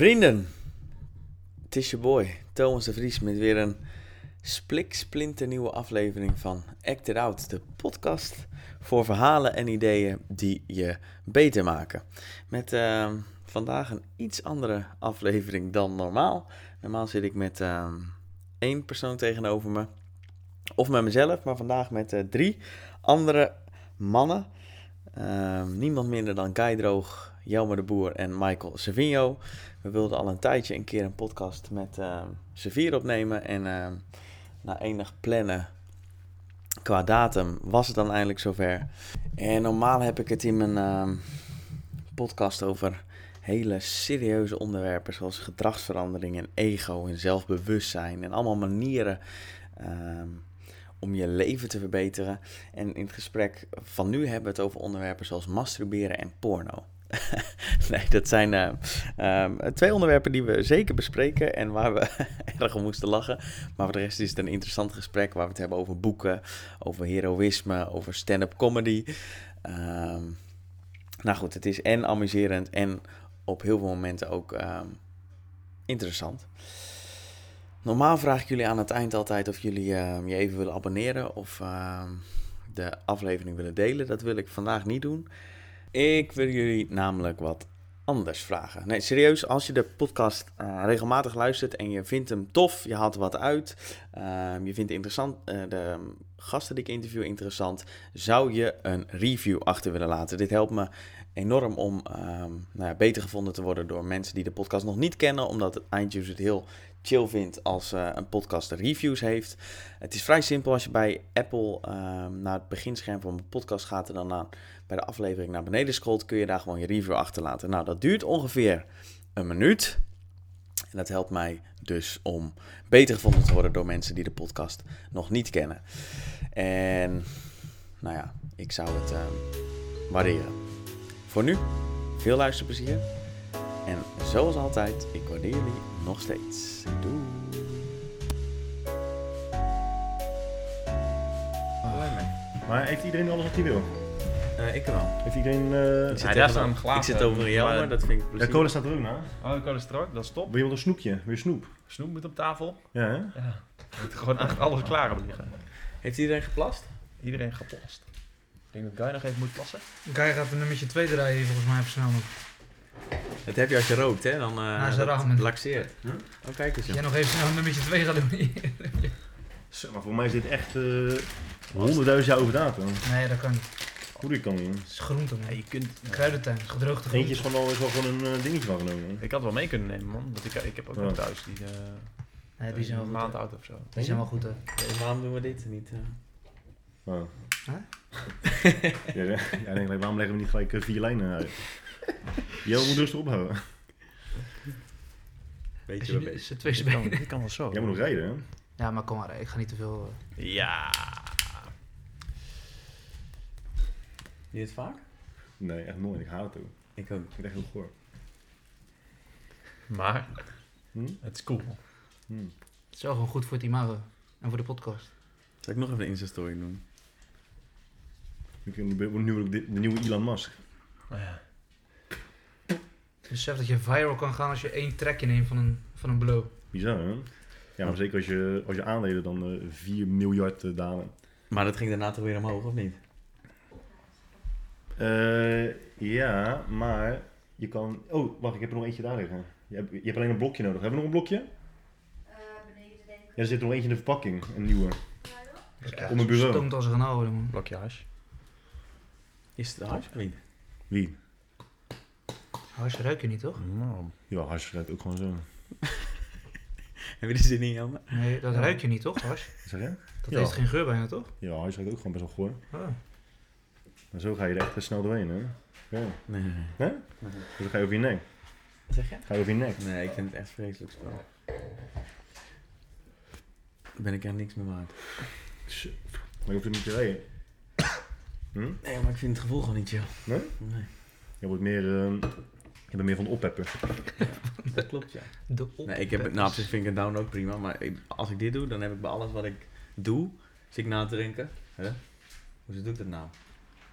Vrienden, het is je boy Thomas de Vries met weer een splik nieuwe aflevering van Act It Out, de podcast voor verhalen en ideeën die je beter maken. Met uh, vandaag een iets andere aflevering dan normaal. Normaal zit ik met uh, één persoon tegenover me, of met mezelf, maar vandaag met uh, drie andere mannen. Ehm, niemand minder dan Guy Droog, Jelmer de Boer en Michael Savino. We wilden al een tijdje een keer een podcast met uh, Sevier opnemen. En uh, na enig plannen qua datum was het dan eindelijk zover. En normaal heb ik het in mijn podcast over hele serieuze onderwerpen zoals gedragsverandering en ego en zelfbewustzijn en allemaal manieren om je leven te verbeteren. En in het gesprek van nu hebben we het over onderwerpen zoals masturberen en porno. nee, dat zijn uh, um, twee onderwerpen die we zeker bespreken en waar we erg om moesten lachen. Maar voor de rest is het een interessant gesprek waar we het hebben over boeken, over heroïsme, over stand-up comedy. Um, nou goed, het is en amuserend en op heel veel momenten ook um, interessant. Normaal vraag ik jullie aan het eind altijd of jullie uh, je even willen abonneren of uh, de aflevering willen delen. Dat wil ik vandaag niet doen. Ik wil jullie namelijk wat anders vragen. Nee, serieus, als je de podcast uh, regelmatig luistert en je vindt hem tof, je haalt wat uit, ehm, je vindt interessant, uh, de gasten die ik interview interessant, zou je een review achter willen laten. Dit helpt me enorm om nou ja, beter gevonden te worden door mensen die de podcast nog niet kennen, omdat iTunes het heel chill vindt als uh, een podcast reviews heeft. Het is vrij simpel als je bij Apple um, naar het beginscherm van een podcast gaat en dan bij de aflevering naar beneden scrolt, kun je daar gewoon je review achterlaten. Nou, dat duurt ongeveer een minuut. En dat helpt mij dus om beter gevonden te worden door mensen die de podcast nog niet kennen. En nou ja, ik zou het uh, waarderen. Voor nu, veel luisterplezier. En zoals altijd, ik waardeer jullie nog steeds. Doei! Maar heeft iedereen alles wat hij wil? Uh, ik wel. Heeft iedereen... Uh... Ik zit, ja, daar glazen, ik zit over jou, maar dat vind ik plezier. Ja, cola staat er ook na. Oh, de cola staat er ook, dat is top. Wil je wel een snoepje? Wil je snoep? Snoep moet op tafel. Ja, hè? Ja. moet gewoon echt alles klaar op liggen. Heeft iedereen geplast? Iedereen geplast. Ik denk dat Guy nog even moet plassen. Guy gaat een nummertje 2 draaien volgens mij versnellen. Dat heb je als je rookt, hè? Dan uh, dat laxeert. Huh? Oh, kijk eens. Als jij nog even snel een nummertje 2 gaat doen. Zo, maar voor mij is dit echt uh, 100.000 jaar over datum. Nee, dat kan niet. Hoe kan niet? Het is groente, man. Ja, je kunt... Kruidentuin, gedroogde groente. Eentje is gewoon al, is wel gewoon een uh, dingetje van genomen. Ik had wel mee kunnen nemen, man. Want ik, ik heb ook Ja. nog thuis die... Uh, Nee, die zijn wel een maand oud of zo. Die zijn wel goed, hè. En waarom doen we dit niet? Uh? Oh. Huh? ja, ja, ja, denk ik, waarom leggen we niet gelijk eh, vier lijnen uit? Jij moet rustig ophouden. Weet je wel z'n twee Ik kan, benen. ik kan wel zo. Jij moet nog rijden, hè? Ja, maar kom maar, ik ga niet te veel. eh. Ja. Je het vaak? Nee, echt nooit. Ik haat het ook. Ik ook. Ik vind het echt heel goor. Maar, Hm? het is cool. Hm. Het is wel gewoon goed voor het imago. En voor de podcast. Zal ik nog even een Insta-story doen? Ik nu nu ook de, de nieuwe Elon Musk. Ja. Besef dat je viral kan gaan als je één trekje neemt van een, van een blow. Bizar, hè? Ja, maar zeker als je, als je aandelen dan eh 4 miljard eh, dalen. Maar dat ging daarna toch weer omhoog, of niet? Eh, ja, maar je kan... Oh, wacht, ik heb er nog eentje daar liggen. Je hebt, je hebt alleen een blokje nodig. Hebben we nog een blokje? Ja, er zit er nog eentje in de verpakking. Een nieuwe. Op mijn bureau. Stoomt als een genauwe, man. Blokje hash. Is het hard of niet? Wie? Hash ruik je niet, toch? Nou, Ja, Hash ruikt ook gewoon zo. Heb je de zin in, Jelme? Nee, dat ruik je niet, toch? Wat zeg je? Dat Ja. heeft geen geur bijna, toch? Ja, Hash ruikt ook gewoon best wel goor. Oh. Maar zo ga je er echt snel doorheen, hè? Ja. Nee, nee? Dus dan ga je over je nek. Wat zeg je? Ga je over je nek. Nee, ik vind het echt vreselijk spel. Ben ik er niks meer waard. Shit. Maar je hoeft er niet te rijden. Hm? Nee, maar ik vind het gevoel gewoon niet chill. Nee? Nee. Je wordt meer... ehm, je bent meer van het oppeppen. Dat klopt, ja. De op Nee, ik heb, nou, op zich vind ik een down ook prima. Maar ik- als ik dit doe, dan heb ik bij alles wat ik doe, zit ik na te denken. Hè? Hoe doe ik dat nou?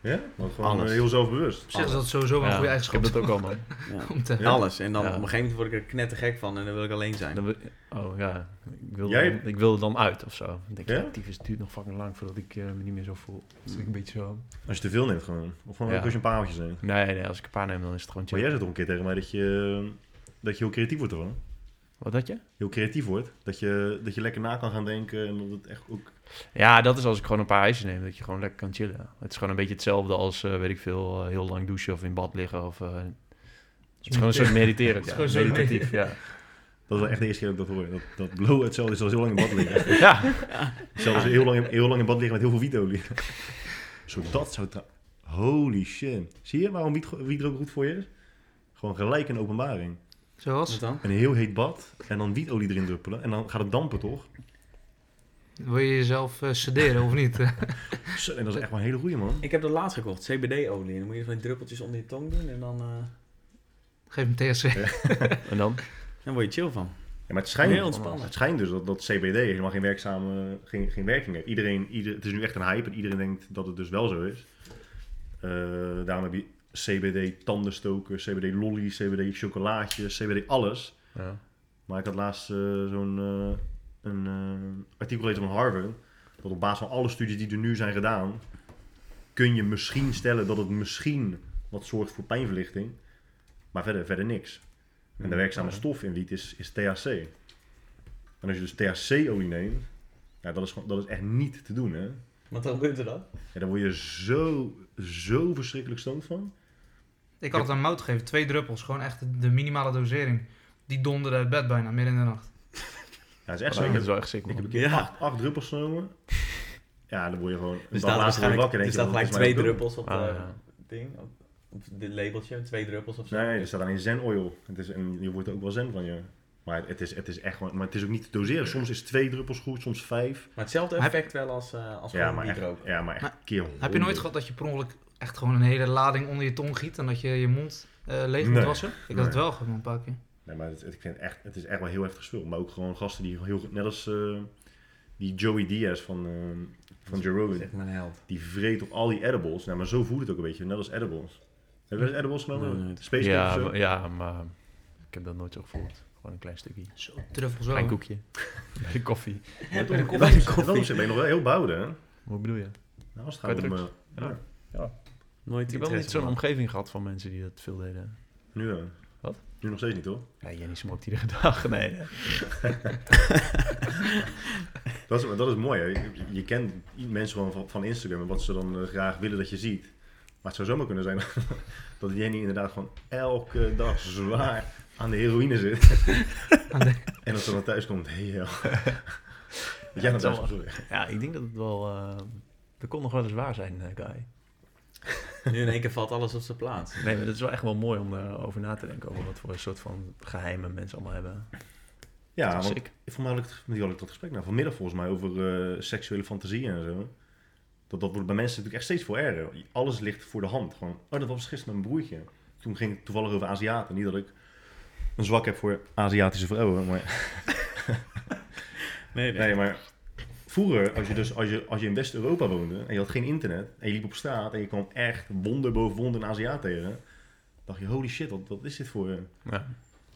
Ja? Want gewoon Alles. eh, heel zelfbewust. Op zich is dat sowieso wel een goede ik eigenschap. heb dat ook al, man. Ja. Om te- Ja. Alles. En dan Ja. op een gegeven moment word ik er knettergek van en dan wil ik alleen zijn. Dan wil- oh ja, ik wil, Jij- dan, ik wil er dan uit of zo. Dan denk ik, Ja? ja? het duurt nog fucking lang voordat ik eh, me niet meer zo voel. Dus ik een beetje zo... Als je te veel neemt gewoon. Of gewoon Ja. ook als je een paar avondjes neemt. Nee, nee, als ik een paar neem, dan is het gewoon Maar chill. jij zei toch een keer tegen mij dat je, dat je heel creatief wordt hoor. Wat had je? Heel creatief wordt. Dat je, dat je lekker na kan gaan denken en dat het echt ook... Ja, dat is als ik gewoon een paar ijsjes neem, dat je gewoon lekker kan chillen. Het is gewoon een beetje hetzelfde als, eh, weet ik veel, eh, heel lang douchen of in bad liggen. Of, eh, het is gewoon een soort mediteren. Het is Ja, meditatief, ja. Dat is wel echt de eerste keer dat ik dat hoor. Dat, dat blow hetzelfde is als heel lang in bad liggen. ja. Zelfs heel lang, in- heel lang in bad liggen met heel veel wietolie. Zo dat zou... Holy shit. Zie je waarom wiet, wiet ook goed voor je is? Gewoon gelijk een openbaring. Zoals? Wat dan? Een heel heet bad en dan wietolie erin druppelen. En dan gaat het dampen toch? Wil je jezelf eh, sederen of niet? Zo, En dat is echt wel een hele goeie man. Ik heb dat laatst gekocht, CBD-olie. En dan moet je van die druppeltjes onder je tong doen en dan, eh Geef hem THC. En dan? dan word je chill van. Ja, maar het schijnt, Heel ontspannen. het schijnt dus dat, dat CBD helemaal geen, werkzame, geen, geen werking heeft. Iedereen, ieder, het is nu echt een hype en iedereen denkt dat het dus wel zo is. Eh, daarom heb je CBD tandenstoker, CBD lolly, CBD chocolaatjes, CBD alles. Ja. Maar ik had laatst eh, zo'n eh, een eh, artikel gelezen van Harvard. Dat op basis van alle studies die er nu zijn gedaan, kun je misschien stellen dat het misschien wat zorgt voor pijnverlichting. Maar verder, verder niks. En de werkzame stof in wiet is, is THC. En als je dus THC-olie neemt, ja, dat, is dat is echt niet te doen. Hè? Wat gebeurt er dan? Ja, daar word je zo, zo verschrikkelijk stoned van. Ik had het aan Mout gegeven, twee druppels. Gewoon echt de, minimale dosering. Die donderde uit bed bijna, midden in de nacht. Ja, dat is echt zo. dat Ik is heb, wel echt sick, ik heb een keer Ja. acht, acht druppels genomen. Ja, dan word je gewoon... Er word je waarschijnlijk wakker er je, staat gelijk twee het druppels op Ah, de ja. ding, op, op dit labeltje, twee druppels of zo. Nee, er staat alleen zen oil. Het is, en je wordt er ook wel zen van je. Maar het is, het is echt gewoon... Maar het is ook niet te doseren. Soms is twee druppels goed, soms vijf. Maar hetzelfde Heb- effect wel als, eh als Ja, gewoon maar echt, ja, maar echt Maar keer Heb je nooit gehad dat je per ongeluk echt gewoon een hele lading onder je tong giet en dat je je mond eh, leeg moet Nee. wassen? Ik Nee. had het wel gehad man, een paar keer. Nee, maar het, het- ik vind echt, het is echt wel heel heftig spul. Maar ook gewoon gasten die heel goed... Net als eh, die Joey Diaz van, eh van Joe Dat Rogan. is echt mijn held. Die vreet op al die edibles. Nou, maar zo voelt het ook een beetje. Net als edibles. Heb je wel eens edibles genomen? Nee, nee. Space Ja, of zo? maar, ja, maar ik heb dat nooit zo gevoeld. Gewoon een klein stukje. Zo, truffels wel. Klein koekje. Bij de koffie. Ja, toch? Bij de koffie. dat opzicht ben je nog wel heel behouden, hè? Hoe bedoel je? Nou, als het Bij gaat om... Ja. ja. Nooit Ik heb wel niet zo'n omgeving gehad van mensen die dat veel deden. Nu, ja. Wat? Nu nog steeds niet, hoor. Ja, Jenny smoked iedere dag. Nee. Dat is, dat is mooi, hè. Je, je kent mensen gewoon van, van Instagram en wat ze dan eh, graag willen dat je ziet. Maar het zou zomaar kunnen zijn dat Jenny inderdaad gewoon elke dag zwaar aan de heroïne zit. De- En dat ze dan thuis komt, hé hey, Dat jij dan thuis komt, sorry. Ja, ik denk dat het wel... eh dat kon nog wel eens waar zijn, eh, Guy. Nu in één keer valt alles op zijn plaats. Nee, maar dat is wel echt wel mooi om erover na te denken. Over wat voor een soort van geheimen mensen allemaal hebben. Ja, want sick. ik vond had ik, met had ik dat gesprek nou vanmiddag volgens mij over eh, seksuele fantasieën en zo. Dat, dat wordt bij mensen natuurlijk echt steeds veel erger. Alles ligt voor de hand. Gewoon, oh, dat was gisteren met mijn broertje. Toen ging het toevallig over Aziaten. Niet dat ik een zwak heb voor Aziatische vrouwen. Maar, Nee, nee, maar vroeger, als je, dus, als, je, als je in West-Europa woonde en je had geen internet en je liep op straat en je kwam echt wonder boven wonder een Aziat tegen, dacht je, holy shit, wat, wat is dit voor... eh, Ja.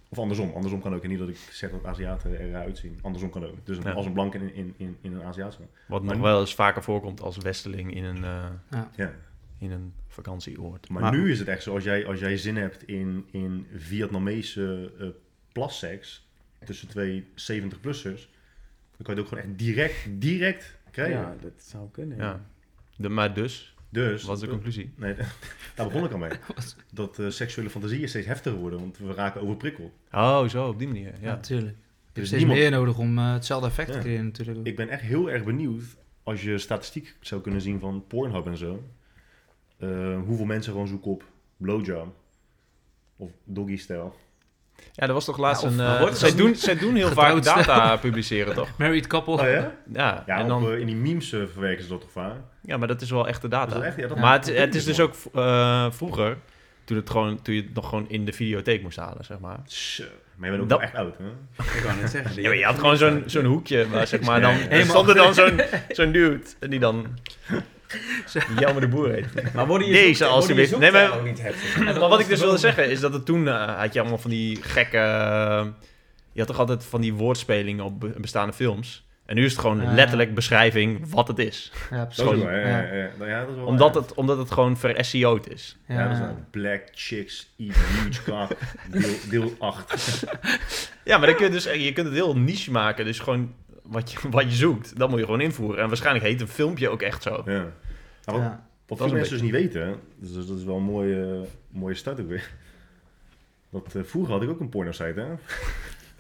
Of andersom, andersom kan ook. En niet dat ik zeg dat Aziaten eruit zien. Andersom kan ook. Dus een- Ja. als een blank in, in, in, in een Aziatische. Wat Maar nog nu- wel eens vaker voorkomt als westeling in een, eh, Ja. in een vakantieoord. Maar, Maar- nu is het echt zo, als jij, als jij zin hebt in, in Vietnamese eh plasseks tussen twee 70-plussers, dan kan je het ook gewoon echt direct, direct krijgen. Ja, dat zou kunnen. Ja. De, maar dus, Dus, wat is de conclusie? nee, daar begon ik al mee. Dat eh, seksuele fantasieën steeds heftiger worden, want we raken overprikkeld. Oh, zo, op die manier. Ja, Ja. natuurlijk. Je hebt Dus steeds niemand- meer nodig om eh, hetzelfde effect te Ja. creëren natuurlijk. Ik ben echt heel erg benieuwd als je statistiek zou kunnen zien van Pornhub en zo. eh, hoeveel mensen gewoon zoeken op blowjob of doggy stijl. Ja, er was toch laatst Ja, of- een... maar eh, wordt het zij, doen, zij doen heel vaak data publiceren, toch? Married couple. Oh ja? Ja, Ja, en op, dan, eh, in die memes eh, verwerken ze dat toch vaak? ja, maar dat is wel echte data. dat echt? Ja, dat- maar het, het is dus ook eh, vroeger, toen, het gewoon, toen je het nog gewoon in de videotheek moest halen, zeg maar. Zo, maar je bent ook Dat- wel echt oud, hè? Ik wou net zeggen. Ja, maar je had gewoon zo'n zo'n hoekje, waar zeg maar dan... Ja, ja. Er stond er dan zo'n zo'n dude, en die dan Jelmer de Boer heet. Maar worden je Deze, worden je Nee, maar- niet? Maar wat ik dus wilde zeggen is dat het toen eh, had je allemaal van die gekke. eh, je had toch altijd van die woordspelingen op be- bestaande films. En nu is het gewoon letterlijk beschrijving wat het is. Ja, Dat is Gewoon- wel, ja, ja, ja. ja. Nou ja, dat is wel Omdat het, omdat het gewoon ver-SEO'd is. Ja, dat is wel Black Chicks Eat Huge Cock, deel, deel 8. Ja, maar dan kun je, dus, je kunt het heel niche maken. Dus gewoon wat je, wat je zoekt, dat moet je gewoon invoeren. En waarschijnlijk heet een filmpje ook echt zo. Ja. Nou, wat, Ja. wat is veel mensen dus niet weten, dus dat is wel een mooie, mooie start ook weer. Dat, eh, vroeger had ik ook een porno-site, hè?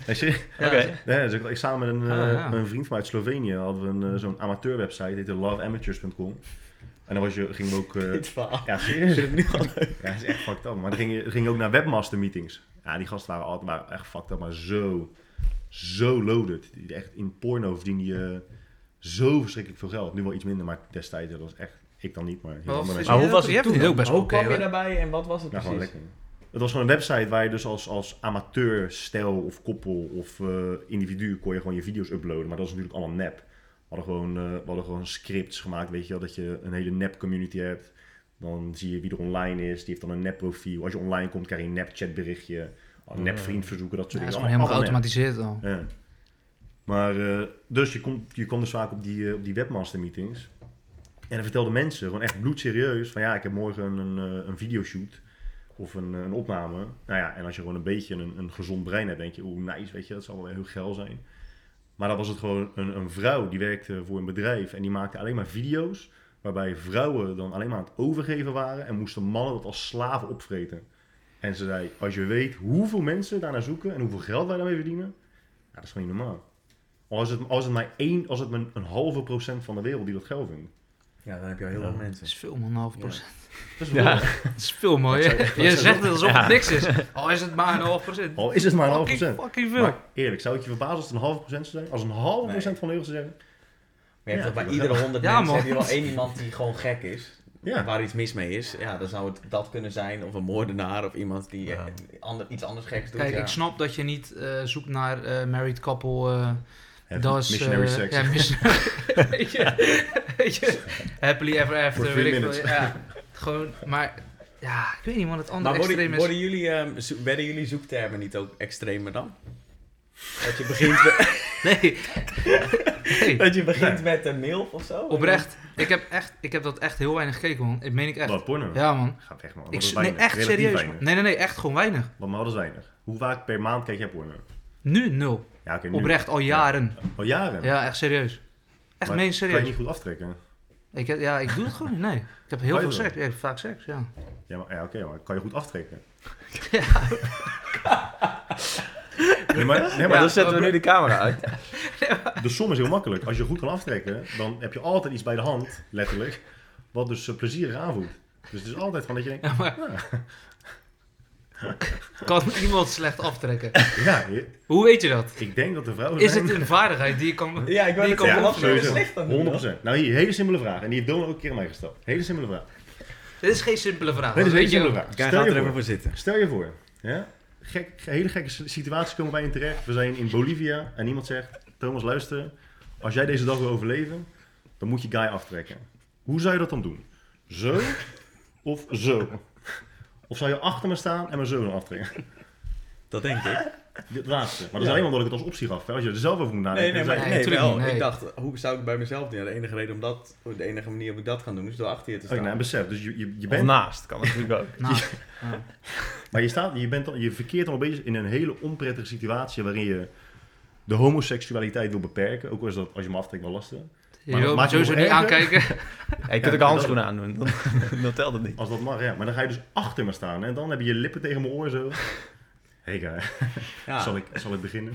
Ja, Oké. Ja, dus ik, ik samen met een, eh, Ah, ja. een vriend van mij uit Slovenië hadden we een, eh, zo'n amateurwebsite, heette loveamateurs.com. En dan was je, gingen we ook... eh, Dit verhaal. ja, serieus? Nu al leuk. Ja, dat is echt fucked up. Maar dan ging je, ging je ook naar webmaster meetings. Ja, die gasten waren altijd waren echt fucked up, maar zo, zo loaded. Die echt in porno verdiende je zo verschrikkelijk veel geld. Nu wel iets minder, maar destijds, dat was echt, ik dan niet, maar heel Wel, andere vind mensen. Maar hoe je was het toen het ook best wel Hoe oké, kwam je daarbij en wat was het Nou, gewoon precies? lekker. Het was gewoon een website waar je dus als, als amateur, stel of koppel of eh, individu kon je gewoon je video's uploaden. Maar dat is natuurlijk allemaal nep. We hadden gewoon, eh, we hadden gewoon scripts gemaakt, weet je wel, dat je een hele nep community hebt. Dan zie je wie er online is, die heeft dan een nep profiel. Als je online komt, krijg je een nep chatberichtje, een nep vriendverzoeken, dat Ja, soort dat is dingen. gewoon helemaal geautomatiseerd al. Ja. Maar, eh, dus je komt je komt dus vaak op die, op die webmaster meetings. En dan vertelden mensen gewoon echt bloedserieus van ja, ik heb morgen een, een, een videoshoot of een, een opname. Nou ja, en als je gewoon een beetje een, een gezond brein hebt, denk je, oeh, nice, weet je, dat zal wel heel geil zijn. Maar dan was het gewoon een, een vrouw die werkte voor een bedrijf en die maakte alleen maar video's waarbij vrouwen dan alleen maar aan het overgeven waren en moesten mannen dat als slaven opvreten. En ze zei, als je weet hoeveel mensen daarnaar zoeken en hoeveel geld wij daarmee verdienen, ja, dat is gewoon niet normaal. Als het, als het maar één, als het maar een halve procent van de wereld die dat geld vindt. Ja, dan heb je al heel Ja. veel Dat mensen. is veel, man, een half Ja. procent. Dat is Ja. wel- Dat is veel. Wat Je, zegt dat- het alsof Ja. het niks is. Al is het maar een half procent. Al is het maar een Fucking, procent. fucking veel. Maar eerlijk, zou het je verbazen als het een halve procent zou zijn? Als een Nee. procent van de zou zeggen? Maar je hebt Ja, bij dat iedere honderd Ja, mensen heb je wel één iemand die gewoon gek is. Ja. Waar iets mis mee is. Ja, dan zou het dat kunnen zijn. Of een moordenaar. Of iemand die Ja. eh, ander, iets anders geks doet. Kijk, ja. ik snap dat je niet eh, zoekt naar eh, married couple. eh dat is, missionary eh, sex. Ja, missionary. weet, je, weet je, happily ever after. Weet three ik veel. minutes. Ja, gewoon, maar ja, ik weet niet, man. Het andere Maar worden, extreem is. worden, jullie, ehm, zo- werden jullie zoektermen niet ook extremer dan? Dat je begint met, Nee. nee. dat je begint met een mail of zo? Oprecht. Ik heb, echt, ik heb dat echt heel weinig gekeken, man. Ik meen ik echt. Wat, porno? Ja, man. Gaat echt, man. Ik, nee, weinig. echt Relatief serieus. weinig. man. Nee, nee, nee, echt gewoon weinig. Want maar dat is weinig. Hoe vaak per maand kijk jij porno? Nu nul. Ja, nu. Oprecht, al jaren. Al jaren? Ja, echt serieus. Echt Maar meen Kan je serieus. niet goed aftrekken? Ik, heb- ja, ik doe het gewoon niet. Nee. Ik heb heel veel seks. Ja, ik heb vaak seks, ja. Ja, maar, ja oké, maar kan je goed aftrekken? Ja. Nee, maar, nee, Maar dan zetten we nu de camera uit. de som is heel makkelijk. Als je goed kan aftrekken, dan heb je altijd iets bij de hand, letterlijk, wat dus eh, plezierig aanvoelt. Dus het is altijd van dat je denkt, Ja, maar ja, kan iemand slecht aftrekken? ja, je- Hoe weet je dat? ik denk dat de vrouwen Is zijn... het een vaardigheid die je kan... Ja, ik Die het kan zeggen. wel Wat voor sowieso. slecht dan doen, 100%. Nou hier, hele simpele vraag. En die heeft Donald ook een keer aan mij gesteld. Hele simpele vraag. Dit is geen simpele vraag. Dit is een hele weet je simpele vraag. Stel gaat je er even voor. voor zitten. Stel je voor, ja? Gek, hele gekke situaties komen bij je terecht. We zijn in Bolivia en iemand zegt, Thomas luister, als jij deze dag wil overleven, dan moet je guy aftrekken. Hoe zou je dat dan doen? Zo of zo? Of zou je achter me staan en me zo dan aftrekken? Dat denk ik. Het laatste. Maar dat is alleen omdat ik het als optie gaf. hè. Als je er zelf over moet nadenken. nee, dan maar, zeg Nee, wel. Ik dacht, hoe zou ik het bij mezelf doen? Ja, de enige reden om dat, de enige manier hoe ik dat kan doen, is door achter je te Oh, staan. nee, besef. Dus je, je, je Of bent, naast, kan natuurlijk ook. Nou, ja. maar je, staat, je, bent je verkeert dan een beetje in een hele onprettige situatie waarin je de homoseksualiteit wil beperken. Ook al is dat als je me aftrekt wel lastig. Je Maar maakt het sowieso niet aankijken. Ja, je kunt ook dat- handschoenen aandoen, dan, dan telt het niet. Als dat mag, ja. Maar dan ga je dus achter me staan. En dan heb je je lippen tegen mijn oor zo. Hé, hey, Ja, zal, ik, zal ik beginnen?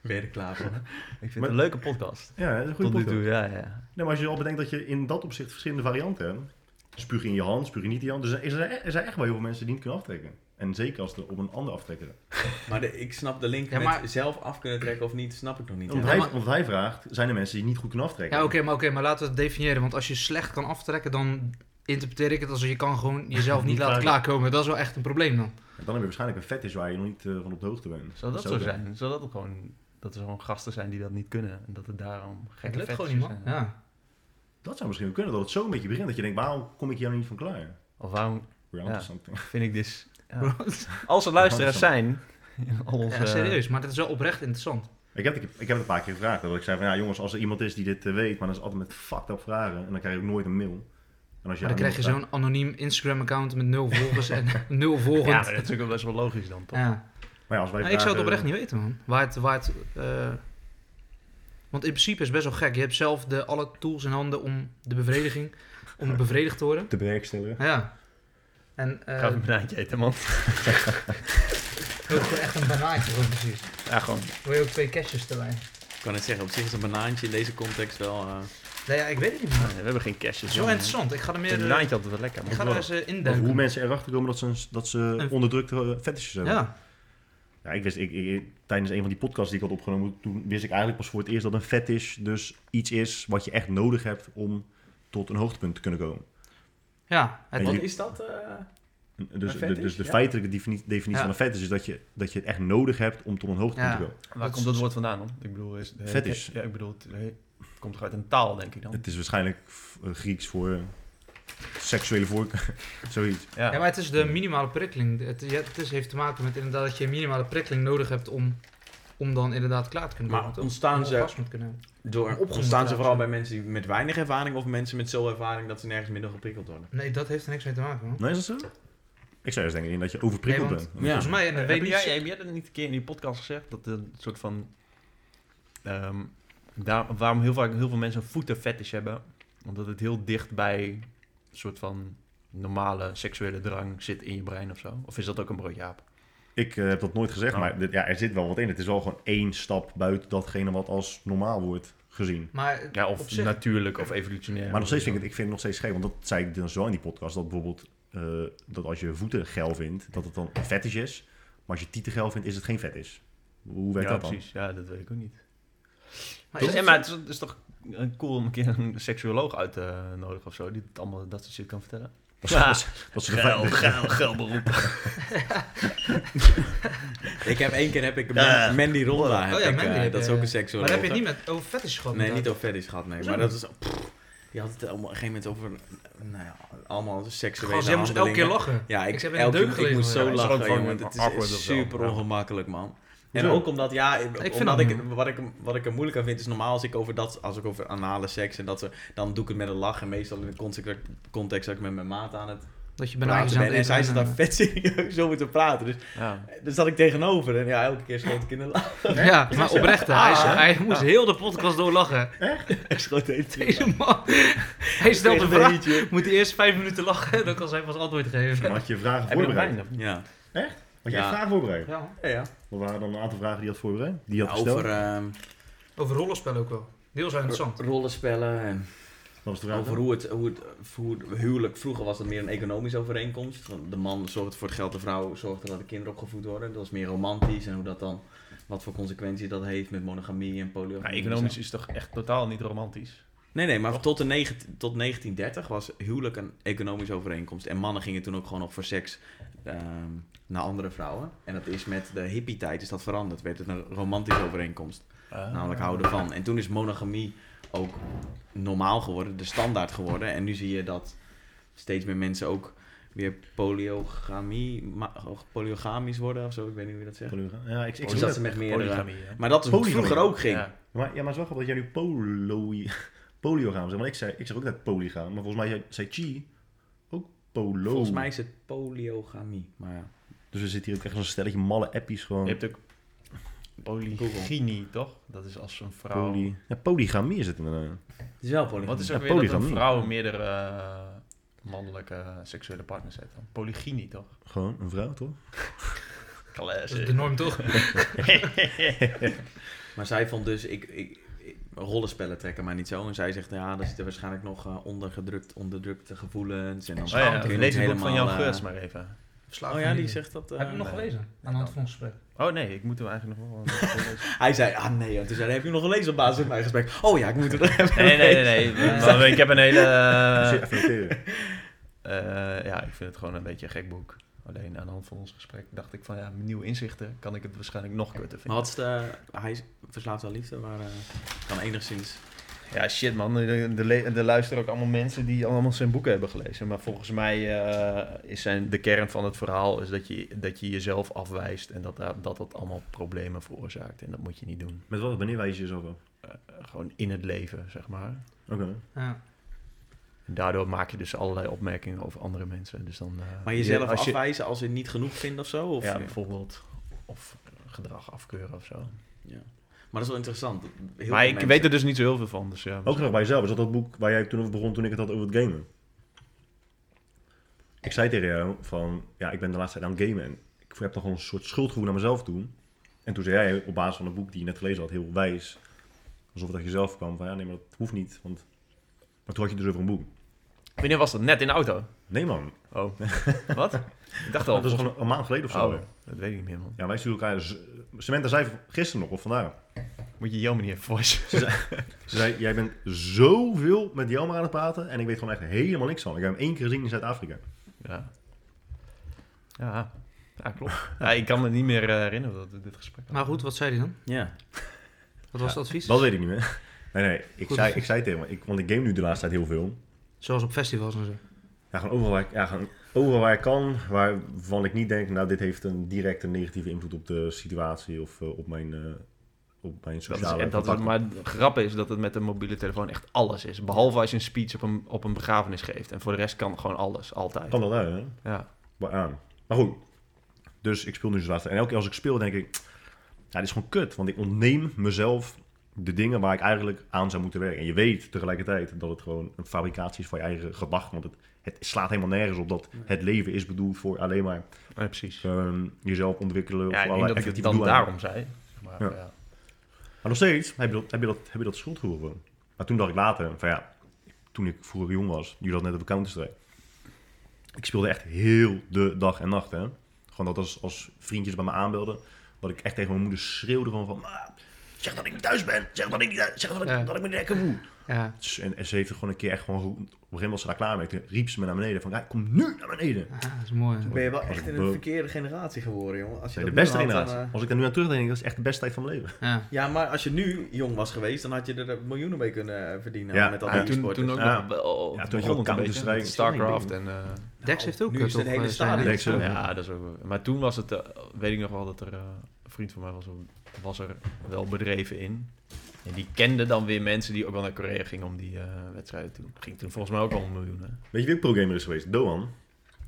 ben je er klaar voor? Ik vind Maar- het een leuke podcast. Ja, dat is een goede Tot nu podcast. toe, ja, ja. Nee, maar als je al bedenkt dat je in dat opzicht verschillende varianten hebt. Spuug je in je hand, spuug je niet in je hand. Dus er zijn, er zijn echt wel heel veel mensen die niet kunnen aftrekken. En zeker als er op een ander aftrekken. Maar de, ik snap de link Ja, met zelf af kunnen trekken of niet, snap ik nog niet. Omdat, Ja. hij, maar- omdat hij vraagt, zijn er mensen die niet goed kunnen aftrekken. Ja, oké, maar, oké, maar laten we het definiëren. Want als je slecht kan aftrekken, dan interpreteer ik het als je kan gewoon jezelf niet Niet laten klaar- klaarkomen. Dat is wel echt een probleem dan. En dan heb je waarschijnlijk een fetish waar je nog niet eh, van op de hoogte bent. Zou dat zo zijn? Zou dat ook gewoon... Dat er gewoon gasten zijn die dat niet kunnen. En dat het daarom gekke lukt gewoon fetishes niet, man. zijn. Ja. Dat zou misschien wel kunnen, dat het zo een beetje begint. Dat je denkt, waarom kom ik hier nou niet van klaar? Of waarom Ja. something. vind ik dus... ja. Als er luisteraars zijn... Al onze, Ja, serieus, maar dat is wel oprecht interessant. Ik heb, ik, ik heb het een paar keer gevraagd. Dat ik zei van, ja jongens, als er iemand is die dit eh, weet, maar dat is altijd met fucked up vragen. En dan krijg je ook nooit een mail. En als Maar dan krijg je zo'n anoniem Instagram-account met nul volgers en nul maar Ja, dat is natuurlijk wel best wel logisch dan, toch? ja. Maar ja, als wij Nou, ik zou het oprecht niet weten, man. Waar het, waar het, eh, want in principe is het best wel gek. Je hebt zelf de, alle tools in handen om de bevrediging, om bevredigd te worden. te bewerkstelligen. Ja. En eh Ga even een banaantje eten, man. wil je echt een banaantje, gewoon precies. Ja, gewoon. Wil je ook twee cashjes erbij? Ik kan het zeggen, op zich is een banaantje in deze context wel... eh, Nee, ja, ik weet het niet. Nee, we hebben geen cashjes. Zo interessant. Ik ga er Een meer... eh, banaantje altijd wel lekker. ik ga er eens eh, induiken. hoe mensen erachter komen dat ze, een- dat ze Een- onderdrukte eh, fetishes hebben. Ja. Ja, ik wist, ik, ik- tijdens een van die podcasts die ik had opgenomen, toen wist ik eigenlijk pas voor het eerst dat een fetish dus iets is wat je echt nodig hebt om tot een hoogtepunt te kunnen komen. Ja. Het, En Wat je- is dat? eh? Dus, Een de, dus de ja. feitelijke defini- definitie Ja. van een fetish is dat je, dat je het echt nodig hebt om tot een hoogtepunt Ja. te komen. Waar komt dat woord vandaan dan? Ik bedoel, is Fetish. Ja, ik bedoel, het, het komt toch uit een taal, denk ik dan? Het is waarschijnlijk eh, Grieks voor eh, seksuele voorkeur, zoiets. Ja, Ja, maar het is de minimale prikkeling. Het, ja, het is, heeft te maken met inderdaad dat je een minimale prikkeling nodig hebt om, om dan inderdaad klaar te kunnen Maar komen. toch? ontstaan ze- kunnen. Door, ontstaan ze vooral bij mensen die met weinig ervaring of mensen met zoveel ervaring dat ze nergens minder geprikkeld worden? Nee, dat heeft er niks mee te maken, man. Nee, is dat zo? Ik zou eens denken dat je overprikkeld Nee, want- bent. Ja. Volgens mij, en dat weet jij, heb jij dat niet een keer in die podcast gezegd? Dat een soort van... ehm, daar, waarom heel, vaak, heel veel mensen een voetenfetish hebben? Omdat het heel dicht bij een soort van normale seksuele drang zit in je brein of zo? Of is dat ook een broodje aap? Ik eh, heb dat nooit gezegd, Oh. maar dit- ja, er zit wel wat in. Het is wel gewoon één stap buiten datgene wat als normaal wordt gezien. Maar Ja, of zich- natuurlijk of evolutionair. Maar nog steeds vind ik het, ik vind het nog steeds scheef, want dat zei ik dus wel in die podcast, dat bijvoorbeeld eh, dat als je voeten geil vindt, dat het dan een fetish is. Maar als je tieten geil vindt, is het geen fetish. Hoe werkt ja, dat dan? precies. Ja, dat weet ik ook niet. maar is maar het is, het is toch cool om een keer een seksuoloog uit te nodigen of zo, die het allemaal dat soort shit kan vertellen. Dat, Ja. dat, dat ze de Geil, geil, geil beroep. Ik heb één keer heb ik Ja. Man- Mandy Ronda. Heb Oh ja, ik, Mandy eh, dat is je- ook een Maar seksuoloog. dan heb je het niet met over fetish gehad? Nee, niet over fetish gehad, nee. Zo. Maar dat is... pff, die had het allemaal, op een gegeven moment over... Nou ja, allemaal seksuele Gast, jij moest elke keer lachen. Ja, ik, Ik heb in elke, een deuk ik moest zo. Is lachen, jongen. Het is super Ja. ongemakkelijk, man. En ook omdat, ja, vind omdat dat ik, wat, ik, wat ik er moeilijk aan vind, is normaal als ik over dat, als ik over anale seks en dat ze, dan doe ik het met een lach en meestal in de context, context dat ik met mijn maat aan het Dat je praten ben. En zij zit bent daar vet serieus over te praten. Dus Ja. daar zat ik tegenover en ja, elke keer schoot ik in de lach. Ja, maar oprecht, hè. hij, Ah. hij moest heel de podcast doorlachen. Ik schoot even Deze man, hij stelt een vraag, beetje. moet hij eerst vijf minuten lachen, dan kan zij pas antwoord geven. Dan had je vragen voorbereid. wijn? of Had je Ja. vragen voorbereid? Ja. ja, ja. Wat waren dan een aantal vragen die je had voorbereid? Die je had Ja, gesteld? over ehm, Over rollenspellen ook wel. Heel zo interessant. rollenspellen en Wat was de vraag? over hoe het, hoe, het, hoe het huwelijk... Vroeger was het meer een economische overeenkomst. Want De man zorgt voor het geld, de vrouw zorgt dat de kinderen opgevoed worden. Dat was meer romantisch en hoe dat dan... Wat voor consequenties dat heeft met monogamie en Ja, polygamie. economisch is toch echt totaal niet romantisch? Nee, nee, maar tot, de negen, tot 1930 was huwelijk een economische overeenkomst. En mannen gingen toen ook gewoon nog voor seks ehm, naar andere vrouwen. En dat is met de hippie-tijd is dat veranderd. Werd het een romantische overeenkomst. Ah. Namelijk houden van. En toen is monogamie ook normaal geworden, de standaard geworden. En nu zie je dat steeds meer mensen ook weer polyogamie, ma- polygamisch worden of zo. Ik weet niet hoe je dat zegt. Ja, ik, ik dat ze met meerdere... Maar dat is hoe het vroeger ook ging. Ja. Maar, ja, maar het is wel grappig dat jij nu polo, polyogaam zegt. Want ik, zei, ik zeg ook net polygaam. Maar volgens mij zei, zei Chi ook polo. Volgens mij is het polyogamie. Maar ja. Dus we zitten hier ook echt als een stelletje malle appies gewoon. Je hebt ook polygynie, toch? Dat is als een vrouw... Poly... Ja, polygamie is het inderdaad. Het is wel polygamie. Wat is Ja, ook weer dat een polygamie. vrouw meerdere eh, mannelijke seksuele partners heeft dan? Polygynie, toch? Gewoon een vrouw, toch? Dat is de norm toch? Maar zij vond dus, ik, ik, ik- rollenspellen trekken mij niet zo. En zij zegt, ja, daar zitten waarschijnlijk nog eh, ondergedrukt, onderdrukte gevoelens. En dan Oh ja, kun je lees niet het boek van Jan helemaal, Geus eh, maar even. Oh ja, die zegt dat... eh, Heb je hem nog nee. gelezen? Aan de hand van ons gesprek. Oh nee, ik moet hem eigenlijk nog wel lezen. Hij zei, ah nee, en toen zei hij, heb je hem nog gelezen op basis van mijn gesprek? Oh ja, ik moet het nog even Nee, nee, nee. nee. Nee. Maar ik heb een hele... Eh, eh, ja, ik vind het gewoon een beetje een gek boek. Alleen aan de hand van ons gesprek dacht ik van ja, met nieuwe inzichten kan ik het waarschijnlijk nog kutter Maar vinden. wat is de... Hij is verslaafd aan liefde, maar eh, kan enigszins... Ja, shit man. Er, er, er luisteren ook allemaal mensen die allemaal zijn boeken hebben gelezen. Maar volgens mij eh, is zijn, de kern van het verhaal is dat je, dat je jezelf afwijst en dat, dat dat dat allemaal problemen veroorzaakt. En dat moet je niet doen. Met wat? Wanneer wijs je jezelf af? Eh, gewoon in het leven, zeg maar. Oké. Ja. En daardoor maak je dus allerlei opmerkingen over andere mensen. Dus dan, eh, Maar jezelf als je, afwijzen als je niet genoeg vindt of zo? Of, Ja, bijvoorbeeld. Of gedrag afkeuren of zo. Ja. Maar dat is wel interessant. Heel maar ik mensen- weet er dus niet zo heel veel van. Dus ja, Ook nog bij jezelf. Is dat dat boek waar jij toen over begon toen ik het had over het gamen? Ik zei tegen jou van, ja, ik ben de laatste tijd aan het gamen en ik heb toch gewoon een soort schuldgevoel naar mezelf toe. En toen zei jij op basis van het boek die je net gelezen had, heel wijs, alsof het uit jezelf kwam, van ja, nee, maar dat hoeft niet. Want... Maar toen had je dus over een boek. Wanneer was dat? Net in de auto? Nee man, Oh. Wat? Ik dacht al. dat is gewoon een maand geleden of zo. Oh, dat weet ik niet meer, man. Ja, wij sturen elkaar, Samantha zei gisteren nog, of vandaag. Moet je Jelme niet even voice. Ze zei, jij bent zoveel met Jelmer aan het praten en ik weet gewoon echt helemaal niks van. Ik heb hem één keer gezien in Zuid-Afrika. Ja. Ja. Ja, klopt. Ja, ik kan me niet meer eh, herinneren dat we dit gesprek hadden. Maar goed, wat zei hij dan? Ja. Wat was het advies? Dat weet ik niet meer. Nee, nee, ik, Goed zei, ik zei tegen hem, ik, want ik game nu de laatste tijd heel veel. Zoals op festivals en zo. Ja, gewoon overal ja, gewoon overal waar ik kan, waarvan ik niet denk, nou, dit heeft een directe negatieve invloed op de situatie of eh, op mijn, eh, op mijn Dat sociale is, dat is, maar de grap is dat het met een mobiele telefoon echt alles is. Behalve als je een speech op een, op een begrafenis geeft. En voor de rest kan gewoon alles, altijd. Kan dat uit, hè? Ja. Maar aan. Maar goed, dus ik speel nu de laatste En elke keer als ik speel, denk ik, ja, dit is gewoon kut. Want ik ontneem mezelf de dingen waar ik eigenlijk aan zou moeten werken. En je weet tegelijkertijd dat het gewoon een fabricatie is van je eigen gedachten. Want het, het slaat helemaal nergens op dat het leven is bedoeld voor alleen maar ja, precies. ehm, jezelf ontwikkelen. Ja, voor ik denk dat het effectieve dan daarom zei. Zeg maar, Ja. ja. Maar nog steeds heb je dat, heb je dat, heb je dat schuldgevoel gewoon. Maar toen dacht ik later, van ja, toen ik vroeger jong was, jullie had net over Counter-Strike. Ik speelde echt heel de dag en nacht, hè. Gewoon dat als, als vriendjes bij me aanbelden, dat ik echt tegen mijn moeder schreeuwde gewoon van... "Ma, zeg dat ik niet thuis ben, zeg dat ik niet thuis, zeg dat ik, Ja. dat ik me lekker voel. Ja. Dus- En, en ze heeft er gewoon een keer echt gewoon, op een gegeven moment was ze daar klaar mee. Toen riep ze me naar beneden van, ja, kom nu naar beneden. Ah, dat is mooi. hè. Ben je wel echt in een verkeerde generatie geworden, jongen. Als je Nee, de dat beste dan, generatie. eh, Als ik daar nu aan terugdenk, dat is echt de beste tijd van mijn leven. Ja. Ja, maar als je nu jong was geweest, dan had je er miljoenen mee kunnen eh, verdienen. Ja, met al ja, die toen, e-sporters. toen ook Ja. nog wel. Ja, toen had je begon ook het een beetje Counter-Strike. met Starcraft en... eh, Dex heeft ook nu eh, is het hele eh, stadion. Dex. Ja, dat is ook. Maar toen was het, eh, weet ik nog wel dat er eh, een vriend van mij was, was er wel bedreven in. En die kende dan weer mensen die ook wel naar Korea gingen om die eh, wedstrijden toen. Ging toen volgens mij ook al een miljoen. Hè? Weet je wie ook pro-gamer is geweest? Doan.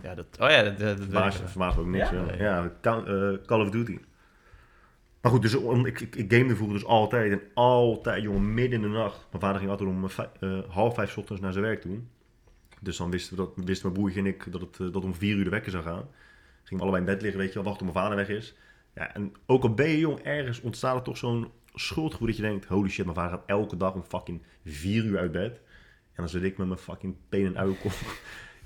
Ja, dat, oh ja, dat, dat, verbaast ook niks. Ja? Ja, Nee. ja Call, eh, Call of Duty. Maar goed, dus om, ik, ik, ik gamede vroeger dus altijd. En altijd, jongen, midden in de nacht. Mijn vader ging altijd om eh, half vijf ochtends naar zijn werk toe. Dus dan wisten, we dat, wisten mijn broertje en ik dat het dat om vier uur de wekker zou gaan. Gingen we allebei in bed liggen, weet je wel, wachten tot mijn vader weg is. Ja, en ook al ben je jong, ergens ontstaat er toch zo'n schuldgevoel dat je denkt... Holy shit, mijn vader gaat elke dag om fucking vier uur uit bed. En dan zit ik met mijn fucking pen en uikel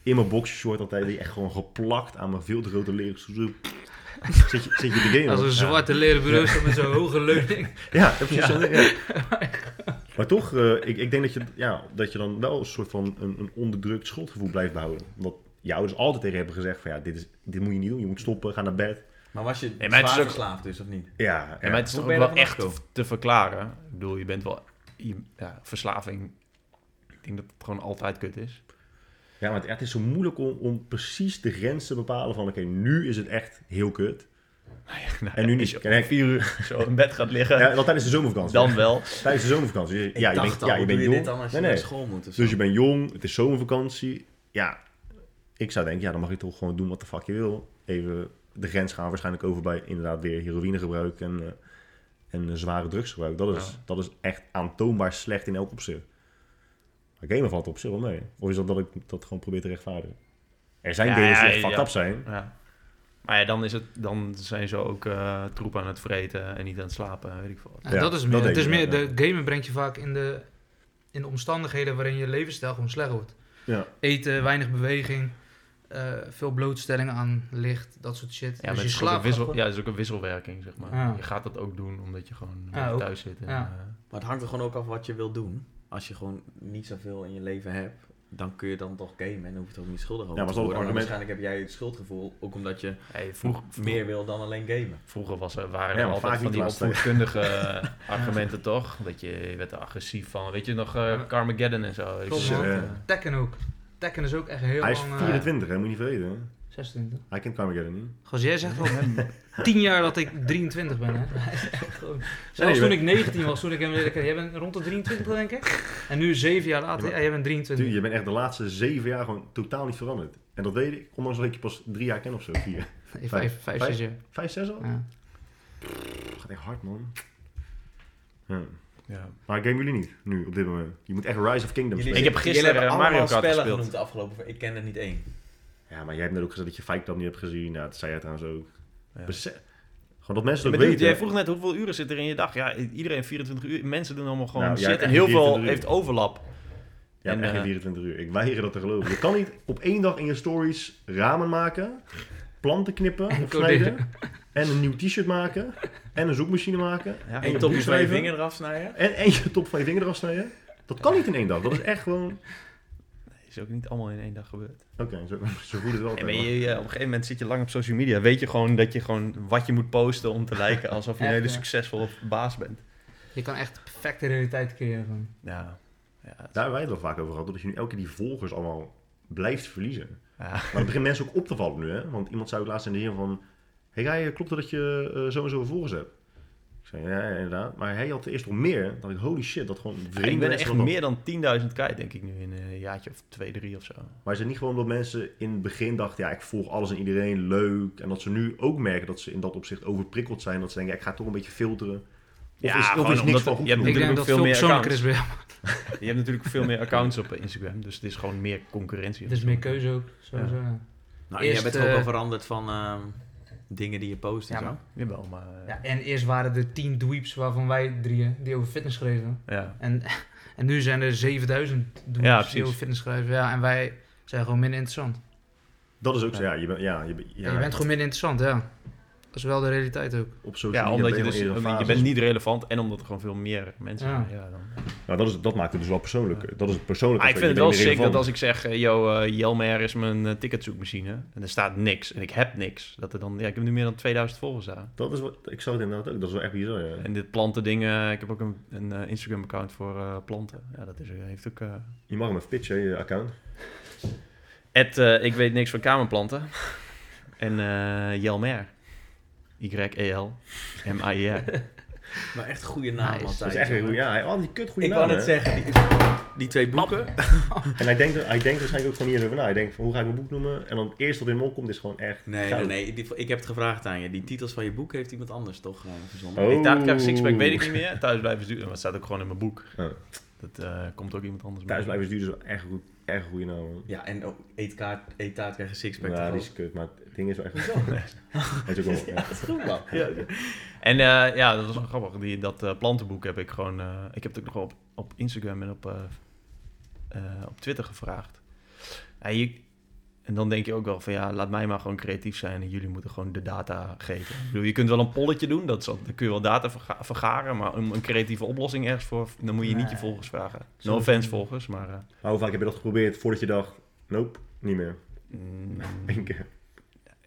in mijn boxershort altijd. Die echt gewoon geplakt aan mijn veel te grote leren. Zit je, zit je. Als een Ja. zwarte leren bureau met zo'n hoge leuning. Ja, ja, precies. zo, ja. Maar toch, eh, ik, ik denk dat je, ja, dat je dan wel een soort van een, een onderdrukt schuldgevoel blijft behouden. Omdat je ouders altijd tegen je hebben gezegd van ja, dit, is, dit moet je niet doen. Je moet stoppen, ga naar bed. Maar was je Nee, maar het is zwaar ook- verslaafd dus, of niet? Ja, Ja, ja. maar het is Hoe toch wel echt vanaf te verklaren. Ik bedoel, je bent wel... je- ja, verslaving... Ik denk dat het gewoon altijd kut is. Ja, maar het, het is zo moeilijk om, om precies de grens te bepalen van oké, nu is het echt heel kut. Nou, En nu niet. Als vier uur zo in bed gaat liggen, Ja, tijdens de zomervakantie. dan wel. Tijdens de zomervakantie. Ik ja, je dacht bent, al, ja, je hoe bent jong. dit dan als je Nee, nee. naar school moet? zo? Dus je bent jong, het is zomervakantie. Ja, ik zou denken, ja, dan mag je toch gewoon doen wat de fuck je wil. Even de grens gaan waarschijnlijk over bij inderdaad weer heroïnegebruik en, eh, en zware drugsgebruik. Dat is, Ja. dat is echt aantoonbaar slecht in elk opzicht. Maar gamen valt op zich wel mee. Of is dat dat ik dat gewoon probeer te rechtvaardigen? Er zijn Ja, gamers die ja, echt fucked ja. up zijn. Ja. Maar ja, dan, is het, dan zijn ze ook eh, troep aan het vreten en niet aan het slapen, weet ik veel. Ja, Ja, dat is dat meer. denk het is meer ja. de gamen brengt je vaak in de, in de omstandigheden waarin je levensstijl gewoon slecht wordt. Ja. Eten, weinig beweging, eh, veel blootstelling aan licht, dat soort shit. Ja, dus je het is ook een slaapt wissel, ja, het is ook een wisselwerking, zeg maar. Ja. Je gaat dat ook doen omdat je gewoon Ja, lekker ook. thuis zit. En, Ja. eh, Maar het hangt er gewoon ook af wat je wil doen. Als je gewoon niet zoveel in je leven hebt, dan kun je dan toch gamen en dan hoeft het ook niet schuldig over Ja, maar te worden. Argument- waarschijnlijk heb jij het schuldgevoel, ook omdat je Hey, vroeg, meer wil dan alleen gamen. Vroeger was er, waren Ja, er altijd vaak van die opvoedkundige argumenten toch? Dat je, je werd er agressief van. Weet je nog, eh Carmageddon en zo. Dus, eh. Tekken ook. Tekken is ook echt heel Hij is lang... eh, 24, hè, moet je niet vergeten. 26. Hij kent Carmageddon niet. Gast, jij zegt al 10 jaar dat ik 23 ben, hè? Hij is echt gewoon... Nee, Zelfs je toen bent- ik 19 was, toen ik hem leerde kennen. Jij bent rond de 23, denk ik? En nu 7 jaar later, Ja, maar- jij bent 23. Dude, je bent echt de laatste zeven jaar gewoon totaal niet veranderd. En dat weet ik, ondanks dat ik je pas drie jaar ken of zo, vier. Nee, 5, 5, 6 jaar. Vijf, zes al? Ja. Dat gaat echt hard, man. Ja. Ja. Maar gamen jullie niet, nu, op dit moment? Je moet echt Rise of Kingdoms Ik spelen. heb gisteren jullie hebben Mario allemaal Kart spellen gespeeld. genoemd afgelopen. Ik ken er niet één. Ja, maar jij hebt net ook gezegd dat je Fight Club niet hebt gezien. Ja, dat zei jij trouwens ook. Ja. Gewoon dat mensen Ja, dat weten. jij vroeg net hoeveel uren zit er in je dag. Ja, iedereen 24 uur. Mensen doen allemaal gewoon Nou, jij shit. En heel veel 24 uur. heeft overlap. Ja, En, echt geen eh, 24 uur. Ik weiger dat te geloven. Je kan niet op één dag in je stories ramen maken, planten knippen En of coderen. snijden, en een nieuw t-shirt maken, en een zoekmachine maken, Ja, en je boek van je vinger eraf snijden. en, en je top van je vinger eraf snijden. Dat kan niet in één dag. Dat is echt gewoon... is ook niet allemaal in één dag gebeurd. Oké, zo, zo voelt het wel. En ben je, ja, op een gegeven moment zit je lang op social media. Weet je gewoon dat je gewoon wat je moet posten om te lijken alsof je een Echt, hele ja. succesvolle baas bent. Je kan echt perfecte realiteit creëren. Van. Ja. Ja, Daar hebben wij het wel vaak over gehad. Dat je nu elke keer die volgers allemaal blijft verliezen. ja. Maar het begint mensen ook op te vallen nu, hè? Want iemand zei ook laatst in de zin van... Hé, hey, Guy, klopt het dat je eh, zo en zo volgers hebt? Ik zei, ja, ja, inderdaad. Maar hij had eerst nog meer. Dan dacht ik, holy shit, dat gewoon vreemde ik ben er echt meer dan 10.000 kwijt, denk ik nu, in een jaartje of twee, drie of zo. Maar is het niet gewoon dat mensen in het begin dachten... Ja, ik volg alles en iedereen, leuk. En dat ze nu ook merken dat ze in dat opzicht overprikkeld zijn. Dat ze denken, ja, ik ga toch een beetje filteren. Of Ja, is, of gewoon is niks omdat van je goed hebt genoeg? Ik denk ook dat veel meer jou. Je hebt natuurlijk veel meer accounts op Instagram, dus het is gewoon meer concurrentie. Het is meer keuze ook. Sowieso. Ja. Nou, Eerst, jij bent ook eh, al veranderd van ehm, dingen die je post en Ja, zo. maar- Jawel, maar... eh, Ja, en eerst waren er 10 dweeps waarvan wij drieën die over fitness schreven. ja. En, en nu zijn er 7000 dweeps Ja, die over fitness schrijven. Ja, en wij zijn gewoon minder interessant. Dat is ook zo, ja. Je, bent ja, je, Ja, je bent gewoon minder interessant, ja. Dat is wel de realiteit ook. op social Ja, omdat je dus, je bent niet relevant en omdat er gewoon veel meer mensen Ja. zijn. Ja, dan. Nou, dat, is, dat maakt het dus wel persoonlijk. Dat is het persoonlijke Ah, ik vind het wel sick dat als ik zeg, eh, yo, eh, Jelmer is mijn eh, ticketzoekmachine en er staat niks en ik heb niks, dat er dan, ja, ik heb nu meer dan 2000 volgers daar. Dat is wat, ik zag het inderdaad ook. Dat is wel echt bizar, ja. En dit planten dingen, ik heb ook een, een Instagram account voor eh, planten. Ja, dat is, heeft ook... eh Je mag hem even pitchen, je account. Ed, eh, ik weet niks van kamerplanten. en eh Jelmer. Y-E-L-M-I-R. Maar echt goede naam Nice. altijd. Dat is echt een jongen. goede... Ja, hij had die kut goede Ik naam, wou net hè. zeggen, die, die twee boeken. En hij denkt, hij denkt waarschijnlijk ook gewoon eens over na. Hij denkt van, hoe ga ik mijn boek noemen? En dan het eerste wat in hem opkomt is gewoon echt Nee, nee, goud. nee. die- ik heb het gevraagd aan je. Die titels van je boek heeft iemand anders toch eh, verzonnen? Oh. Ik Sixpack weet ik niet meer. Thuis blijven sturen. Maar het staat ook gewoon in mijn boek. Oh. Dat eh, komt ook iemand anders mee. Thuis blijven sturen is wel echt, goed, echt een goede naam, man. Ja, en ook eetkaart, eettaart krijgen sixpack. Ja, die is kut, maar het ding is wel echt... Is ook wel... Ja. Dat is goed, man. Ja. En eh, ja, dat was wel grappig. Die, dat eh, plantenboek heb ik gewoon... eh, ik heb het ook nog op, op Instagram en op, eh, eh, op Twitter gevraagd. Ja, je, en dan denk je ook wel van ja, laat mij maar gewoon creatief zijn en jullie moeten gewoon de data geven. Ik bedoel, je kunt wel een polletje doen, dat dan kun je wel data verga- vergaren, maar om een creatieve oplossing ergens voor, dan moet je niet je volgers vragen. No offense volgers, maar... eh, Maar hoe vaak heb je dat geprobeerd voordat je dacht... Nope, niet meer. mm, Eén keer.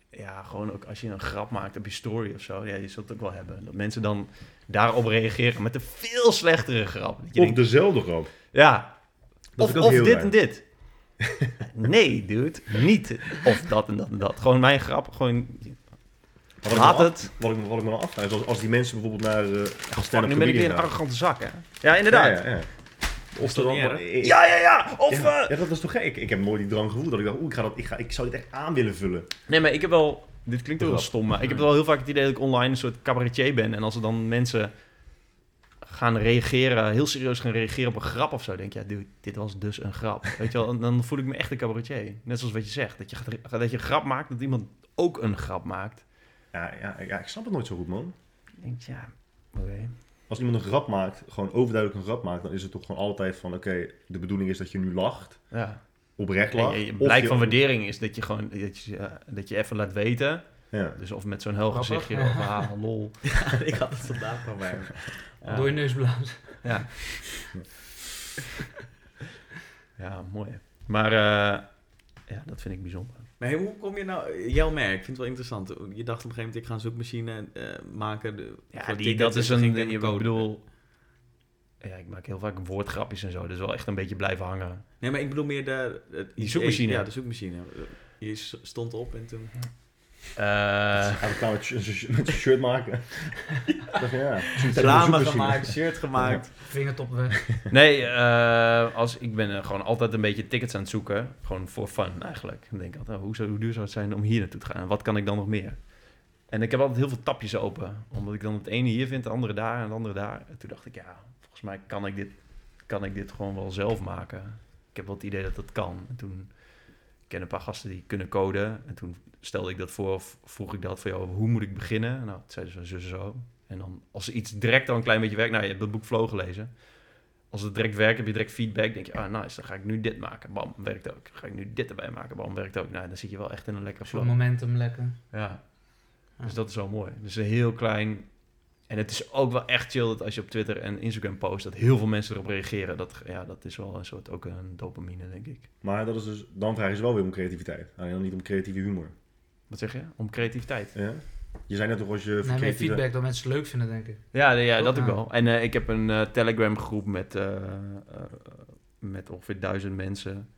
ja, gewoon ook als je een grap maakt op je story of zo, ja, je zult het ook wel hebben. Dat mensen dan daarop reageren met een veel slechtere grap. Dat je Of denkt, dezelfde grap. ja, Dat of, of dit raar. en dit. nee, dude, niet. Of dat en dat en dat. Gewoon mijn grap, gewoon wat ik laat het. af- Wat ik, wat ik me dan afvraag is als, als die mensen bijvoorbeeld naar uh, Fuck, nu ben ik weer een arrogante zak, hè? Ja, inderdaad. Ja, ja, ja. Of dan, Ja, ja, ja. Of, ja, eh, ja, dat is toch gek? Ik heb nooit die drang gevoeld dat ik dacht, oeh, ik, ga dat, ik, ga, ik zou dit echt aan willen vullen. Nee, maar ik heb wel... Dit klinkt heel Grap. stom, maar ik heb wel heel vaak het idee dat ik online een soort cabaretier ben. En als er dan mensen gaan reageren, heel serieus gaan reageren op een grap of zo, denk je, ja, dude, dit was dus een grap. Weet je wel, en dan voel ik me echt een cabaretier. Net zoals wat je zegt, dat je, gaat- dat je een grap maakt, dat iemand ook een grap maakt. Ja, ja, ja, ik snap het nooit zo goed, man. Ik denk, ja, oké. Als iemand een grap maakt, gewoon overduidelijk een grap maakt, dan is het toch gewoon altijd van, oké, de bedoeling is dat je nu lacht, Ja. oprecht lacht. blijk je- van waardering is dat je gewoon, dat je, ja, dat je even laat weten. Ja. Dus of met zo'n hel Grappig. gezichtje, of ah, lol. ik had het vandaag van mij. Door je neus blazen. Ja. ja, mooi. Maar eh, ja, dat vind ik bijzonder. Maar hey, hoe kom je nou... Jouw merk, ik vind het wel interessant. Je dacht op een gegeven moment, ik ga een zoekmachine eh, maken. De, Ja, voor die, dat is een... code. bedoel... Ja, ik maak heel vaak woordgrapjes en zo. Dus wel echt een beetje blijven hangen. Nee, maar ik bedoel meer de... het Die zoekmachine. Ja, de zoekmachine. Je s- stond op en toen... Eh, Hij wil klaar met met zijn shirt maken. Ja, Reclame gemaakt, shirt gemaakt. Vingertop weg. nee, eh, als, ik ben eh, gewoon altijd een beetje tickets aan het zoeken. Gewoon voor fun eigenlijk. Dan denk ik altijd, oh, hoe, zou, hoe duur zou het zijn om hier naartoe te gaan? En wat kan ik dan nog meer? En ik heb altijd heel veel tapjes open. Omdat ik dan het ene hier vind, het andere daar en het andere daar. En toen dacht ik, ja, volgens mij kan ik dit, kan ik dit gewoon wel zelf maken. Ik heb wel het idee dat dat kan. En toen ken een paar gasten die kunnen coden. En toen stelde ik dat voor, of vroeg ik dat van jou, hoe moet ik beginnen? Nou, dat zeiden ze zo en zo. En dan, als iets direct al een klein beetje werkt, nou, je hebt dat boek Flow gelezen. Als het direct werkt, heb je direct feedback. denk je, ah, nice, dan ga ik nu dit maken. Bam, werkt ook. ga ik nu dit erbij maken. Bam, werkt ook. Nou, dan zit je wel echt in een lekkere flow. momentum lekker. Ja. Ja. Dus dat is wel mooi. Dus een heel klein... En het is ook wel echt chill dat als je op Twitter en Instagram post... dat heel veel mensen erop reageren. Dat, ja, dat is wel een soort ook een dopamine, denk ik. Maar dat is dus, dan vragen ze wel weer om creativiteit. Alleen dan niet om creatieve humor. Wat zeg je? Om creativiteit. Ja? Je zei net toch als je... Nee, meer feedback dat mensen het leuk vinden, denk ik. Ja, nee, ja dat ook Ja. wel. En eh, ik heb een eh, Telegram groep met, eh, met ongeveer duizend mensen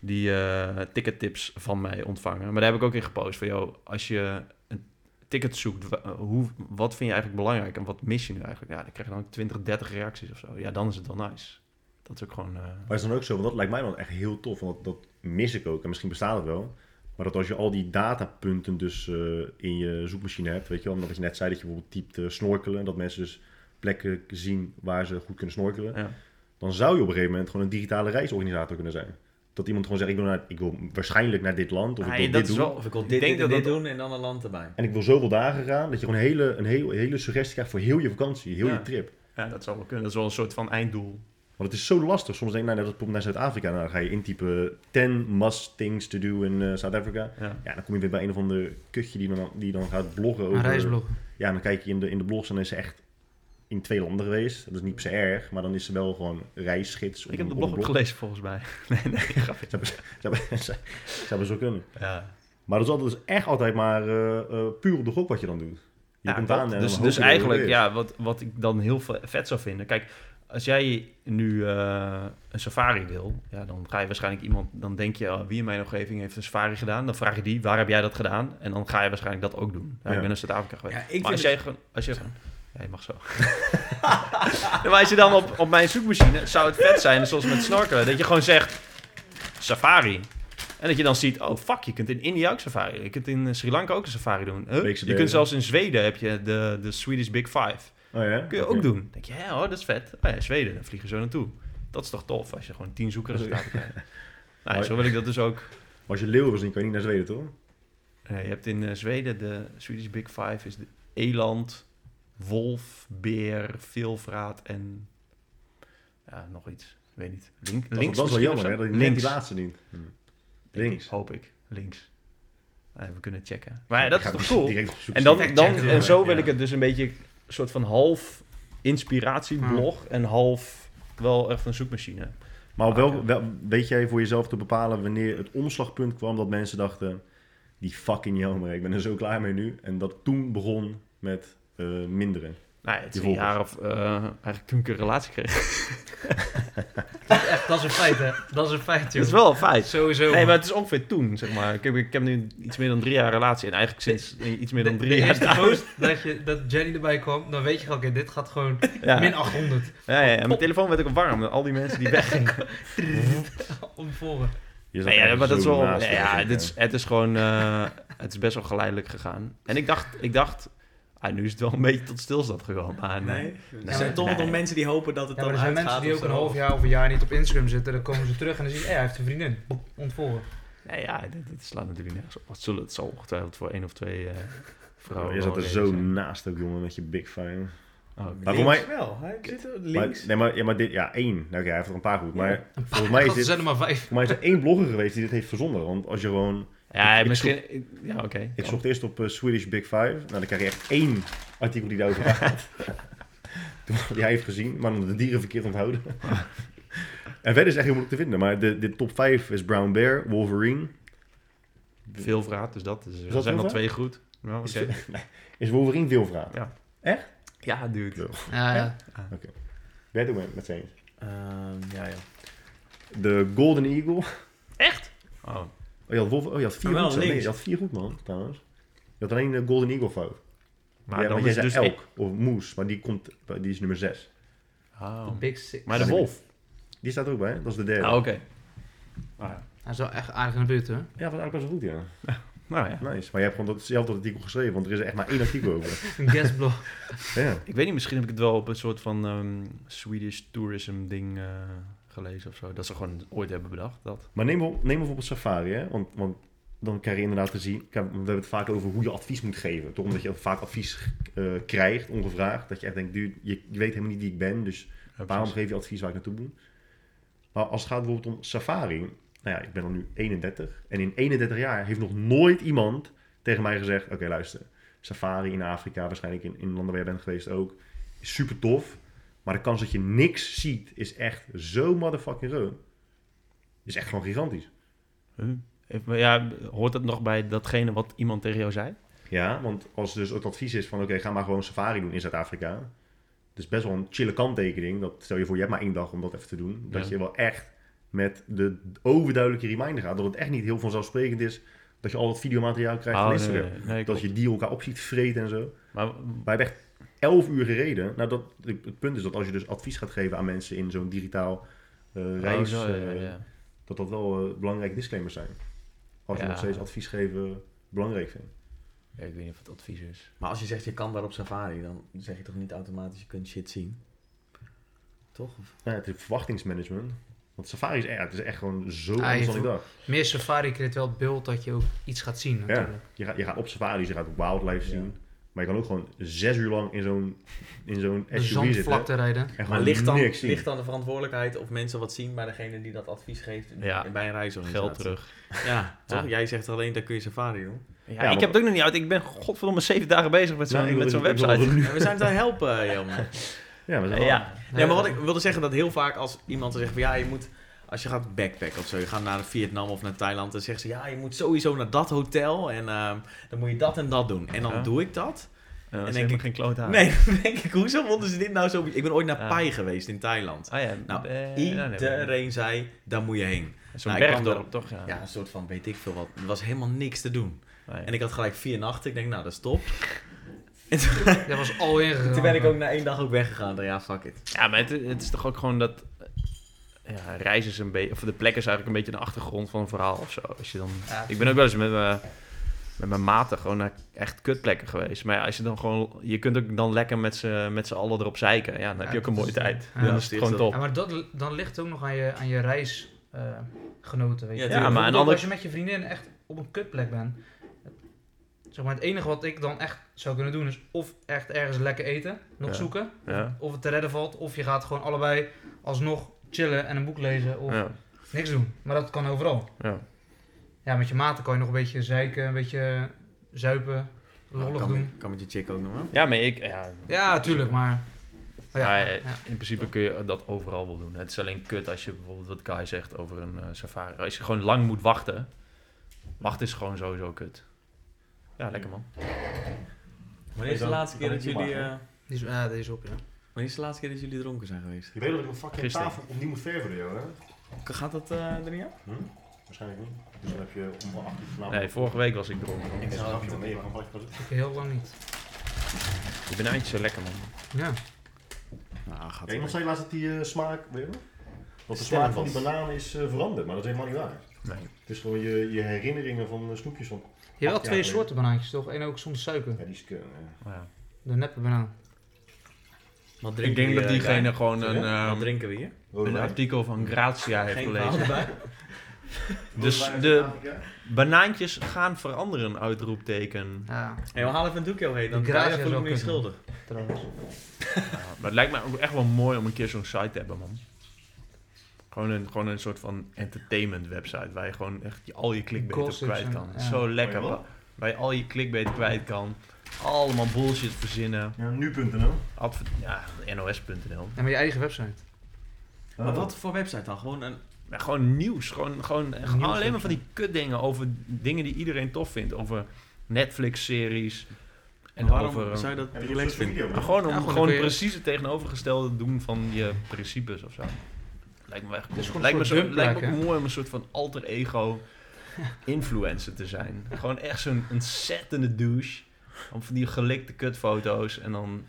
die eh tickettips van mij ontvangen. Maar daar heb ik ook in gepost van, joh, als je een ticket zoekt, eh, hoe, wat vind je eigenlijk belangrijk en wat mis je nu eigenlijk? Ja, dan krijg je dan 20, 30 reacties of zo. Ja, dan is het wel nice. Dat is ook gewoon... eh, Maar is dan ook zo, want dat lijkt mij dan echt heel tof. Want dat, dat mis ik ook. En misschien bestaat het wel. Maar dat als je al die datapunten dus eh, in je zoekmachine hebt, weet je wel, omdat je net zei dat je bijvoorbeeld typt eh, snorkelen, dat mensen dus plekken zien waar ze goed kunnen snorkelen, ja. dan zou je op een gegeven moment gewoon een digitale reisorganisator kunnen zijn. Dat iemand gewoon zegt, ik wil, naar, ik wil waarschijnlijk naar dit land, of ik wil dit dat doen. wel- Of ik wil Ik dit, denk dit en dat dit dat- doen en dan een land erbij. En ik wil zoveel dagen gaan, dat je gewoon een hele, een hele, hele suggestie krijgt voor heel je vakantie, heel Ja. je trip. ja, dat zou wel kunnen. Dat is wel een soort van einddoel. Want het is zo lastig. Soms denk ik, nou, als bijvoorbeeld naar Zuid-Afrika, nou, dan ga je intypen 10 must things to do in eh South Africa. Ja. Ja, dan kom je weer bij een of ander kutje die dan, die dan gaat bloggen over... Een reisblog. Ja, dan kijk je in de, in de blogs en dan is ze echt in twee landen geweest. Dat is niet per se erg, maar dan is ze wel gewoon reisgids. op Ik heb de blog ook gelezen volgens mij. Nee, nee, grapje. Ze hebben, ze, hebben, ze, ze hebben zo kunnen. Ja. Maar dat is altijd dus echt altijd maar eh, eh, puur op de gok wat je dan doet. Je Ja, komt dat. aan en dus dan dus eigenlijk, ja, wat, wat ik dan heel ve- vet zou vinden. Kijk, als jij nu eh, een safari wil, ja, dan ga je waarschijnlijk iemand, dan denk je, oh, wie in mijn omgeving heeft een safari gedaan? Dan vraag je die, waar heb jij dat gedaan? En dan ga je waarschijnlijk dat ook doen. Ja, Ja. Ik ben naar Zuid-Afrika geweest. Ja, maar als jij gewoon, als je gewoon, ja, je mag zo. Maar als je dan op, op mijn zoekmachine, zou het vet zijn, zoals met snorkelen, dat je gewoon zegt, safari. En dat je dan ziet, oh fuck, je kunt in India ook safari. Je kunt in Sri Lanka ook een safari doen. Huh? Je kunt zelfs in Zweden heb je de, de Swedish Big Five. Oh ja? Kun je ook doen. Dan denk je, ja hoor, dat is vet. Oh ja, Zweden, dan vliegen zo naartoe. Dat is toch tof, als je gewoon tien zoekresultaten krijgt. Nou, ja, zo wil ik dat dus ook. Maar als je leeuwen wil zien, kan je niet naar Zweden, toch? Eh, je hebt in eh, Zweden de Swedish Big Five is de eland, wolf, beer, veelvraat en ja, nog iets. Ik weet niet. Link, Dat, links dat is wel jammer, hè? Dat je net links, die laatste niet. Hm. Links. ik, hoop ik. Links. Eh, we kunnen checken. Maar ja, dat Ik is toch cool? En, dan, dan, en zo wil Ja. ik het dus een beetje een soort van half inspiratieblog en half wel echt een zoekmachine. Maar op welk, Ah, wel, weet jij voor jezelf te bepalen wanneer het omslagpunt kwam dat mensen dachten, die fucking jammer, ik ben er zo klaar mee nu. En dat toen begon met eh, minderen. Nou, het is een jaar of eh, eigenlijk toen ik een relatie kreeg. Echt, dat is een feit, hè. Dat is een feit, joh. Dat is wel een feit. Sowieso. Nee, maar het is ongeveer toen, zeg maar. Ik heb, ik heb nu iets meer dan drie jaar relatie. En eigenlijk sinds iets meer dan de, drie de jaar... eerste post dat, je, dat Jenny erbij kwam, dan weet je gewoon, oké, dit gaat gewoon Ja. min 800 Ja, ja, en mijn telefoon werd ook warm. Al die mensen die weggingen. om voren. Je zat Nee, ja, maar dat is zo wel... naast Ja, het, is, het is gewoon... eh, het is best wel geleidelijk gegaan. En ik dacht... Ik dacht ah, nu is het wel een beetje tot stilstand gekomen. Maar nee. Nee. Er maar- zijn toch nee. nog mensen die hopen dat het Ja, maar dan er zijn uitgaat mensen die ook een half jaar of een jaar niet op Instagram zitten. Dan komen ze terug en dan zie je, hé, hij heeft een vriendin. Ontvolgen. Nee, ja, dit, dit slaat natuurlijk nergens op. Het, zullen, het zal ongetwijfeld voor één of twee eh, vrouwen... Je zat er zo zijn. naast ook, jongen, met je big fire. Oh. Maar voor mij- wel. Hij zit er Maar, links. nee, maar, ja, maar dit, ja, één. Nou, oké, hij heeft er een paar goed. Maar Ja. volgens mij is Er dit, zijn er maar vijf. mij is er één blogger geweest die dit heeft verzonnen. Want als je gewoon... Ja, Ik- misschien... ik- ja, oké. Ik zocht eerst op eh, Swedish Big Five. Nou, dan krijg je echt één artikel die daarover gaat. die hij heeft gezien, maar dan de dieren verkeerd onthouden. En verder is het echt heel moeilijk te vinden. Maar de, de top 5 is Brown Bear, Wolverine. Veel vraat, dus dat, is, dat er zijn al twee goed. Nou, oké. Is, is Wolverine veel vraag? Ja, dude. Ja, ja. Ben jij het ook met, met z'n eens? Ehm, ja, ja. De Golden Eagle. Echt? Oh, je had, Wolver- oh, je had vier Maar wel goed. zo. Nee, links. je had vier goed, man, trouwens. Je had alleen de Golden Eagle fout. maar ja, dan is zei dus... elk, of moes, maar die, komt, die is nummer 6. Oh. De Big Six. Maar de wolf. Die staat ook bij, hè? dat is de derde. Ah, oké. Ah, ja. Hij is wel echt aardig in de buurt, hè? Ja, dat was eigenlijk best wel goed, ja. Nou ja. Nice. Maar je hebt gewoon datzelfde artikel geschreven, want er is er echt maar één artikel over. Een guestblog. Ja. Ik weet niet, misschien heb ik het wel op een soort van ehm, Swedish tourism ding eh, gelezen of zo. Dat ze gewoon ooit hebben bedacht, dat. Maar neem, bijvoorbeeld- neem bijvoorbeeld Safari, hè? Want, want dan krijg je inderdaad te zien... We hebben het vaak over hoe je advies moet geven. Toch omdat je vaak advies eh, krijgt, ongevraagd. Dat je echt denkt, dude, je, je weet helemaal niet wie ik ben, dus Ja, waarom geef je advies waar ik naartoe moet? Maar als het gaat bijvoorbeeld om Safari... Nou ja, ik ben dan nu 31. En in 31 jaar heeft nog nooit iemand tegen mij gezegd... Oké, luister. Safari in Afrika, waarschijnlijk in, in landen waar jij bent geweest ook... is super tof. Maar de kans dat je niks ziet is echt zo motherfucking groot. Is echt gewoon gigantisch. Huh? Ja, hoort dat nog bij datgene wat iemand tegen jou zei? Ja, want als dus het advies is van... Oké, ga maar gewoon safari doen in Zuid-Afrika. Dus best wel een chille kanttekening. Dat stel je voor, je hebt maar één dag om dat even te doen. Dat Ja. je wel echt met de overduidelijke reminder gaat. Dat het echt niet heel vanzelfsprekend is... dat je al het videomateriaal krijgt Oh, nee, Instagram. nee, nee, dat klopt. je die elkaar op ziet vreten en zo. Maar Wij hebben echt 11 uur gereden. Nou, dat, het punt is dat als je dus advies gaat geven aan mensen in zo'n digitaal eh, reis, Oh, zo, ja, eh, ja. dat dat wel eh, belangrijke disclaimers zijn. Als je Ja. nog steeds advies geven belangrijk vindt. Ja, ik weet niet of het advies is. Maar als je zegt je kan daar op safari, dan zeg je toch niet automatisch je kunt shit zien? Toch? Ja, het is verwachtingsmanagement. Want safari is, echt- het is echt gewoon zo Ah, anders dan ik voelt- dacht. Meer safari creëert wel het beeld dat je ook iets gaat zien, natuurlijk. Je gaat, je gaat op safari, je gaat wildlife zien. Maar je kan ook gewoon zes uur lang in zo'n, in zo'n SUV zitten. zandvlakte rijden. En Maar gewoon ligt dan, niks ligt dan de verantwoordelijkheid of mensen wat zien bij degene die dat advies geeft Ja. bij een reisorganisatie? Geld terug. Ja, toch? Ja. Jij zegt alleen, dan kun je safari doen. Ja, maar- ik heb het ook nog niet uit. Ik ben godverdomme zeven dagen bezig met zo'n Nou, zo'n website. En we zijn te helpen, Jelmer. Ja, we zijn wel- Ja, Ja, maar wat ik wilde zeggen, dat heel vaak als iemand zegt van ja, je moet, als je gaat backpacken of zo, je gaat naar Vietnam of naar Thailand, dan zeggen ze ja, je moet sowieso naar dat hotel en ehm, dan moet je dat en dat doen. En dan Ja. doe ik dat. en denk ik geen kloot aan. Nee, denk ik, hoezo vonden ze dit nou zo... Ik ben ooit naar. Pai geweest in Thailand. Ah ja, Nou, eh, nee, Iedereen zei, daar moet je heen. Zo'n Nou, bergdorp, toch? Ja. Ja, een soort van, weet ik veel wat. Er was helemaal niks te doen. Nee. En ik had gelijk vier nachten. Ik denk, nou, dat is top. En Dat was al ingegaan. toen ben ik ook na één dag ook weggegaan. Dan, ja, fuck it. Ja, maar het, het is toch ook gewoon dat... eh, Ja, reizen is een beetje... Of de plek is eigenlijk een beetje de achtergrond van een verhaal of zo. Als je dan, Ja, ik ben ook wel eens met mijn, met mijn maten gewoon naar echt kutplekken geweest. Maar ja, als je dan gewoon... Je kunt ook dan lekker met z'n met z'n allen erop zeiken. Ja, dan heb je ook een mooie is- tijd. ja, dan dat is het gewoon dat. top. Ja, maar dat, dan ligt het ook nog aan je, aan je reisgenoten, weet je. Ja, maar een ander... Als je met je vriendin echt op een kutplek bent. Zeg maar, het enige wat ik dan echt zou kunnen doen is of echt ergens lekker eten, nog Ja. zoeken. Ja, Of het te redden valt, of je gaat gewoon allebei alsnog chillen en een boek lezen of ja, niks doen. Maar dat kan overal. ja. Ja, met je maten kan je nog een beetje zeiken, een beetje zuipen, lollig kan, doen. kan met je chick ook nog wel. ja, maar ik... Ja, Ja, tuurlijk, maar... maar Ja, ja, eh, ja. in principe kun je dat overal wel doen. Het is alleen kut als je bijvoorbeeld wat Kai zegt over een eh, safari. Als je gewoon lang moet wachten. Wachten is gewoon sowieso kut. Ja, lekker man. Wanneer is de laatste keer dat jullie... eh, Die is, deze op, ja. Wanneer is de laatste keer dat jullie dronken zijn geweest? Je weet dat ik een fucking Gisteren. tafel opnieuw moet verven, joh, hè? Gaat dat eh, er niet aan? Hm? Waarschijnlijk niet. Dus dan heb je om acht uur vanavond... Nee, vorige week was ik dronken. Ik zou het niet nee, gewoon gelijk pas- Ik heel lang niet. Ik ben eindje zo lekker man. Ja. Nou, gaat Ja, iemand zei laatst dat die eh, smaak, weet je wel? Dat de smaak van die banaan is eh, veranderd, maar dat is helemaal niet waar. Nee. Het is gewoon je, je herinneringen van eh, snoepjes van... Je hebt wel Ja, twee nee. soorten banaantjes, toch? Eén ook zonder suiker. Ja, die is kunnen. ja. Ja. De neppe banaan. Wat Ik denk dat diegene gewoon een, ehm, drinken we hier? Een artikel van Grazia heeft gelezen. Dus de banaantjes gaan veranderen, uitroepteken. Ja, Hey, we halen even een doekje. Dan Grazia voel ik me niet schuldig. trouwens. Ja, maar het lijkt me ook echt wel mooi om een keer zo'n site te hebben man. Gewoon een, gewoon een soort van entertainment website waar je gewoon echt je, al je clickbait op kwijt kan. ja. Zo lekker. Waar je al je clickbait kwijt kan. Allemaal bullshit verzinnen. Ja, nu.nl. Adver ja, nos.nl. Ja, maar je eigen website. Maar wat voor website dan? Gewoon een... Ja, gewoon nieuws. Gewoon, gewoon Nieuws, alleen maar van die kutdingen over dingen die iedereen tof vindt. Over Netflix-series. En En waarom over... zou je dat Heb je relaxed vinden? Maar gewoon om Ja, gewoon precies het tegenovergestelde doen van je principes of zo. Lijkt me echt cool. Lijkt me, zo, lijkt me ook mooi om een soort van alter ego influencer te zijn. Gewoon echt zo'n ontzettende douche. Om van die gelikte kutfoto's en dan...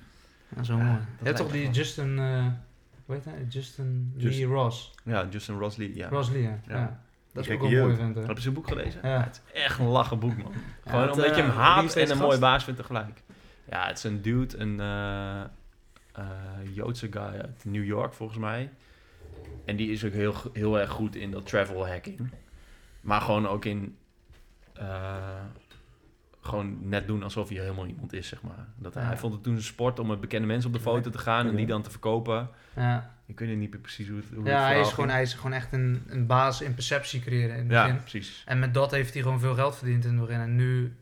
Ja, zo Ja, mooi. dat Je hebt toch die Justin, eh hoe heet hij? Justin Just- Lee Ross. Ja, Justin Rosley, ja. Ross Lee, ja. Ja. ja. Dat is ook wel vent, hè. Heb je zijn boek gelezen? Ja. Het is echt een lachen boek, man. Gewoon wat, omdat je hem eh, haat en een mooie baas vindt tegelijk. Ja, het is een dude, een eh, eh, Joodse guy uit New York, volgens mij. En die is ook heel, heel erg goed in dat travel hacking. Maar gewoon ook in... eh, gewoon net doen alsof hij helemaal iemand is, zeg maar. Dat hij, Ja. hij vond het toen een sport om met bekende mensen op de foto te gaan en die dan te verkopen. Ja, Ik weet niet meer precies hoe het hoe het ja hij, is gewoon, hij is gewoon echt een, een baas in perceptie creëren in het Ja, begin. precies. En met dat heeft hij gewoon veel geld verdiend in het begin. En nu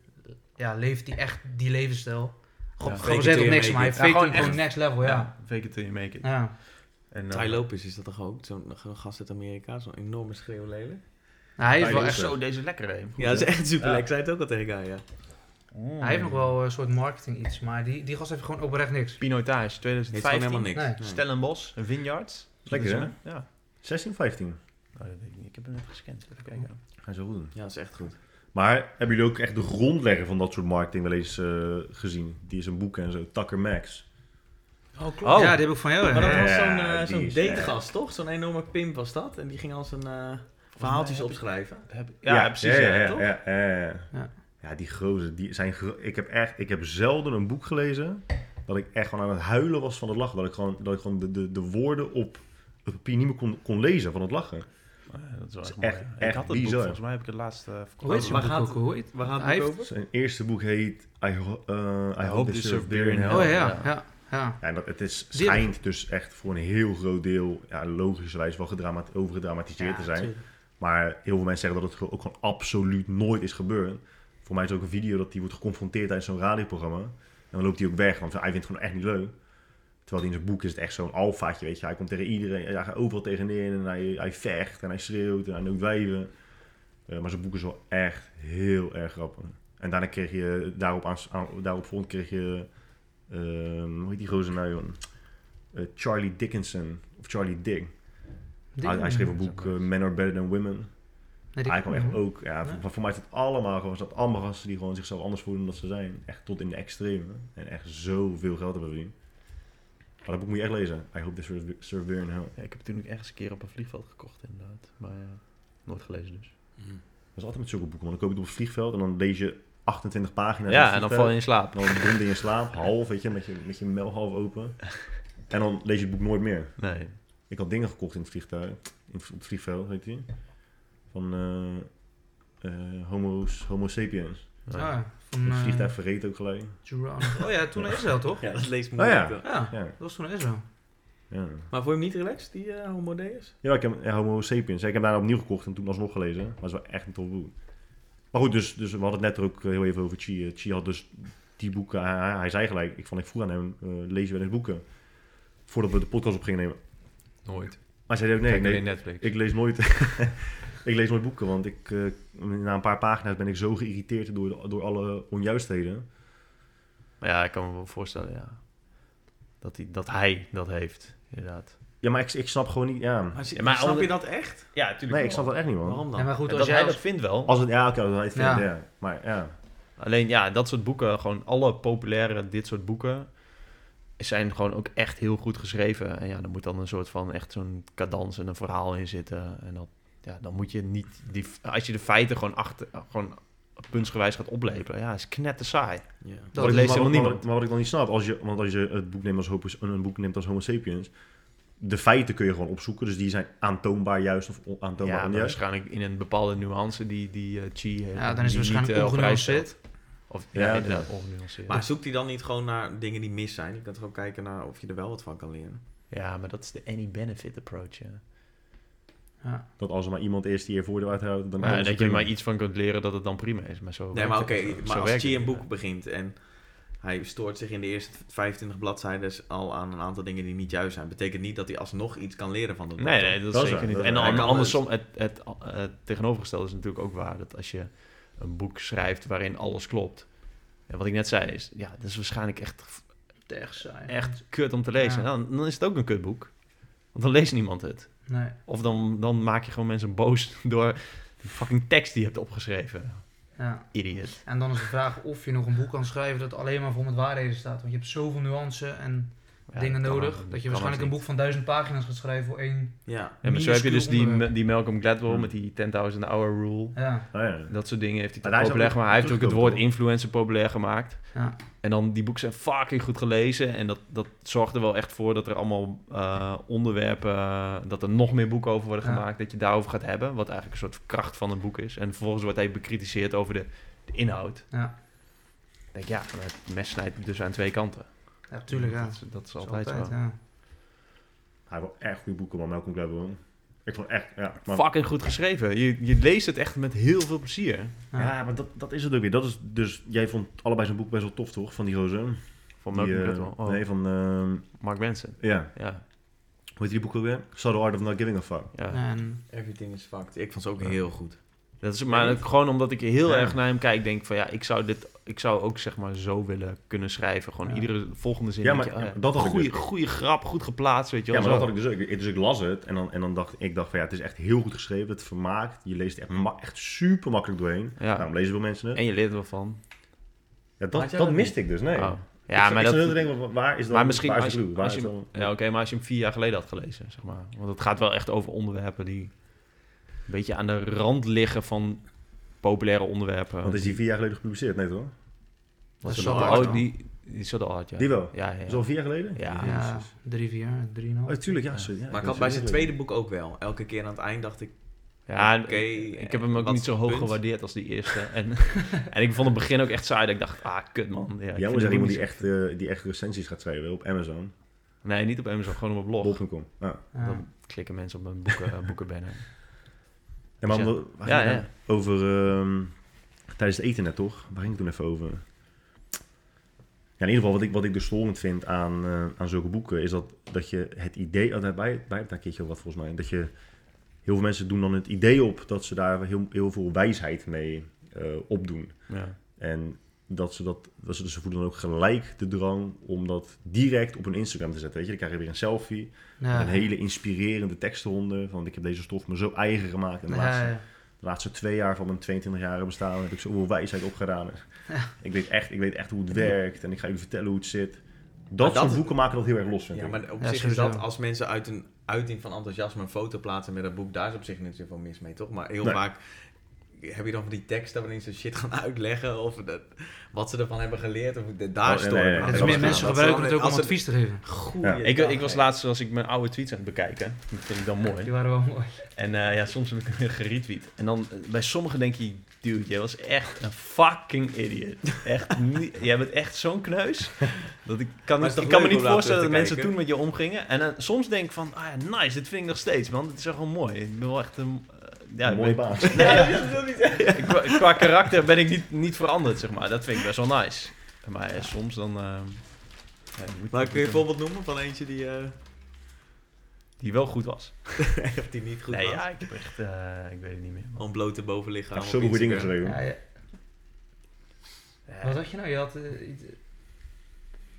ja, leeft hij echt die levensstijl. Gewoon Ja. gezegd op niks, maar hij fake Ja, gewoon gewoon next level, ja. Fake it till you make it. Ja. En, Ty eh, Lopez is dat toch ook? Zo'n gast uit Amerika, zo'n enorme schreeuwlelijk. Nou, hij is wel echt Zo, deze lekker. Ja, dat is echt super Ja. lekker. Ik zei het ook al tegen ja. Mm. Hij heeft nog wel een soort marketing iets, maar die, die gast heeft gewoon oprecht niks. Pinotage, Heeft gewoon 2015. helemaal niks. Nee. Nee. Stellenbosch, Vineyards. Lekker, hè? Ja. 16, 15. Nou, dat weet ik niet. Ik heb hem net gescand. Even kijken. Ga je zo goed doen. Ja, dat is echt goed. Maar hebben jullie ook echt de grondlegger van dat soort marketing wel eens eh, gezien? Die is een boek en zo, Tucker Max. Oh, klopt. Oh. Ja, die heb ik van jou. Maar dat was zo'n eh, zo'n is dategast, toch? Zo'n enorme pimp was dat. En die ging al zijn eh, verhaaltjes opschrijven. Heb, ja, precies. Ja, Ja, ja, ja, toch? ja, ja, ja. Die gozer, die zijn ik heb echt, ik heb zelden een boek gelezen dat ik echt gewoon aan het huilen was van het lachen. Dat ik gewoon, dat ik gewoon de, de, de woorden op het papier niet meer kon, kon lezen van het lachen. Ja, dat is wel Dat echt, is echt- mooi, ja. echt Ik had het boek, bizar. volgens mij heb ik het laatst eh, verkocht. Waar gaat- ook? Hoe heet Waar gaat Hij het over? Zijn eerste boek heet I, ho- eh, I, Hope They Serve Beer in Hell. Oh ja, Ja. ja, ja. Ja, en dat, het is, schijnt dus echt voor een heel groot deel, ja, logischerwijs wel gedrama- overgedramatiseerd te zijn. Maar heel veel mensen zeggen dat het gewoon- ook gewoon absoluut nooit is gebeurd. Voor mij is ook een video dat hij wordt geconfronteerd tijdens zo'n radioprogramma. En dan loopt hij ook weg, want hij vindt het gewoon echt niet leuk. Terwijl in zijn boek is het echt zo'n alfaatje, weet je. Hij komt tegen iedereen, hij gaat overal tegenin en hij, hij vecht en hij schreeuwt en hij noemt wijven. Eh, maar zijn boek is wel echt heel erg grappig. En daarna kreeg je, daarop, aan, daarop volgend kreeg je, ehm, hoe heet die gozer nou, joh? Eh, Charlie Dickinson, of Charlie Dick. Die- Hij, hij schreef een boek, eh. Men Are Better Than Women. Nee, die- Hij kwam echt ook, ja, Ja. voor, voor mij is het allemaal gewoon, dat allemaal gasten die gewoon zichzelf anders voelen dan dat ze zijn. Echt tot in de extreme. En echt zoveel geld hebben verdiend. Maar dat boek moet je echt lezen. I hope this serve, serve beer in hell. Ja, ik heb het toen ook ergens een keer op een vliegveld gekocht, inderdaad. Maar ja, nooit gelezen dus. Mm. Dat is altijd met zulke boeken, want dan koop je het op het vliegveld en dan lees je 28 pagina's. Ja, en dan val je in slaap. En dan donder je in slaap, half, weet je, met je, met je mel half open. En dan lees je het boek nooit meer. Nee. Ik had dingen gekocht in het vliegtuig, in het, op het vliegveld, weet je. Van eh, eh, homo's, homo sapiens. nee. Ah, van Het eh, vliegtuig verreed ook gelijk. Geronimo. Oh ja, toen naar Israël toch? Ja, dat leest Oh moeilijk. ja. Ja, Ja, dat was toen naar Israël. ja. Maar vond je hem niet relaxed, die eh Homo Deus? ja ik heb ja, Homo sapiens. Ja, ik heb daarna opnieuw gekocht en toen alsnog gelezen. Maar het is wel echt een tof boek. Maar goed, dus, dus we hadden het net ook heel even over Chi. Eh, Chi had dus die boeken. Hij, zei gelijk, ik, vond, ik vroeg aan hem, eh, lees je wel eens boeken? Voordat we de podcast op gingen nemen. Nooit. Maar hij zei ook, nee, nee, alleen Netflix. ik lees nooit... ik lees nooit boeken, want ik, eh, na een paar pagina's ben ik zo geïrriteerd door, de- door alle onjuistheden. Maar ja, ik kan me wel voorstellen, ja. Dat hij dat, hij dat heeft, inderdaad. Ja, maar ik, ik snap gewoon niet... Ja. Maar, Ja, maar snap je dat echt? Ja, natuurlijk. Nee, ik snap dat echt niet, man. Waarom dan? Ja, maar goed, als dat jij als... dat vindt wel. Als het, ja, oké, hij het vindt, Ja. ja. Maar ja. Alleen ja, dat soort boeken, gewoon alle populaire dit soort boeken, zijn gewoon ook echt heel goed geschreven. En ja, er moet dan een soort van echt zo'n cadans en een verhaal in zitten. En dat, ja, dan moet je niet, die, als je de feiten gewoon achter, gewoon puntsgewijs gaat oplepelen, ja, is knetter saai. Ja. Dat ik- leest maar- helemaal maar- niemand. Maar wat ik dan niet snap, als je, want als je het boek neemt als, homo, een boek neemt als Homo sapiens, de feiten kun je gewoon opzoeken, dus die zijn aantoonbaar juist of on- aantoonbaar Ja, onjuist. waarschijnlijk in een bepaalde nuance die, die eh, Chi heeft. Ja, dan is het waarschijnlijk eh, ongenuanceerd. Of, ja, Ja, inderdaad, oké. ongenuanceerd. Maar zoekt hij dan niet gewoon naar dingen die mis zijn? Je kan toch ook kijken naar of je er wel wat van kan leren? ja, maar dat is de any benefit approach, ja. Ja. Dat als er maar iemand is die er voordeel uithoudt, dan is dat het je er prima. maar iets van kunt leren dat het dan prima is. Maar zo Nee, maar oké, maar als het een boek begint en hij stoort zich in de eerste 25 bladzijden al aan een aantal dingen die niet juist zijn. Betekent niet dat hij alsnog iets kan leren van de dokter. Nee, nee, dat, Dat is zeker waar, niet. dat En waar. an- Hij kan andersom, het, het, het tegenovergestelde is natuurlijk ook waar. Dat als je een boek schrijft waarin alles klopt. En wat ik net zei is, ja, dat is waarschijnlijk echt, Echt saai. echt kut om te lezen. Ja. Dan, dan is het ook een kutboek. Want dan leest niemand het. Nee. Of dan, dan maak je gewoon mensen boos door de fucking tekst die je hebt opgeschreven. Ja. Idiot. En dan is de vraag of je nog een boek kan schrijven dat alleen maar vol met waarheden staat. Want je hebt zoveel nuance en dingen nodig. dat je waarschijnlijk een boek van duizend pagina's gaat schrijven voor één. Ja. Ja, maar zo heb je dus die, die Malcolm Gladwell Hmm. met die 10.000 hour rule. Ja. Ah, ja. Dat soort dingen heeft hij Maar populair gemaakt. Hij heeft ook het woord influencer populair gemaakt. Ja. En dan, die boeken zijn fucking goed gelezen. En dat, dat zorgt er wel echt voor dat er allemaal eh, onderwerpen... eh, dat er nog meer boeken over worden Ja. gemaakt. Dat je daarover gaat hebben. Wat eigenlijk een soort kracht van een boek is. En vervolgens wordt hij bekritiseerd over de, de inhoud. Ja. Ik denk, ja, het mes snijdt dus aan twee kanten. Ja, tuurlijk. Ja. Dat, is- dat is altijd, zo. ja. Hij heeft wel echt goede boeken, man. Malcolm Gladwell. Ik vond echt, ja. Maar, Fucking goed geschreven. Je, je leest het echt met heel veel plezier. Ja. ja, maar dat, dat is het ook weer. Dat is dus, jij vond allebei zijn boek best wel tof, toch? Van die gozer. Van Malcolm eh, Gladwell. Oh, Nee, van, ehm, Mark Manson. ja. Ja, Hoe heet die boek ook weer? Subtle Art of Not Giving a Fuck. ja. En Everything is fucked. Ik vond ze ook Ja. heel goed. Dat is maar gewoon omdat ik heel Ja. erg naar hem kijk. Denk van ja, ik zou dit, ik zou ook zeg maar zo willen kunnen schrijven. Gewoon Ja. iedere volgende zin. Ja, maar je, ja, eh, dat goeie, dus. goeie grap, goed geplaatst, weet je Ja, wel. maar dat zo. had ik dus ook. Dus ik las het en dan, en dan dacht ik, dacht van ja, het is echt heel goed geschreven. Het vermaakt. Je leest echt, ma- echt super makkelijk doorheen. Ja. Daarom lezen veel mensen het. En je leert er wel van. Ja, dat, dat dat miste ik dus, nee. Oh. Ja, maar dat... te denken, waar is dan, Maar misschien waar is als je? Waar als is je, dan- ja, oké, maar als je hem vier jaar geleden had gelezen, zeg maar. Want het gaat wel echt over onderwerpen die een beetje aan de rand liggen van populaire onderwerpen. Want is die vier jaar geleden gepubliceerd? Nee toch? dat is zo hard. Oh, die, die is art, ja. Die wel? Ja, al vier jaar geleden? Ja. Ja, drie, vier jaar, drieënhalf. Oh, tuurlijk, ja. Sorry, ja, Maar ik had bij zijn tweede boek ook wel. Elke keer aan het eind dacht ik, Ja, oké. ik heb hem ook niet zo hoog punt? gewaardeerd als die eerste. En, en ik vond het begin ook echt saai. Dat ik dacht, ah, kut man. Ja, het moet iemand die zo- echt, eh, die echt recensies gaat schrijven op Amazon. Nee, niet op Amazon, gewoon op blog. Bol.com. Ja. Ja. Dan klikken mensen op mijn boeken, boekenbanner. En maar Dus ja. nou? Over, ehm, tijdens het eten net toch? Waar ging het toen even over? Ja, in ieder geval, wat ik, wat ik dus storend vind aan, eh, aan zulke boeken, is dat, dat je het idee, oh, wij, wij hebben daar een keertje wat volgens mij, dat je, heel veel mensen doen dan het idee op dat ze daar heel, heel veel wijsheid mee eh, opdoen. Ja. En dat ze dat, dat ze, dus ze voelen dan ook gelijk de drang om dat direct op hun Instagram te zetten. Weet je, dan krijg je weer een selfie, Ja. met een hele inspirerende tekst eronder, van ik heb deze stof me zo eigen gemaakt. En de Ja, laatste ja. de laatste twee jaar van mijn 22 jaar bestaan heb ik zoveel wijsheid opgedaan. Ik, weet echt, ik weet echt hoe het werkt en ik ga jullie vertellen hoe het zit. Dat, dat soort boeken maken dat heel erg los, vind Ja, ik. maar op Ja, zich is dat als mensen uit een uiting van enthousiasme een foto plaatsen met een boek, daar is op zich niet zoveel mis mee, toch? Maar heel Nee. vaak heb je dan van die teksten waarin ze shit gaan uitleggen of dat, wat ze ervan hebben geleerd. Of, de- daar Oh, nee. Het dat meer mensen Dat ze gebruiken dan- het ook om advies te geven. Goeie Ja. Ik, ik was laatst, als ik mijn oude tweets aan het bekijken. Dat vind ik dan mooi. Die waren wel mooi. En eh, ja, soms heb ik hem geretweet. En dan eh, bij sommigen denk je, dude, jij was echt een fucking idiot. Echt niet, jij bent echt zo'n kneus. Dat ik kan, niet, het ik me niet voorstellen dat mensen toen met je omgingen. En dan soms denk ik van, ah ja, nice, dit vind ik nog steeds, man. Dit is echt wel mooi. Ik ben wel echt een... eh, ja, een mooie ben- baas. Nee, dat niet ik- qua, qua karakter ben ik niet, niet veranderd, zeg maar. Dat vind ik best wel nice. Maar eh, soms dan... eh, ja, moet- Maar kun je een voorbeeld noemen van eentje die, eh, Die wel goed was. of die niet goed nee, was? ja, ik heb echt... eh, ik weet het niet meer. Gewoon blote bovenlichaam. Zoveel goede dingen geschreven. Ja, ja. Ja. Wat had je nou? Je had eh, iets-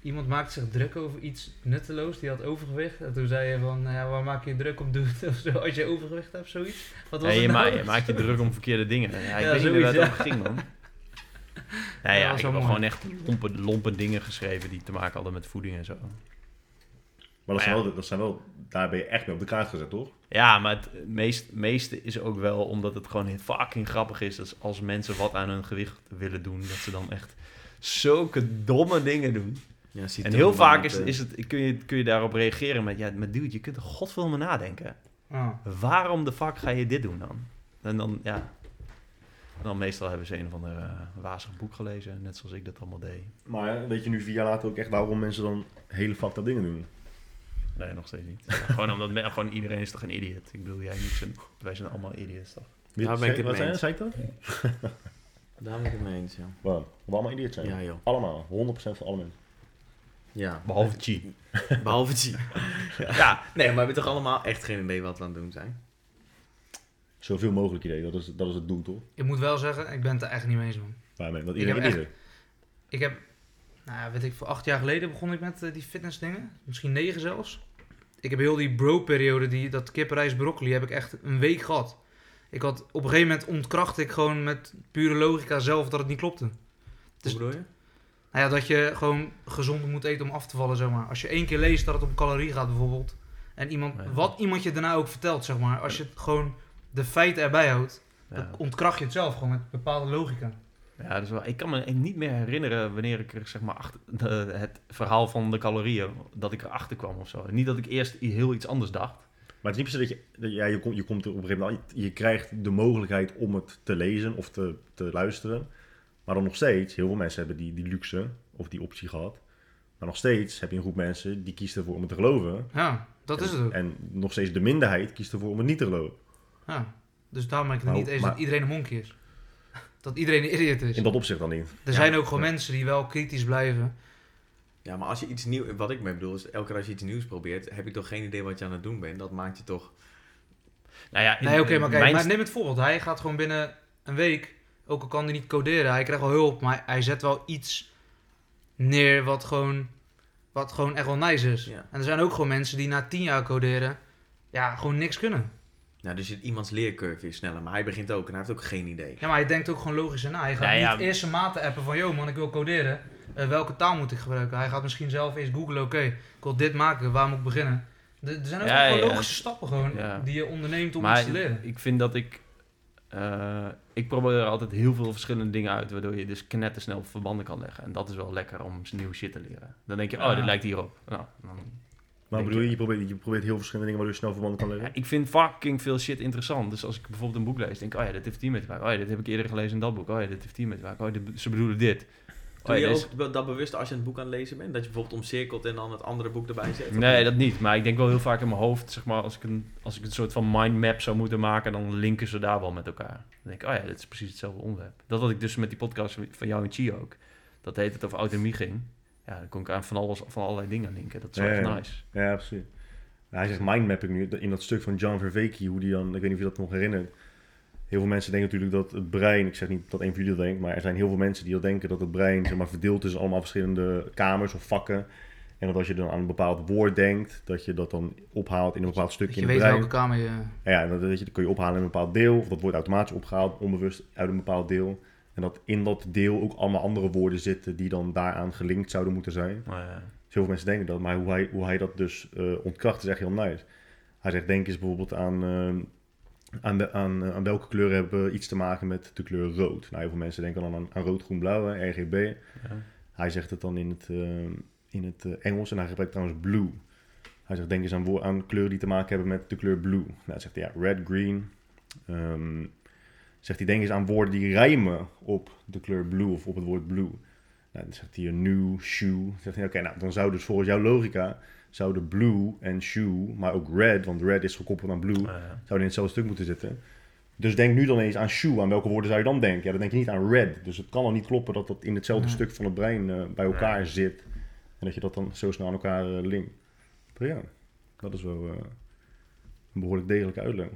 iemand maakte zich druk over iets nutteloos. Die had overgewicht. En toen zei je van, nou ja, waar maak je je druk om? Doe het of zo, als je overgewicht hebt, zoiets. Wat was Ja, het je, nou? ma- je maakt je druk om verkeerde dingen. Ja, ik Ja, weet niet waar zoiets, het over ging, man. Ja, Ja, ik heb mooi. gewoon echt lompe, lompe dingen geschreven die te maken hadden met voeding en zo. Maar dat Maar zijn, ja. wel, dat zijn wel, daar ben je echt mee op de kaart gezet, toch? Ja, maar het meest, meeste is ook wel omdat het gewoon fucking grappig is. Dat als mensen wat aan hun gewicht willen doen, dat ze dan echt zulke domme dingen doen. Ja, ziet En heel vaak is, eh, is het, kun, je, kun je daarop reageren met, ja, maar dude, je kunt er godveel me nadenken. Waarom de fuck ga je dit doen dan? En dan, ja... Dan meestal hebben ze een of ander eh, wazig boek gelezen, net zoals ik dat allemaal deed. Maar weet je nu vier jaar later ook echt waarom mensen dan hele fucked dingen doen? Nee, nog steeds niet. Ja, gewoon omdat men- gewoon iedereen is toch een idiot. Ik bedoel, jij niet zijn, wij zijn allemaal idiots toch? Wie- Daar ben ik het wat mee zei, ik dat? Daar ben ik het mee eens, ja. Waarom? We allemaal idioot zijn. Ja, joh. Allemaal. 100% van alle mensen. Ja. Behalve Chi. Behalve G. ja. nee, maar we hebben toch allemaal echt geen idee wat we aan het doen zijn? Zoveel mogelijk idee. Dat is, dat is het doel, toch? Ik moet wel zeggen, ik ben het er echt niet mee eens, man. Waarmee? Dat Ik iedereen heeft. Ik heb, nou ja, weet ik, voor acht jaar geleden begon ik met eh, die fitnessdingen. Misschien negen zelfs. Ik heb heel die bro-periode, die, dat kippenrijs broccoli, heb ik echt een week gehad. Ik had, op een gegeven moment ontkrachtte ik gewoon met pure logica zelf dat het niet klopte. Dus- Hoe bedoel je? Nou ja, dat je gewoon gezond moet eten om af te vallen, zeg maar. Als je één keer leest dat het om calorie gaat bijvoorbeeld. En iemand, Ja. wat iemand je daarna ook vertelt, zeg maar. Als je het gewoon de feiten erbij houdt, Ja. dan ontkracht je het zelf gewoon met bepaalde logica. Ja, is wel, ik kan me niet meer herinneren wanneer ik er zeg maar achter, de- het verhaal van de calorieën, dat ik erachter kwam of zo. Niet dat ik eerst heel iets anders dacht. Maar het is niet per se dat je... dat- Ja, je, komt, je komt er op een gegeven moment... Je krijgt de mogelijkheid om het te lezen of te, te luisteren. Maar dan nog steeds... Heel veel mensen hebben die, die luxe of die optie gehad. Maar nog steeds heb je een groep mensen die kiest ervoor om het te geloven. Ja, dat en, is het ook. En nog steeds de minderheid kiest ervoor om het niet te geloven. Ja. Dus daarom ben ik het Maar niet eens maar- dat iedereen een monkey is. Dat iedereen een idiot is. In dat opzicht dan niet. Er zijn ook gewoon mensen die wel kritisch blijven. Ja, maar als je iets nieuws... Wat ik mee bedoel is, elke keer als je iets nieuws probeert, heb je toch geen idee wat je aan het doen bent. Dat maakt je toch... Nou ja, in- Nee, oké, maar kijk, mijn maar neem het voorbeeld. Hij gaat gewoon binnen een week, ook al kan hij niet coderen, hij krijgt wel hulp, maar hij zet wel iets neer wat gewoon, wat gewoon echt wel nice is. Ja. En er zijn ook gewoon mensen die na tien jaar coderen, ja, gewoon niks kunnen. Nou, dus iemands leercurve is sneller, maar hij begint ook en hij heeft ook geen idee. Ja, maar hij denkt ook gewoon logisch na. Hij gaat Ja, ja. niet eerst zijn maten appen van, yo man, ik wil coderen. Eh, welke taal moet ik gebruiken? Hij gaat misschien zelf eerst googlen, oké, ik wil dit maken, waar moet ik beginnen? Er zijn ook Ja, gewoon ja. logische stappen gewoon, Ja. die je onderneemt om maar iets te leren. ik vind dat ik... eh, ik probeer altijd heel veel verschillende dingen uit, waardoor je dus knettersnel verbanden kan leggen. En dat is wel lekker om nieuw shit te leren. Dan denk je, oh, dit lijkt hierop. Nou, dan Maar bedoel je, je probeert, je probeert heel verschillende dingen waardoor je snel verbanden kan leggen? Ja, ik vind fucking veel shit interessant. Dus als ik bijvoorbeeld een boek lees, denk ik, oh ja, dit heeft hier mee te maken. Oh ja, dit heb ik eerder gelezen in dat boek. Oh ja, dit heeft hier mee te maken. Oh, dit, ze bedoelen dit. Oh Doe ja, je ook dat bewust als je een boek aan het lezen bent? Dat je bijvoorbeeld omcirkelt en dan het andere boek erbij zet? Nee, dat niet. Maar ik denk wel heel vaak in mijn hoofd, zeg maar, als ik een, als ik een soort van mindmap zou moeten maken, dan linken ze daar wel met elkaar. Dan denk ik, oh ja, dit is precies hetzelfde onderwerp. Dat had ik dus met die podcast van jou en Chi ook. Dat heet het over autonomie ging. Ja, dan kon ik aan van, alles, van allerlei dingen linken. Dat is wel Ja, echt ja. nice. Ja, precies. Nou, hij zegt mindmapping nu, in dat stuk van John Verveke, hoe die dan, ik weet niet of je dat nog herinnert. Heel veel mensen denken natuurlijk dat het brein, ik zeg niet dat een van jullie dat denkt, maar er zijn heel veel mensen die dat denken dat het brein zeg maar, verdeeld is in allemaal verschillende kamers of vakken. En dat als je dan aan een bepaald woord denkt, dat je dat dan ophaalt in een bepaald stukje je in het weet brein. welke kamer je... Ja, dat, dat, je, dat kun je ophalen in een bepaald deel, of dat wordt automatisch opgehaald, onbewust uit een bepaald deel. En dat in dat deel ook allemaal andere woorden zitten die dan daaraan gelinkt zouden moeten zijn. Maar, ja. Dus heel veel mensen denken dat, maar hoe hij, hoe hij dat dus eh, ontkracht is echt heel nice. Hij zegt, denk eens bijvoorbeeld aan, ehm, aan, de- aan, eh, aan welke kleuren hebben iets te maken met de kleur rood. Nou, heel veel mensen denken dan aan, aan rood, groen, blauw, hè, RGB. Ja. Hij zegt het dan in het, ehm, in het eh, Engels en hij gebruikt trouwens blue. Hij zegt, denk eens aan, aan kleuren die te maken hebben met de kleur blue. Nou, dan zegt hij, ja, red, green. Ehm, zegt hij, denk eens aan woorden die rijmen op de kleur blue of op het woord blue. Nou, dan zegt hij een new, shoe. Zegt hij, oké, nou, dan zou dus volgens jouw logica, zouden blue en shoe, maar ook red, want red is gekoppeld aan blue, Maar, ja. zouden in hetzelfde stuk moeten zitten. Dus denk nu dan eens aan shoe. Aan welke woorden zou je dan denken? Ja, dan denk je niet aan red. Dus het kan al niet kloppen dat dat in hetzelfde Ja. stuk van het brein eh, bij elkaar zit. En dat je dat dan zo snel aan elkaar eh, linkt. Maar ja, dat is wel eh, een behoorlijk degelijke uitleg.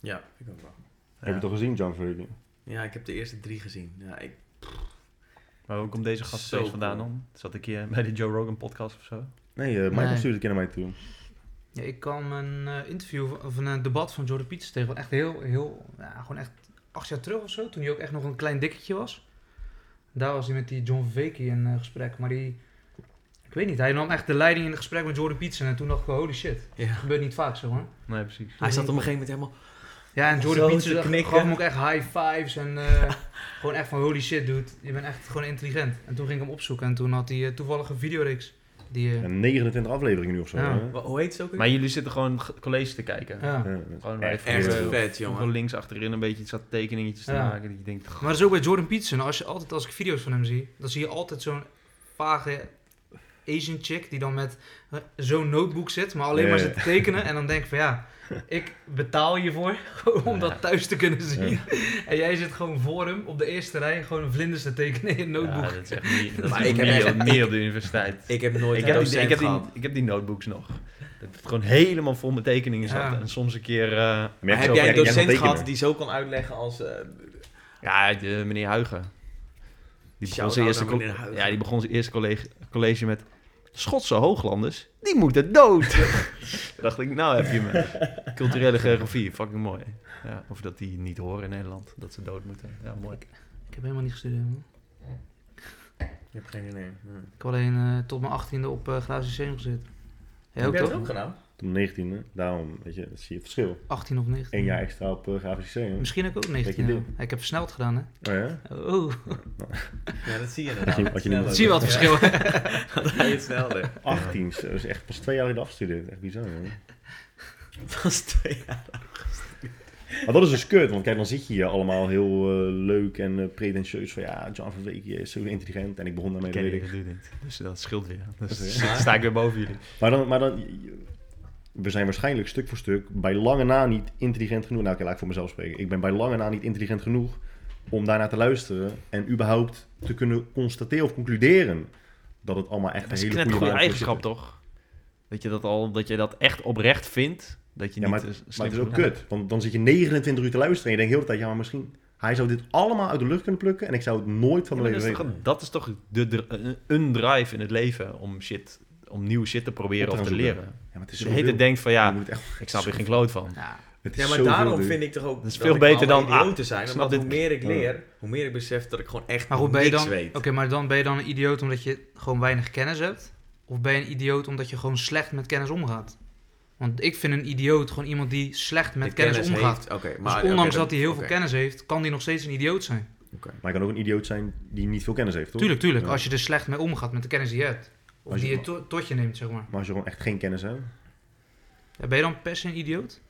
Ja, ik ook wel. Heb je het al gezien, John Fergie? Ja, ik heb de eerste drie gezien. Ja, ik, Maar hoe komt deze gast steeds vandaan cool. dan? Zat ik hier bij de Joe Rogan podcast of zo? Nee, eh Michael Nee. stuurde een keer naar mij toe. Ja, ik kwam een eh, interview of een debat van Jordan Pieters tegen. Echt heel, heel, ja, gewoon echt acht jaar terug of zo. Toen hij ook echt nog een klein dikketje was. Daar was hij met die John Vervaeke in eh, gesprek. Maar die, ik weet niet, hij nam echt de leiding in het gesprek met Jordan Peterson. En toen dacht ik, van, holy shit. ja. Dat gebeurt niet vaak zo, hoor. Nee, precies. Hij zat op een gegeven moment helemaal... Ja, en Jordan te Peterson gaf hem ook echt high fives. En eh, gewoon echt van, holy shit, dude. Je bent echt gewoon intelligent. En toen ging ik hem opzoeken. En toen had hij eh, toevallig een videoreeks. Die, eh, En 29 afleveringen nu of zo. Ja. hè? Hoe heet ze ook? weer? Maar jullie zitten gewoon g- college te kijken. ja. Ja, Gewoon echt vet, jongen. links achterin een beetje zat tekeningetjes te Ja. maken. Dat je denkt, Maar dat is ook bij Jordan Peterson. Als, je altijd, als ik video's van hem zie, dan zie je altijd zo'n vage Asian chick die dan met eh, zo'n notebook zit, maar alleen Ja, maar zit te tekenen. En dan denk ik van ja, ik betaal je voor om Ja. dat thuis te kunnen zien. En jij zit gewoon voor hem op de eerste rij gewoon vlinders te tekenen in een notebook. Ja, dat is echt niet, dat Maar is ik heb meer, echt- meer op de universiteit. Ik heb nooit Ik een heb, die, docent ik, heb die, gehad. ik heb die notebooks nog. Dat het gewoon helemaal vol met tekeningen zat. Ja. En soms een keer... eh, Maar heb jij een docent tekenen. gehad die zo kon uitleggen als... eh, ja, de, meneer Huigen. Die begon, Shout-out zijn eerste, aan col- meneer Huigen. ja, die begon zijn eerste college, college met... Schotse hooglanders, die moeten dood. Dacht ik, nou heb je me. Culturele geografie, fucking mooi. Ja, of dat die niet horen in Nederland, dat ze dood moeten. Ja, mooi. Ik heb helemaal niet gestudeerd. man. Je hebt geen idee. Ik heb alleen eh, tot mijn achttiende op uh, Graafse Systeem gezeten. Jij Heb ook jij dat toch? ook gedaan? Toen 19e, daarom, weet je, dat zie je het verschil. 18 of 19. Eén jaar extra op uh, grafisch systeem. Misschien heb ik ook Weet 19. je ja. dit? Ja, Ik heb versneld gedaan, hè? Oh ja? Oh, Ja, dat zie je niet- zie je wat verschil? Dan ga je het sneller. 18, zo, dat is echt pas twee jaar geleden afgestudeerd. Echt bizar, man. Dat was twee jaar. Maar dat is dus kut, want kijk, dan zit je hier allemaal heel eh, leuk en eh, pretentieus van ja, John van Week is zo intelligent en ik begon daarmee, dat Ken je ik. dat niet. Dus dat scheelt weer. Dus dan sta ik weer boven jullie. Maar dan, maar dan, we zijn waarschijnlijk stuk voor stuk bij lange na niet intelligent genoeg. Nou, oké, laat ik voor mezelf spreken. Ik ben bij lange na niet intelligent genoeg om daarnaar te luisteren en überhaupt te kunnen constateren of concluderen dat het allemaal echt Dat is een hele goede goede eigenschap, toch? Dat je dat, al, dat je dat echt oprecht vindt. Dat je Ja, niet maar, eh, maar het is ook kut, want dan zit je 29 uur te luisteren en je denkt heel de tijd, ja, maar misschien hij zou dit allemaal uit de lucht kunnen plukken en ik zou het nooit van mijn maar leven dat, is weten. toch, dat is toch de, dr- een drive in het leven om shit, om nieuw shit te proberen of te leren. Ja, maar het is Dus zo de hele tijd denkt van Je ja, moet echt, ik snap er geen kloot van. Ja. het is Ja, maar daarom vind ik toch ook Dat is veel beter dan, idioot te zijn. snap hoe meer ik leer, hoe meer ik besef dat ik gewoon echt Maar goed, ben je dan, weet. oké, maar dan ben je dan een idioot omdat je gewoon weinig kennis hebt? Of ben je een idioot omdat je gewoon slecht met kennis omgaat? Want ik vind een idioot gewoon iemand die slecht met kennis, omgaat. Oké, Dus maar ondanks oké, dat hij heel veel kennis heeft, kan hij nog steeds een idioot zijn. oké. Maar hij kan ook een idioot zijn die niet veel kennis heeft, toch? Tuurlijk, tuurlijk. Ja. Als je er slecht mee omgaat met de kennis die je hebt. Of Als je- die je to- tot je neemt, zeg maar. Maar als je gewoon echt geen kennis hebt, Ja, Ben je dan per se een idioot?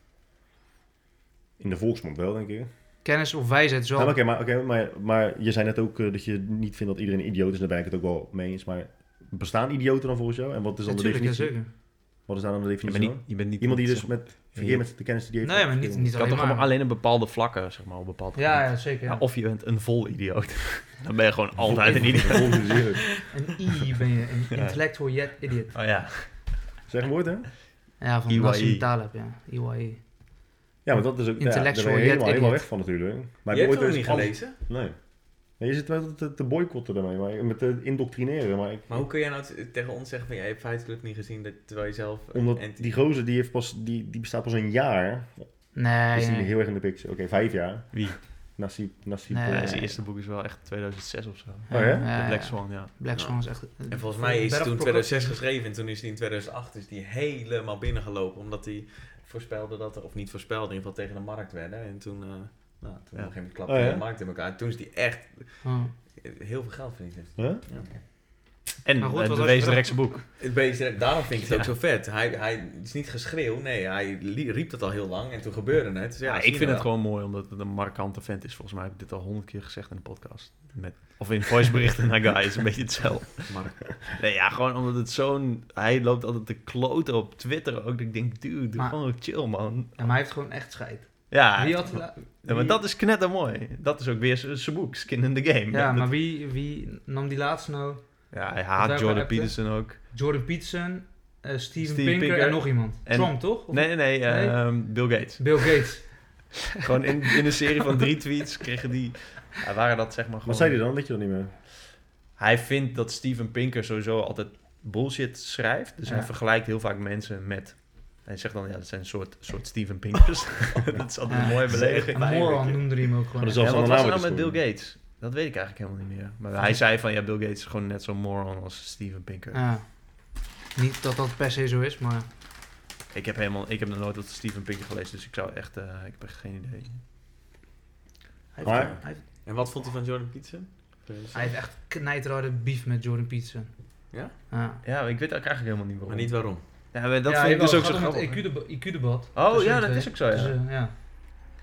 in de volksmond wel, denk ik. Kennis of wijsheid wel... maar Oké, maar, oké, maar, maar je zei net ook eh, dat je niet vindt dat iedereen een idioot is. Daar ben ik het ook wel mee eens. Maar bestaan idioten dan volgens jou? En wat is dan de Natuurlijk, definitie? zeker. Wat is daar dan de Je definitie bent niet, van? je bent niet Iemand die dus met verkeer met de kennis die Nee, heeft. maar niet, niet Je kan alleen toch maar. allemaal alleen op bepaalde vlakken, zeg maar, op bepaalde Ja, ja, zeker. Ja. Ja, of je bent een vol idioot. Dan ben je gewoon altijd een idioot. Een I ben je, een intellectual yet idiot. Oh ja. Zeg een woord, hè? Ja, van EYE. Nassim Taleb, ja. EYE. Ja, maar dat is ook... Ja, daar Intellectual ben je yet helemaal, weg van natuurlijk. Maar Je heb hebt je het ooit nog eens niet gelezen? Nee. Je zit wel te, te boycotten daarmee, maar, met te indoctrineren. Maar ik, Maar hoe kun jij nou tegen ons zeggen van jij hebt feitelijk niet gezien dat, terwijl je zelf... omdat die gozer die, heeft pas, die, die bestaat pas een jaar. Nee, is die nee. heel erg in de picture. Oké, vijf jaar. Wie? Nassib, Nassib. Nee. eh, zijn eerste boek is wel echt 2006 of zo. Oh ja? De Black Swan, ja. Black Swan is echt... En volgens mij is hij toen in 2006 geschreven en toen is hij in 2008 is die helemaal binnengelopen. Omdat hij voorspelde dat er, of niet voorspelde, in ieder geval tegen de markt werden. En toen, eh nou, toen Ja. op een gegeven moment klapte Oh, ja? de markt in elkaar. En toen is hij echt Oh. heel veel geld verdiend. heeft. Huh? Ja. En goed, het rekse boek. Het daarom vind ik het Ja. ook zo vet. Hij, hij het is niet geschreeuw, nee, hij riep het al heel lang en toen gebeurde het. Dus ja, ik vind het wel. gewoon mooi omdat het een markante vent is. Volgens mij heb ik dit al honderd keer gezegd in de podcast. Met, of in voiceberichten naar Guy, is een beetje hetzelfde. Maar Nee, ja, gewoon omdat het zo'n... Hij loopt altijd te kloten op Twitter ook. Dat ik denk, dude, doe Maar- gewoon chill, man. Ja, maar hij heeft gewoon echt scheid. Ja, Wie had... la- ja, maar dat is knettermooi. Dat is ook weer zijn boek, Skin in the Game. Ja, Dat- maar wie, wie nam die laatste nou? ja, hij haat Jordan? Peterson ook. Jordan Peterson, eh, Steven, Steven Pinker, Pinker. en nog iemand. En- Trump, toch? Of Nee, nee, nee, Nee? ehm, Bill Gates. Bill Gates. Gewoon in, in een serie van drie tweets kregen die... Ja, waren dat zeg maar gewoon... Wat zei hij dan? Weet je dat niet meer? Hij vindt dat Steven Pinker sowieso altijd bullshit schrijft. Dus hij vergelijkt heel vaak mensen met... Hij zegt dan, ja, dat zijn een soort, soort Steven Pinkers. dat is altijd een mooie belediging. Moron noemde hij hem ook gewoon. Maar Ja, wat was er nou met Bill Gates? Dat weet ik eigenlijk helemaal niet meer. Maar hij zei van, ja, Bill Gates is gewoon net zo'n moron als Steven Pinker. Ja. Niet dat dat per se zo is, maar... Ik heb helemaal, ik heb nog nooit wat Steven Pinker gelezen, dus ik zou echt, eh, ik heb echt geen idee. Hij Maar- heeft, hij, heeft, En wat vond hij van Jordan Peterson? hij heeft echt knijterharde beef met Jordan Peterson. Ja? Ja. Ja, ik weet ook eigenlijk helemaal niet Maar waarom. niet waarom. Ja, maar dat ja, vind ik dus ook zo het grappig. het IQ-debat. Oh ja, dat twee. is ook zo, ja. Dus, eh, ja.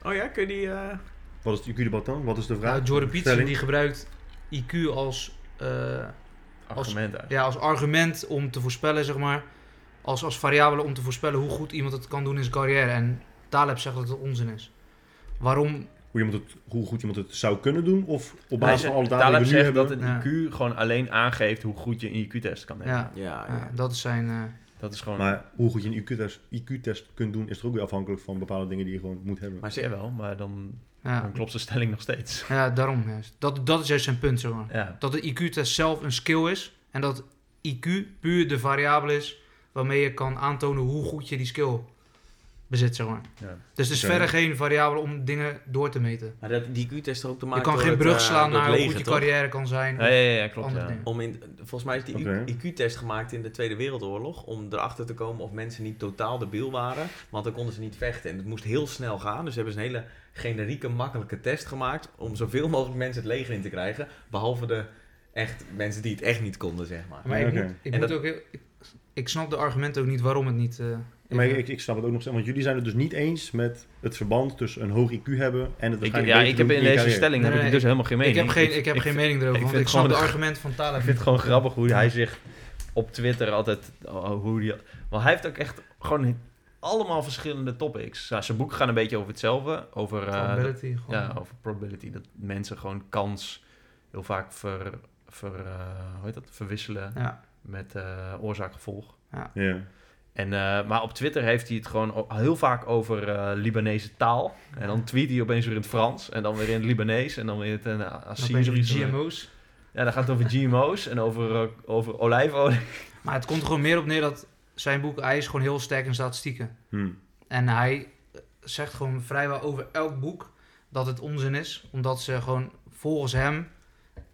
Oh ja, kun je die... eh, Wat is het IQ-debat dan? Wat is de vraag? Nou, Jordan Peterson die gebruikt IQ als, eh, argument uit. Ja, als argument om te voorspellen, zeg maar. Als, als variabele om te voorspellen hoe goed iemand het kan doen in zijn carrière. En Taleb zegt dat het onzin is. Waarom? Hoe, iemand het, hoe goed iemand het zou kunnen doen? Of op basis van alle data die we nu zegt hebben? dat een Ja. IQ gewoon alleen aangeeft hoe goed je een IQ-test kan nemen. Ja, Ja, ja, ja. dat is zijn... eh, Dat is gewoon... Maar hoe goed je een IQ-test kunt doen, is er ook weer afhankelijk van bepaalde dingen die je gewoon moet hebben. Maar Zeer wel, maar dan, ja. dan klopt zijn stelling nog steeds. ja, daarom juist. Dat, dat is juist zijn punt, zeg maar. Ja, Dat de IQ-test zelf een skill is. En dat IQ puur de variabele is waarmee je kan aantonen hoe goed je die skill bezit, zeg maar. ja. Dus het is verder geen variabele om dingen door te meten. maar dat, die IQ-test ook te Je maken kan door geen brug eh, slaan naar hoe goed je toch? carrière kan zijn. Ja, ja, ja, klopt. Om in, volgens mij is die. IQ-test gemaakt in de Tweede Wereldoorlog om erachter te komen of mensen niet totaal debiel waren, want dan konden ze niet vechten. En het moest heel snel gaan, dus hebben ze een hele generieke, makkelijke test gemaakt om zoveel mogelijk mensen het leger in te krijgen, behalve de echt mensen die het echt niet konden, zeg maar. Maar ik, moet, ik, En moet dat- ook heel, ik, ik snap de argumenten ook niet waarom het niet... eh, Maar ik, ik snap het ook nog steeds, want jullie zijn het dus niet eens met het verband tussen een hoog IQ hebben en het Ik, ja, ik heb in deze carrière. stelling Nee, heb ik dus helemaal geen ik mening. heb geen, ik heb geen mening erover, ik want vind ik snap de- argument van Taleb Ik vind het gewoon grappig hoe hij zich op Twitter altijd... oh, hoe die, want hij heeft ook echt gewoon allemaal verschillende topics. Ja, zijn boeken gaan een beetje over hetzelfde. Over, eh, Probability, ja, over probability. Dat mensen gewoon kans heel vaak ver, ver, eh, hoe heet dat? verwisselen Ja. met eh oorzaak-gevolg. Ja. En, eh, maar op Twitter heeft hij het gewoon heel vaak over eh, Libanese taal. En dan tweet hij opeens weer in het Frans. En dan weer in het Libanees. En dan weer in het uh, Assyrisch. GMO's. Ja, dan gaat het over GMO's en over, over olijfolie. Maar het komt er gewoon meer op neer dat zijn boek, hij is gewoon heel sterk in statistieken. Hm. En hij zegt gewoon vrijwel over elk boek dat het onzin is, omdat ze gewoon volgens hem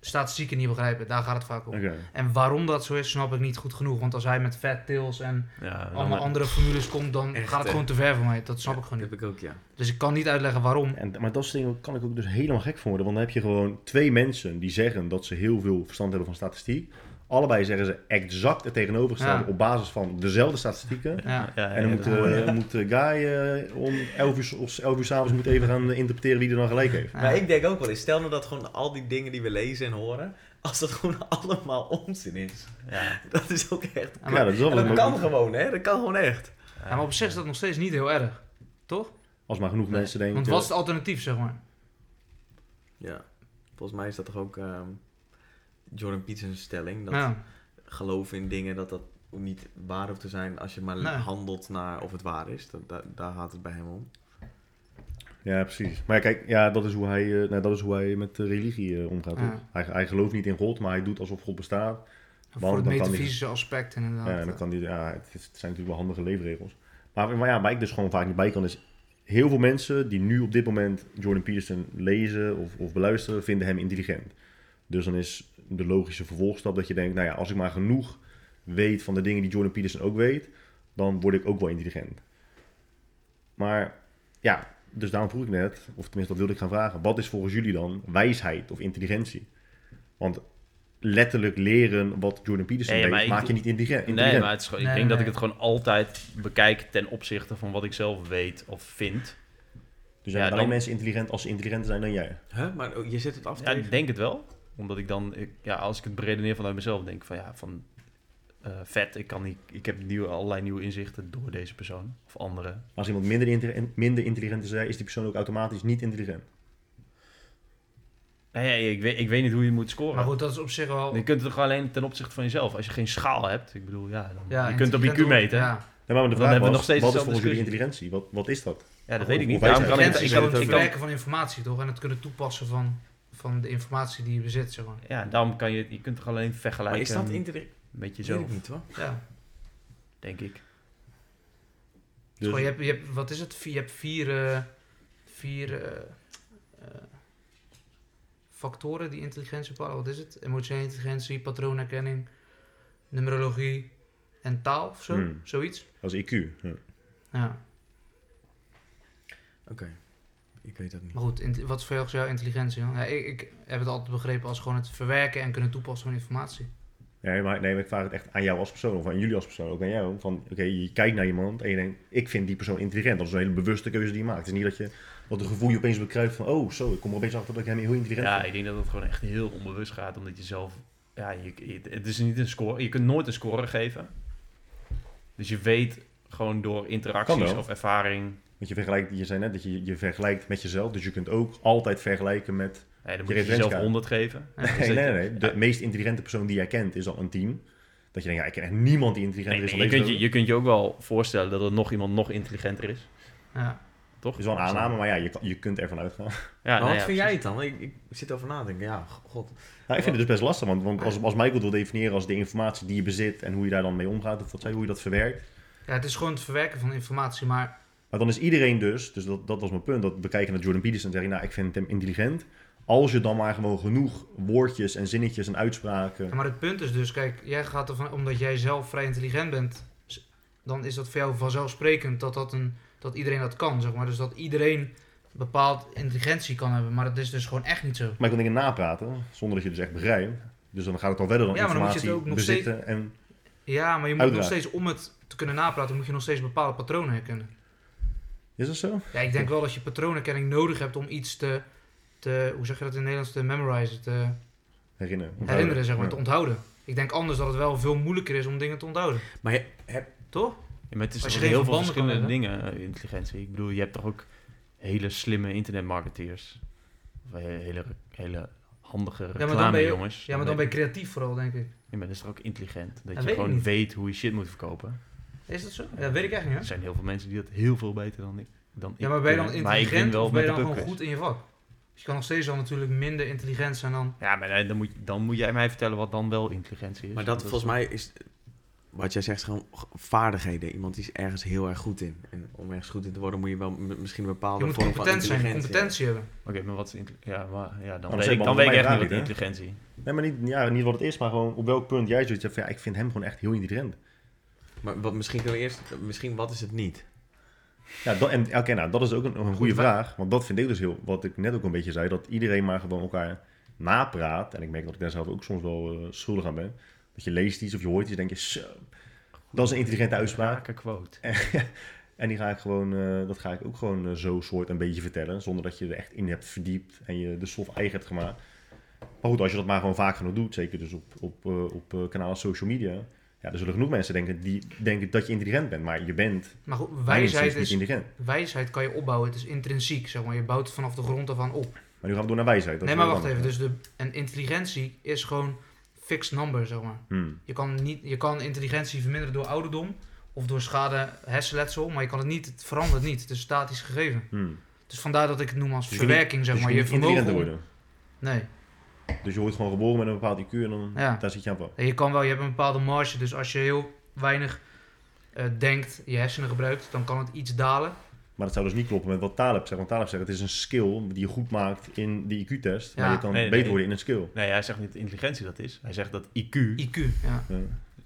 statistieken niet begrijpen. Daar gaat het vaak om. En waarom dat zo is, snap ik niet goed genoeg. Want als hij met fat tails en Ja, allemaal andere formules komt, dan Echt, gaat het gewoon te ver voor mij. Dat snap ik gewoon Dat niet. heb ik ook, ja. Dus ik kan niet uitleggen waarom. En, maar dat soort dingen kan ik ook dus helemaal gek van worden. Want dan heb je gewoon twee mensen die zeggen dat ze heel veel verstand hebben van statistiek. Allebei zeggen ze exact het tegenovergestelde Ja. op basis van dezelfde statistieken. Ja. ja, En dan ja, moet, eh, moet eh, Guy eh, om 11 uur, of 11 uur s'avonds moet even gaan interpreteren wie er dan gelijk heeft. Ja. Maar ik denk ook wel eens, stel nou dat gewoon al die dingen die we lezen en horen, als dat gewoon allemaal onzin is. ja. Dat is ook echt... Ja, Ja, dat is wel dat kan gewoon, hè? Dat kan gewoon echt. Ja, maar op zich is dat nog steeds niet heel erg. Toch? Als maar genoeg Nee. mensen denken. Want wat is het alternatief, zeg maar? Ja. Volgens mij is dat toch ook ehm, Jordan Peterson's stelling. Dat Ja. geloven in dingen, dat dat niet waar hoeft te zijn als je maar Nee. handelt naar of het waar is. Dat, daar- daar gaat het bij hem om. Ja, precies. Maar ja, kijk, ja, dat, is hoe hij, eh, nou, dat is hoe hij met de religie eh, omgaat. Ja. Hij, hij gelooft niet in God, maar hij doet alsof God bestaat. Voor het metafysische aspect inderdaad. Ja, en dan kan die, ja, het, is- het zijn natuurlijk wel handige leefregels. Maar, maar ja, waar ik dus gewoon vaak niet bij kan is... Heel veel mensen die nu op dit moment Jordan Peterson lezen of, of beluisteren, vinden hem intelligent. Dus dan is de logische vervolgstap dat je denkt, nou ja, als ik maar genoeg weet van de dingen die Jordan Peterson ook weet, dan word ik ook wel intelligent. Maar ja, dus daarom vroeg ik net, of tenminste dat wilde ik gaan vragen, wat is volgens jullie dan wijsheid of intelligentie? Want letterlijk leren wat Jordan Peterson Nee, maar weet, ik- maak je niet intelligent. Nee, maar het is gewoon, ik Nee, denk dat ik het gewoon altijd bekijk ten opzichte van wat ik zelf weet of vind. Dus zijn Ja, alleen dan- mensen intelligent als ze intelligenter zijn dan jij. Huh? Maar oh, je zet het af Ja, tegen- ik denk het wel. Omdat ik dan, ik, ja, als ik het beredeneer vanuit mezelf, denk van ja, van eh, vet, ik, kan niet, ik heb nieuwe, allerlei nieuwe inzichten door deze persoon of anderen. Als iemand minder, minder intelligent is dan is die persoon ook automatisch niet intelligent. Nee, nee, ik, weet, ik weet niet hoe je moet scoren. Maar goed, dat is op zich wel... Je kunt het toch alleen ten opzichte van jezelf. Als je geen schaal hebt, ik bedoel, ja, dan, ja, je kunt op IQ meten. Ja, Ja. Nee, maar de Dan vraag hebben we nog steeds wat is volgens jullie intelligentie? Wat, wat is dat? dat weet ik niet. Daarom kan ik, ik het verwerken van informatie, toch? En het kunnen toepassen van, van de informatie die je bezit, zeg maar. ja, daarom kan je, je kunt toch alleen Maar vergelijken is dat intelligent? met Weet jezelf, ik niet hoor. Ja. denk ik. Dus, Gewoon, je, hebt, je hebt, wat is het? Vier- Je hebt vier, eh, vier eh, eh, factoren die intelligentie bepalen. Wat is het? Emotionele intelligentie, patroonherkenning, numerologie en taal of zo. Hmm. Zoiets. is IQ. Ja. Ja. Oké. Ik weet dat niet. Maar goed, wat is voor jou, intelligentie? dan? Ja, ik, ik heb het altijd begrepen als gewoon het verwerken en kunnen toepassen van informatie. Nee, maar, nee, maar ik vraag het echt aan jou als persoon, of aan jullie als persoon, ook aan jou. Van, oké, je kijkt naar iemand en je denkt, ik vind die persoon intelligent. Dat is een hele bewuste keuze die je maakt. Het is niet dat je wat een gevoel je opeens bekruipt van, oh, zo, ik kom er opeens achter dat ik hem heel intelligent Ja, vind. ik denk dat het gewoon echt heel onbewust gaat, omdat je zelf ja, je, je- het is niet een score. Je kunt nooit een score geven. Dus je weet gewoon door interacties of ervaring. Want je vergelijkt, je zei net dat je je vergelijkt met jezelf. Dus je kunt ook altijd vergelijken met... Dan Je moet je jezelf referentiekaart. 100 geven. Nee, nee, nee. De ja. meest intelligente persoon die jij kent is al een team. Dat je denkt, ja, ik ken echt niemand die intelligenter Nee, is nee, dan je, kunt je, je kunt je ook wel voorstellen dat er nog iemand nog intelligenter is. Ja. Toch? Is wel een aanname, maar ja, je, je kunt ervan uitgaan. Ja, maar nou wat ja, vind jij het dan? Ik, ik zit over na te denken. Ja, god. Nou, ik vind het dus best lastig, want, want als, als Michael het wil definiëren als de informatie die je bezit en hoe je daar dan mee omgaat, of wat zei, hoe je dat verwerkt. ja, het is gewoon het verwerken van informatie, maar Maar dan is iedereen dus, dus dat, dat was mijn punt, dat bekijken naar Jordan Peterson en zeg je, nou, ik vind hem intelligent. Als je dan maar gewoon genoeg woordjes en zinnetjes en uitspraken. Ja, maar het punt is dus, kijk, jij gaat ervan, omdat jij zelf vrij intelligent bent, dan is dat voor jou vanzelfsprekend dat, dat, een, dat iedereen dat kan, zeg maar. Dus dat iedereen bepaald intelligentie kan hebben, maar dat is dus gewoon echt niet zo. Maar je kan dingen napraten, zonder dat je dus echt begrijpt. Dus dan gaat het al verder dan Ja, maar dan moet je informatie het ook nog bezitten. En, Ja, maar je moet nog steeds, om het te kunnen napraten, moet je nog steeds bepaalde patronen herkennen. Is dat zo? Ja, ik denk wel dat je patroonherkenning nodig hebt om iets te, te hoe zeg je dat in het Nederlands, te memorizen, te Herinneren. herinneren, zeg maar, Ja. te onthouden. Ik denk anders dat het wel veel moeilijker is om dingen te onthouden. Maar je, heb, Toch? Ja, maar het is Als je toch geen heel veel verschillende dingen, eh, intelligentie. Ik bedoel, je hebt toch ook hele slimme internetmarketeers. Of eh, hele, hele handige dan ben je- reclamejongens. Ja, maar dan ben je creatief vooral, denk ik. Ja, maar dat is toch ook intelligent? Dat Ja, je gewoon weet hoe je shit moet verkopen. Is dat zo? Ja, dat weet ik echt niet, hè? Er zijn heel veel mensen die dat heel veel beter dan ik. Dan Ja, maar ben je dan kunnen. Maar ik intelligent of ben je dan gewoon goed in je vak? Dus je kan nog steeds wel natuurlijk minder intelligent zijn dan... Ja, maar dan moet, dan moet jij mij vertellen wat dan wel intelligentie is. maar dat volgens mij is... Wat jij zegt, is gewoon vaardigheden. Iemand die is ergens heel erg goed in. En om ergens goed in te worden, moet je wel misschien een bepaalde Je moet vorm van competent zijn, intelligentie competentie hebben. Oké, maar wat is Ja, maar, ja dan, dan weet ik, dan weet ik echt niet wat intelligentie Nee, maar niet, ja, niet wat het is, maar gewoon op welk punt jij zoiets hebt van, ja, ik vind hem gewoon echt heel intelligent. Maar wat, misschien kunnen we eerst... Misschien, wat is het niet? Ja, dat, en oké, nou, dat is ook een, een goede vraag. Want dat vind ik dus heel, wat ik net ook een beetje zei, dat iedereen maar gewoon elkaar napraat. En ik merk dat ik daar zelf ook soms wel eh, schuldig aan ben. Dat je leest iets of je hoort iets, denk je, zo, dat is een intelligente uitspraak. Rake quote. En die ga ik gewoon, eh, dat ga ik ook gewoon eh, zo soort een beetje vertellen. Zonder dat je er echt in hebt verdiept en je de stof eigen hebt gemaakt. Maar goed, als je dat maar gewoon vaak genoeg doet, zeker dus op, op, eh, op eh, kanalen social media. Ja, er zullen genoeg mensen denken die denken dat je intelligent bent. Maar je bent Maar goed, wijsheid is, intelligent. wijsheid kan je opbouwen. Het is intrinsiek, zeg maar. Je bouwt het vanaf de grond ervan op. Maar nu gaan we door naar wijsheid. Dat nee, maar wacht even. Dus de, en intelligentie is gewoon fixed number, zeg maar. Hmm. Je kan, niet, je kan intelligentie verminderen door ouderdom of door schade hersenletsel, maar je kan het niet, het verandert niet. Het is statisch gegeven. Hmm. Dus vandaar dat ik het noem als Dus je verwerking, zeg Dus maar. je Je vermogen. worden. Nee. Dus je wordt gewoon geboren met een bepaald IQ en dan Ja. daar zit je aan vast. En je kan wel, je hebt een bepaalde marge, dus als je heel weinig eh, denkt, je hersenen gebruikt, dan kan het iets dalen. Maar dat zou dus niet kloppen met wat Taleb zegt. Want Taleb zegt, het is een skill die je goed maakt in de IQ-test. Maar je kan Nee, nee, beter nee. worden in een skill. Nee, hij zegt niet dat intelligentie dat is. Hij zegt dat IQ IQ, ja. Ja.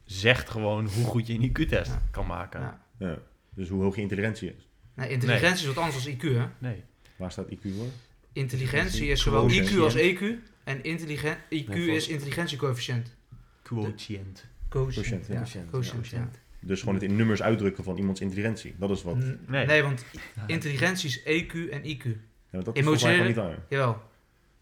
zegt gewoon hoe goed je een IQ-test Ja. kan maken. Ja. Ja. Dus hoe hoog je intelligentie is. Nee, intelligentie is wat anders dan IQ, hè. Nee. Waar staat IQ voor? Intelligentie is zowel. IQ als EQ. En intelligen- IQ Nee, is intelligentiecoëfficiënt. Quotient. Quotient, ja. ja. Ja. Dus gewoon het in nummers uitdrukken van iemands intelligentie. Dat is wat. Ja, Nee. Nee. want intelligentie is EQ en IQ. maar dat is volgens mij gewoon niet waar. Jawel.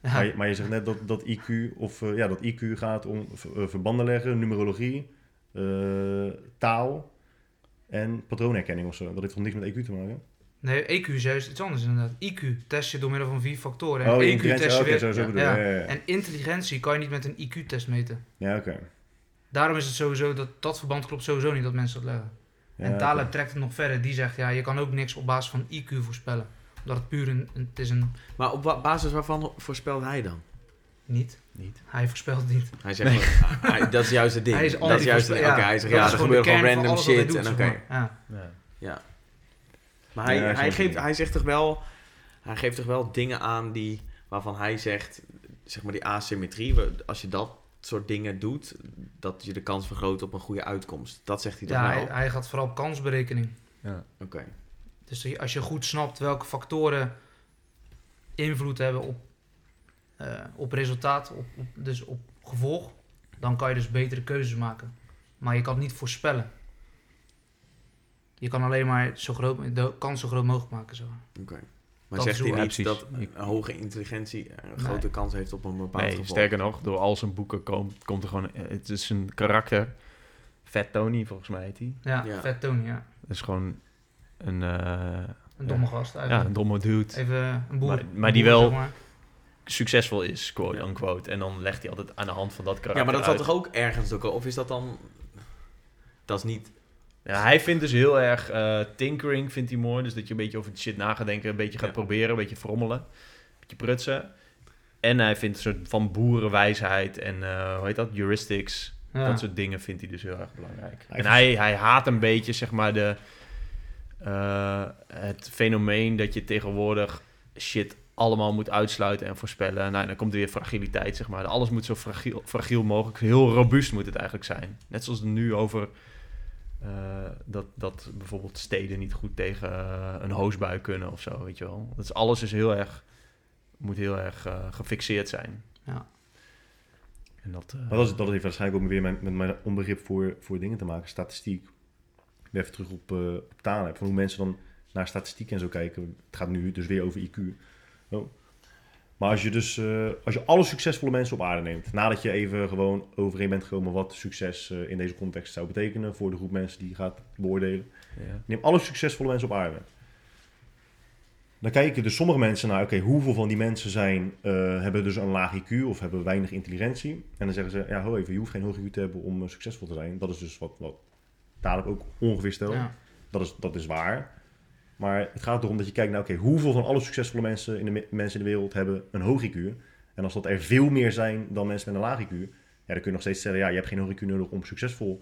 Ja. Maar, je, maar je zegt net dat, dat IQ, of eh, ja, dat IQ gaat om eh, verbanden leggen, numerologie, eh, taal en patroonherkenning of zo. Dat heeft toch niks met EQ te maken? Nee, EQ is juist iets anders inderdaad. IQ test je door middel van vier factoren. En oh, EQ intelligentie, test je weer... zo, zo ja. En intelligentie kan je niet met een IQ-test meten. Ja, oké. Daarom is het sowieso, dat, dat verband klopt sowieso niet dat mensen dat leggen. Ja, en. Taleb trekt het nog verder. Die zegt, ja, je kan ook niks op basis van IQ voorspellen. Omdat het puur een, een- het is een... Maar op basis waarvan voorspelt hij dan? Niet. Niet. Hij voorspelt het niet. Hij zegt, gewoon, hij- dat is juist het ding. Hij is dat is juist Oké, hij zegt, dat ja, er gebeurt gewoon random shit. doet, en zeg oké. maar. Ja. Ja. Maar hij, Ja, hij, geeft, hij zegt toch wel, hij geeft toch wel dingen aan die, waarvan hij zegt, zeg maar die asymmetrie, als je dat soort dingen doet, dat je de kans vergroot op een goede uitkomst. Dat zegt hij toch Ja, wel? hij, hij gaat vooral op kansberekening. Oké. Dus als je goed snapt welke factoren invloed hebben op, eh, op resultaat, op, op- dus op gevolg, dan kan je dus betere keuzes maken. Maar je kan het niet voorspellen. Je kan alleen maar zo groot, de kans zo groot mogelijk maken. Zo. Oké. Maar Dat zegt hij niet Ja, dat een hoge intelligentie een Nee. grote kans heeft op een bepaald Nee, geval? sterker nog, door al zijn boeken komt, komt er gewoon... Het is een karakter. Fat Tony, volgens mij heet hij. Ja, Ja. vet Tony, ja. Dat is gewoon een, eh, Een domme gast ja, eigenlijk. een domme dude. Even een boer. Maar- die boer, wel- zeg maar. Succesvol is, quote Ja. unquote. En dan legt hij altijd aan de hand van dat karakter Ja, maar dat zat uit. toch ook ergens ook al? Of is dat dan... Dat is niet... Ja, hij vindt dus heel erg eh, tinkering, vindt hij mooi. Dus dat je een beetje over shit na gaat denken, een beetje gaat Ja. proberen, een beetje frommelen, een beetje prutsen. En hij vindt een soort van boerenwijsheid en eh, hoe heet dat, heuristics. Ja. Dat soort dingen vindt hij dus heel erg belangrijk. Hij en hij, hij haat een beetje, zeg maar, de, eh, het fenomeen dat je tegenwoordig shit allemaal moet uitsluiten en voorspellen. Nou, dan komt er weer fragiliteit, zeg maar. Alles moet zo fragiel, fragiel mogelijk, heel robuust moet het eigenlijk zijn. Net zoals nu over eh, dat, dat bijvoorbeeld steden niet goed tegen eh, een hoosbui kunnen of zo, weet je wel. Dat is, alles is heel erg, moet heel erg eh, gefixeerd zijn. Ja. En dat, eh, Maar dat, is, dat heeft waarschijnlijk ook weer mijn, met mijn onbegrip voor, voor dingen te maken, statistiek. Weer even terug op, eh op van hoe mensen dan naar statistiek en zo kijken. Het gaat nu dus weer over IQ. Oh. Maar als je dus, eh, als je alle succesvolle mensen op aarde neemt, nadat je even gewoon overeen bent gekomen wat succes eh, in deze context zou betekenen voor de groep mensen die je gaat beoordelen. ja. Neem alle succesvolle mensen op aarde. Dan kijken dus sommige mensen naar, oké, hoeveel van die mensen zijn, eh, hebben dus een laag IQ of hebben weinig intelligentie. En dan zeggen ze, ja, ho even, je hoeft geen hoog IQ te hebben om succesvol te zijn. Dat is dus wat, wat dadelijk ook ongeveer stelt. Ja. Dat, is, dat is waar. Maar het gaat erom dat je kijkt naar, oké, hoeveel van alle succesvolle mensen in, de, me- mensen in de wereld hebben een hoog IQ. En als dat er veel meer zijn dan mensen met een laag IQ, ja, dan kun je nog steeds stellen, ja, je hebt geen hoog IQ nodig om succesvol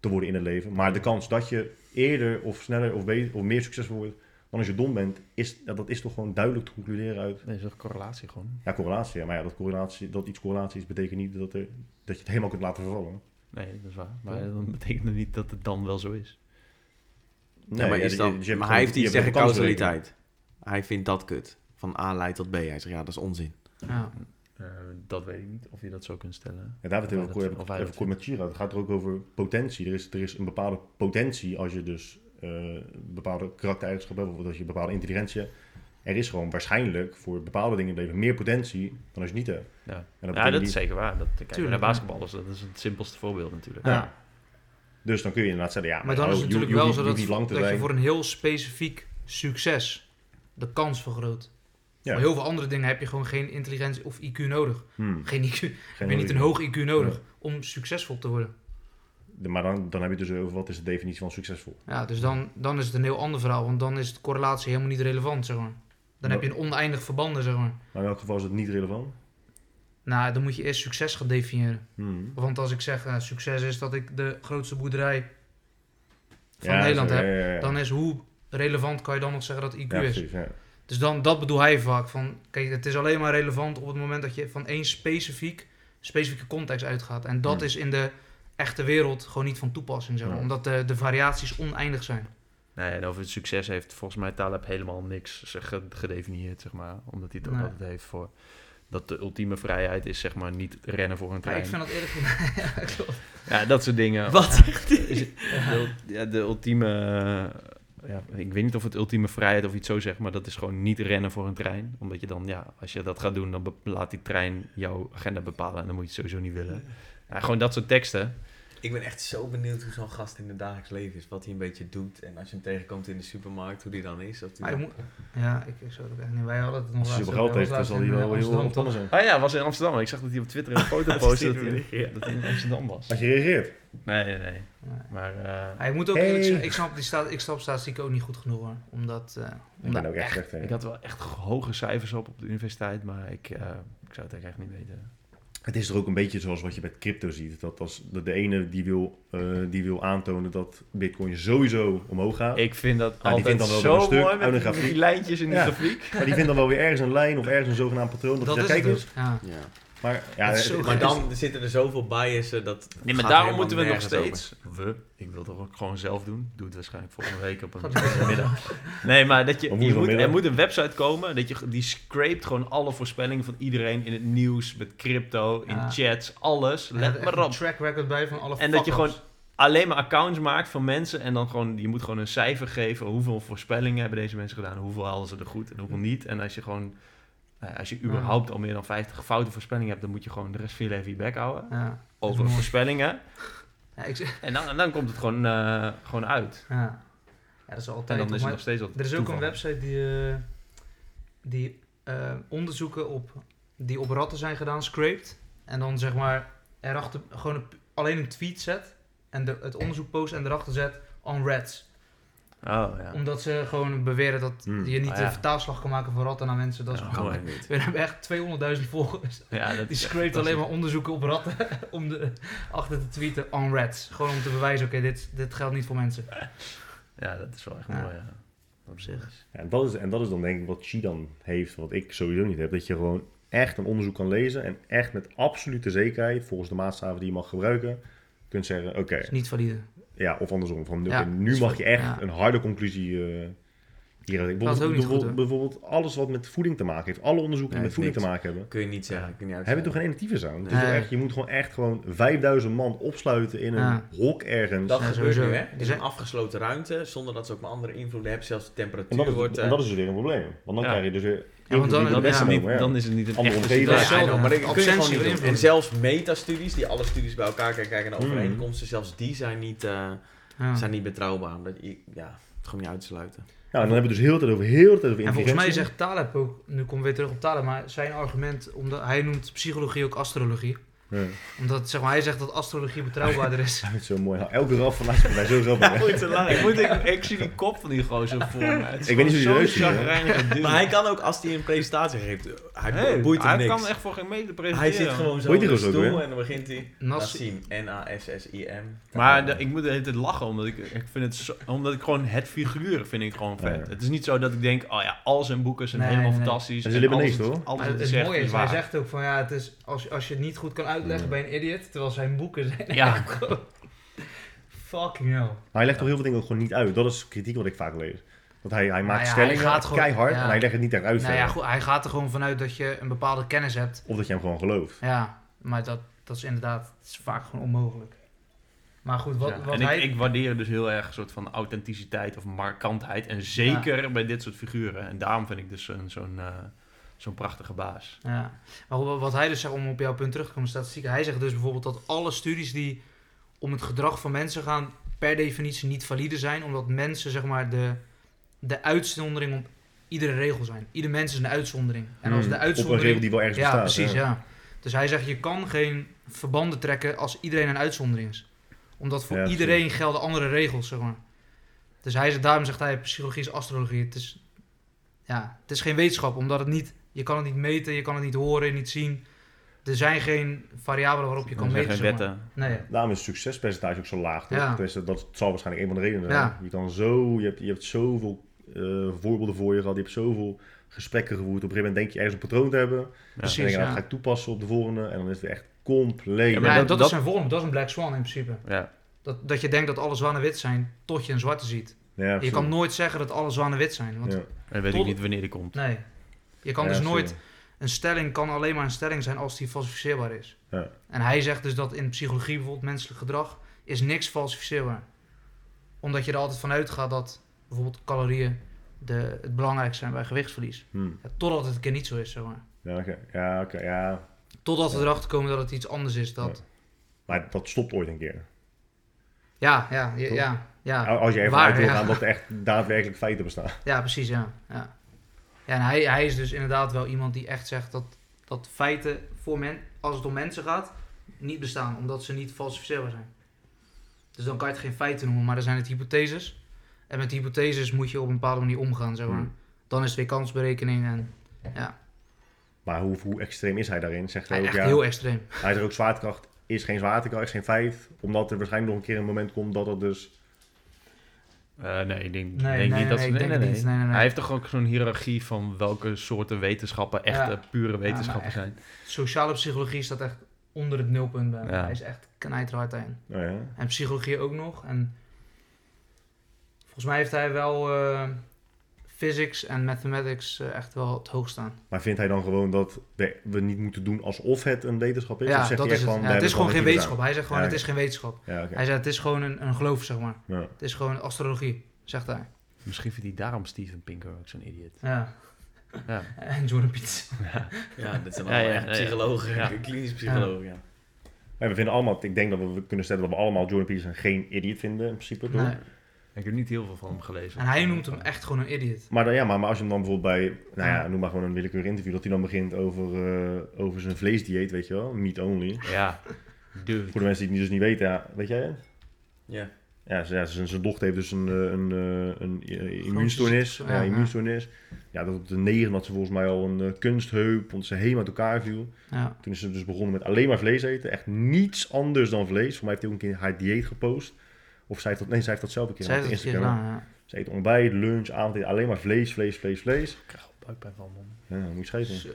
te worden in het leven. Maar de kans dat je eerder of sneller of, beter, of meer succesvol wordt dan als je dom bent, is, ja, dat is toch gewoon duidelijk te concluderen uit Nee, dat is een correlatie gewoon. ja, correlatie. Ja, maar ja, dat, correlatie, dat iets correlatie is, betekent niet dat, er, dat je het helemaal kunt laten vervallen. Nee, dat is waar. Maar dat betekent niet dat het dan wel zo is. Nee, ja, maar ja, is je- dan, je hebt maar gewoon- hij heeft iets tegen causaliteit. Hij vindt dat kut. Van A leidt tot B. Hij zegt, ja, dat is onzin. Ja. Eh, dat weet ik niet, of je dat zo kunt stellen. Ja, daar hebben we het heel kort, even kort met Chira. Het gaat er ook over potentie. Er is, er is een bepaalde potentie als je dus eh, bepaalde karaktereigenschappen hebt, of dat je bepaalde intelligentie hebt. Er is gewoon waarschijnlijk voor bepaalde dingen in het leven meer potentie dan als je niet hebt. Ja, En dat ja dat is zeker waar. Dat, kijk, Tuurlijk, naar basketballers, dat is het simpelste voorbeeld natuurlijk. Ja. Dus dan kun je inderdaad zeggen, ja, Maar dan oh, is het natuurlijk wel zo dat, dat je zijn. voor een heel specifiek succes de kans vergroot. Ja. Voor heel veel andere dingen heb je gewoon geen intelligentie of IQ nodig. Hmm, Geen IQ. geen heb je niet een hoog IQ nodig om succesvol te worden. De- Maar dan, dan heb je dus over wat is de definitie van succesvol. Ja, dus dan, dan is het een heel ander verhaal. Want dan is de correlatie helemaal niet relevant, zeg maar. Dan heb je een oneindig verbanden, zeg maar. Maar in elk geval is het niet relevant. Nou, dan moet je eerst succes gaan definiëren. Hmm. Want als ik zeg, eh, succes is dat ik de grootste boerderij van Ja, Nederland zo, heb. ja, ja, ja. Dan is hoe relevant kan je dan nog zeggen dat IQ Ja, is. precies, ja. Dus dan, dat bedoel hij vaak. Van, kijk, het is alleen maar relevant op het moment dat je van één specifiek, specifieke context uitgaat. En dat Hmm. is in de echte wereld gewoon niet van toepassing. Zeg maar, Ja. Omdat de, de variaties oneindig zijn. Nee, en over het succes heeft volgens mij Taleb helemaal niks gedefinieerd, zeg maar. Omdat hij het ook Nee. altijd heeft voor... Dat de ultieme vrijheid is, zeg maar, niet rennen voor een trein. ik vind dat eerlijk gezegd... ja, dat soort dingen. Wat? Is ja, de ultieme... Ja, ik weet niet of het ultieme vrijheid of iets zo zegt, maar dat is gewoon niet rennen voor een trein. Omdat je dan, ja, als je dat gaat doen, dan laat die trein jouw agenda bepalen en dan moet je het sowieso niet willen. Ja, gewoon dat soort teksten. Ik ben echt zo benieuwd hoe zo'n gast in het dagelijks leven is. Wat hij een beetje doet. En als je hem tegenkomt in de supermarkt, hoe die dan is. Of die Maar je dan- moet, ja, ik, ik zou het ook echt niet... Wij hadden het nog Als geld over. heeft, dan zal hij laatst wel heel eh, Amsterdam, zijn. Ah ja, was in Amsterdam. Ik zag dat hij op Twitter een foto Dat postte dat, hij, dat hij in Amsterdam was. Als je reageert. Nee, nee, nee. Maar eh, Ja, ik moet ook Hey. eerlijk zeggen, ik snap, die staat, ik snap statistiek ook niet goed genoeg hoor. Omdat, eh, Ik omdat ook echt slecht ik had wel echt hoge cijfers op op de universiteit, maar ik, eh, ik zou het echt niet weten. Het is er ook een beetje zoals wat je met crypto ziet. Dat als de, de ene die wil, eh, die wil aantonen dat bitcoin sowieso omhoog gaat. Ik vind dat die altijd vindt dan wel zo weer een stuk mooi uit met, een die- die lijntjes in die Ja. grafiek. Maar die vindt dan wel weer ergens een lijn of ergens een zogenaamd patroon. Dat, dat je is kijk dus. eens. Ja. Ja. Maar, ja, Maar dan zitten er zoveel biasen dat. Nee, maar daarom moeten we nog over. steeds... We? Ik wil het ook gewoon zelf doen. Doe het waarschijnlijk volgende week op een middag. Nee, maar dat je, je moet, er moet een website komen dat je, die scrapt gewoon alle voorspellingen van iedereen in het nieuws, met crypto, in Ja. chats, alles. En Let maar een op. track record bij van alle En dat je gewoon alleen maar accounts maakt van mensen en dan gewoon, je moet gewoon een cijfer geven. Hoeveel voorspellingen hebben deze mensen gedaan? Hoeveel halen ze er goed en hoeveel niet? En als je gewoon, als je überhaupt al meer dan 50 foute voorspellingen hebt, dan moet je gewoon de rest van je leven je bek houden. Ja, Over voorspellingen. ja, ik, En dan, en dan komt het gewoon, eh, gewoon uit. ja. ja, dat is altijd. En dan is het nog steeds er is ook een website die, eh, die eh, onderzoeken op, die op ratten zijn gedaan, scraped. En dan zeg maar erachter gewoon een- alleen een tweet zet. En de, het onderzoek post en erachter zet on rats. Oh, ja. Omdat ze gewoon beweren dat Hmm. je niet Ah, de vertaalslag kan maken van ratten naar mensen. Dat is Ja, gewoon... niet. We hebben echt 200.000 volgers. Ja, dat Die scrapt alleen maar onderzoeken op ratten om de, achter te tweeten on rats. Gewoon om te bewijzen, oké, dit, dit geldt niet voor mensen. Ja, dat is wel echt Ja. mooi, ja. Op zich. Ja, en, dat is, en dat is dan denk ik wat Chi dan heeft, wat ik sowieso niet heb. Dat je gewoon echt een onderzoek kan lezen en echt met absolute zekerheid, volgens de maatstaven die je mag gebruiken, kunt zeggen, oké, is niet valide. Ja, of andersom. Van, Ja, nu is mag je echt ja. een harde conclusie eh is ook niet Bijvoorbeeld, goed, hoor. bijvoorbeeld alles wat met voeding te maken heeft, alle onderzoeken Nee, die met voeding niks. te maken hebben, Kun je niet zeggen. Kun je niet hebben toch geen initiatieven aan. Het is Nee. echt, je moet gewoon echt gewoon 5000 man opsluiten in een Ja. hok ergens. Dat Ja, gebeurt nu, hè? In zijn- een afgesloten ruimte, zonder dat ze ook maar andere invloeden hebben. Zelfs de temperatuur en, dat is, wordt... en eh, dat is dus weer een probleem. Want dan Ja. krijg je dus weer Ja, want dan- is, het niet, dan is het niet een Andere echte omgeving. Ja, maar ik kun je Absentie gewoon niet doen. beïnvloeden. En zelfs metastudies, die alle studies bij elkaar kijken kijken naar Mm. overeenkomsten, zelfs die zijn niet, eh, Ja. zijn niet betrouwbaar. Omdat je, ja, het gewoon niet uit te sluiten. Ja, en dan hebben we dus heel de tijd over heel de tijd over En volgens mij zegt Taleb ook, nu komen we weer terug op Taleb, maar zijn argument, omdat hij noemt psychologie ook astrologie. Ja. Omdat zeg maar, hij zegt dat astrologie betrouwbaarder is. Hij is zo mooi. Elke raf van mij mij zo? Goed lang. Ik, moet, ik, ik zie die kop van die gozer voor me. Het is Ik weet niet gewoon hoe dude. Maar hij kan ook, als hij een presentatie geeft, hij Hey, boeit hem hij niks. kan echt voor geen meter presenteren. Hij zit gewoon zo op de ook stoel en dan begint hij... Nassim. Nassim. Maar de- ik moet de hele tijd lachen, omdat ik, ik vind het zo, omdat ik gewoon het figuur vind ik gewoon vet. Ja. Het is niet zo dat ik denk, oh ja, al zijn boeken zijn Nee, helemaal nee, fantastisch. Het is alles- hoor. Het hij zegt mooie is hij zegt ook van ja, het is, als, als je het niet goed kan uitleggen, je een idiot. Terwijl zijn boeken zijn Ja. echt gewoon... Fucking hell. Maar hij legt toch heel veel dingen ook gewoon niet uit. Dat is kritiek wat ik vaak lees. Dat hij, hij maakt ja, stellingen hij gaat gewoon- keihard ja. en hij legt het niet echt uit. Nou ja, goed, hij gaat er gewoon vanuit dat je een bepaalde kennis hebt. Of dat je hem gewoon gelooft. Ja, maar dat, dat is inderdaad het is vaak gewoon onmogelijk. Maar goed, wat, Ja, wat en hij... ik, ik waardeer dus heel erg een soort van authenticiteit of markantheid. En zeker bij dit soort figuren. En daarom vind ik dus zo'n zo'n eh, zo'n prachtige baas. Ja, maar wat hij dus zegt, om op jouw punt terug te komen, statistieken. Hij zegt dus bijvoorbeeld dat alle studies die om het gedrag van mensen gaan, per definitie niet valide zijn, omdat mensen zeg maar de, de uitzondering op iedere regel zijn. Ieder mens is een uitzondering. En als Hmm, de Op een uitzondering... regel die wel ergens ja, bestaat. precies, hè. ja. Dus hij zegt, je kan geen verbanden trekken als iedereen een uitzondering is. Omdat voor Ja, iedereen gelden andere regels, zeg maar. Dus hij zegt, daarom zegt hij, psychologie is astrologie. Het is, ja, het is geen wetenschap, omdat het niet... Je kan het niet meten, je kan het niet horen, niet zien. Er zijn geen variabelen waarop je kan Er zijn meten, geen zeg maar. wetten. Nee, Daarom is het succespercentage ook zo laag. toch? Ja. Tenminste, dat zal waarschijnlijk een van de redenen zijn. Ja. Je, kan zo, je, hebt, je hebt zoveel eh, voorbeelden voor je gehad. Je hebt zoveel gesprekken gevoerd. Op een gegeven moment denk je ergens een patroon te hebben. Ja. En dan Precies, denk je, nou, dat ga ik toepassen op de volgende. En dan is het weer echt compleet. Maar dat- dat, dat- is zijn vorm, dat is een black swan in principe. Ja. Dat, dat je denkt dat alle zwanen wit zijn, tot je een zwarte ziet. Ja, je precies. kan nooit zeggen dat alle zwanen wit zijn. Want Ja. En weet Tot- ik niet wanneer die komt. nee, je kan Ja, dus nooit... Een stelling kan alleen maar een stelling zijn als die falsificeerbaar is. Ja. En hij zegt dus dat in psychologie bijvoorbeeld menselijk gedrag is niks falsificeerbaar. Omdat je er altijd van uitgaat dat bijvoorbeeld calorieën de, het belangrijkste zijn bij gewichtsverlies. Hm. Ja, totdat het een keer niet zo is, zeg maar. Ja, oké. Ja, oké. Ja. Totdat we erachter komen dat het iets anders is. Dat... Maar dat stopt ooit een keer. Ja, ja, ja, ja. Als je waar, uit wil gaan dat er echt daadwerkelijk feiten bestaan. Ja, precies, ja. ja. Ja en hij, hij is dus inderdaad wel iemand die echt zegt dat, dat feiten, voor men, als het om mensen gaat, niet bestaan. Omdat ze niet falsificeerbaar zijn. Dus dan kan je het geen feiten noemen, maar dan zijn het hypotheses. En met hypotheses moet je op een bepaalde manier omgaan, zeg maar. Hmm. Dan is het weer kansberekening en ja, Maar hoe, hoe extreem is hij daarin? Zegt hij hij, ook, echt ja, heel extreem. hij zegt ook zwaartekracht is geen zwaartekracht, is geen feit. Omdat er waarschijnlijk nog een keer een moment komt dat het dus... Eh, nee, ik denk, Nee, denk nee, niet dat nee, ze... ik Nee, denk nee, het nee. niet. Nee, nee, nee. Hij heeft toch ook zo'n hiërarchie van welke soorten wetenschappen echte, Ja. pure wetenschappen zijn. Sociale psychologie staat echt onder het nulpunt bij. Hij is echt knijterhard in. Ja. En psychologie ook nog. En volgens mij heeft hij wel eh, physics en mathematics eh, echt wel het hoogst staan. Maar vindt hij dan gewoon dat we, niet moeten doen alsof het een wetenschap is? Of Ja, zegt dat hij is echt het. van, Ja, we het is gewoon geen wetenschap. Hij zegt gewoon, Ja, het is geen wetenschap. Ja. Hij zei, het is gewoon een, een geloof, zeg maar. Ja. Het is gewoon astrologie, zegt hij. Misschien vindt hij daarom Steven Pinker ook zo'n idiot. Ja. Ja. En Jordan Piet. Ja, dit zijn allemaal ja, echt ja, ja. psychologen, Ja. klinisch psychologen, ja. Ja, we vinden allemaal, ik denk dat we kunnen stellen dat we allemaal Jordan Peterson geen idiot vinden in principe. Nee. Ik heb niet heel veel van hem gelezen. En hij noemt hem echt gewoon een idiot. Maar, dan, ja, maar, maar als je hem dan bijvoorbeeld bij, nou ja, noem maar gewoon een willekeurig interview, dat hij dan begint over, eh, over zijn vleesdieet, weet je wel, meat only. Ja, dude. Voor de mensen die het dus niet weten, ja, weet jij het? Ja. Ja, zijn, zijn dochter heeft dus een, eh, een, eh, een, eh, immuunstoornis. Ja, immuunstoornis. Ja, dat op de negen had ze volgens mij al een kunstheup, want ze helemaal uit elkaar viel. Ja. Toen is ze dus begonnen met alleen maar vlees eten. Echt niets anders dan vlees. Voor mij heeft hij ook een keer haar dieet gepost. Of zij heeft dat, nee, zij heeft dat zelf een keer Zij heeft keer Instagram. gedaan, ja. Ze eet ontbijt, lunch, avondeten, alleen maar vlees, vlees, vlees, vlees. Ik krijg al buikpijn van, man. Ja, moet je scheten. Zo.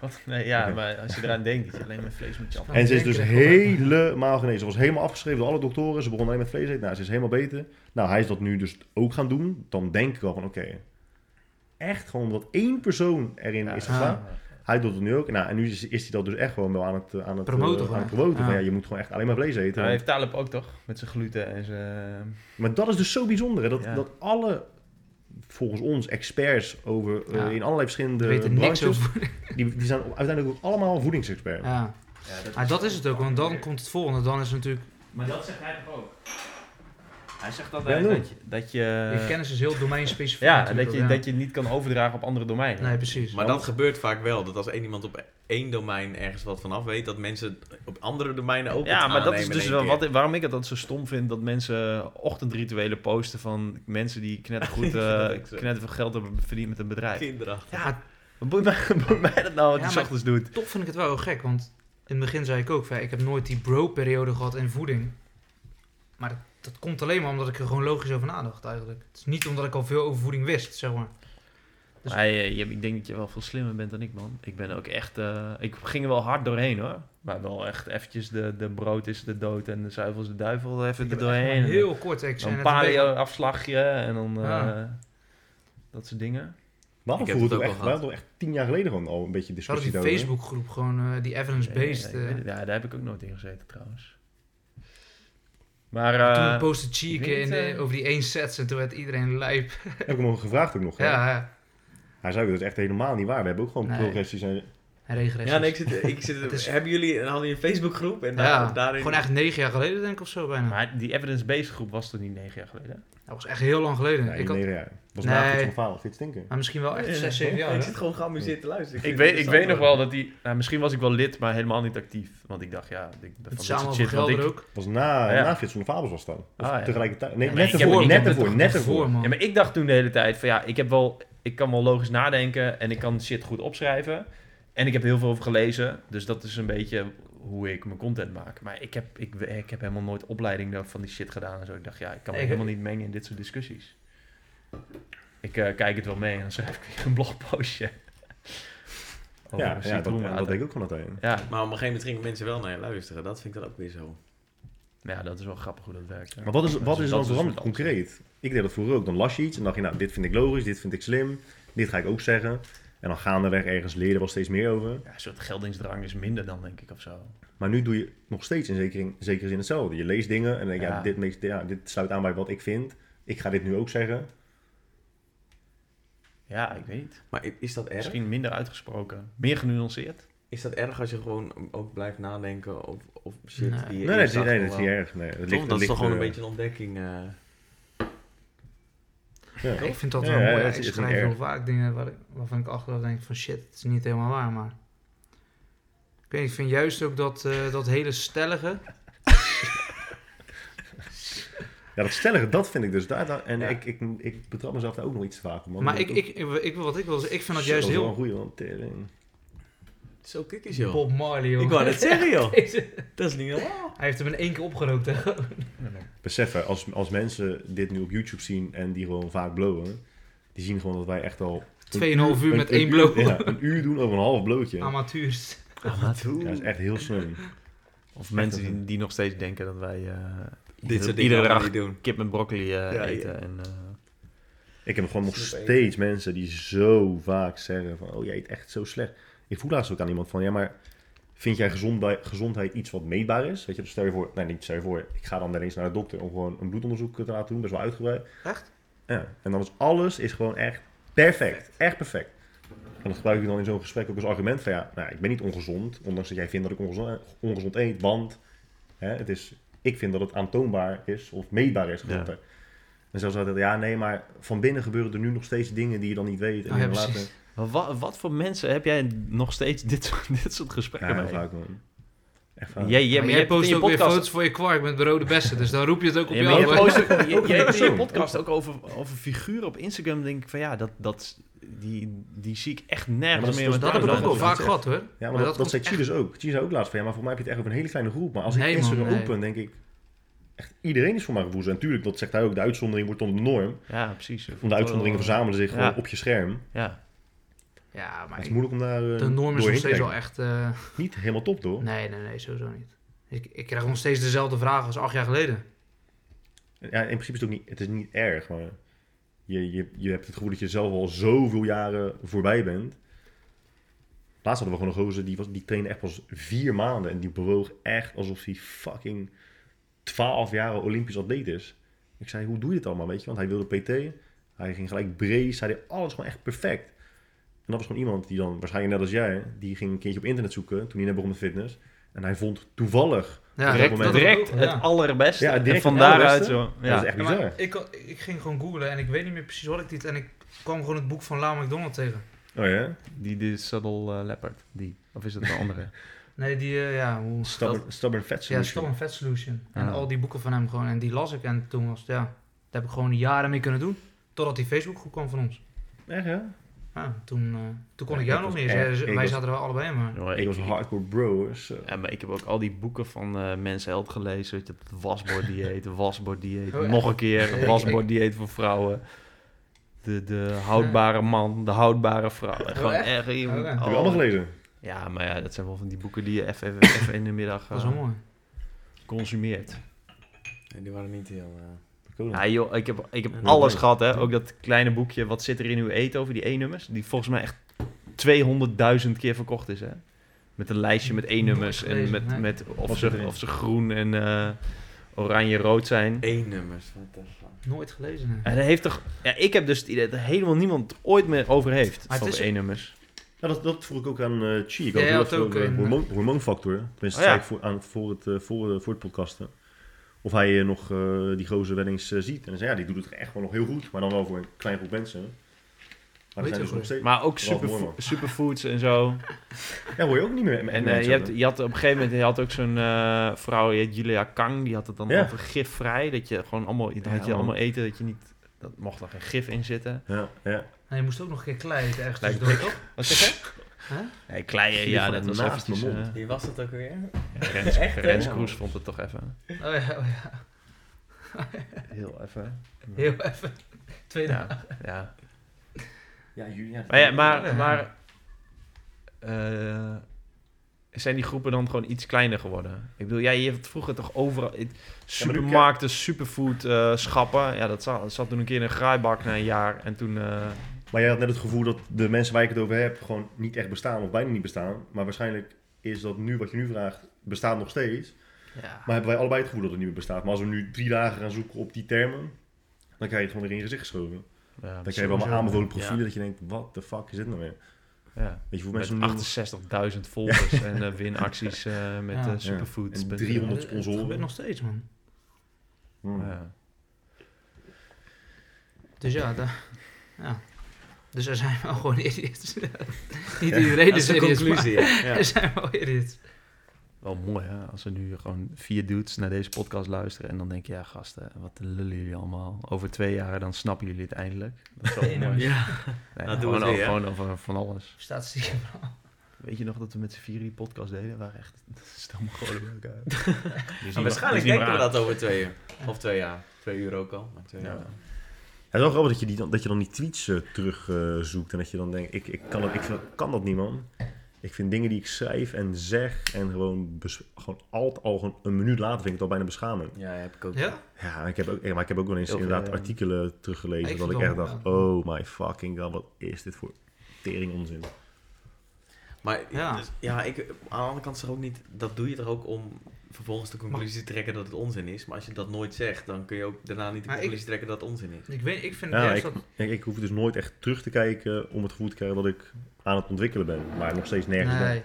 Wat? Nee, ja, maar als je eraan denkt, dat je alleen met vlees moet je af. En ze is dus helemaal genezen. Ze was helemaal afgeschreven door alle doktoren. Ze begon alleen met vlees eten. Nou, ze is helemaal beter. Nou, hij is dat nu dus ook gaan doen. Dan denk ik wel van, oké. echt gewoon omdat één persoon erin Ja, is ja. Hij doet het nu ook. Nou, en nu is, is hij dat dus echt gewoon wel aan het, aan het Promoten eh, aan het promoten. Van, Ja. ja, je moet gewoon echt alleen maar vlees eten. Hij heeft Taleb ook toch? Met zijn gluten en zijn... Maar dat is dus zo bijzonder. Hè? Dat, Ja. dat alle, volgens ons, experts over, eh, Ja. in allerlei verschillende We weten niks branches, over. die, die zijn uiteindelijk ook allemaal voedingsexperts. Ja. Maar dat is het ook, want dan komt het volgende. Dan is het natuurlijk... Maar dat zegt hij toch ook? Hij zegt dat, Ja, hij- noem. dat, je, dat je... je kennis is heel domeinspecifiek. ja, dat je, ook, dat je het niet kan overdragen op andere domeinen. Nee, precies. Maar dat gebeurt vaak wel. Dat als één iemand op één domein ergens wat vanaf weet, dat mensen op andere domeinen ook Ja, maar dat is dus wel wat, waarom ik het dat zo stom vind dat mensen ochtendrituelen posten van mensen die knettergoed, eh knetterveel geld hebben verdiend met een bedrijf. Kinderachtig. Ja, wat boeit mij, boeit mij dat nou wat Ja, hij maar- ochtends doet? Toch vind ik het wel heel gek, want in het begin zei ik ook, van, ja, ik heb nooit die bro-periode gehad in voeding. Maar dat, komt alleen maar omdat ik er gewoon logisch over nadacht eigenlijk. Het is niet omdat ik al veel over voeding wist, zeg maar. Dus- Maar, eh, je, ik denk dat je wel veel slimmer bent dan ik, man. Ik ben ook echt... eh, ik ging er wel hard doorheen, hoor. Maar wel echt eventjes de, de brood is de dood en de zuivel is de duivel even Ik er doorheen. maar heel kort, ik zei een beetje- paleo-afslagje en dan... eh, Ja. Dat soort dingen. Hadden Ik ook echt, we echt tien jaar geleden gewoon al een beetje discussie die daarover. Facebookgroep gewoon, eh, die evidence-based. Ja, eh, ja, daar heb ik ook nooit in gezeten, trouwens. Maar... toen eh, postte Cheek in, eh, eh, over die één sets en toen werd iedereen lijp. Heb ik hem ook gevraagd ook nog. hè? Ja, ja. Hij zei, dat is echt helemaal niet waar. We hebben ook gewoon Nee. progressies. En, En regressies. Ja, nee, ik zit, ik zit, is- hebben jullie, hadden jullie een Facebookgroep en daar, Ja, daarin... gewoon echt negen jaar geleden denk ik of zo bijna. Maar die evidence-based groep was er niet negen jaar geleden? Dat was echt heel lang geleden. ja, ik had, jaar. was Nee. na van Vaal. Vind je het stinken? maar misschien wel echt Ja, zes, zeven jaar. ik zit gewoon geamuseerd te luisteren. Ik weet, ik weet nog wel dat die... Nou, misschien was ik wel lid, maar helemaal niet actief. Want ik dacht, ja... Ik, van samen shit, want ik, ook. was na, Ja. na Frits van de Fabels was dat. Of Ah, ja. tegelijkertijd. Nee, Ja, net ik ervoor. Net ervoor. Net ervoor. Ja, maar ik dacht toen de hele tijd van ja, ik heb wel, ik kan wel logisch nadenken en ik kan shit goed opschrijven. En ik heb heel veel over gelezen, dus dat is een beetje hoe ik mijn content maak. Maar ik heb, ik, ik heb helemaal nooit opleiding daar van die shit gedaan en zo. Ik dacht, ja, ik kan me Ik- helemaal niet mengen in dit soort discussies. Ik eh, kijk het wel mee en dan schrijf ik een blogpostje. Over Ja, ja dat, deed ik ook gewoon altijd. Ja, Maar op een gegeven moment gingen mensen wel naar je luisteren. Dat vind ik dan ook weer zo. ja, dat is wel grappig hoe dat werkt. ja. Maar wat is, wat is dan veranderd concreet? Ik deed dat vroeger ook. Dan las je iets en dacht je, nou, dit vind ik logisch, dit vind ik slim, dit ga ik ook zeggen. En dan gaandeweg ergens je er wel steeds meer over. Ja, een soort geldingsdrang is minder dan, denk ik, of zo. Maar nu doe je nog steeds in zekere, in zekere zin hetzelfde. Je leest dingen en dan denk je, ja. Ja. dit, meest- ja, dit sluit aan bij wat ik vind. Ik ga dit nu ook zeggen. Ja, ik weet niet. Maar is dat erg? Misschien minder uitgesproken. Meer genuanceerd. Is dat erg als je gewoon ook blijft nadenken of, of shit Nee. die je Nee, nee, nee, dat is niet erg. Nee, dat Toch? ligt, dat is ligt, toch gewoon een eh, beetje een ontdekking. eh. Ja. Ik vind dat Ja, wel ja, mooi. het Ik schrijf heel vaak dingen waar ik, waarvan ik achteraf denk van shit, het is niet helemaal waar, maar... Ik weet niet, ik vind juist ook dat, eh, dat hele stellige... Ja, dat stellige, dat vind ik dus daar. daar- en Ja. ik, ik, ik betrap mezelf daar ook nog iets te vaak op. Maar ik, ook- ik, ik, wat ik wil zeggen, ik vind dat juist is wel heel... een goeie, want Zo kikkies, joh. Bob Marley, joh. Ik wou net zeggen, joh. Dat is niet normaal. Hij heeft hem in één keer opgerookt, hè. Besef, hè, als, als mensen dit nu op YouTube zien en die gewoon vaak blowen, die zien gewoon dat wij echt al... een 2,5 uur een- met een één blow. Ja, een uur doen over een half blootje. Amateurs. Ja, dat is echt heel sneu. Of mensen die, die nog steeds denken dat wij eh, Dit iedere, soort dag doen. kip met broccoli eh, Ja, eten. ja. En, eh, Ik heb gewoon nog steeds mensen die zo vaak zeggen van... Oh, jij eet echt zo slecht. Ik vroeg laatst ook aan iemand van... Ja, maar vind jij gezondheid, gezondheid iets wat meetbaar is? Weet je, dus stel je voor... Nee, niet stel je voor. Ik ga dan wel eens naar de dokter om gewoon een bloedonderzoek te laten doen. Best wel uitgebreid. Echt? Ja. En dan is alles is gewoon echt perfect. Echt perfect. En dat gebruik ik dan in zo'n gesprek ook als argument van... Ja, nou, ik ben niet ongezond. Ondanks dat jij vindt dat ik ongezond, ongezond eet. Want hè, het is, ik vind dat het aantoonbaar is of meetbaar is. gezondheid. En zelfs altijd, ja, nee, maar van binnen gebeuren er nu nog steeds dingen die je dan niet weet. En Oh, ja, later... Wat, wat voor mensen heb jij nog steeds dit, soort- dit soort gesprekken Ja, mee? vaak man. Echt vaak. Jij, maar post je ook weer foto's voor je kwark met rode bessen, dus dan roep je het ook op Ja, je post ook- je- je hebt in je podcast ook over, over figuren op Instagram. denk ik van ja, dat, dat, die, die zie ik echt nergens meer. dat Dat heb ik ook wel vaak gehad hoor. Ja, maar, Maar dat, komt zei Chi dus ook. Chi zei ook laatst van, ja, maar voor mij heb je het echt over een hele kleine groep. Maar als ik Nee, Instagram nee. open, denk ik... Echt iedereen is voor mijn gevoel zo. En natuurlijk, dat zegt hij ook, de uitzondering wordt dan de norm. Ja, precies. Want de uitzonderingen verzamelen zich Ja. gewoon op je scherm. Ja, Ja, Maar maar het is moeilijk om daar eh, de norm is nog steeds te wel echt... eh, Niet helemaal top, toch? nee, nee, nee, sowieso niet. Ik, ik krijg nog steeds dezelfde vragen als acht jaar geleden. Ja, in principe is het ook niet, het is niet erg, maar je, je, je hebt het gevoel dat je zelf al zoveel jaren voorbij bent. Laatst hadden we gewoon een gozer, die, was, die trainde echt pas vier maanden en die bewoog echt alsof hij fucking 12 jaar Olympisch atleet is. Ik zei, hoe doe je dit allemaal, weet je? Want hij wilde PT, hij ging gelijk brace, hij deed alles gewoon echt perfect. En dat was gewoon iemand die dan, waarschijnlijk net als jij, die ging een keertje op internet zoeken toen hij net begon met fitness. En hij vond toevallig, Ja, direct, dat- dat- direct ja. het allerbeste. Ja, direct en van daaruit zo. dat Ja. is echt Ja, bizar. ik, ik ging gewoon googlen en ik weet niet meer precies wat ik deed. En ik kwam gewoon het boek van Lau McDonald tegen. Oh ja? Die, die Subtle eh, Leopard. Die. Of is het een andere? Nee, die, eh, ja, hoe... Stubborn, stubborn fat Ja, solution. Storm Fat Solution. En Ah. al die boeken van hem gewoon. En die las ik en toen was het, ja... Daar heb ik gewoon jaren mee kunnen doen. Totdat die Facebookgroep kwam van ons. Echt, ja? Ja, toen, eh, toen kon Ja, ik jou ik nog echt- eens. ik Wij zaten er wel allebei in, maar... Jongen, Ik was een hardcore bro. Dus, eh, Ja, maar ik heb ook al die boeken van eh Mensheld gelezen. Weet je, Het wasborddieet, wasborddieet. Oh? Nog een keer, Ik- wasborddieet voor vrouwen. De, de houdbare man, de houdbare vrouw. Gewoon echt? echt... Oh, ja. Heb je allemaal gelezen? Ja, maar ja, dat zijn wel van die boeken die je even, even, even in de middag Dat is wel mooi. consumeert. Nee, die waren niet heel... Ja joh, ik heb, ik heb Ja, alles nee. gehad hè. Ook dat kleine boekje, wat zit er in uw eten over die E-nummers. Die volgens mij echt 200.000 keer verkocht is hè. Met een lijstje met E-nummers en met, nee. met of, Wat ze, erin? of ze groen en eh, oranje-rood zijn. E-nummers. Nooit gelezen, hè. En dat heeft toch... Ja, ik heb dus het idee dat er helemaal niemand ooit meer over heeft. Maar van is- E-nummers. Ja, dat, dat vroeg ik ook aan eh Chi. Ik Ja, had heel ook een- hormoon, hormoonfactor. Tenminste, Oh, zei ja. ik voor, aan, voor, het, eh, voor, eh, voor het podcasten. Of hij eh, nog eh, die gozer wel eens eh, ziet. En dan zei ja, die doet het echt gewoon nog heel goed. Maar dan wel voor een kleine groep mensen. Maar Weet zijn je dus ook nog steeds... Maar ook Wel mooi, superfo- man. superfoods en zo. Ja, hoor je ook niet meer met En mensen je, hebt, je had op een gegeven moment je had ook zo'n eh, vrouw, heet Julia Kang, die had het dan Ja. over gifvrij. Dat je gewoon allemaal, dan had je man. allemaal eten dat je niet, dat mocht er geen gif in zitten. Ja, ja. En je moest ook nog een keer kleien ergens Lijkt tussendoor, toch? Wat zeg je? Huh? Kleien, ja, van dat was naast eventjes... mijn mond. eh, Wie was het ook weer? ja, Rens, Echt, hè? Rens Kroes vond het toch even. Oh ja, oh ja. Heel even. Heel even. Twee dagen. Ja, ja. Ja, Julia. Maar, ja, maar, maar eh, zijn die groepen dan gewoon iets kleiner geworden? Ik bedoel, ja, je hebt vroeger toch overal... Supermarkten, superfood eh, schappen. Ja, dat zat, dat zat toen een keer in een graaibak na een jaar. En toen... eh, Maar jij had net het gevoel dat de mensen waar ik het over heb... gewoon niet echt bestaan of bijna niet bestaan. Maar waarschijnlijk is dat nu, wat je nu vraagt, bestaat nog steeds. Ja. Maar hebben wij allebei het gevoel dat het niet meer bestaat. Maar als we nu drie dagen gaan zoeken op die termen... dan krijg je het gewoon weer in je gezicht geschoven. ja, Dat je hebt allemaal aanbevolen profielen Ja. dat je denkt, wat de fuck is dit nou weer? ja. Weet je hoeveel Met mensen nu... 68.000 volgers en eh, winacties eh, met Ja. eh, superfoods. En Met, 300 Het sponsoren. gebeurt nog steeds, man. Hmm. ja. Dus ja, da- ja. Dus er zijn wel gewoon idiots. Niet iedereen Dat is is de idiots, conclusie, maar ja. er zijn wel idiots. Wel mooi, hè? Als er nu gewoon vier dudes naar deze podcast luisteren... en dan denk je, ja, gasten, wat lullen jullie allemaal? Over twee jaar, dan snappen jullie het eindelijk. Dat is wel mooi. Ja. Nee, Nou, gewoon, weer, gewoon over van alles. Statistieken. Weet je nog dat we met z'n vier die podcast deden? Waren echt stel me gewoon bij elkaar. Waarschijnlijk denken we dat over twee uur. Of twee jaar. Twee uur ook al. Maar twee jaar. Ja. Het is wel grappig dat je, die dan, dat je dan die tweets eh, terug eh, zoekt en dat je dan denkt, ik, ik, kan, dat, ik kan dat niet man. Ik vind dingen die ik schrijf en zeg en gewoon, bes- gewoon altijd al gewoon een minuut later vind ik het al bijna beschamend. Ja, heb ik ook. Ja? Ja, ik heb ook, maar ik heb ook wel eens Heel veel, inderdaad ja. artikelen teruggelezen Ik dat ik echt dacht, ja. oh my fucking god, wat is dit voor tering onzin. Maar Ja. ja, dus, ja ik, aan de andere kant is er ook niet, dat doe je toch ook om vervolgens de conclusie trekken dat het onzin is. Maar als je dat nooit zegt, dan kun je ook daarna niet de ik- conclusie trekken dat het onzin is. Ik, weet, ik vind Ja, juist ik, dat... ik, ik hoef dus nooit echt terug te kijken om het gevoel te krijgen dat ik aan het ontwikkelen ben, maar nog steeds nergens ben. Nee.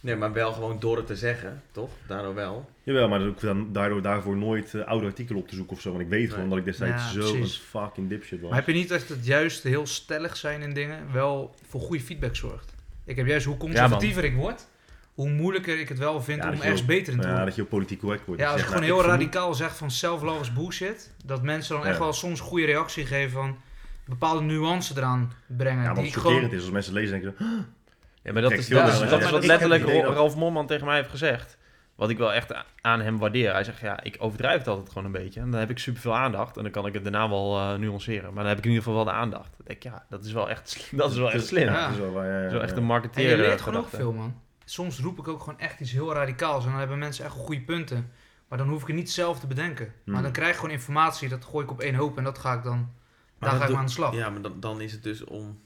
Nee, maar wel gewoon door het te zeggen, toch? Daardoor wel. Jawel, maar dan hoef ik dan daardoor daarvoor nooit eh, oude artikelen op te zoeken of zo. Want ik weet gewoon dat ik destijds Ja, zo precies. een fucking dipshit was. Maar heb je niet echt het juist heel stellig zijn in dingen wel voor goede feedback zorgt? Ik heb juist hoe conservatiever ik word, hoe moeilijker ik het wel vind Ja, om ergens ook- beter in te ja, worden. dat je ook politiek correct wordt. Ja, als je ik zegt, gewoon heel nou, ik radicaal zeg van self-love is bullshit, dat mensen dan Ja. echt wel soms een goede reactie geven van bepaalde nuance eraan brengen. Ja, wat ik chockerend gewoon... is als mensen lezen en denken, Ja, maar dat Kijk, is, dat is, dat is wat letterlijk Ralf Momman tegen mij heeft gezegd. Wat ik wel echt aan hem waardeer. Hij zegt, ja, ik overdrijf het altijd gewoon een beetje. En dan heb ik superveel aandacht. En dan kan ik het daarna wel eh, nuanceren. Maar dan heb ik in ieder geval wel de aandacht. Dan denk ik, ja, dat is wel echt, dat is wel echt slim. Ja, Ja. dat is wel, waar, ja, Dat is wel echt ja. een En marketeer je leert gewoon ook gedachte. veel, man. Soms roep ik ook gewoon echt iets heel radicaals en dan hebben mensen echt goede punten. Maar dan hoef ik het niet zelf te bedenken. Maar Hmm. dan krijg ik gewoon informatie, dat gooi ik op één hoop en dat ga ik dan... Maar daar ga ik doe- maar aan de slag. Ja, maar dan, dan is het dus om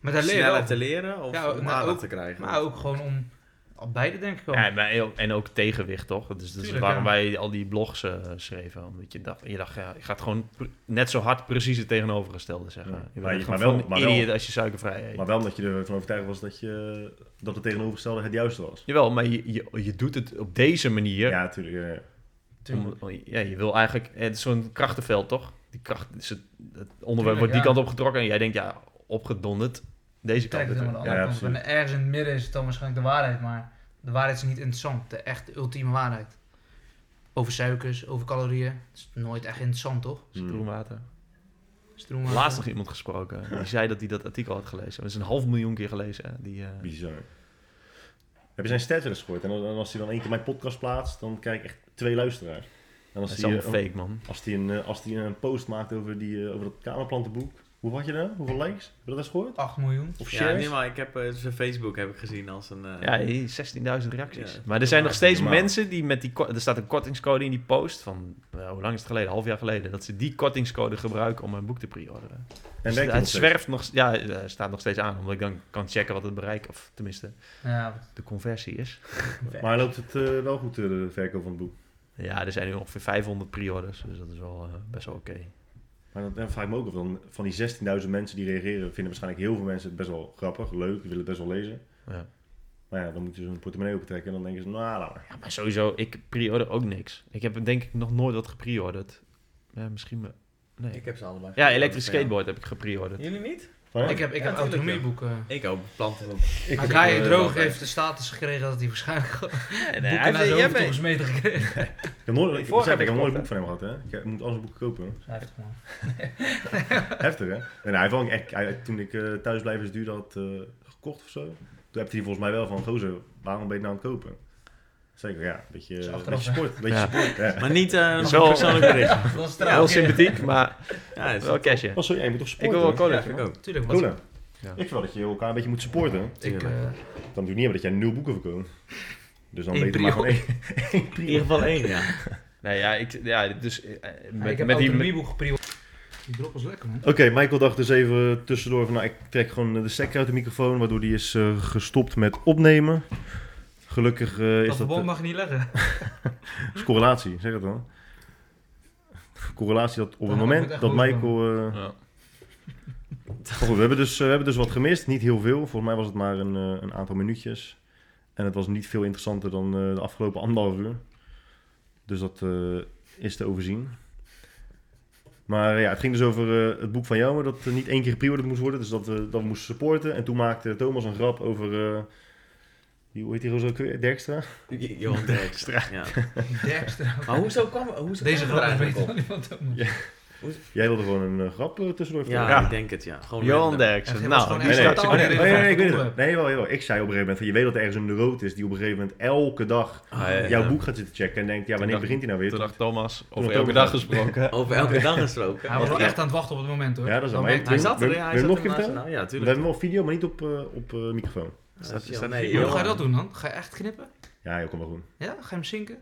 Maar sneller te leren of Ja, om maar aandacht ook- te krijgen. Maar ook gewoon om... Al beide denk ik wel. Ja, maar en ook tegenwicht, toch? Dus dat is Tuurlijk, waarom ja. wij al die blogs eh, schreven. Omdat je dacht, je dacht, ja, je gaat gewoon net zo hard precies het tegenovergestelde zeggen. Ja. Je Maar bent wel- maar wel- idiot als je suikervrij eet. Maar wel omdat je ervan overtuigd was dat, je, dat het tegenovergestelde het juiste was. Jawel, maar je, je, je doet het op deze manier. Ja, natuurlijk. Ja, ja. Tuurlijk. Om- ja, je wil eigenlijk... Het is zo'n krachtenveld, toch? Die kracht, is het, het onderwerp Tuurlijk, wordt die ja. kant opgetrokken en jij denkt, ja, opgedonderd. Deze kant. het helemaal de terug. andere Ja, kant. op. En ergens in het midden is het dan waarschijnlijk de waarheid, maar de waarheid is niet interessant. De echt ultieme waarheid. Over suikers, over calorieën. Het is nooit echt interessant, toch? Hmm. Stroomwater. Stroomwater. Laatst nog iemand gesproken. Die zei dat hij dat artikel had gelezen. Dat is een half miljoen keer gelezen. hè, Die, eh, Bizar. Heb je zijn stats wel eens gehoord? En als hij dan één keer mijn podcast plaatst, dan krijg ik echt twee luisteraars. En dat als is hij, allemaal fake, man. als hij een, eh, als hij een post maakt over, die, eh, over dat kamerplantenboek. Hoe had je dat? Hoeveel likes? Heb je dat eens gehoord? 8 miljoen. Of ja, shares? nee, maar ik heb eh, zijn Facebook heb ik gezien als een... eh, Ja, hier 16.000 reacties. Ja. maar er zijn nog steeds Normaal. mensen die met die... Er staat een kortingscode in die post van... nou, hoe lang is het geleden? Een half jaar geleden. Dat ze die kortingscode gebruiken om een boek te pre-orderen. en Dus het nog zwerft nog... Ja, eh, staat nog steeds aan. Omdat ik dan kan checken wat het bereik... Of tenminste, Ja, de conversie is. Maar loopt het eh, wel goed, eh, de verkoop van het boek? Ja, er zijn nu ongeveer 500 pre-orders. Dus dat is wel eh, best wel oké. Maar dan, dan vraag ik me ook af, dan, van die 16.000 mensen die reageren, vinden waarschijnlijk heel veel mensen het best wel grappig, leuk, die willen het best wel lezen. Ja. Maar ja, dan moeten ze hun portemonnee opentrekken en dan denken ze, nou, laat maar. Ja, maar sowieso, ik pre-order ook niks. Ik heb denk ik nog nooit wat gepre-orderd. Ja, misschien... me- Nee. Ik heb ze allebei. Ja, elektrisch skateboard heb ik gepre-orderd. Jullie niet? Ja, ik heb, ik Ja, heb autonomieboeken. Ik ook, planten. ik Maar eh, Droog heeft de status gekregen dat hij waarschijnlijk Nee, boeken hij naar heeft- hoofd bent- toegesmeten gekregen. Ik heb nooit, ik, ik heb nooit een boek van hem gehad, hè. Ik moet alles boeken kopen. Heftig man. Heftig, hè? En hij heeft wel echt, hij, toen ik uh, thuisblijvers duurde had eh, gekocht of zo, toen heb hij volgens mij wel van, gozer, waarom ben je nou aan het kopen? Zeker, ja, een beetje, een beetje sport. Een beetje Ja. sport, ja. Maar niet eh, een Zo- persoonlijk bericht. Heel sympathiek, maar Ja, het is wel cashje. Oh, sorry, je moet toch Ik sporten? wil wel cola. Ik ook. Tuurlijk, Cola. Ja. Ik vind wel dat je elkaar een beetje moet supporten. ik, eh, Dan doe je niet hebben dat jij nul boeken verkoopt. Dus dan beter maar gewoon één. In ieder geval één, ja. Nee, ja, ik, ja dus eh, ja, met, ik heb met die... autonomieboek geprioriteerd. Die drop was lekker man. Oké, Michael dacht dus even tussendoor van, nou, ik trek gewoon de stekker uit de microfoon, waardoor die is gestopt met opnemen. Gelukkig eh, is Dat dat verband eh, mag je niet leggen. is correlatie, zeg het dan. Correlatie dat op het moment dat Michael... eh, Ja. maar goed, we, hebben dus, we hebben dus wat gemist, niet heel veel. Volgens mij was het maar een, eh, een aantal minuutjes. En het was niet veel interessanter dan eh, de afgelopen anderhalf uur. Dus dat eh, is te overzien. Maar ja, het ging dus over eh, het boek van Jouwer, dat eh, niet één keer gepreorderd moest worden. Dus dat we dat we moesten supporten. En toen maakte Thomas een grap over... die, hoe heet die roze ook weer? Derkstra? Johan Derkstra. Ja. Derkste. Maar hoezo kwam, hoezo Deze kwam grap weet ook nog. Ja. Jij wilde gewoon een eh, grap eh, tussendoor Ja, vertellen. ik denk het, ja. Gewoon Johan. Derksen. Nou, gewoon die Nee, echt nee, staat totaal oh, zo- nee, nee, nee, ik weet het. Nee, wel, wel. Ik zei op een gegeven moment van, je weet dat er ergens een neurot is die op een gegeven moment elke dag Ah, ja, ja. jouw boek gaat zitten checken en denkt, ja, wanneer dacht- begint hij nou weer? Toen dacht Thomas, over elke dag gesproken. Over elke dag gesproken. Hij was wel Ja. echt aan het wachten op het moment hoor. Ja, dat is wel- Hij zat er, ja. Hij wil je zat nog er een keer naast- vertellen? nou, Ja, We tuurlijk. hebben wel video, maar niet op, op eh, microfoon. Staat- Dat is staat wel- nee. Hoe ga je dat doen dan? Ga je echt knippen? Ja, joh, kom maar goed. Ja? Ga je hem zinken?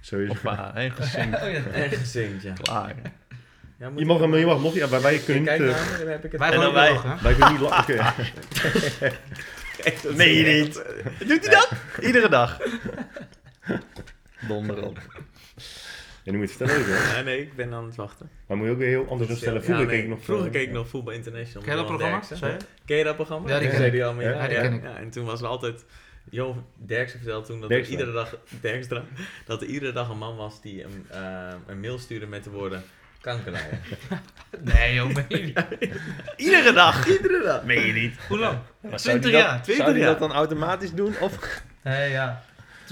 Sowieso. Hoppa, en gezinkt. Oh ja. Echt gezinkt, ja. Klaar. ja moet Je mag ik- hem, je mag nog, ja, wij, wij kunnen Kijk niet, naar dan heb ik het. Wij gaan dan wij. lachen. wij kunnen niet la- oké. Nee, je niet. Doet hij dat? Iedere dag. Donder op. Ja, nu moet je het vertellen ook, hè. Ja, nee, ik ben aan het wachten. Maar moet je ook weer heel anders stellen. Ja, Vroeger nee, keek ik nog... Vroeger keek ik nog Voetbal International. Ken je dat programma? Ken je dat programma? Ja, die ken zei ik. die al. Ja, Ja, die ja, ken ik. ja, en toen was er altijd... Johan Derksen vertelde toen dat Derkstra. er iedere dag... Derkstra. Dat er iedere dag een man was die een, eh, een mail stuurde met de woorden... Kankerlijn. Nee joh, meen je niet. Iedere dag. Iedere dag. Meen je niet. Hoe lang? Maar 20 jaar. 20 Zou die jaar. dat dan automatisch doen? Of? Nee, ja.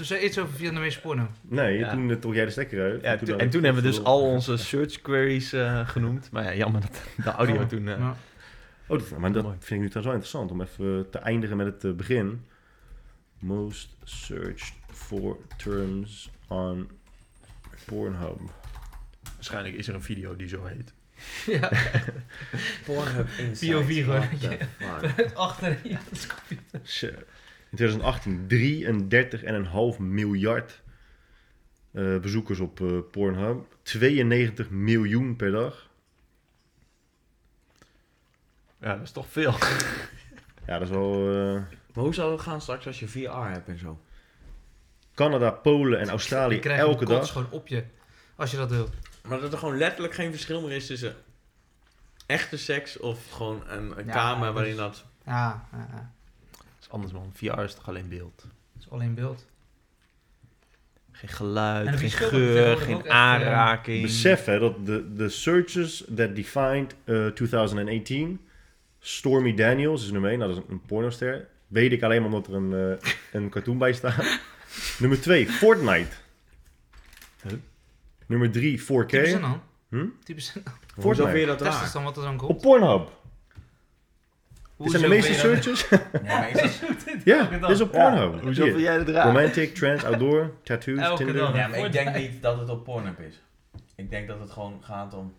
Toen zei je iets over Vietnamese porno. Nee, Ja. toen eh, trok jij de stekker uit. Ja, toen- en toen hebben we dus al onze search queries eh, genoemd. Maar ja, jammer dat de audio Oh, toen... eh, ja. Oh, dat, maar dat vind ik nu trouwens wel interessant om even te eindigen met het begin. Most searched for terms on Pornhub. Waarschijnlijk is er een video die zo heet. Ja, Pornhub Insights. POV gewoon. What the fuck? achter ja, dat is computer. Zo. In 2018 33,5 miljard eh, bezoekers op eh, Pornhub. 92 miljoen per dag. Ja, dat is toch veel. Ja, dat is wel... eh, Maar hoe zou het gaan straks als je VR hebt en zo? Canada, Polen en Australië Je krijgt elke dag. gewoon op je. Als je dat wil. Maar dat er gewoon letterlijk geen verschil meer is tussen echte seks of gewoon een, een Ja, kamer dus- waarin dat... Ja, ja, anders man. VR is toch alleen beeld. Dat is alleen beeld. Geen geluid, geen geur, geen echt, eh, aanraking. Besef hè, dat de, de searches that defined eh, 2018... Stormy Daniels is nummer 1, nou, dat is een, pornoster. Weet ik alleen maar omdat er een, eh, een cartoon bij staat. nummer 2, Fortnite. Huh? Nummer 3, 4K. Typisch en dan. Hm? Typisch en dan. Hoezo vind je dat raar? dan wat er dan Op. Pornhub. Dit Hoezo zijn de meeste searches. Ja, ja, dit is op Pornhub. Hoezo jij het raar? Romantic, trans, outdoor, tattoos, Elke Tinder. ja, maar ik denk niet dat het op Pornhub is. Ik denk dat het gewoon gaat om...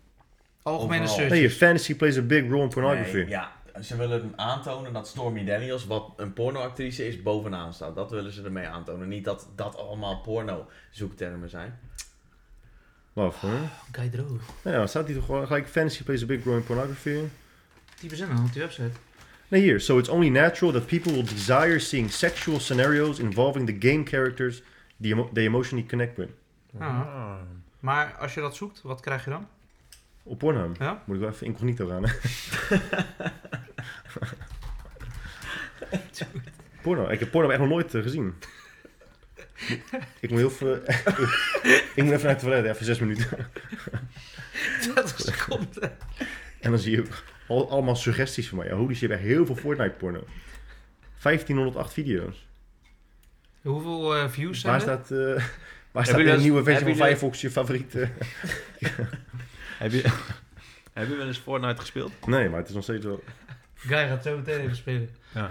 Algemene Overal. search. Nee, fantasy plays a big role in pornography. Nee, ja, ze willen aantonen dat Stormy Daniels, wat een pornoactrice is, bovenaan staat. Dat willen ze ermee aantonen. Niet dat dat allemaal porno zoektermen zijn. Wat voor? Guy droog. Nee, nou, staat hier toch gewoon gelijk fantasy plays a big role in pornography. En dan op die website. Nee, hier. So it's only natural that people will desire seeing sexual scenarios involving the game characters they, emo- they emotionally connect with. Ah. Maar als je dat zoekt, wat krijg je dan? Op Pornhub. Ja? Moet ik wel even incognito gaan, hè? Porno. Ik heb porno echt nog nooit eh, gezien. Ik moet heel veel... ik moet even naar het toilet, even zes minuten. dat is komt. En dan zie je al, allemaal suggesties van mij. Ja, holy shit, echt heel veel Fortnite porno. 1508 video's. Hoeveel eh, views zijn Waar er? staat, eh waar staat de nieuwe versie van Firefox je favoriete? Heb je, heb je wel eens Fortnite gespeeld? Nee, maar het is nog steeds wel... Guy gaat zo meteen even spelen. Ja.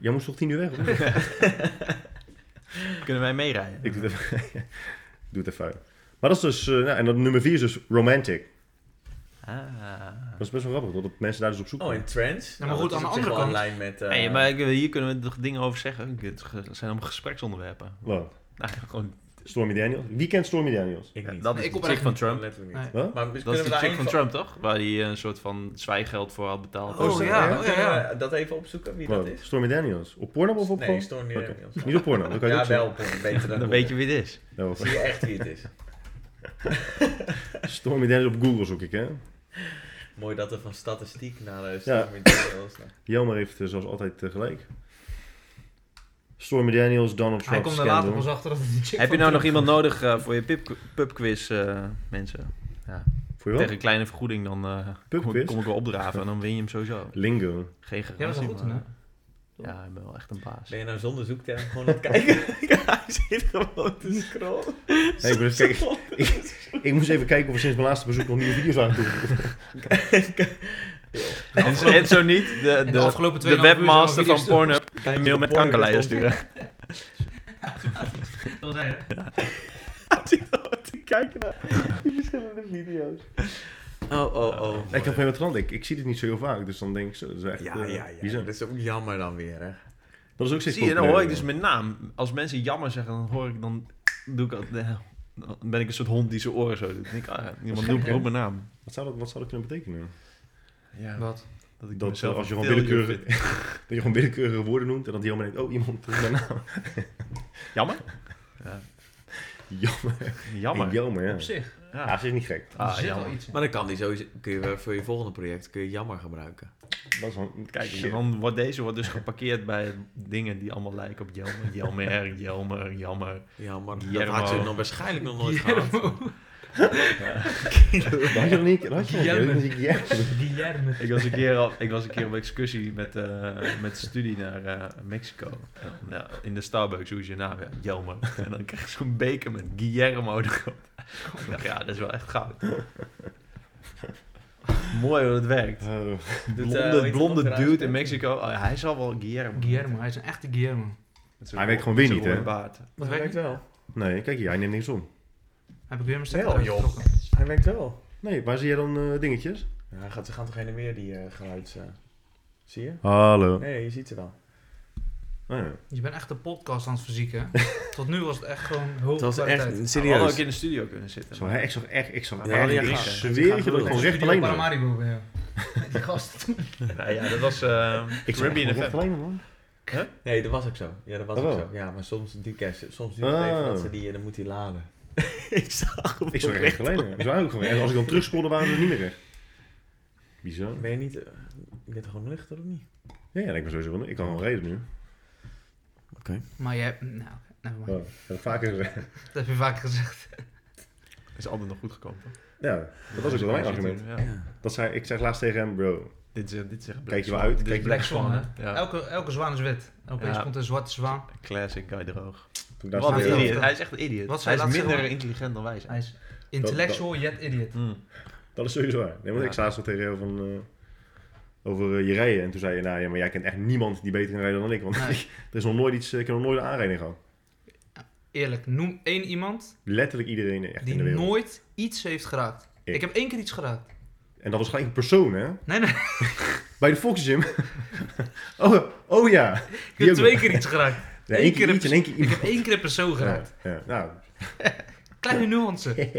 Jij moest toch tien uur weg? Kunnen wij meerijden? Ik doe het even, doe het even. Maar dat is dus... eh, nou, en dan nummer vier is dus romantic. Ah. Dat is best wel grappig, dat mensen daar dus op zoek Oh, in trends? Ja, maar Nou, goed, aan op de andere kant- lijn met... eh, Hey, maar hier kunnen we toch dingen over zeggen. Het zijn allemaal gespreksonderwerpen. Wat? Nou, gewoon, Stormy Daniels? Wie kent Stormy Daniels? Ik niet. dat is ik de kom chick van. Trump. Letterlijk niet. Nee. Maar Dat is de chick van Trump, toch? Waar hij een soort van zwijgeld voor had betaald. Oh, zo, ja, ja? oh, ja, we dat even opzoeken, wie Wat? dat is? Stormy Daniels? Op Pornhub of op Nee, Stormy. Daniels. Niet op Pornhub, dan kan je Ja, wel, zeggen. porno, beter dan Dan weet je wie het is. Ja, of- Zie je echt wie het is. Stormy Daniels op Google zoek ik, hè? Mooi dat er van statistiek naar uh, Ja. Stormy Daniels... Jelmer heeft eh, zoals altijd eh, gelijk. Stormy Daniels, Donald Hij Trump komt er later pas achter dat het een chick Heb je nou nog iemand nodig eh, voor je pub- pubquiz, eh, mensen? Voor je Tegen wel? een kleine vergoeding dan eh, kom, kom ik wel opdraven en dan win je hem sowieso. Lingo. Geen Ja, dat garantie, is goed, hè? Ja, ik ben wel echt een baas. Ben je nou zonder zoekterm gewoon aan het kijken? Hij zit gewoon te scrollen. Nee, ik, kijken. ik moest even kijken of er sinds mijn laatste bezoek nog nieuwe video's aan toe. En, en zo niet, de, de de, afgelopen de 2,5 uur zijn webmaster we van Pornhub een mail met kankerlijnen sturen. Dat zei je. Hij zit gewoon te kijken naar die verschillende video's. Oh, oh, oh. Ik heb geen wat trant. Ik, ik zie dit niet zo heel vaak, dus dan denk ik zo. Dat is echt. Ja, eh, ja, ja. bizar. Dat is ook jammer dan weer, hè. Dat is ook steeds Zie je, dan hoor ik dus mijn naam. Als mensen jammer zeggen, dan hoor ik dan... Doe ik, al- dan ben ik een soort hond die zijn oren zo doet. Dan denk ik, ah, iemand hè? roept mijn naam. Wat zou dat, wat zou dat kunnen betekenen? Ja, Wat? dat ik Dat mezelf eh, als je gewoon willekeurige, dat je gewoon willekeurige woorden noemt en dat die allemaal denkt, oh iemand roept mijn naam. Jammer? Ja, Jammer. jammer. Jammer, ja. Op zich. Ja, Ja. ze is niet gek. Ah, jammer. iets in. Maar dan kan die sowieso... Kun je voor je volgende project kun je jammer gebruiken. Dat is Kijk, shit. dan wordt deze wordt dus geparkeerd bij dingen die allemaal lijken op Jelmer. Jelmer, Jelmer, Jammer. Jammer. Dat had je nog waarschijnlijk nog nooit gehad. Guillermo. Dat had je nog niet. Guillermo. Guillermo. Ik was een keer, op, ik was een keer op excursie met, eh, met studie naar eh, Mexico. In de Starbucks, hoe is je naam? Ja, Jelmer. En dan krijg je zo'n beker met Guillermo erop. Ik dacht, ja, dat is wel echt goud. Mooi hoe het werkt. Eh, Blonde, dude in Mexico. Oh, ja, hij zal wel Guillermo. Guillermo, hij is een echte Guillermo. Hij weet ro- gewoon weer niet, hè? werkt werkt wel. Nee, kijk hier, hij neemt niks om. Heb ik weer mijn stekker joh. Hij werkt wel. Nee, waar zie jij dan eh, dingetjes? Ja, gaat, ze gaan toch heen en weer die eh geluids... eh, zie je? Hallo. Nee, je ziet ze wel. Oh, ja. Je bent echt de podcast aan het verzieken. Tot nu was het echt gewoon hoge Het was echt kwaliteit. Hij had serieus. ook in de studio kunnen zitten. Zo, hè, ik zag echt, ik zag Ja, echt, ja, ik zweer je dat ik gewoon recht Studio alleen. Paramaribo, ja. Die gasten. Nou ja, dat was eh Ik gewoon recht FM. alleen man. Nee, dat was ook zo. Ja, dat was Oh, ook zo. Ja, maar soms het soms duurt het Oh. even dat ze die, dan moet hij laden. ik zag hem Ik zag recht. Ik ook gewoon recht. Als ik dan terugspoelde waren ze niet meer recht. Bizar. Ben je niet... eh, je bent gewoon nuchter of niet? Ja, ja, ik ben sowieso wel. Ik kan gewoon reden nu. Oké. Maar jij... Nou, never mind. Oh, ik heb vaker gezegd. Dat heb je vaak gezegd. Is altijd nog goed gekomen, toch? Ja, dat was ook wel mijn argument. Ja. Ja. Dat zei, ik zeg laatst tegen hem, bro. Dit is, dit is echt Kijk je Black wel uit? Dit Kijk Black Swan, hè? hè? Ja. Elke, elke zwaan is wit. Opeens Ja. komt een zwarte zwaan. Classic guy droog. Toen Wat een idiot. Hij is echt een idiot. Wat hij is minder intelligent dan wij zijn. Hij is intellectual yet idiot. Hmm. Dat is sowieso waar. Nee, want Ja. ik zei zo tegen jou van... eh, over eh, je rijden. En toen zei je, nou ja, maar jij kent echt niemand die beter kan rijden dan ik. Want Nee. er is nog nooit iets, ik heb nog nooit een aanrijding gehad. Eerlijk, noem één iemand Letterlijk iedereen echt in die de wereld. nooit iets heeft geraakt. Ik. Ik. heb één keer iets geraakt. En dat was gelijk een persoon, hè? Nee, nee. Bij de Volksgym. oh, oh ja. Ik heb twee keer iets geraakt. Ja, Eén één keer keer iets Ik heb één keer een persoon geraakt. Ja, ja. Nou, Kleine nuance.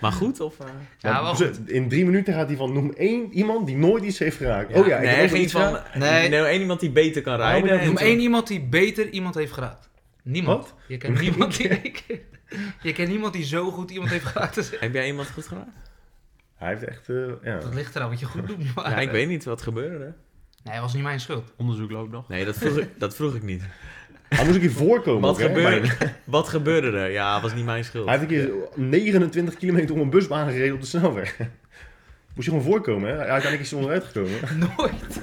Maar goed, of... eh? Ja, wel goed. In drie minuten gaat hij van noem één iemand die nooit iets heeft geraakt. oh ja, ik nee, geen iets van... geraakt. Nee. Nee. één iemand die beter kan rijden. maar dat en Noem één iemand die beter iemand heeft geraakt. Niemand. Wat? Je kent niemand die... Je kent niemand die zo goed iemand heeft geraakt. als- Heb jij iemand goed gedaan? Hij heeft echt, eh, ja. Dat ligt eraan wat je goed doet. Maar... Ja, ik weet niet wat gebeurde. Nee, was niet mijn schuld. Onderzoek loopt nog. Nee, dat vroeg ik, dat vroeg ik niet. Hij moest een keer voorkomen. Wat ook, gebeurde, wat gebeurde er? Ja, was niet mijn schuld. Hij heeft een keer 29 kilometer om een busbaan gereden op de snelweg. Moest je gewoon voorkomen, hè? Uiteindelijk is hij onderuit gekomen. Nooit.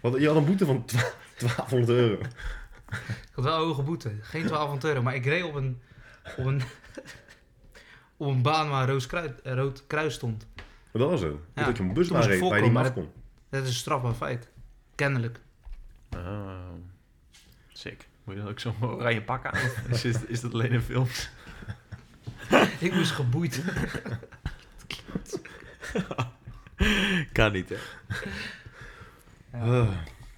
Want je had een boete van 1200 euro. Ik had wel een hoge boete. Geen 1200 euro. Maar ik reed op een... Op een, op een baan waar rood kruis, rood kruis stond. Maar dat was het. Ja, dat je een busbaan ik reed waar je niet voorkomen, af kon. Dat is een strafbaar feit. Kennelijk. Ah, sick. Moet je dan ook zo'n oranje pak aan? Is, is, is dat alleen in films? Ik moest geboeid. Kan niet, hè? Ah,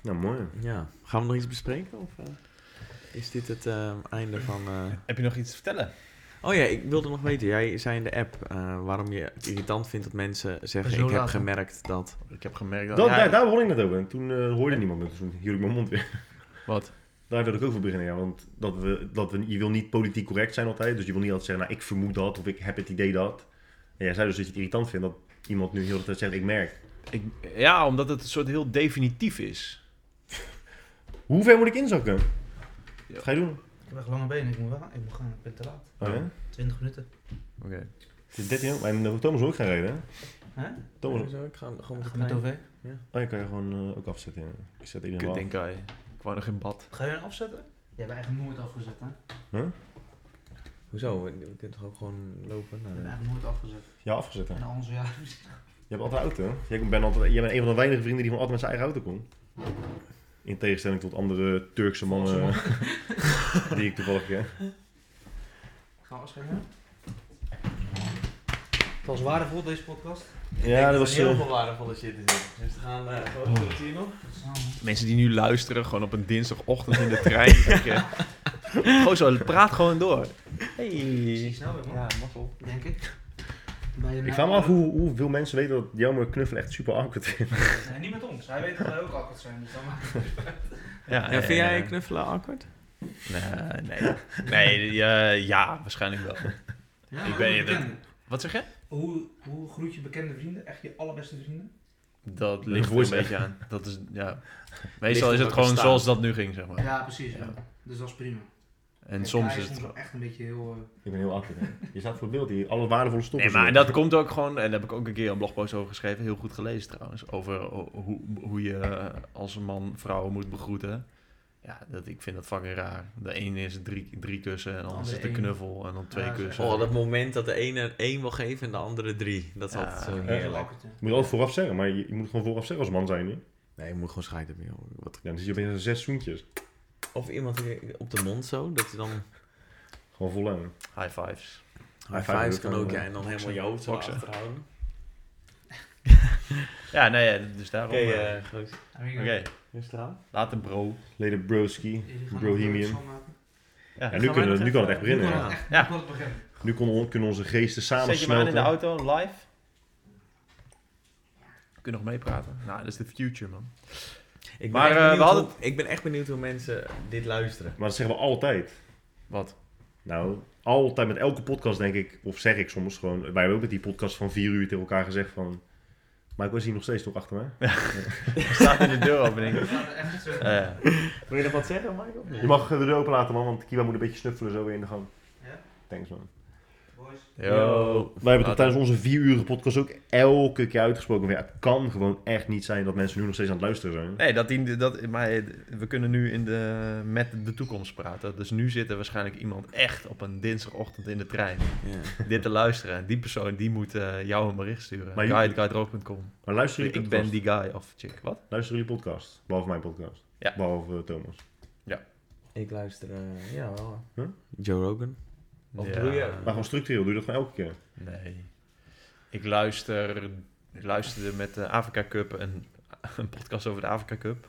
nou, mooi. Ja. Gaan we nog iets bespreken? Of eh, is dit het eh, einde van... eh, Heb je nog iets te vertellen? Oh ja, ik wilde nog weten. Jij zei in de app eh, waarom je het irritant vindt dat mensen zeggen... Zo ik heb laat, gemerkt dat... Ik heb gemerkt dat... Dat, ja, daar, daar begon ik net over. En toen eh, hoorde niemand me. Toen hield ik mijn mond weer. Wat? Daar wil ik ook voor beginnen, ja. Want dat we, dat we, je wil niet politiek correct zijn altijd. Dus je wil niet altijd zeggen, nou, ik vermoed dat. Of ik heb het idee dat. En jij zei dus dat je het irritant vindt dat iemand nu heel de tijd zegt, ik merk. Ik, ja, omdat het een soort heel definitief is. Hoe ver moet ik inzakken? Ja. Wat ga je doen? Ik heb echt lange benen. Ik moet, wel, ik moet gaan. Ik ben te laat. Oh ja? 20 minuten. Oké. Het is 13 jaar. Maar Thomas wil ook gaan rijden, hè? Thomas, Zo, ik ga gewoon met met. OV. oh, je kan je gewoon eh, ook afzetten, ja. Ik zet iedereen Kut af. denk hij. Ik wou nog in bad. Ga je hem afzetten? Jij hebt eigenlijk nooit afgezet, hè? Hoezo? Je kunt toch ook gewoon lopen? Je naar hebt de- eigenlijk nooit afgezet. Ja, afgezet, hè. En onze jaren. Je hebt altijd auto, hè? Jij bent, altijd, jij bent een van de weinige vrienden die gewoon altijd met zijn eigen auto komt. In tegenstelling tot andere Turkse mannen die ik toevallig ken. Gaan we afscheiden? Het was waardevol, deze podcast. Ja, dat was... heel veel waardevolle shit in. Dus we gaan eh gewoon goed hier nog. Mensen die nu luisteren, gewoon op een dinsdagochtend in de trein. gewoon zo, praat gewoon door. Hey. snel weer, man. Ja, mazzel. Denk ik. Ik vraag me af hoe, hoeveel mensen weten dat Jelmer knuffelen echt super awkward is. Nee, niet met ons. Hij weet dat wij ook awkward zijn. Dus dan. Ja, Ja, vind jij knuffelen awkward? Nee, nee. Nee, ja, ja, waarschijnlijk wel. Ja, Ik ben? Wat zeg je? Hoe, hoe groet je bekende vrienden? Echt je allerbeste vrienden? Dat ligt er een beetje aan. Dat is, ja. Meestal is het gewoon staan. zoals dat nu ging, zeg maar. Ja, precies. Ja. Ja. Dus dat is prima. En soms is het... wel echt een beetje heel... eh, Ik ben heel hè. Je staat voor het beeld hier, alle waardevolle stoffen. Nee, maar dat komt ook gewoon, en daar heb ik ook een keer een blogpost over geschreven, heel goed gelezen trouwens, over ho- hoe, hoe je eh, als een man vrouwen moet begroeten. Ja, dat, ik vind dat fucking raar. De ene is drie, drie kussen en dan is andere het een één. knuffel en dan twee Ja, kussen. Oh, dat moment dat de ene één wil geven en de andere drie. Dat is Ja, altijd zo Ja. heerlijk. Je moet altijd vooraf zeggen, maar je, je moet gewoon vooraf zeggen als man zijn. Hè? Nee, je moet gewoon scheiden hebben, joh. Wat... Ja, dan zie je opeens zes zoentjes. Of iemand die op de mond zo, dat je dan... Gewoon vol aan. High fives. High five fives kan ook, ja. En dan helemaal je hoofd zo Boksen. achterhouden. Ja, nee, ja, dus daarom... Oké, eh, eh goed. Oké, Rustig aan. later bro. Leden broski, schoonmaken. Ja, Ja, nu, kunnen, we- nu kan het echt Nu beginnen. echt Ja. nu kan het beginnen. Nu kon- kunnen onze geesten samen Zet je maar in de auto, live. Kun je nog meepraten? Nou, dat is de future, man. Ik ben, Maar, echt eh, we benieuwd hadden- hoe- ik ben echt benieuwd hoe mensen dit luisteren. Maar dat zeggen we altijd. Wat? Nou, altijd met elke podcast denk ik, of zeg ik soms gewoon, wij hebben ook met die podcast van vier uur tegen elkaar gezegd van, maar ik was hier nog steeds toch achter me. Staat in de zo. Eh, Wil je nog wat zeggen, Michael? Je mag de deur open laten man, want Kiwa moet een beetje snuffelen zo weer in de gang. Ja? Thanks man. Yo. Wij hebben tijdens onze vier uur podcast ook elke keer uitgesproken, ja, het kan gewoon echt niet zijn dat mensen nu nog steeds aan het luisteren zijn. Nee, dat, die, dat, maar we kunnen nu in de, met de toekomst praten. Dus nu zit er waarschijnlijk iemand echt op een dinsdagochtend in de trein Ja. dit te luisteren. En die persoon die moet eh, jou een bericht sturen. Maar Maar je- Guide.guidroog.com. Maar luisteren jullie Ik ben die guy of chick. Wat? Luisteren jullie podcast? Behalve mijn podcast. Ja. Behalve eh, Thomas. Ik luister, eh, ja wel. Huh? Joe Rogan. Of Ja. doe je- Maar gewoon structureel, doe je dat gewoon elke keer? Nee. Ik luister... Ik luisterde met de Afrika Cup een, een podcast over de Afrika Cup.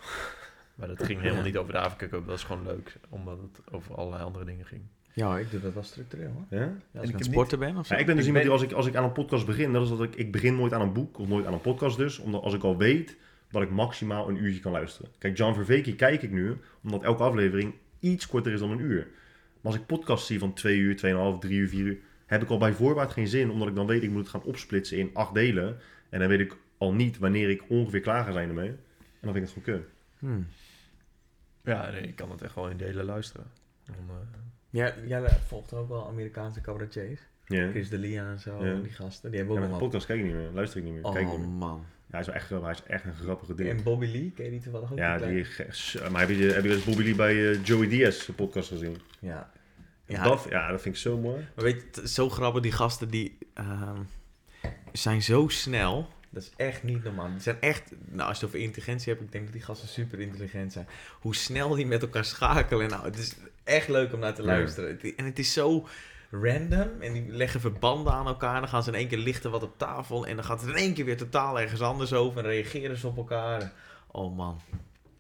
Maar dat ging helemaal Ja. niet over de Afrika Cup. Dat is gewoon leuk. Omdat het over allerlei andere dingen ging. Ja, ik doe dat wel structureel hoor. Ja? Ja, als ik ik aan sporten ben of zo. Ja, ik ben dus Ik iemand ben- die als ik, als ik aan een podcast begin, dat is dat ik, ik begin nooit aan een boek of nooit aan een podcast dus. Omdat als ik al weet dat ik maximaal een uurtje kan luisteren. Kijk, John Verveke kijk ik nu, omdat elke aflevering iets korter is dan een uur. Maar als ik podcast zie van twee uur, tweeënhalf, drie uur, vier uur, heb ik al bij voorbaat geen zin. Omdat ik dan weet, ik moet het gaan opsplitsen in acht delen. En dan weet ik al niet wanneer ik ongeveer klaar ga zijn ermee. En dan vind ik het gewoon kut. Hmm. Ja, nee, ik kan het echt wel in delen luisteren. Dan, eh, Ja, jij volgt ook wel Amerikaanse cabaretiers. Ja. Chris D'Elia en zo, Ja. die gasten. Die hebben Ja, ook maar nog podcast kijk ik niet meer, luister ik niet meer, kijk ik Oh niet meer. man. Ja, hij is wel echt, wel- hij is echt een grappige ding. En Bobby Lee, ken je die toevallig ook? Ja, Die maar heb je, heb je dus Bobby Lee bij eh, Joey Diaz podcast gezien? Ja. Ja, Dat, ja, dat vind ik zo mooi. Maar weet je, zo grappig, die gasten die ehm, zijn zo snel. Dat is echt niet normaal. Die zijn echt, nou als je het over intelligentie hebt, ik denk dat die gasten super intelligent zijn. Hoe snel die met elkaar schakelen, nou het is echt leuk om naar te luisteren. En het is zo random en die leggen verbanden aan elkaar. Dan gaan ze in één keer lichten wat op tafel en dan gaat het in één keer weer totaal ergens anders over en reageren ze op elkaar. Oh man.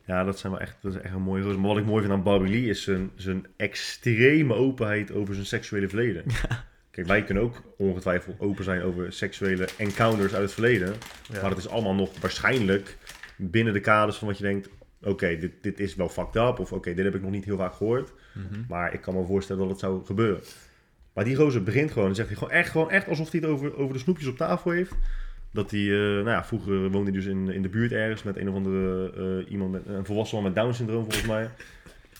Ja, dat zijn wel echt, dat is echt een mooie gozer. Maar wat ik mooi vind aan Bobby Lee is zijn, zijn extreme openheid over zijn seksuele verleden. Kijk, wij kunnen ook ongetwijfeld open zijn over seksuele encounters uit het verleden. ja. Maar het is allemaal nog waarschijnlijk binnen de kaders van wat je denkt... Oké, dit, dit is wel fucked up. Of oké, dit heb ik nog niet heel vaak gehoord. Mhm. Maar ik kan me voorstellen dat het zou gebeuren. Maar die gozer begint gewoon en zegt hij gewoon echt, gewoon echt alsof hij het over, over de snoepjes op tafel heeft. Dat hij, eh, nou ja, vroeger woonde hij dus in, in de buurt ergens met een of andere eh, iemand, met, een volwassen man met Down syndroom volgens mij.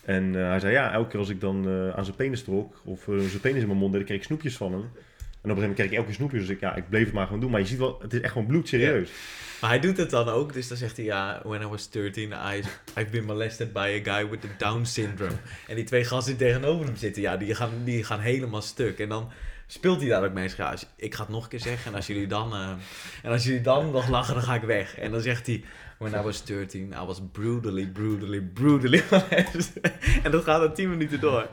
En eh, hij zei, ja, elke keer als ik dan aan zijn penis trok of zijn penis in mijn mond deed, kreeg ik snoepjes van hem. En op een gegeven moment kreeg ik elke keer snoepjes, dus ik, ja, ik bleef het maar gewoon doen. Maar je ziet wel, het is echt gewoon bloedserieus. Maar hij doet het dan ook, dus dan zegt hij ja, when I was 13, I, I've been molested by a guy with the Down syndrome. En die twee gasten die tegenover hem zitten, ja, die gaan, die gaan helemaal stuk. En dan speelt hij daar ook mee. Ja, ik ga het nog een keer zeggen en als jullie dan, eh, en als jullie dan nog lachen, dan ga ik weg. En dan zegt hij, When I was 13, I was brutally, brutally, brutally En dat gaat dan 10 minuten door.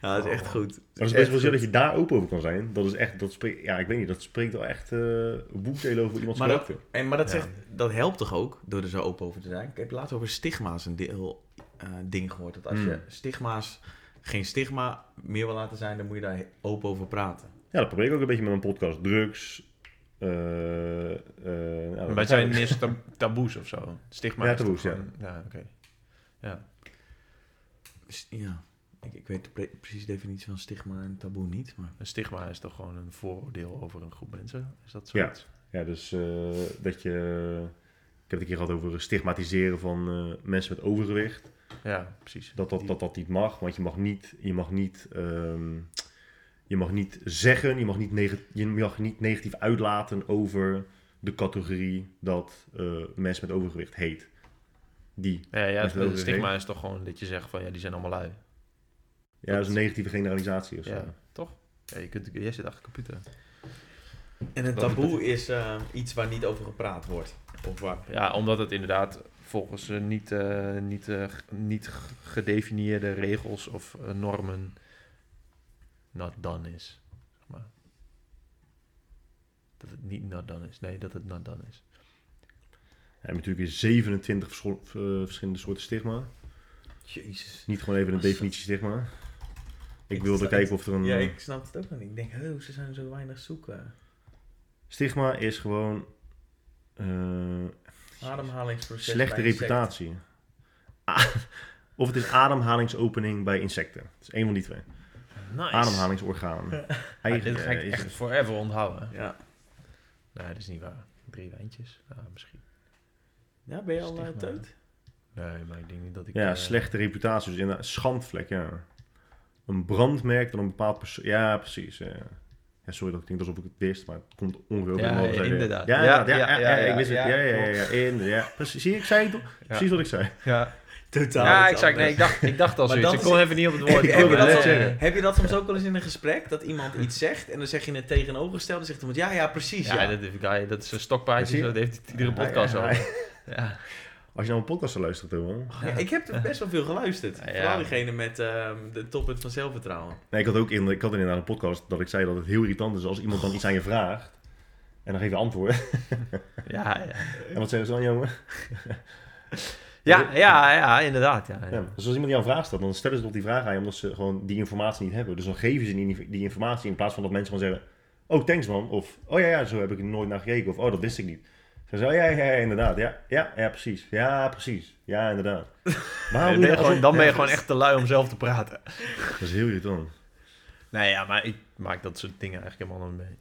Ja, dat is echt goed. Maar het is best wel zo dat je daar open over kan zijn. Dat is echt, dat spreekt, ja, ik weet niet, dat spreekt wel echt uh, boekdelen over iemands maar dat, en, maar dat, Ja. zegt, dat helpt toch ook, door er zo open over te zijn? Ik heb laatst over stigma's een deel, eh, ding gehoord. Dat als Hmm. je stigma's, geen stigma meer wil laten zijn, dan moet je daar open over praten. Ja, dat probeer ik ook een beetje met mijn podcast. Drugs. eh, eh, nou, Maar het zijn eerst tab- taboes of zo. Stigma Ja, taboes, ja. gewoon- Ja, oké. Ja. Ja, ik, ik weet de pre- precies de definitie van stigma en taboe niet, maar... Een stigma is toch gewoon een vooroordeel over een groep mensen? Is dat Ja. zoiets? Ja, dus eh, dat je... Ik heb het een keer gehad over stigmatiseren van eh, mensen met overgewicht. Ja, precies. Dat dat, Die- dat dat niet mag, want je mag niet, je mag niet, ehm, je mag niet zeggen, je mag niet, je mag niet negatief uitlaten over de categorie dat eh, mensen met overgewicht heet. Die. Ja, het stigma is toch gewoon dat je zegt van ja, die zijn allemaal lui. Ja, dat is een negatieve generalisatie of zo. Ja, toch? Ja, je kunt, jij zit achter de computer. En een taboe is eh, iets waar niet over gepraat wordt. Of waar... Ja, omdat het inderdaad volgens eh, niet, eh, niet, eh, niet gedefinieerde regels of normen not done is. Zeg maar. Dat het niet not done is. Nee, dat het not done is. Ja, en natuurlijk weer 27 verscho- eh, verschillende soorten stigma. Jezus. Niet gewoon even een definitie stigma. Ik Ik wilde kijken of er een... Ja, eh, ik snap het ook nog niet. Ik denk, oh, ze zijn zo weinig zoeken. Stigma is gewoon... eh, Ademhalingsproces slechte bij insecten. reputatie. Of het is ademhalingsopening bij insecten. Het is één van die twee. Nice. Ademhalingsorgaan. Ja, Eigen- dit ga ik eh, is- echt forever onthouden. Ja. Nee, dat is niet waar. Drie wijntjes? Ja, misschien. ja, ben je al uh, teut? Nee, maar ik denk niet dat ik... Ja, eh, slechte reputatie. Dus inderdaad, schandvlek, ja. Een brandmerk dan een bepaald persoon... Ja, precies. Ja. Ja, sorry dat ik denk alsof ik het wist, maar het komt ongeveer over Ja, ja, Ja, inderdaad. Ja, Ja, ja, ja, ja, ja, ja, ik wist het. ja, Ja, ja, ja, ja, klopt. in- ja. Precies, zie ik zei het? Precies wat ik zei. Ja, Totaal. ja zei, nee, ik, dacht, ik dacht al Maar zoiets. dat Ik kon even niet op het woord Heb je, heb, je dat soms, ook wel eens in een gesprek? Dat iemand iets zegt en dan zeg je het tegenovergestelde. Dan zegt iemand, ja, ja, precies. Ja, Ja, dat, is- guy, dat is een stokpaardje. Dat heeft iedere podcast ja, over. Ja. Als je naar mijn podcast zou luisteren, Thomas. Ja, ik heb er best wel veel geluisterd. Ja, ja. Vooral diegene met ehm, de toppunt van zelfvertrouwen. Nee, ik had ook in, ik had inderdaad een podcast dat ik zei dat het heel irritant is als iemand dan iets aan je vraagt. En dan geef je antwoord. Ja, ja. En wat zeggen ze dan, jongen? Ja, ja, ja, inderdaad. Ja, dus als iemand die een vraag stelt, dan stellen ze toch die vraag aan je omdat ze gewoon die informatie niet hebben. Dus dan geven ze die, die informatie in plaats van dat mensen gewoon zeggen: Oh, thanks man. Of Oh ja, ja, zo heb ik er nooit naar gekeken. Of Oh, dat wist ik niet. Ze zeggen: oh, ja, ja, ja, inderdaad. Ja, ja, ja, precies. Ja, precies. Ja, inderdaad. Waarom Dan ben je gewoon, alsof- dan ben je Ja, gewoon echt te lui om zelf te praten. Dat is heel irritant. Nee, ja, maar ik maak dat soort dingen eigenlijk helemaal niet mee.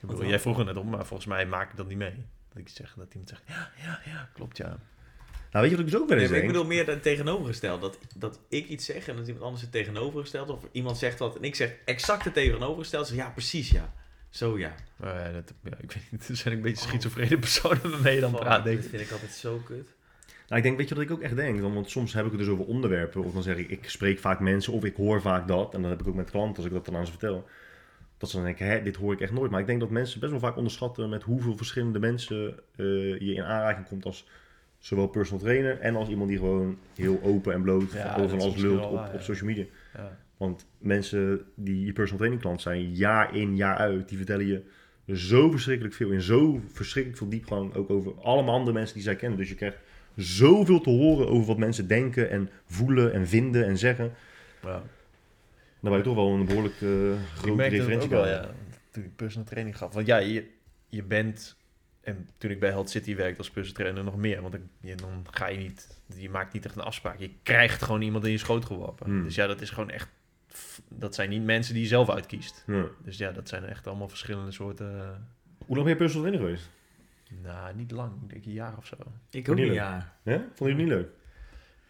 Ik bedoel, jij vroeg er net om, maar volgens mij maak ik dat niet mee. Dat ik zeg dat iemand zegt, ja, ja, ja, klopt, ja. Nou, weet je wat ik dus ook wel Nee, eens maar ik denk? bedoel meer het tegenovergesteld. Dat, dat ik iets zeg en dat iemand anders het tegenovergesteld. Of iemand zegt wat en ik zeg exact het tegenovergesteld. Zeg, ja, precies ja. Zo ja. Ja, dat, ja, ik weet niet, er zijn een beetje schizofrene personen waarmee je dan praat, denk dat vind ik altijd zo kut. Nou, ik denk, weet je wat ik ook echt denk? Want, soms heb ik het dus over onderwerpen. Of dan zeg ik, ik spreek vaak mensen of ik hoor vaak dat. En dan heb ik ook met klanten, als ik dat dan aan ze vertel. Dat ze dan denken, hè, dit hoor ik echt nooit. Maar ik denk dat mensen best wel vaak onderschatten met hoeveel verschillende mensen eh, je in aanraking komt als zowel personal trainer en als iemand die gewoon heel open en bloot Ja, over alles lult op, waar, op social media. Ja. Want mensen die je personal training klant zijn, jaar in, jaar uit, die vertellen je zo verschrikkelijk veel in zo verschrikkelijk veel diepgang. Ook over allemaal andere mensen die zij kennen. Dus je krijgt zoveel te horen over wat mensen denken en voelen en vinden en zeggen. Ja. Dan ben je toch wel een behoorlijk eh Ik grote referentie. wel, ja. Toen ik personal training gaf. Want ja, je, je bent... En toen ik bij Health City werkte als personal trainer nog meer. Want ik, je, dan ga je niet... Je maakt niet echt een afspraak. Je krijgt gewoon iemand in je schoot geworpen. Hmm. Dus ja, dat is gewoon echt... Dat zijn niet mensen die je zelf uitkiest. Ja. Dus ja, dat zijn echt allemaal verschillende soorten... eh, Hoe lang ben je personal trainer geweest? nou, niet lang. Ik denk een jaar of zo. Ik ook een ja. jaar. Ja? Vond je het niet leuk?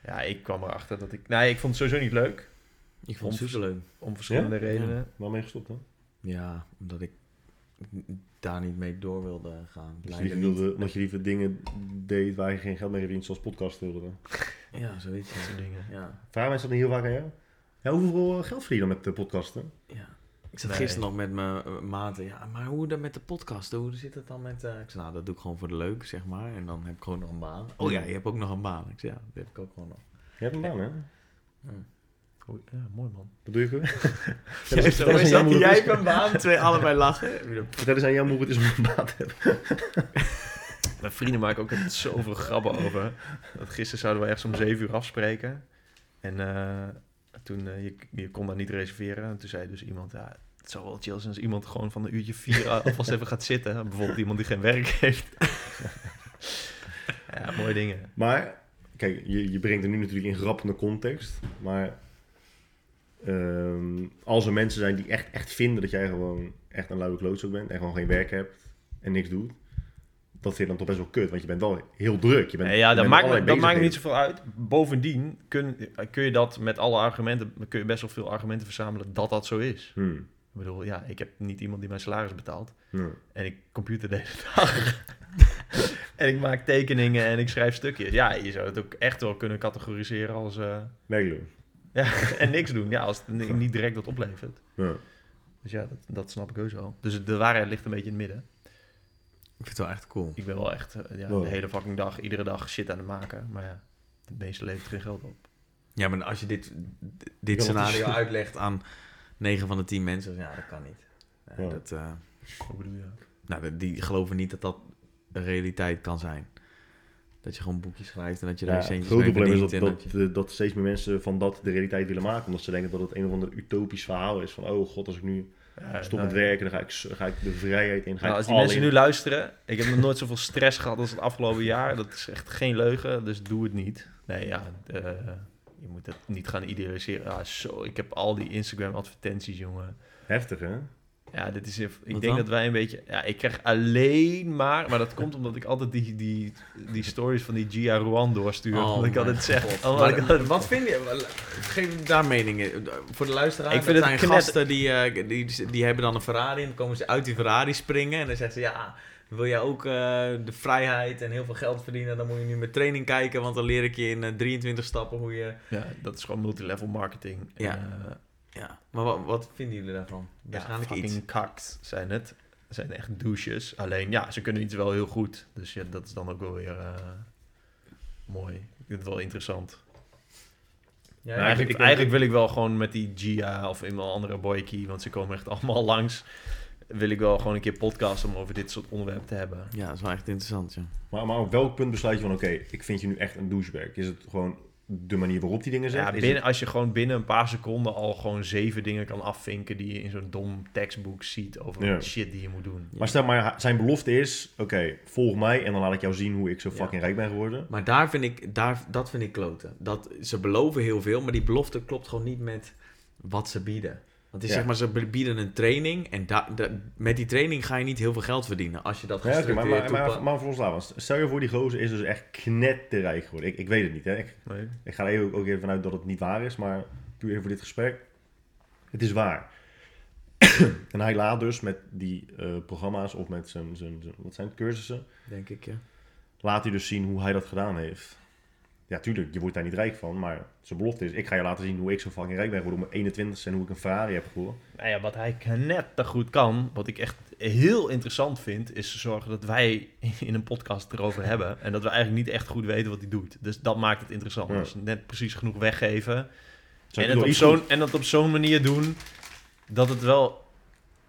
Ja, ik kwam erachter dat ik... Nee, ik vond het sowieso niet leuk. Ik vond het superleuk. Om verschillende Ja? redenen. Ja. Waarom ben je gestopt dan? Ja, omdat ik daar niet mee door wilde gaan. Dus je Blijkbaar liever niet. wilde, omdat je liever dingen deed waar je geen geld mee verdient, zoals podcast wilde. Ja, zoiets. Dat soort dingen. Ja. Vragen mensen dat niet heel vaak aan jou? Ja, hoeveel geld verdien je dan met de podcasten? ja. Ik zat Nee. gisteren nog met mijn eh, maten. Ja, maar hoe dan met de podcast? Hoe zit het dan met... eh, ik zei, nou, dat doe ik gewoon voor de leuk, zeg maar. En dan heb ik gewoon nog een baan. Oh ja, je hebt ook nog een baan. Ik zei, ja, dat heb ik ook gewoon nog. Je hebt een baan, hè? Oh, ja, mooi man. Wat doe je weer? Jij, is- dat is aan jij hebt een baan, twee allebei lachen. Vertel eens aan jou hoe het is om een baan te hebben. Mijn vrienden maken ook altijd zoveel grappen over. Dat gisteren zouden we ergens om 7 uur afspreken. En eh, toen, eh, je, je kon daar niet reserveren. En toen zei dus iemand, ja, het zou wel chill zijn als iemand gewoon van een uurtje vier alvast even gaat zitten. Bijvoorbeeld iemand die geen werk heeft. ja, mooie dingen. Maar, kijk, je, je brengt het nu natuurlijk in grappende context. Maar ehm, als er mensen zijn die echt, echt vinden dat jij gewoon echt een luie klootzak bent. En gewoon geen werk hebt en niks doet. Dat vind je dan toch best wel kut, want je bent wel heel druk. Je bent, ja, je dat bent maakt, dat maakt niet zoveel uit. Bovendien kun, kun je dat met alle argumenten, kun je best wel veel argumenten verzamelen dat dat zo is. Hmm, Ik bedoel, ja, ik heb niet iemand die mijn salaris betaalt. En ik computer de hele dag. en ik maak tekeningen en ik schrijf stukjes. Ja, je zou het ook echt wel kunnen categoriseren als... Werkloos. Ja, en niks doen. Ja, als het ni- niet direct wat oplevert. Ja. Dus ja, dat, dat snap ik ook zo. Dus de waarheid ligt een beetje in het midden. Ik vind het wel echt cool. Ik ben wel echt eh, ja, Wow. de hele fucking dag, iedere dag shit aan het maken. Maar ja, het meeste levert geen geld op. Ja, maar als je dit, dit Ja, wat is- scenario uitlegt aan 9 van de 10 mensen, ja, dat kan niet. Ja, Ja. Dat, eh, Wat bedoel je? nou, dat- die geloven niet dat dat een realiteit kan zijn. Dat je gewoon boekjes schrijft en dat je Ja, daar het centjes grote probleem is dat, dat, dat steeds meer mensen van dat de realiteit willen maken. Omdat ze denken dat het een of ander utopisch verhaal is. Van, oh god, als ik nu Ja, stop nou, met werken, dan ga ik, ga ik de vrijheid in. Ga Nou, ik als die mensen in. nu luisteren, ik heb nog nooit zoveel stress gehad als het afgelopen jaar. Dat is echt geen leugen, dus doe het niet. Nee, ja, eh, je moet het niet gaan idealiseren. Ja, zo, ik heb al die Instagram-advertenties, jongen. Heftig, hè? Ja, dit is, ik Wat denk dan? dat wij een beetje... Ja, ik krijg alleen maar... Maar dat komt omdat ik altijd die, die, die stories van die Gia Ruan doorstuur. Oh omdat ik altijd zeg... Omdat Maar altijd- wat vind je? Geef daar meningen. Voor de luisteraar, Ik vind dat het zijn knet- gasten die, eh, die, die hebben dan een Ferrari en dan komen ze uit die Ferrari springen en dan zeggen ze ja, wil jij ook eh, de vrijheid en heel veel geld verdienen, dan moet je nu met training kijken, want dan leer ik je in eh, 23 stappen hoe je... Ja, dat is gewoon multilevel marketing. En, Ja. eh, Ja, maar wat, wat vinden jullie daarvan? Ja, Waarschijnlijk fucking iets. kakt zijn het. Het zijn echt douches. Alleen, ja, ze kunnen iets wel heel goed. Dus ja, dat is dan ook wel weer eh, mooi. Ik vind het wel interessant. Ja, eigenlijk, ik- ik- eigenlijk wil ik wel gewoon met die Gia of een andere boykie, want ze komen echt allemaal langs, wil ik wel gewoon een keer podcasten om over dit soort onderwerpen te hebben. ja, dat is wel echt interessant, ja. Maar, maar op welk punt besluit je van, oké, ik vind je nu echt een douchebag? Is het gewoon de manier waarop die dingen zegt? Ja, binnen, als je gewoon binnen een paar seconden al gewoon zeven dingen kan afvinken die je in zo'n dom tekstboek ziet over Ja. shit die je moet doen. maar stel maar, zijn belofte is, oké, volg mij en dan laat ik jou zien hoe ik zo Ja. fucking rijk ben geworden. Maar daar vind ik, daar, dat vind ik kloten. Dat, ze beloven heel veel, maar die belofte klopt gewoon niet met wat ze bieden. Want die Ja. zeg maar, ze bieden een training en da, da- met die training ga je niet heel veel geld verdienen als je dat Ja, oké, maar, gestructureerd maar, maar, toepast. maar voor ons laten. Stel je voor, die gozer is dus echt knetterrijk geworden. Ik, ik weet het niet, hè. Ik, Nee? ik ga er even, ook even vanuit dat het niet waar is, maar puur even voor dit gesprek. Het is waar. en hij laat dus met die eh, programma's of met zijn, zijn, zijn, wat zijn het, cursussen, Denk ik, ja. laat hij dus zien hoe hij dat gedaan heeft. Ja, tuurlijk, je wordt daar niet rijk van, maar zijn belofte is, ik ga je laten zien hoe ik zo fucking rijk ben geworden op mijn 21 en hoe ik een Ferrari heb gewonnen. Nou ja, wat hij net goed kan, wat ik echt heel interessant vind, is zorgen dat wij in een podcast erover hebben. En dat we eigenlijk niet echt goed weten wat hij doet. Dus dat maakt het interessant. Ja. Dus net precies genoeg weggeven. En wel op zo'n, en dat op zo'n manier doen dat het wel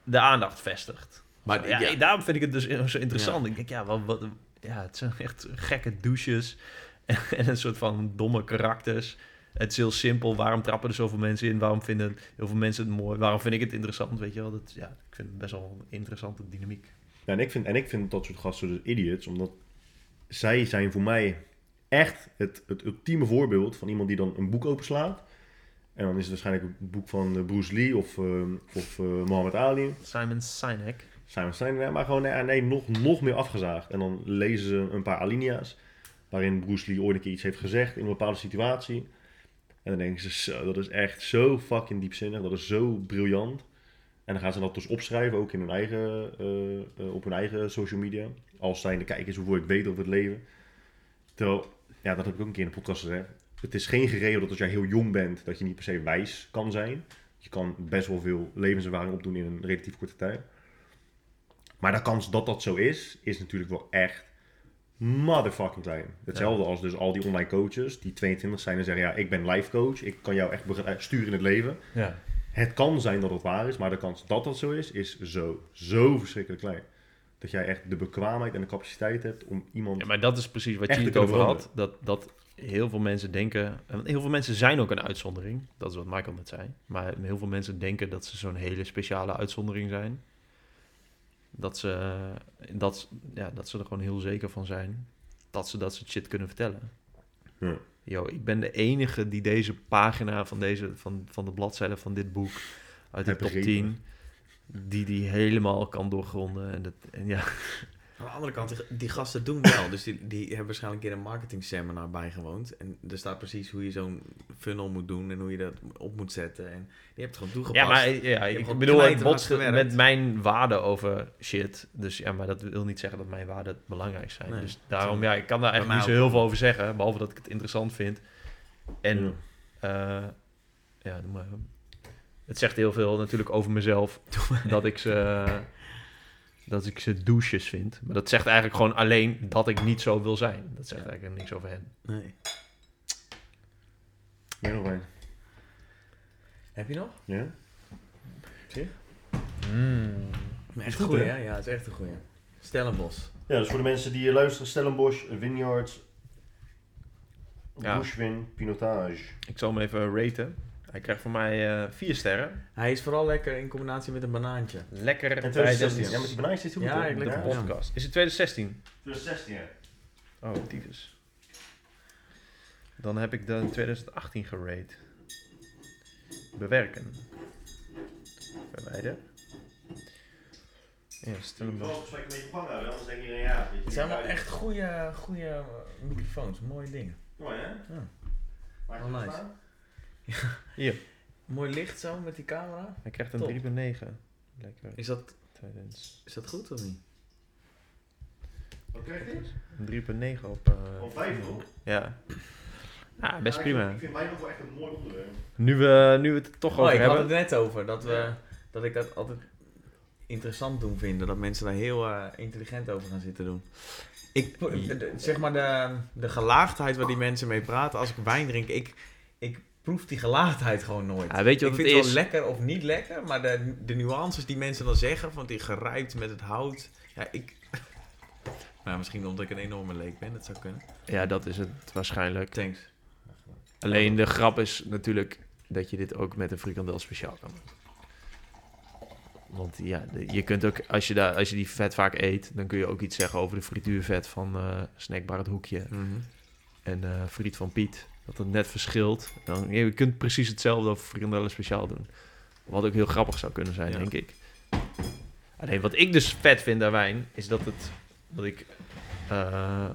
de aandacht vestigt. Maar Ja, ja, daarom vind ik het dus zo interessant. Ik denk, ja, wat, wat, ja, het zijn echt gekke douches en, en een soort van domme karakters. Het is heel simpel. Waarom trappen er zoveel mensen in? Waarom vinden heel veel mensen het mooi? Waarom vind ik het interessant? Weet je wel? Dat, ja, ik vind het best wel een interessante dynamiek. Ja, en, ik vind, en ik vind dat soort gasten dus idiots, omdat zij zijn voor mij echt het, het ultieme voorbeeld van iemand die dan een boek openslaat. En dan is het waarschijnlijk een boek van eh, Bruce Lee of, eh, of eh, Muhammad Ali. Simon Sinek. Simon Stein, maar gewoon nee, nee, nog, nog meer afgezaagd. En dan lezen ze een paar alinea's waarin Bruce Lee ooit een keer iets heeft gezegd in een bepaalde situatie. En dan denken ze, dat is echt zo fucking diepzinnig, dat is zo briljant. En dan gaan ze dat dus opschrijven, ook in hun eigen, eh, eh, op hun eigen social media. Als zijnde, kijk eens hoeveel ik weet over het leven. Terwijl, ja, dat heb ik ook een keer in de podcast gezegd. Het is geen gereden dat als jij heel jong bent, dat je niet per se wijs kan zijn. je kan best wel veel levenservaring opdoen in een relatief korte tijd. Maar de kans dat dat zo is, is natuurlijk wel echt motherfucking klein. Hetzelfde als dus al die online coaches die 22 zijn en zeggen, ja, ik ben life coach, ik kan jou echt sturen in het leven. Ja. Het kan zijn dat het waar is, maar de kans dat dat zo is, is zo, zo verschrikkelijk klein. Dat jij echt de bekwaamheid en de capaciteit hebt om iemand... Ja, maar dat is precies wat je het over had. Dat, dat heel veel mensen denken... en Heel veel mensen zijn ook een uitzondering. Dat is wat Michael net zei. Maar heel veel mensen denken dat ze zo'n hele speciale uitzondering zijn. Dat ze, dat, ja, dat ze er gewoon heel zeker van zijn... dat ze dat soort shit kunnen vertellen. Ja. Yo, ik ben de enige die deze pagina van, deze, van, van de bladzijde van dit boek... uit de Heb top begrepen. 10... die die helemaal kan doorgronden. En, dat, en ja, Aan de andere kant, die, gasten doen wel. Dus die, die hebben waarschijnlijk in een marketing seminar bijgewoond. En er staat precies hoe je zo'n funnel moet doen en hoe je dat op moet zetten. En die hebt het gewoon toegepast. Ja, maar ja, ik bedoel, het botst met mijn waarden over shit. Dus ja, maar dat wil niet zeggen dat mijn waarden belangrijk zijn. Nee, dus daarom, ja, ik kan daar eigenlijk niet zo heel veel over zeggen. Behalve dat ik het interessant vind. En, Ja. eh, ja, doe maar. Het zegt heel veel natuurlijk over mezelf. dat ik ze... Dat ik ze douches vind. Maar dat zegt eigenlijk gewoon alleen dat ik niet zo wil zijn. Dat zegt Ja. eigenlijk niks over hen. Nee. Meer nog een. Heb je nog? Ja? Echt goed, een goeie, hè? hè? Ja, het is echt een goeie. Stellenbos. Ja, dus voor de mensen die luisteren, Stellenbosch, Vineyards, Ja. Bushwin, Pinotage. Ik zal hem even raten. Hij krijgt voor mij eh, vier sterren. Hij is vooral lekker in combinatie met een banaantje. Lekker En bij 2016, de ja, met die banaantjes is het goed, Ja, ik lekker Ja. podcast. Is het 2016? 2016, ja. Oh, tyfus. Dan heb ik de 2018 gerate. Bewerken. Verwijder. Ja, stel hem wel Het zijn wel echt goede, goede microfoons, mooie dingen. Mooi, hè? Ja. Het nice. Hier, Mooi licht zo met die camera. hij krijgt een Top. 3.9. Lekker. Is dat, 2000. is dat goed of niet? Wat krijg je? Een 3.9 op... eh, Van 5 hoor. ja. Ja, best Ja, prima. Ik, ik vind mij nog wel echt een mooi onderwerp. Nu we, nu we het er toch Oh, over ik had hebben. het net over dat, we, Ja. dat ik dat altijd interessant doen vinden. Dat mensen daar heel eh, intelligent over gaan zitten doen. Ik, zeg maar de, de gelaagdheid waar die mensen mee praten. Als ik wijn drink, ik, ik proef die gelaagdheid gewoon nooit. Ja, weet je ik wat vind het wel lekker of niet lekker, maar de, de nuances die mensen dan zeggen, van die gerijpt met het hout. Ja, ik... Nou, misschien omdat ik een enorme leek ben, dat zou kunnen. Ja, dat is het waarschijnlijk. Thanks. Alleen de grap is natuurlijk dat je dit ook met een frikandel speciaal kan doen. Want ja, je kunt ook, als je, daar, als je die vet vaak eet, dan kun je ook iets zeggen over de frituurvet van eh Snackbar het Hoekje en eh friet van Piet. Dat het net verschilt. Dan, je kunt precies hetzelfde over frikandellen speciaal doen. Wat ook heel grappig zou kunnen zijn, Ja. denk ik. Alleen wat ik dus vet vind aan wijn, is dat, het, dat ik eh,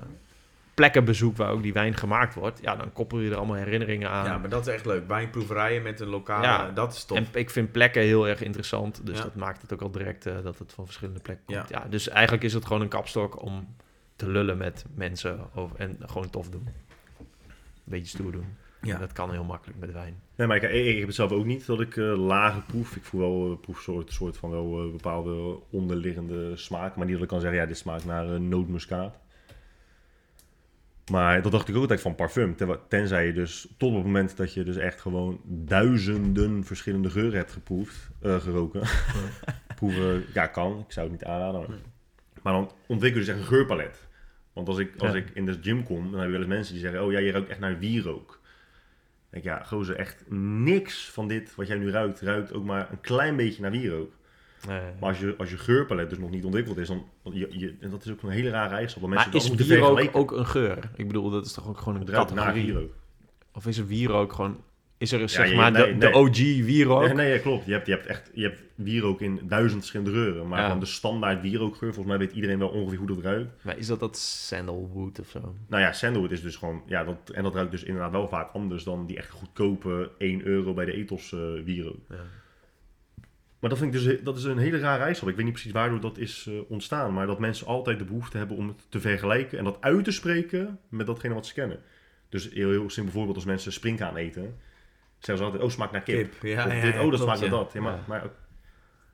plekken bezoek waar ook die wijn gemaakt wordt. Ja, dan koppel je er allemaal herinneringen aan. Ja, maar dat is echt leuk. Wijnproeverijen met een lokale, Ja, dat is tof. En ik vind plekken heel erg interessant. Dus Ja. dat maakt het ook al direct eh, dat het van verschillende plekken Ja. komt. Ja. dus eigenlijk is het gewoon een kapstok om te lullen met mensen over, en gewoon tof doen. Beetje stoer doen. Ja. Dat kan heel makkelijk met wijn. Nee, maar ik, ik, heb het zelf ook niet dat ik eh lager proef. Ik voel wel uh, proef soort, soort van wel eh, bepaalde onderliggende smaak. Maar niet dat ik kan zeggen, ja, dit smaakt naar nootmuskaat. Maar dat dacht ik ook altijd van parfum. Ten- Tenzij je dus tot op het moment dat je dus echt gewoon duizenden verschillende geuren hebt geproefd, geroken. Proeven, ja, kan. Ik zou het niet aanraden. Maar, maar dan ontwikkel je dus echt een geurpalet. Want als ik, als Ja. ik in de gym kom, dan heb je wel eens mensen die zeggen, oh ja, je ruikt echt naar wierook. Ik denk, ja, gozer, echt niks van dit wat jij nu ruikt, ruikt ook maar een klein beetje naar wierook. Eh, Maar als je, als je geurpalet dus nog niet ontwikkeld is, dan, je, je, en dat is ook een hele rare eigenschap. Dat maar mensen is wierook ook een geur? Ik bedoel, dat is toch ook gewoon een Het ruikt naar categorie? wierook. Of is er wierook gewoon... Is er zeg maar nee, de, nee. de OG wierook? Nee, nee, klopt. Je hebt, je, hebt echt, je hebt wierook in duizend verschillende geuren. Maar van de standaard wierookgeur, volgens mij weet iedereen wel ongeveer hoe dat ruikt. Maar is dat dat sandalwood of zo? Nou ja, sandalwood is dus gewoon... Ja, dat, en dat ruikt dus inderdaad wel vaak anders dan die echt goedkope 1 euro bij de ethos eh wierook. Ja. Maar dat vind ik dus dat is een hele rare eigenschap. Ik weet niet precies waardoor dat is eh, ontstaan. Maar dat mensen altijd de behoefte hebben om het te vergelijken en dat uit te spreken met datgene wat ze kennen. Dus heel, heel simpel voorbeeld als mensen springkaan eten. Zeggen ze altijd, oh, smaakt naar kip. Ja, of ja, dit, ja, oh, dat klopt, smaakt ja. naar dat. Ja, maar, Ja. maar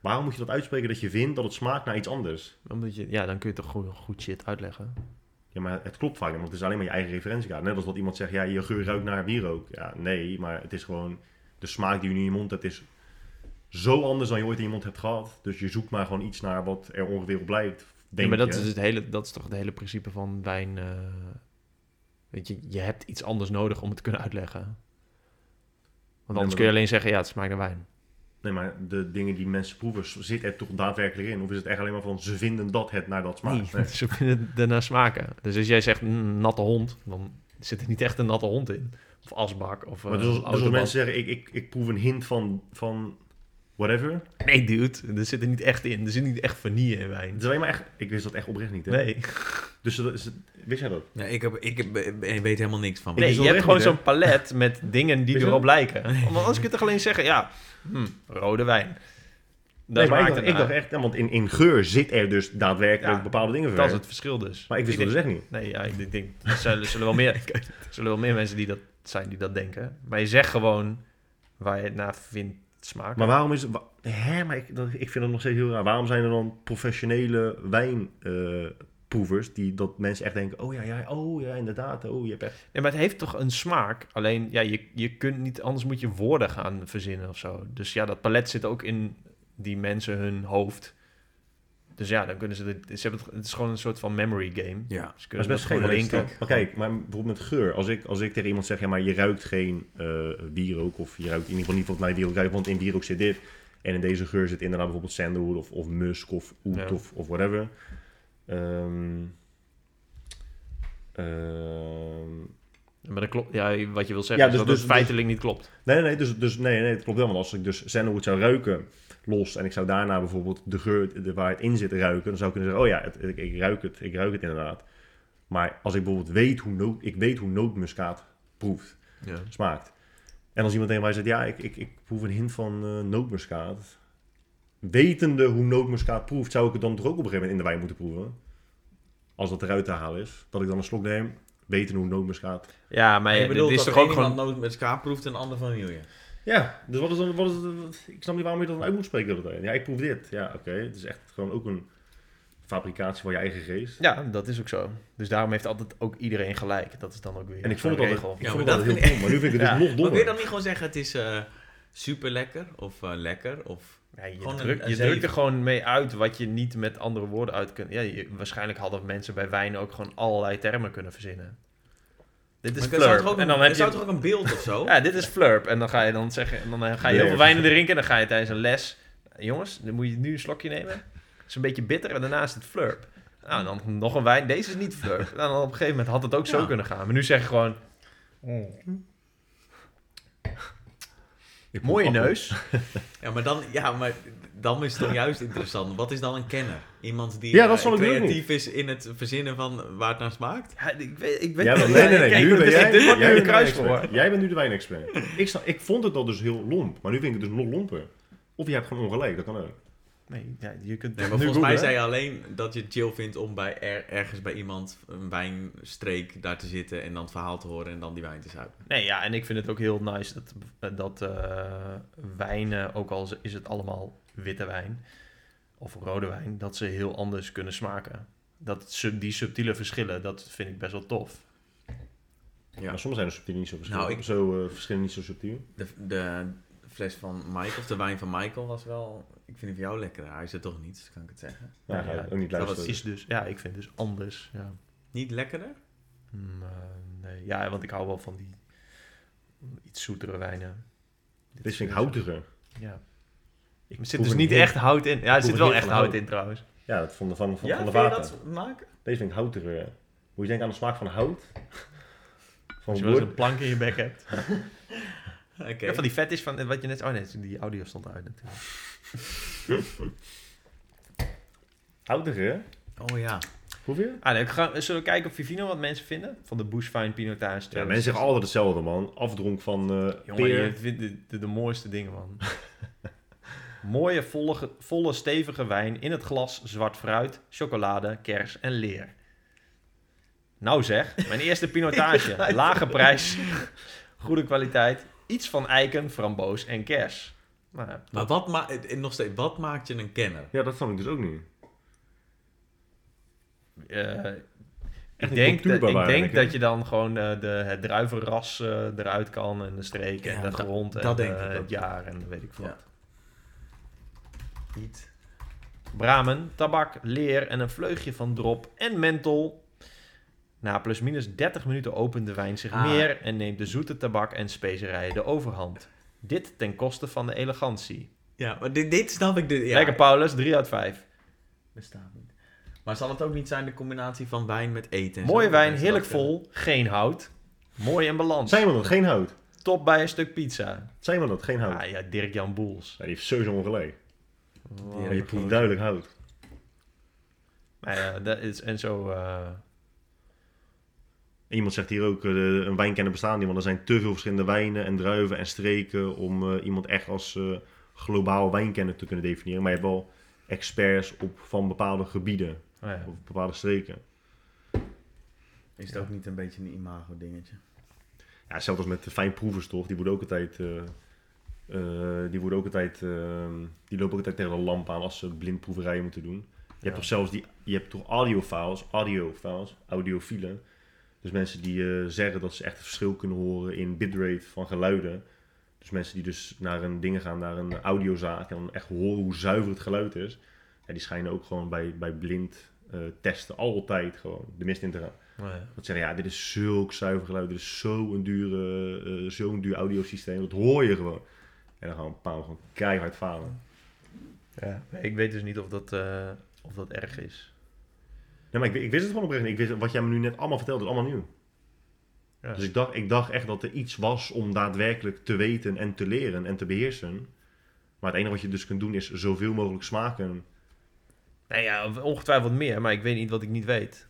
waarom moet je dat uitspreken dat je vindt dat het smaakt naar iets anders? Omdat je, ja, dan kun je toch goed, goed shit uitleggen. Ja, maar het klopt vaak want het is alleen maar je eigen referentiekaart. Net als wat iemand zegt, ja, je geur ruikt naar wierook. Ja, nee, maar het is gewoon de smaak die je nu in je mond hebt, is zo anders dan je ooit in je mond hebt gehad. Dus je zoekt maar gewoon iets naar wat er ongeveer op lijkt. Ja, Denk maar dat je. is, het hele, dat is toch het hele principe van wijn. eh, weet je, je hebt iets anders nodig om het te kunnen uitleggen. Want anders kun je alleen zeggen, ja, het smaakt naar wijn. Nee, maar de dingen die mensen proeven, zit er toch daadwerkelijk in? Of is het echt alleen maar van, ze vinden dat het naar dat smaakt? Nee, ze vinden het ernaar smaken. Dus als jij zegt mm, natte hond, dan zit er niet echt een natte hond in. Of asbak, of Maar eh, dus als, dus als mensen zeggen, ik, ik, ik proef een hint van, van whatever. Nee, dude, er zit er niet echt in. Er zit niet echt vanille in wijn. Het is alleen maar echt, ik wist dat echt oprecht niet. Hè? Nee, Dus dat is, wist jij dat? Ja, ik, heb, ik, heb, ik weet helemaal niks van. Nee je dat hebt gewoon zo'n palet met dingen die Wist je erop lijken. Want anders kun je toch alleen zeggen, ja, hm, rode wijn. Daar Nee, maar ik dacht, het ik dacht echt, ja, want in, in geur zit er dus daadwerkelijk Ja, bepaalde dingen Dat is het verschil dus. Maar ik wist Ik dat dus echt niet. Nee, ja, ik denk, er zullen, zullen, wel meer, er zullen wel meer mensen die dat zijn die dat denken. Maar je zegt gewoon waar je het naar vindt smaken. Maar waarom is het... wa- Hè, maar ik, dat, ik vind het nog steeds heel raar. Waarom zijn er dan professionele wijnproevers die dat mensen echt denken... Oh ja, ja, oh ja, inderdaad. Oh, je hebt echt... Ja, maar het heeft toch een smaak. Alleen, ja, je, je kunt niet, anders moet je woorden gaan verzinnen of zo. Dus ja, dat palet zit ook in die mensen hun hoofd. Dus ja, dan kunnen ze, het, ze hebben het, het is gewoon een soort van memory game. Ja. Ze Dat is kunnen best geen. Maar kijk, maar bijvoorbeeld met geur. Als ik, als ik tegen iemand zeg, ja, maar je ruikt geen eh wierook. Of je ruikt in ieder geval niet wat naar wierook ruikt. Want in wierook zit dit. En in deze geur zit inderdaad bijvoorbeeld sandalwood of, of musk of oet Ja. of, of whatever. Ehm, ehm, Maar dat klopt, ja, wat je wil zeggen Ja, is dus- dat dus- het feitelijk niet klopt. Nee, nee, nee, dus, dus, nee, nee, het klopt wel. Want als ik dus sandalwood zou ruiken los en ik zou daarna bijvoorbeeld de geur de, waar het in zit ruiken, dan zou ik kunnen zeggen, oh ja, het, ik, ik ruik het, ik ruik het inderdaad. Maar als ik bijvoorbeeld weet hoe, noot, ik weet hoe nootmuskaat proeft, Ja. smaakt. En als iemand tegen mij zegt, ja, ik, ik, ik proef een hint van eh, nootmuskaat. Wetende hoe nootmuskaat proeft, zou ik het dan toch ook op een gegeven moment in de wijn moeten proeven? Als dat eruit te halen is. Dat ik dan een slok neem, weten hoe nootmuskaat Ja, maar je het bedoelt is dat toch één ook iemand gewoon... noot met ska proeft en een ander vanille. Ja, dus wat is dan, wat is ik snap niet waarom je dat dan uit moet spreken. tijd. Ja, ik proef dit. Ja, oké. Het is echt gewoon ook een fabricatie van je eigen geest. Ja, dat is ook zo. Dus daarom heeft altijd ook iedereen gelijk. Dat is dan ook weer En ik vond het altijd, regel. ik Ja, vond maar dat altijd heel dom, maar nu vind ik het Ja. dus nog Maar kun je dommer. dan niet gewoon zeggen het is eh, super lekker of eh, lekker? Of... Ja, je een- een je drukt er gewoon mee uit wat je niet met andere woorden uit kunt. Ja, je- waarschijnlijk hadden mensen bij wijn ook gewoon allerlei termen kunnen verzinnen. Dit is zou flurp. toch ook En een, dan heb zou je... toch ook een beeld of zo? Ja, dit is flurp. En dan ga je dan zeggen... En dan eh, ga je heel veel wijnen drinken. En dan ga je tijdens een les... Jongens, dan moet je nu een slokje nemen. Het is een beetje bitter. En daarna is het flurp. Nou, dan nog een wijn. Deze is niet flurp. En dan op een gegeven moment had het ook zo Ja. kunnen gaan. Maar nu zeg je gewoon... Proef Mooie neus. Ja, maar dan, ja, maar dan is het toch juist interessant. Wat is dan een kenner? Iemand die Ja, dat eh, creatief is in het verzinnen van waar het naar smaakt? Ja, ik weet, ik weet bent- nee, nee, nee. Kijk, nu dit ben is- jij, dit wordt nu jij de kruiswoord. wijnexpert. Jij bent nu de wijnexpert. Ik, ik vond het al dus heel lomp, maar nu vind ik het dus nog lomper. Of je hebt gewoon ongelijk, dat kan ook. Nee, ja, je kunt Nee, maar nu volgens mij zei je alleen dat je het chill vindt om bij er- ergens bij iemand een wijnstreek daar te zitten en dan het verhaal te horen en dan die wijn te zuipen. Nee, ja, en ik vind het ook heel nice dat, dat eh, wijnen, ook al is het allemaal witte wijn of rode wijn, dat ze heel anders kunnen smaken. Dat sub- die subtiele verschillen, dat vind ik best wel tof. Ja. Maar soms zijn de subtiel niet zo verschillen. Nou, ik- zo, eh, verschillen niet zo subtiel. De, de fles van Michael, of de wijn van Michael was wel, ik vind die van jou lekker. Hij is er toch niet, dus kan ik het zeggen. Ja, Ja, ga ja, ook niet dat luisteren. Is dus, ja, ik vind dus anders. Ja. Niet lekkerder? Mm, eh, nee, ja, want ik hou wel van die iets zoetere wijnen. Dit vind ik zo- houtiger. Ja. Ik Er zit dus niet echt hout in. Ja, er zit wel echt hout hout. in trouwens. Ja, dat van de, van, van, ja, van de vind je vaten. dat maken? Deze vind ik houtiger. Moet je denken aan de smaak van hout. Van Als je wel eens een plank in je bek hebt. Oké. Ja, van die fetish van eh, wat je net... Oh nee, die audio stond uit natuurlijk. Hè? Oh ja. Je? Ah, nee, ga- zullen we kijken op Vivino wat mensen vinden? Van de Bushfine Pinotage. Ja, mensen zeggen altijd hetzelfde, man. Afdronk van eh Jongen, peer. je vindt de, de, de mooiste dingen, man. Mooie, volle, volle, stevige wijn in het glas, zwart fruit, chocolade, kers en leer. Nou zeg, mijn eerste pinotage. Lage prijs, goede kwaliteit, iets van eiken, framboos en kers. Nou, ja, Maar wat, ma eh, nog steeds, wat maakt je een kenner? Ja, dat snap ik dus ook niet. eh, ik denk, dat, ik denk dat je dan gewoon eh, de, het druivenras eh, eruit kan en de streek en de dat- grond en dat denk eh, ik ook. het jaar en weet ik wat. Ja. Niet. Bramen, tabak, leer en een vleugje van drop en menthol. Na plus minus 30 minuten opent de wijn zich Ah. meer en neemt de zoete tabak en specerijen de overhand. Dit ten koste van de elegantie. Ja, maar dit, dit snap ik. De, ja, Lekker Paulus, 3 uit 5. Bestaat niet. Maar zal het ook niet zijn de combinatie van wijn met eten? en zo? Mooie wijn, heerlijk kunnen? vol, geen hout. Mooi en balans. Zijn we dat? Geen hout. Top bij een stuk pizza. Zijn we dat? Geen hout. Ah ja, Dirk-Jan Boels. Ja, die heeft sowieso ongelijk. Je proeft duidelijk hout. Nou ja, dat is, en zo... eh, En iemand zegt hier ook, eh, een wijnkenner bestaan niet, want er zijn te veel verschillende wijnen en druiven en streken om eh, iemand echt als eh, globaal wijnkenner te kunnen definiëren. Maar je hebt wel experts op, van bepaalde gebieden oh ja. of bepaalde streken. Is het ook niet een beetje een imago dingetje? Ja, zelfs als met de fijnproevers toch, die worden ook altijd, eh, eh, die worden ook altijd, eh, die lopen ook altijd tegen de lamp aan als ze blindproeverijen moeten doen. Je hebt toch zelfs die, je hebt toch audiofiles, audiofiles, audiofielen. Dus mensen die eh, zeggen dat ze echt het verschil kunnen horen in bitrate van geluiden. Dus mensen die dus naar een dingen gaan, naar een audiozaak en dan echt horen hoe zuiver het geluid is. Ja, die schijnen ook gewoon bij, bij blind eh, testen altijd gewoon de mist in te gaan. Oh ja. Dat zeggen, ja, dit is zulk zuiver geluid, dit is zo'n dure, eh, zo'n duur audiosysteem, dat hoor je gewoon. En dan gaan een paar gewoon keihard falen. Ja. Ik weet dus niet of dat, of dat erg is. Nee, maar ik, ik wist het gewoon oprecht. Ik wist, wat jij me nu net allemaal vertelde, is allemaal nieuw. Ja. Dus ik dacht, ik dacht echt dat er iets was om daadwerkelijk te weten en te leren en te beheersen. Maar het enige wat je dus kunt doen is zoveel mogelijk smaken. Nou ja, ongetwijfeld meer, maar ik weet niet wat ik niet weet.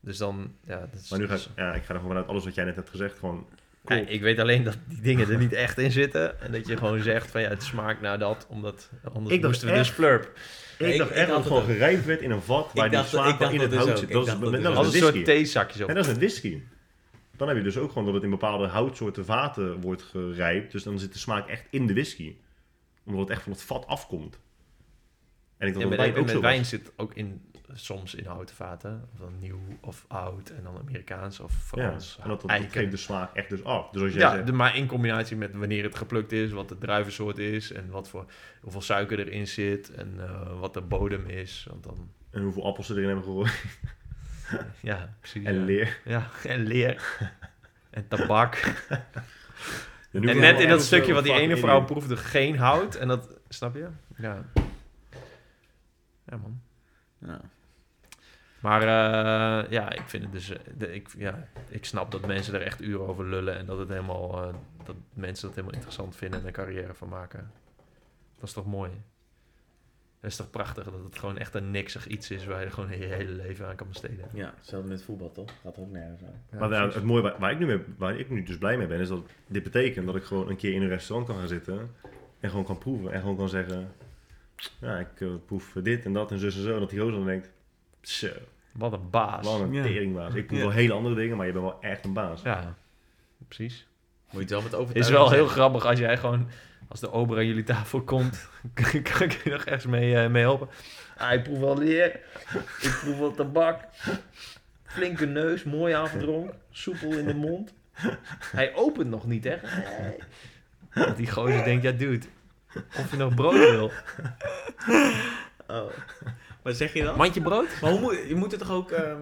Dus dan, ja, dat is, Maar nu ga ik, is- ja, ik ga er gewoon vanuit alles wat jij net hebt gezegd, gewoon Ja, klopt. ik weet alleen dat die dingen er niet echt in zitten. En dat je gewoon zegt van ja, het smaakt naar dat, omdat anders Ik dacht moesten we dus echt- flurp. Ik, dacht echt dat het gewoon gerijpt werd in een vat waar die smaak in het dus hout zit. Dat is, dus een soort whisky. theezakjes. En dat is met whisky. Dan heb je dus ook gewoon dat het in bepaalde houtsoorten vaten wordt gerijpt. Dus dan zit de smaak echt in de whisky. Omdat het echt van het vat afkomt. En ik dacht dat met, wijn en ook met zo wijn was. zit ook in, soms in houten vaten. Of dan nieuw of oud. En dan Amerikaans of Ja, Frans. en dat, dat, geeft de smaak echt dus af. Dus als jij Ja, zegt, de, maar in combinatie met wanneer het geplukt is, wat de druivensoort is en wat voor, hoeveel suiker erin zit en eh, wat de bodem is. Want dan, en hoeveel appels ze erin hebben gegooid. ja, precies. En ja. leer. Ja, en leer. en tabak. En, net in dat stukje wat die ene vrouw proefde, geen hout. En dat, snap je? Ja. Ja, man. Ja. Maar eh, ja, ik vind het dus... eh, de, ik, ja, ik snap dat mensen er echt uren over lullen. En dat, het helemaal, eh, dat mensen dat helemaal interessant vinden en een carrière van maken. Dat is toch mooi? Dat is toch prachtig dat het gewoon echt een niksig iets is waar je gewoon je hele leven aan kan besteden. ja, hetzelfde met voetbal toch? Gaat ook nergens aan. Ja, Maar het mooie waar, waar ik nu mee, waar ik nu dus blij mee ben, is dat dit betekent dat ik gewoon een keer in een restaurant kan gaan zitten en gewoon kan proeven. En gewoon kan zeggen, ja, ik proef dit en dat en zus en zo. En dat die gozer dan denkt, zo, Wat een baas. wat een teringbaas. Ik proef Ja. wel hele andere dingen, maar je bent wel echt een baas. Ja, precies. Moet je het wel met Het overtuiging is wel heel zeggen. grappig als jij gewoon, als de ober aan jullie tafel komt, kan ik je nog ergens mee, eh, mee helpen. Ah, ik proef wel leer, ik proef wel tabak, flinke neus, mooi afgedronken, soepel in de mond. Hij opent nog niet, hè? Nee. Die gozer denkt, ja dude, of je nog brood wil. Oh. Maar zeg je dat? Mandje brood? Maar hoe moet, je moet het toch ook ehm,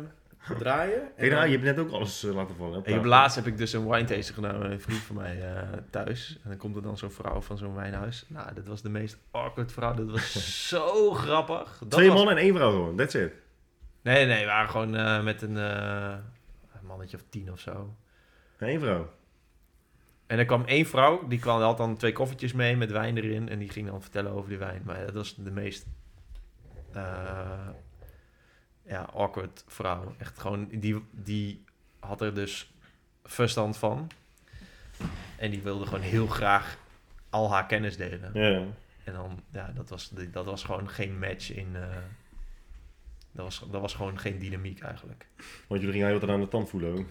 draaien? En Hey, nou, dan- je hebt net ook alles eh, laten vallen. tafel. laatst heb ik dus een wine tasting gedaan met een vriend van mij eh, thuis. En dan komt er dan zo'n vrouw van zo'n wijnhuis. Nou, dat was de meest awkward vrouw. Dat was zo grappig. Dat Twee was- mannen en één vrouw gewoon, that's it. Nee, nee, we waren gewoon eh, met een, eh, een mannetje of tien of zo. Eén vrouw. En er kwam één vrouw, die kwam, had dan twee koffertjes mee met wijn erin. En die ging dan vertellen over die wijn. Maar dat was de meest ja, awkward vrouw. Echt gewoon, die, die had er dus verstand van. En die wilde gewoon heel graag al haar kennis delen. Ja. En dan, ja, dat was, dat was gewoon geen match in... eh, dat, was, dat was gewoon geen dynamiek eigenlijk. Want jullie gingen heel wat aan de tand voelen ook.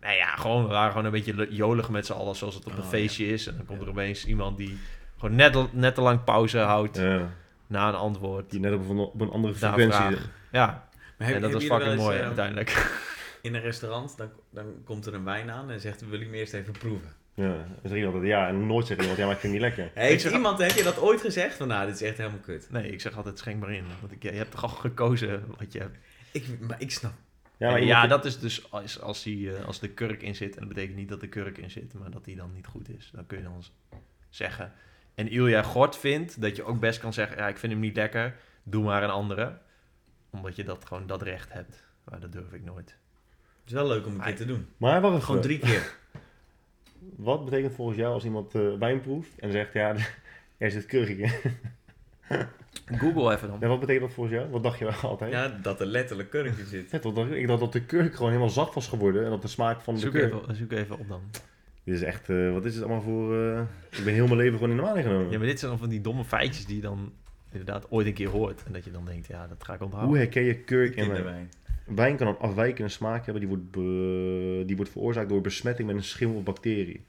Nou ja, gewoon, we waren gewoon een beetje jolig met z'n allen, zoals het op een Oh, feestje is. En dan komt er opeens iemand die gewoon net, net te lang pauze houdt Ja, na een antwoord. die net op een, op een andere frequentie. vraag. Ja, Maar heb- en dat was fucking eens, mooi eh, uiteindelijk. In een restaurant, dan, dan komt er een wijn aan en zegt, wil je hem eerst even proeven? Ja, altijd ja. En nooit zegt iemand, ja, maar ik vind het niet lekker. Heeft zeg- iemand, heb je dat ooit gezegd? Van, nou, dit is echt helemaal kut. Nee, ik zeg altijd schenk maar in. Want ik, je hebt toch al gekozen wat je hebt. Ik, maar ik snap. Ja, Ja, maar ja dat is dus als, als, die, eh, als de kurk in zit. En dat betekent niet dat de kurk in zit, maar dat die dan niet goed is. Dan kun je dan zeggen. En Ilja Gort vindt dat je ook best kan zeggen: Ja, ik vind hem niet lekker, doe maar een andere. Omdat je dat gewoon dat recht hebt. Maar dat durf ik nooit. Het is wel leuk om een Maar- keer te doen. Maar wacht even. Gewoon drie keer. Wat betekent volgens jou als iemand eh, wijn proeft en zegt, ja, er zit kurk in? Google even dan. Ja, wat betekent dat volgens jou? Wat dacht je altijd? Ja, dat er letterlijk kurk in zit. Ik ik dacht dat de kurk gewoon helemaal zacht was geworden en dat de smaak van de Zoek kurk... even, zoek even op dan. Dit is echt, eh, wat is het allemaal voor... eh, Ik ben heel mijn leven gewoon in de maan genomen. Ja, maar dit zijn dan van die domme feitjes die je dan inderdaad ooit een keer hoort. En dat je dan denkt: Ja, dat ga ik onthouden. Hoe herken je kurk in wijn? Wijn kan een afwijkende smaak hebben die wordt, be- die wordt veroorzaakt door besmetting met een schimmel of bacterie.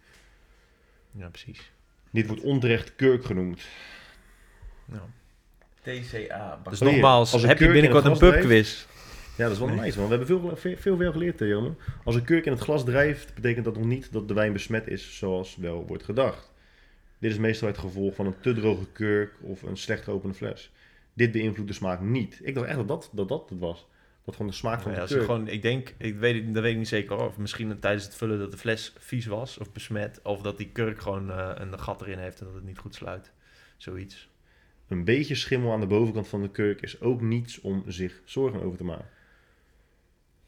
Ja, precies. Dit wordt onterecht kurk genoemd. Ja. TCA. Dus nogmaals, heb je binnenkort een pubquiz? Ja, dat is wel nice man. We hebben veel, veel, veel, veel geleerd, hè, jongen. Als een kurk in het glas drijft, betekent dat nog niet dat de wijn besmet is zoals wel wordt gedacht. Dit is meestal het gevolg van een te droge kurk of een slecht geopende fles. Dit beïnvloedt de smaak niet. Ik dacht echt dat dat, dat, dat het was. Dat gewoon de smaak van Ja, de kurk. gewoon, ik denk, ik weet, dat weet ik niet zeker. Of misschien tijdens het vullen dat de fles vies was of besmet. Of dat die kurk gewoon eh, een gat erin heeft en dat het niet goed sluit. Zoiets. Een beetje schimmel aan de bovenkant van de kurk is ook niets om zich zorgen over te maken.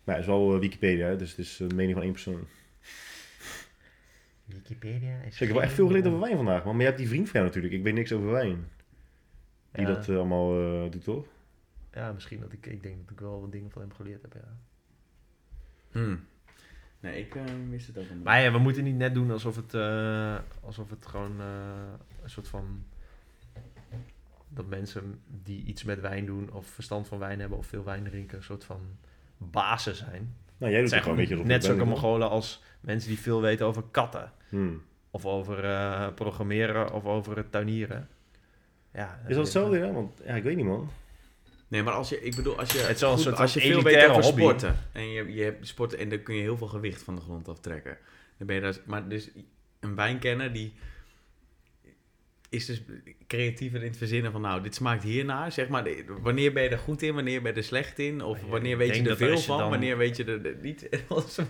Nou, het is wel eh, Wikipedia, dus het is een mening van één persoon. Wikipedia is. Ik heb wel echt veel geleerd over wijn vandaag, man. Maar je hebt die vriend van jou natuurlijk. Ik weet niks over wijn. Die Ja, dat eh, allemaal eh, doet, toch? ja, misschien dat ik, ik denk dat ik wel wat dingen van hem geleerd heb. Ja. Hmm. Nee, ik eh, wist het ook niet. Maar ja, we moeten niet net doen alsof het, eh, alsof het gewoon eh, een soort van. Dat mensen die iets met wijn doen, of verstand van wijn hebben, of veel wijn drinken, een soort van bazen zijn. Nou, jij doet Het gewoon een beetje net zulke Mongolen als mensen die veel weten over katten. Hmm. Of over eh, programmeren of over het tuinieren. Ja, Is dat hetzelfde, ja? Want ja, ik weet niet, man. Nee, maar als je, ik bedoel, als je, Het is wel een goed- soort als je veel weet over hobby. sporten en je, je hebt sporten en dan kun je heel veel gewicht van de grond aftrekken. Dan ben je daar, maar dus een wijnkenner die is dus creatiever in het verzinnen van nou, dit smaakt hiernaar, zeg maar. Wanneer ben je er goed in, wanneer ben je er slecht in? Of wanneer weet je er veel van, dan- wanneer weet je er er niet?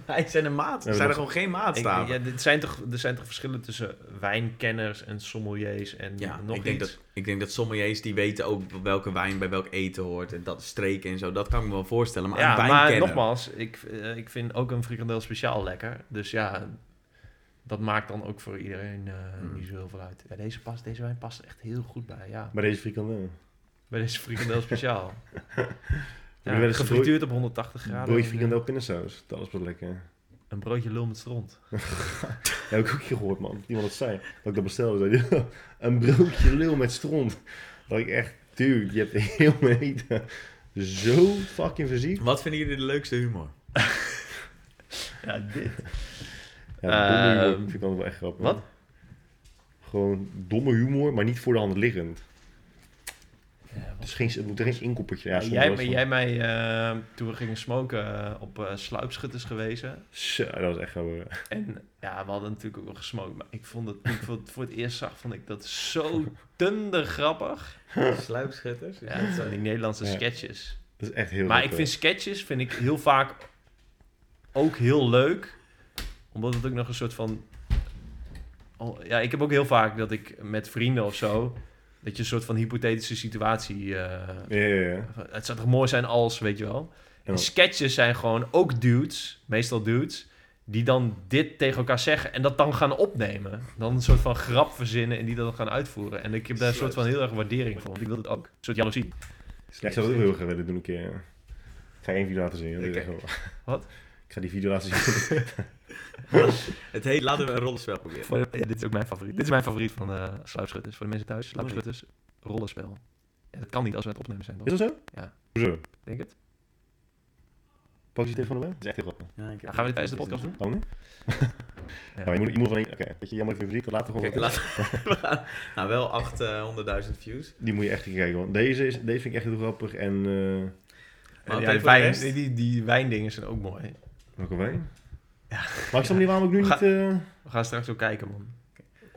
Wij zijn een maat, Ja, er zijn er gewoon geen Ik, maatstaven. ja, dit zijn toch, er zijn toch verschillen tussen wijnkenners en sommeliers en Ja, nog ik denk, iets? dat, ik denk dat sommeliers die weten ook welke wijn bij welk eten hoort en dat streken en zo. Dat kan ik me wel voorstellen. Maar ja, een maar nogmaals, ik, eh, ik vind ook een frikandel speciaal lekker. Dus ja, dat maakt dan ook voor iedereen eh, Mm. niet zo heel veel uit. Ja, deze, past, deze wijn past echt heel goed bij, ja. Maar deze frikandel. Bij deze frikandel speciaal. Ja, wel gefrituurd op 180 graden. Broodje frikandel pindasaus. Dat is wat lekker. Een broodje lul met stront. Ja, heb ik ook gehoord, man. Iemand dat zei. Dat ik dat bestelde. Zei, een broodje lul met stront. Dat ik echt, dude, je hebt heel mijn eten zo fucking fysiek. Wat vinden jullie de leukste humor? Ja, dit. Ja, domme humor Ehm, vind ik wel echt grappig. wat? Gewoon domme humor, maar niet voor de hand liggend. Ja, Het, is geen, het moet er geen inkoppertje. Ja, jij, maar jij mij, eh, toen we gingen smoken, eh, op eh, sluipschutters gewezen. Zo, dat was echt gewoon... En ja, we hadden natuurlijk ook wel gesmokt. Maar ik vond het, voor het eerst zag, vond ik dat zo tunder grappig. Sluipschutters? Ja, zijn die Nederlandse Ja. sketches. Dat is echt heel Maar ik grappig. vind sketches vind ik heel vaak ook heel leuk. Omdat het ook nog een soort van... Oh, ja, ik heb ook heel vaak dat ik met vrienden of zo... Dat je een soort van hypothetische situatie... eh, Ja, ja, ja. het zou toch mooi zijn als, weet je wel. En sketches zijn gewoon ook dudes, meestal dudes... Die dan dit tegen elkaar zeggen en dat dan gaan opnemen. Dan een soort van grap verzinnen en die dat dan gaan uitvoeren. En ik heb daar een soort van heel erg waardering voor. Want ik wil het ook. Een soort jaloezie. Ja, ik zou dat ook heel graag willen doen een keer. ja. Ik ga één video laten zien. Wat? Ik ga die video laten zien. Het heet, laten we een rollenspel proberen. Voor de- ja, dit is ook mijn favoriet. Dit is mijn favoriet van eh sluipschutters. Voor de mensen thuis, sluipschutters, rollenspel. Ja, dat kan niet als we het opnemen zijn, toch? Is dat zo? Ja. Hoezo? Denk het? Pak je telefoon erbij? Dat is echt heel grappig. Ja, ik heb- Ja, gaan we dit tijdens de podcast doen? Oh nee? Ja. Ja. je moet, je moet van één... Oké, weet je, jammer laten we Kijk, gewoon... nou, wel 800.000 views. Die moet je echt kijken, want deze, is, deze vind ik echt heel grappig en... eh En Maar ja, die, de wijn, die, die wijndingen zijn ook mooi. welke wijn? Ja. Maar ik snap niet waarom ik nu We niet... eh, We gaan straks ook kijken, man.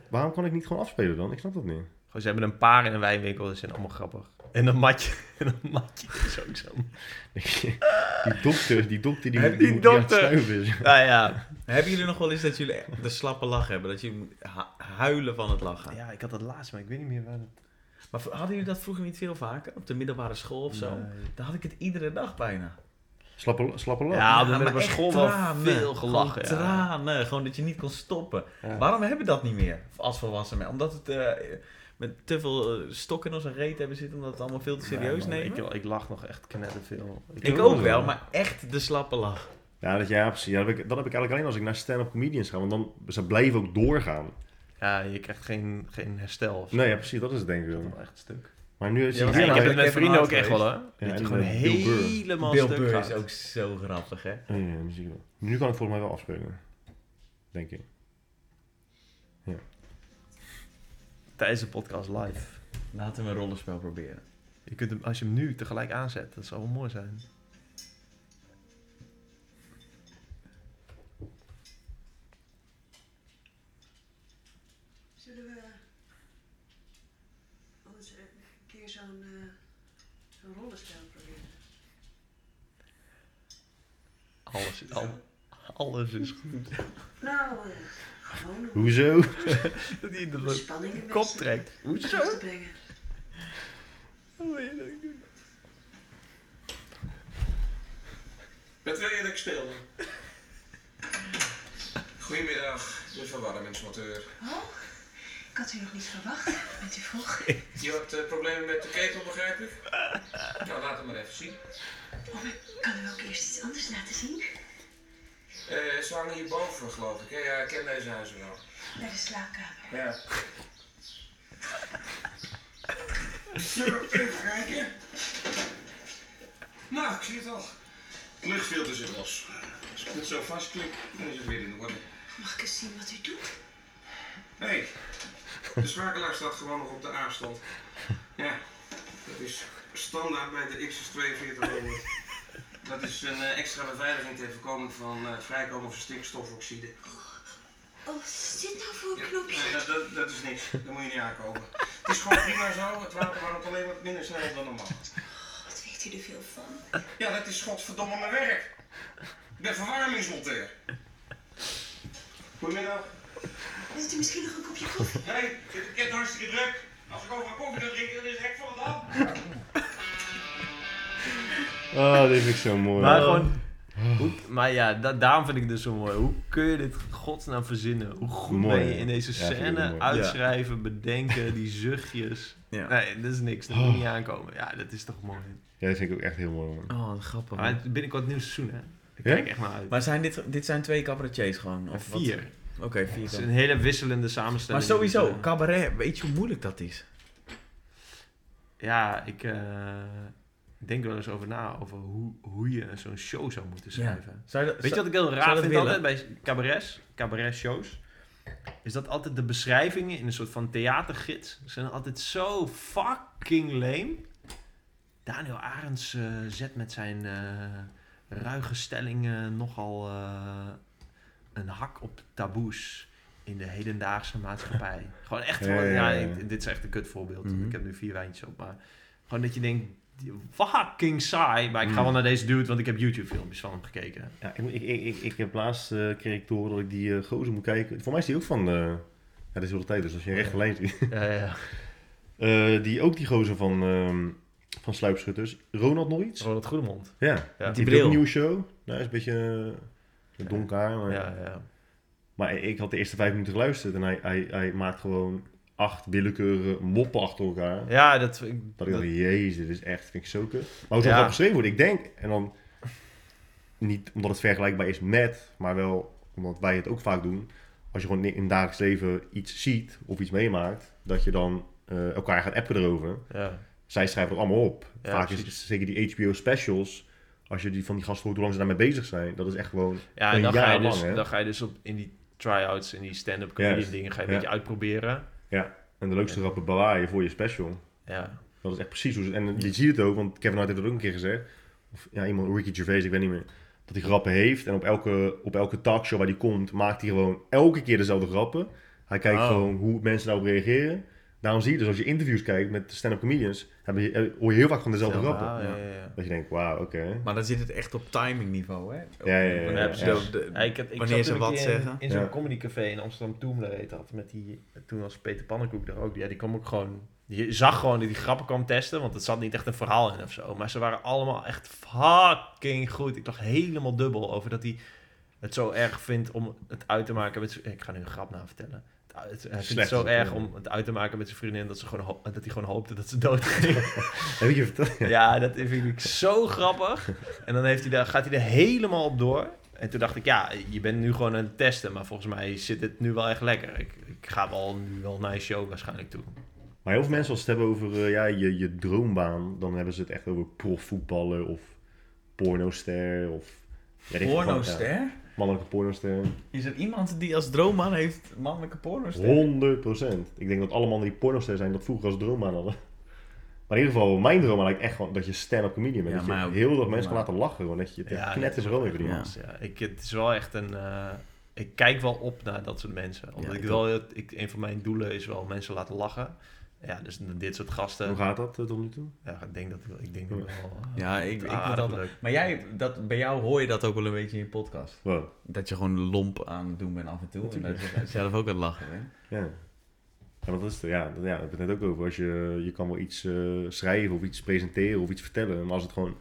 waarom kan ik niet gewoon afspelen dan? Ik snap dat niet. Gewoon, ze hebben een paar in een wijnwinkel, dat zijn allemaal grappig. En een matje, en een matje is ook zo. die dokter, die dokter die, die, die moet- die dokter- is. Nou ja. Hebben jullie nog wel eens dat jullie de slappe lach hebben? Dat moet hu- huilen van het lachen? Ja, ik had dat laatst, maar ik weet niet meer waar het... Maar hadden jullie dat vroeger niet veel vaker? Op de middelbare school of zo? Nee. Dan had ik het iedere dag bijna. Slappe, slappe lach. Ja, op de maar middelbare echt school wel tranen. veel gelachen. Gewoon ja. tranen. Gewoon dat je niet kon stoppen. Ja. Waarom hebben we dat niet meer als volwassen mensen? Omdat het eh, met te veel eh, stokken in onze reet hebben zitten, omdat het allemaal veel te serieus Nee, nemen? Ik, ik lach nog echt knetterveel. Ik ook ook wel. maar echt de slappe lach. Ja, dat, ja, precies. Ja, dat, heb ik, dat heb ik eigenlijk alleen als ik naar stand-up comedians ga. Want dan, ze blijven ook doorgaan. Ja, je krijgt geen, geen herstel of zo. Nee, ja, precies. Dat is het denk ik Dat wel. is wel echt stuk. Maar nu is Ja, het Ja, Ja, ik nou, heb het ik met vrienden ook echt wel, hè. Ja, dat je gewoon helemaal Bill stuk Burr gaat. is ook zo grappig, hè? Ja, ja, muziek wel. Nu kan ik volgens mij wel afspelen. Denk ik. Tijdens de podcast live. Laten we een rollenspel proberen. Je kunt hem, als je hem nu tegelijk aanzet, dat zou wel mooi zijn. Zullen we anders een keer zo'n eh proberen? Alles, is- al, alles is goed. Nou, eh, gewoon om Hoezo? Dat hij de de spanning een kop beetje trekt. Hoezo? te brengen. Hoe wil je dat doen? Met wil je dat ik speel? Goedemiddag, de verwarmingsmoteur. Oh, ik had u nog niet verwacht. Bent u vroeg? Je hebt eh, problemen met de ketel, begrijp ik? Nou, laat het maar even zien. Oh, maar kan u ook eerst iets anders laten zien? Eh ze hangen hierboven, geloof ik. hè? Ja, ik ken deze huizen wel. Bij de slaapkamer. Ja. Zo, even kijken. Nou, ik zie het al. Het luchtfilter zit los. Als ik het zo vastklik, dan is het weer in orde. Mag ik eens zien wat u doet? Hé, hey, de schakelaar staat gewoon nog op de A-stand. Ja, dat is standaard bij de XS4200. Dat is een eh, extra beveiliging ter voorkoming van eh, vrijkomen van stikstofoxide. Oh, wat is dit nou voor een Ja, knopje? nee, dat, dat, dat is niks. Daar moet je niet aankomen. Het is gewoon prima zo. Het water warmt alleen wat minder snel dan normaal. Wat weet u er veel van? Ja, dat is godverdomme mijn werk. Ik ben verwarmingsmonteur. Goedemiddag. Wilt u misschien nog een kopje koffie? Nee, ik heb het hartstikke druk. Als ik overal koffie ga drinken, dan is het hek van het dam. Oh, dit vind ik zo mooi. Maar gewoon... Hoe, maar ja, da- daarom vind ik het dus zo mooi. Hoe kun je dit godsnaam verzinnen? Hoe goed Mooi, ben je in deze scène uitschrijven, bedenken, die zuchtjes. Ja. Nee, dat is niks. Dat moet niet aankomen. Ja, dat is toch mooi. Ja, dat vind ik ook echt heel mooi. man. Oh, wat grappig. Maar binnenkort nieuw seizoen, hè? Ik Ja? kijk echt naar uit. Maar zijn dit, dit zijn twee cabaretiers gewoon? Of wat? Oké, vier. Het is een hele wisselende Maar samenstelling. sowieso, Dus, eh, cabaret, weet je hoe moeilijk dat is? Ja, ik eh, denk wel eens over na, over hoe, hoe je zo'n show zou moeten schrijven. Zou je dat, Weet je wat ik heel raar vind altijd bij cabarets, cabaret shows? Is dat altijd de beschrijvingen in een soort van theatergids zijn altijd zo fucking lame. Daniel Arends eh, zet met zijn ruige stellingen nogal een hak op taboes in de hedendaagse maatschappij. Gewoon echt, Ja, gewoon, ja, ja, ja. ik- dit is echt een kut voorbeeld. Mhm. Ik heb nu vier wijntjes op, maar gewoon dat je denkt, fucking saai. Maar ik ga Mm. wel naar deze dude, want ik heb YouTube filmpjes van hem gekeken. Ja, ik, ik, ik, ik, ik heb laatst eh, kreeg ik te horen dat ik die eh, gozer moet kijken. Voor mij is die ook van... eh ja, dat is wel de tijd, dus als je een rechte lijn ziet. Ja, ja. Eh, die, ook die gozer van, ehm, van Sluipschutters. Ronald nog iets? Ronald Goedemond. Ja. Ja. Die bril. een nieuwe show. Nou, hij is een beetje uh, donker haar, maar... Ja, ja. Maar ik had de eerste vijf minuten geluisterd en hij, hij, hij maakt gewoon acht willekeurige moppen achter elkaar. Ja, dat... Ik, Dat ik dat- dacht, jezus, dit is echt, vind ik zo kut. Maar hoe zo Ja. dat geschreven wordt, ik denk, en dan niet omdat het vergelijkbaar is met, maar wel omdat wij het ook vaak doen. Als je gewoon in het dagelijks leven iets ziet of iets meemaakt, dat je dan eh, elkaar gaat appen erover. ja. Zij schrijven het allemaal op. Ja, vaak is zeker die HBO specials als je die van die gasten hoort hoe lang ze daarmee bezig zijn, dat is echt gewoon Ja, en dan ga, je dus, lang, dan ga je dus op, in die try-outs en die stand-up Juist, dingen ga je een ja. beetje uitproberen. En de leukste grappen bewaar je voor je special. Ja. Dat is echt precies hoe ze... En je ziet het ook, want Kevin Hart heeft het ook een keer gezegd. Of ja, iemand, Ricky Gervais, ik weet niet meer. Dat hij grappen heeft. En op elke, op elke talkshow waar hij komt, maakt hij gewoon elke keer dezelfde grappen. Hij kijkt Oh. gewoon hoe mensen daarop reageren. Daarom zie je dus als je interviews kijkt met stand-up comedians, hebben je, eh, hoor je heel vaak van dezelfde grappen. Ja, ja, ja. Dat je denkt, wauw, oké. Maar dan zit het echt op timing niveau, hè? Ja, ja, ja, Wanneer ja, ze ja. de- de- Ja, ik had, ik wanneer ze toen wat in- zeggen. In zo'n Ja. comedycafé in Amsterdam Toemler heet dat. Met die, toen was Peter Pannenkoek daar ook. Ja, die kwam ook gewoon... Je zag gewoon dat die grappen kwam testen. Want het zat niet echt een verhaal in of zo. Maar ze waren allemaal echt fucking goed. Ik dacht helemaal dubbel over dat hij het zo erg vindt om het uit te maken met. Ik ga nu een grap na vertellen. Het, hij vindt het zo erg om het uit te maken met zijn vriendin dat, ze gewoon dat hij gewoon hoopte dat ze dood ging. Heb je verteld? Ja, dat vind ik zo grappig. En dan heeft hij daar, gaat hij er helemaal op door. En toen dacht ik, ja, je bent nu gewoon aan het testen. Maar volgens mij zit het nu wel echt lekker. Ik, ik ga wel nu wel naar een show waarschijnlijk toe. Maar heel veel mensen als ze het hebben over eh, ja, je, je droombaan, dan hebben ze het echt over profvoetballer of pornoster of... Ja, Pornoster? Mannelijke pornoster. Is er iemand die als droombaan heeft mannelijke pornoster? 100% Ik denk dat alle mannen die pornoster zijn dat vroeger als droombaan hadden. Maar in ieder geval, mijn droom lijkt echt gewoon dat je stand-up comedian bent. Ja, dat je ook- heel veel mensen kan laten lachen. Gewoon, dat je Ja, knetters gewoon is doen. echt Ja, ik, het is wel echt een... eh, ik kijk wel op naar dat soort mensen. Omdat ik wel... Ik, een van mijn doelen is wel mensen laten lachen. Ja, dus dit soort gasten... Hoe gaat dat eh, tot nu toe? Ja, ik denk dat ik, denk dat ik wel... eh, Ja, ik, ik vind dat... leuk. Maar jij, dat, bij jou hoor je dat ook wel een beetje in je podcast. Wow. Dat je gewoon lomp aan het doen bent af en toe. En dat je zelf ook aan het lachen bent. Ja. Ja, dat is, ja, dat, ja, daar heb ik het net ook over. Als je, je kan wel iets eh, schrijven of iets presenteren of iets vertellen. Maar als het gewoon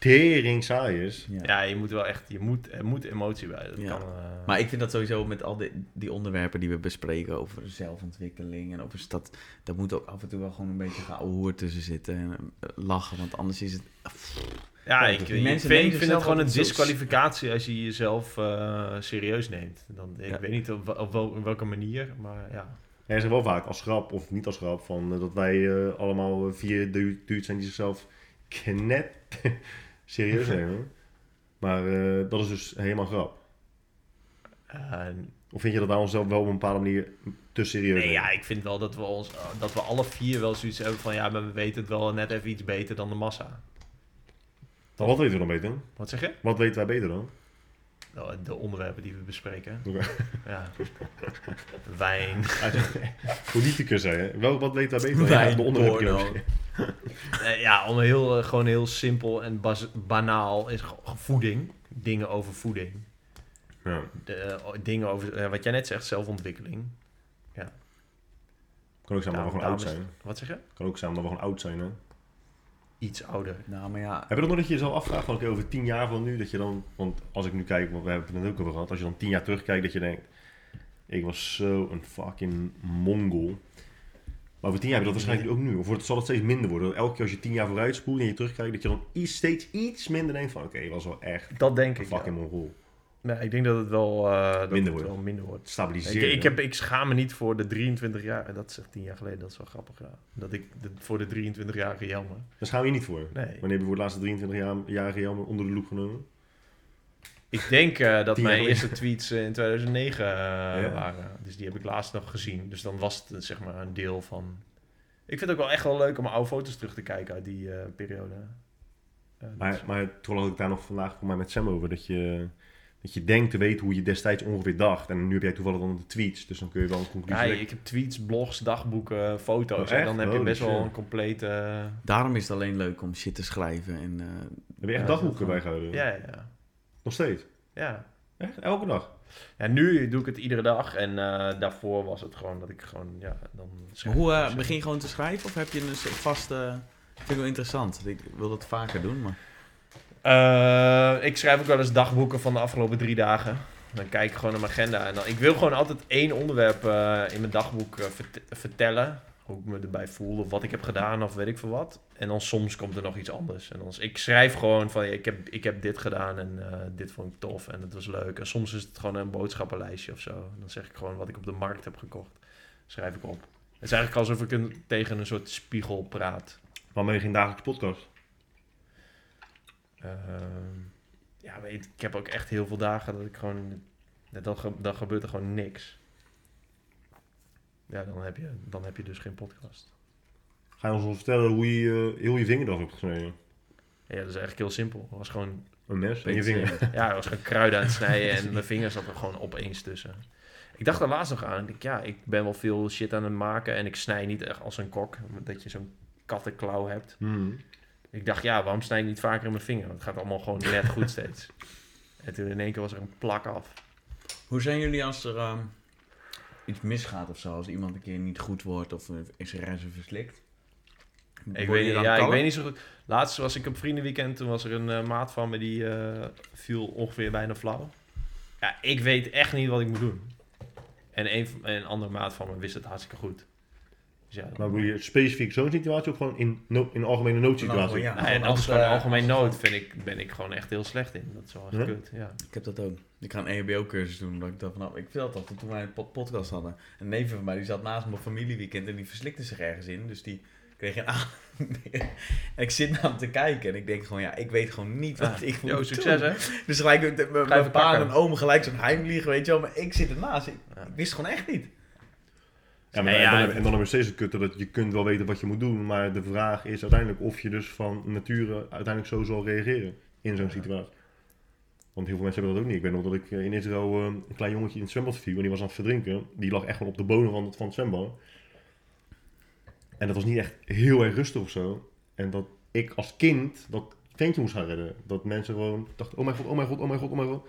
tering saai is. Ja. Ja, je moet wel echt... Je moet, er moet emotie bij. Dat Ja. kan, eh, Maar ik vind dat sowieso met al die, die onderwerpen die we bespreken over zelfontwikkeling en over stad, daar moet ook af en toe wel gewoon een beetje geouwehoer tussen zitten en eh, lachen, want anders is het... Ja, ik, die mensen vind, nemen ik vind het gewoon een disqualificatie als je jezelf eh, serieus neemt. Dan, ik Ja. weet niet op, op, wel- op welke manier, maar ja. Hij zegt wel vaak als grap of niet als grap van dat wij allemaal vier du- dudes zijn die zichzelf knet serieus nemen. Maar eh, dat is dus helemaal grap. Eh, Of vind je dat wij onszelf wel op een bepaalde manier te serieus nee, ja, ik vind wel dat we, ons, dat we alle vier wel zoiets hebben van... Ja, maar we weten het wel net even iets beter dan de massa. Maar Wat weten we dan beter? Wat zeg je? Wat weten wij beter dan? Nou, De onderwerpen die we bespreken. Ja. Wijn. Politicus, hè? Wel, wat weten wij beter? Wijn, Ja, de onderwerpen ja, om heel, eh, gewoon heel simpel en bas- banaal is voeding. Dingen over voeding. Ja. De, eh, dingen over, eh, wat jij net zegt, zelfontwikkeling. Kan ook zijn dat we gewoon oud zijn. Wat zeg je? Kan ook zijn dat we gewoon oud zijn, hè? Iets ouder. Nou, maar ja, Heb je dat nog dat je jezelf afvraagt van oké, over tien jaar van nu, dat je dan, want als ik nu kijk, want we hebben het net ook over gehad, als je dan tien jaar terugkijkt, dat je denkt, ik was zo een fucking mongol. Maar over tien jaar heb je dat waarschijnlijk ook nu. Of wordt, zal het steeds minder worden? Elke keer als je tien jaar vooruit spoelt en je terugkijkt, dat je dan iets, steeds iets minder denkt van oké, ik was wel echt Dat denk een ik. Ja. fucking mongol. Nee, ik denk dat het wel, eh, dat Minder het wordt. wel minder wordt. Ik, Stabiliseren. ik, heb, ik schaam me niet voor de 23 jaar. Dat is echt 10 jaar geleden, dat is wel grappig. Ja. Dat ik de, voor de 23-jarige Jelmer. Daar schaam je je niet voor. Nee. Wanneer heb je voor het laatste 23-jarige jammer onder de loep genomen? Ik denk eh, dat mijn eerste tweets eh, in 2009 eh, Ja. waren. Dus die heb ik laatst nog gezien. Dus dan was het zeg maar een deel van. Ik vind het ook wel echt wel leuk om oude foto's terug te kijken uit die periode. Maar, is- maar had ik daar nog vandaag voor mij met Sam over, dat je, dat je denkt te weten hoe je destijds ongeveer dacht. En nu heb jij toevallig dan de tweets, dus dan kun je wel een conclusie ja, ik heb tweets, blogs, dagboeken, foto's. Oh, en dan heb je best wel een complete. daarom is het alleen leuk om shit te schrijven en... eh, Heb je echt dagboeken bijgehouden? Ja, ja, ja. Nog steeds? ja. Echt? Elke dag? Ja, nu doe ik het iedere dag. En eh, daarvoor was het gewoon dat ik gewoon, ja, dan Maar hoe, ik eh, begin je gewoon te schrijven of heb je een soort vaste... Vind ik wel interessant. Ik wil dat vaker doen, maar... Eh, ik schrijf ook wel eens dagboeken van de afgelopen drie dagen. Dan kijk ik gewoon naar mijn agenda. En dan, ik wil gewoon altijd één onderwerp eh, in mijn dagboek eh, vert- vertellen. Hoe ik me erbij voel, of wat ik heb gedaan, of weet ik veel wat. En dan soms komt er nog iets anders. En dan, ik schrijf gewoon van, ik, heb, ik heb dit gedaan en dit vond ik tof en het was leuk. En soms is het gewoon een boodschappenlijstje of zo. Dan zeg ik gewoon wat ik op de markt heb gekocht. Schrijf ik op. Het is eigenlijk alsof ik tegen een soort spiegel praat. Waarom ben je geen dagelijkse podcast? Ehm, ja, weet, ik heb ook echt heel veel dagen dat ik gewoon... Dan, dan gebeurt er gewoon niks. Ja, dan heb je, dan heb je dus geen podcast. Ga je ons wel vertellen hoe je eh, heel je vinger eraf hebt gesneden? Ja, dat is eigenlijk heel simpel. Het was gewoon, Een mes en je vinger. ja, het was gewoon kruiden aan het snijden en mijn vingers zat er gewoon opeens tussen. Ik dacht er laatst nog aan. Ik denk, ja, ik ben wel veel shit aan het maken en ik snij niet echt als een kok. Dat je zo'n kattenklauw hebt. Hmm. Ik dacht, ja, waarom snij ik niet vaker in mijn vinger? Want het gaat allemaal gewoon net goed steeds. En toen in één keer was er een plak af. Hoe zijn jullie als er ehm, iets misgaat of zo? Als iemand een keer niet goed wordt of is er reizen verslikt? Ik weet, niet, ja, ik weet niet zo goed. Laatst was ik op vriendenweekend. Toen was er een eh, maat van me die eh, viel ongeveer bijna flauw. Ja, ik weet echt niet wat ik moet doen. En een, een andere maat van me wist het hartstikke goed. Dus ja, Maar wil je specifiek zo'n situatie of gewoon in, no in algemene noodsituatie? Nou, ja. Nou, en als gewoon eh, algemeen nood vind ik, ben ik gewoon echt heel slecht in. Dat is wel echt Ja? kut, ja. Ik heb dat ook. Ik ga een EHBO-cursus doen. Dat ik dat vanaf, ik vertelde dat toen wij een pod- podcast hadden. Een neef van mij die zat naast mijn familieweekend en die verslikte zich ergens in. Dus die kreeg een aan. en ik zit naar hem te kijken en ik denk gewoon, ja, ik weet gewoon niet wat Ja. ik moet Yo, succes doen. hè. Dus gelijk je mijn pa en oom gelijk zo'n heimlieg, weet je wel. Maar ik zit ernaast. Ik, Ja. ik wist gewoon echt niet. Ja, maar en, ja, dan, het- en dan hebben we steeds het kutte dat je kunt wel weten wat je moet doen, maar de vraag is uiteindelijk of je dus van nature uiteindelijk zo zal reageren in zo'n situatie. Want heel veel mensen hebben dat ook niet. Ik weet nog dat ik eh, in Israël eh, een klein jongetje in het zwembad viel en die was aan het verdrinken. Die lag echt gewoon op de bodem van het, van het zwembad. En dat was niet echt heel erg rustig of zo. En dat ik als kind dat ventje moest gaan redden. Dat mensen gewoon dachten, oh mijn god, oh mijn god, oh mijn god, oh mijn god.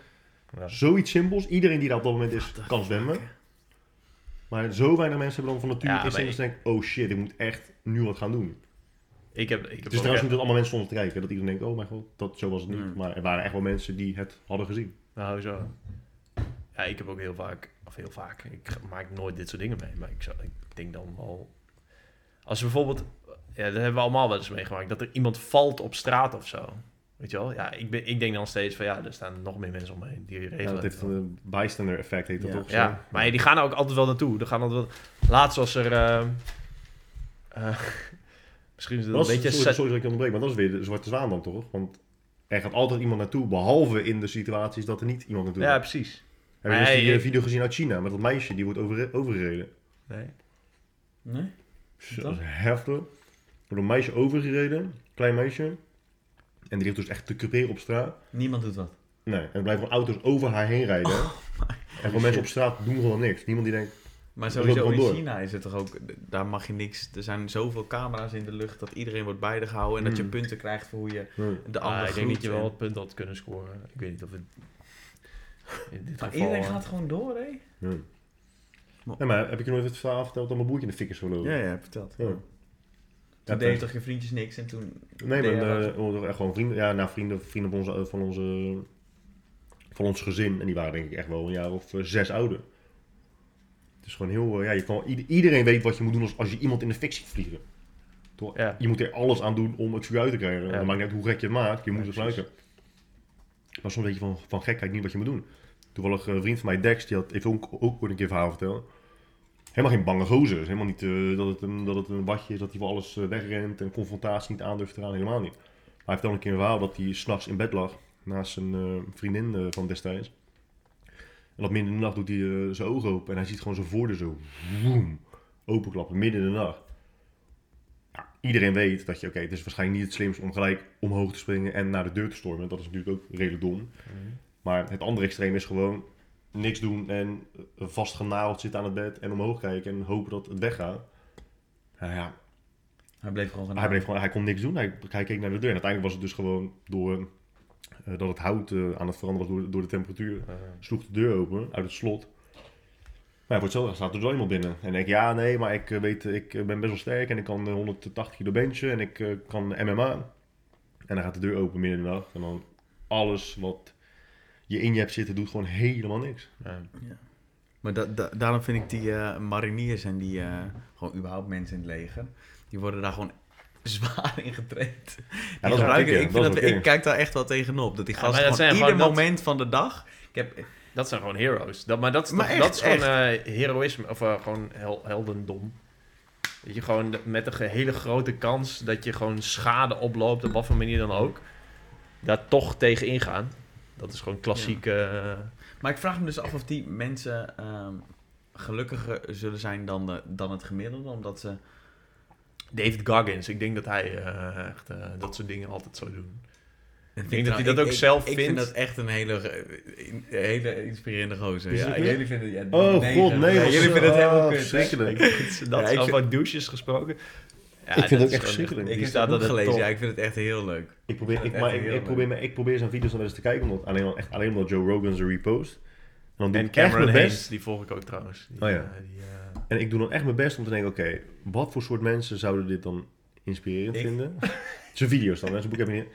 Ja. Zoiets simpels. Iedereen die daar op dat moment is, kan zwemmen. Maar zo weinig mensen hebben dan van nature Ja, instinct dat ze denken, oh shit, ik moet echt nu wat gaan doen. Ik heb, ik heb Het is trouwens echt- niet dat allemaal mensen stonden te kijken. Dat iedereen denkt, oh mijn god, dat, zo was het niet. Mm. Maar er waren echt wel mensen die het hadden gezien. Nou, zo. Ja, ik heb ook heel vaak, of heel vaak, ik maak nooit dit soort dingen mee. Maar ik, zou, ik denk dan wel... Als bijvoorbeeld, ja, dat hebben we allemaal wel eens meegemaakt, dat er iemand valt op straat of zo. Weet je wel? Ja, ik, ben, ik denk dan steeds van, ja, er staan nog meer mensen omheen die Ja, regelen dat het heeft een bystander effect, heet dat Ja. toch? zo? Ja, maar die gaan er ook altijd wel naartoe. Er gaan altijd wel... Laatst was er... eh, eh, misschien is het Dat een beetje... sorry, sorry dat ik je onderbreek, maar dat is weer de zwarte zwaan dan toch? Want er gaat altijd iemand naartoe, behalve in de situaties dat er niet iemand naartoe Ja, gaat. precies. Heb je dus die eh, ik- video gezien uit China met dat meisje die wordt over, overgereden? Nee. Nee? Zo, Dat is heftig. Er wordt een meisje overgereden, klein meisje. En die ligt dus echt te creperen op straat. Niemand doet wat. Nee, en er blijven gewoon auto's over haar heen rijden. Oh en gewoon mensen op straat doen gewoon niks. Niemand die denkt, Maar sowieso in door. China is het toch ook, daar mag je niks, er zijn zoveel camera's in de lucht dat iedereen wordt bijgehouden en dat je Mm. punten krijgt voor hoe je nee. de Ah, andere ik denk dat je wel het punt had kunnen scoren. Ik weet niet of het... In dit Maar geval... iedereen eh, gaat gewoon door, hè? nee. Maar- Nee, maar heb ik je nooit het verhaal verteld dat mijn broertje in de fik is gelopen? Ja, ja, verteld. Ja. Toen toen- toch je vriendjes niks en toen... Nee, deed maar hadden echt gewoon vrienden, ja, nou, vrienden, vrienden van, onze, van, onze, van ons gezin. En die waren denk ik echt wel een jaar of eh, zes ouder. Het is gewoon heel, eh, ja, je kan, ieder- iedereen weet wat je moet doen als, als je iemand in de fik ziet vliegen. Toch? Ja. Je moet er alles aan doen om het vuur uit te krijgen. Ja. Dan maakt niet uit hoe gek je het maakt, je moet het gebruiken. Maar soms weet je van, van gekheid niet wat je moet doen. Toevallig een vriend van mij, Dex, die had even ook, ook ooit een keer verhaal verteld. Helemaal geen bange gozer. is Helemaal niet eh, dat, het een, dat het een watje is, dat hij voor alles eh, wegrent en confrontatie niet aandurft te gaan. Helemaal niet. Maar hij vertelde een keer een verhaal dat hij s'nachts in bed lag naast zijn eh, vriendin van destijds. En dat midden in de nacht doet hij zijn ogen open en hij ziet gewoon zijn voordeur zo woem, openklappen, midden in de nacht. Ja, iedereen weet dat je, oké, het is waarschijnlijk niet het slimst om gelijk omhoog te springen en naar de deur te stormen. Dat is natuurlijk ook redelijk dom. Maar het andere extreem is gewoon niks doen en vastgenageld zitten aan het bed en omhoog kijken en hopen dat het weggaat. Nou ja, Hij bleef gewoon hij, bleef gewoon, hij kon niks doen. Hij, hij keek naar de deur. En uiteindelijk was het dus gewoon door eh, dat het hout eh, aan het veranderen was door, door de temperatuur. Sloeg de deur open uit het slot. Maar ja, voor hetzelfde staat er zo iemand binnen. En ik ja, nee, maar ik eh, weet, ik ben best wel sterk en ik kan eh, 180 kilo benchen en ik kan MMA. En dan gaat de deur open midden in de nacht. En dan alles wat je in je hebt zitten, doet gewoon helemaal niks. ja. Maar da- da- daarom vind ik die eh, mariniers en die eh, gewoon überhaupt mensen in het leger, die worden daar gewoon zwaar in getraind. Ja, dat gebruiken- ik, vind dat, ik kijk daar echt wel tegenop. Dat die Ja, gasten maar dat gewoon zijn ieder gewoon dat- moment van de dag... Ik heb, Dat zijn gewoon heroes. Dat, maar dat is, Maar toch- echt, dat is gewoon eh, heroïsme, of gewoon hel- heldendom. Dat je gewoon met een hele grote kans dat je gewoon schade oploopt, op wat voor manier dan ook. daar toch tegen ingaan. Dat is gewoon klassiek. eh, Maar ik vraag me dus af of die mensen ehm, gelukkiger zullen zijn dan, de, dan het gemiddelde, omdat ze... David Goggins, ik denk dat hij eh, echt eh, dat soort dingen altijd zou doen. Ik denk dat hij dat ook zelf Ik vind vindt. dat echt een hele, hele inspirerende gozer. Ja, het jullie vinden ja, Oh negen. god, nee. Ja, jullie vinden het helemaal verschrikkelijk. dat Ja, is ik over vind- douches gesproken. Ja, Ik vind het ook echt verschrikkelijk. Ik Die heb dat gelezen, ja, ik vind het echt heel leuk. Ik probeer, ik, maar echt ik, probeer, me- ik probeer zijn video's nog wel eens te kijken, omdat, alleen, al- echt alleen omdat Joe Rogan ze repost. En dan doe En ik echt Cameron mijn Hayes, best. die volg ik ook trouwens. Die, Oh ja. eh, die, eh, En ik doe dan echt mijn best om te denken, oké, wat voor soort mensen zouden dit dan inspirerend Ik- vinden? zijn video's dan, hè, zijn boek heb ik niet.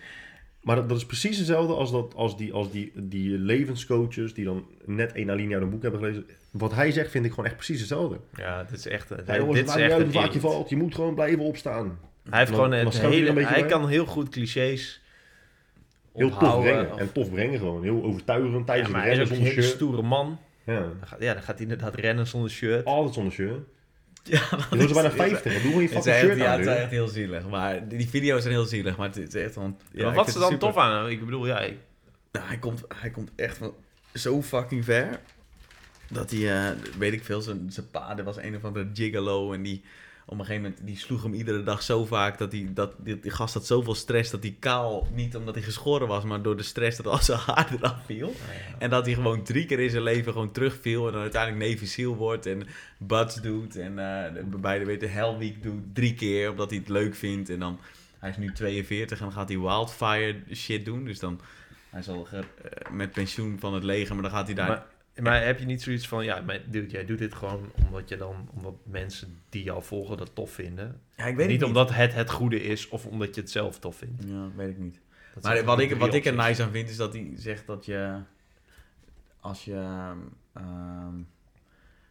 Maar dat, dat is precies hetzelfde als, dat, als, die, als die, die levenscoaches die dan net één alinea uit een boek hebben gelezen. Wat hij zegt vind ik gewoon echt precies hetzelfde. ja, dit is echt... Ja, jongens, dit is echt uit een vaak je valt, je moet gewoon blijven opstaan. Hij heeft gewoon het hele... een beetje Hij bij. kan heel goed clichés Heel tof brengen. of- En tof brengen gewoon. Heel overtuigend Ja, tijdens maar het hij is rennen ook een zonder hele shirt. stoere man. Ja, Dan gaat, ja, dan gaat hij inderdaad rennen zonder shirt. altijd zonder shirt. Ja, Je is bijna 50. Wat doe je Het fucking is, echt, shirt ja, aan? het is echt heel zielig. Maar die die video's zijn heel zielig. Maar het is echt. Ja, maar ik wat is er dan super. tof aan? Ik bedoel, ja, ik- Nou, hij, komt, hij komt echt van zo fucking ver. Dat hij, eh, weet ik veel, zijn, zijn pa, was een of andere gigolo. En die op een gegeven moment, die sloeg hem iedere dag zo vaak. Dat, hij, dat die, die gast had zoveel stress dat hij kaal, niet omdat hij geschoren was, maar door de stress dat al zijn haar eraf viel. En dat hij gewoon drie keer in zijn leven gewoon terugviel. En dan uiteindelijk Navy SEAL wordt en Buds doet. En eh bij de, weet je, Hell Week doet drie keer, omdat hij het leuk vindt. En dan, hij is nu 42 en dan gaat hij wildfire shit doen. Dus dan, hij is al ge- eh, met pensioen van het leger, maar dan gaat hij daar... Maar, maar heb je niet zoiets van, ja, maar dude, jij doet dit gewoon omdat je dan, omdat mensen die jou volgen dat tof vinden. ja, ik weet niet het omdat het het goede is of omdat je het zelf tof vindt. Ja, weet ik niet. Dat Maar wat ik, wat ik er nice aan vind, is dat hij zegt dat je... Als je ehm,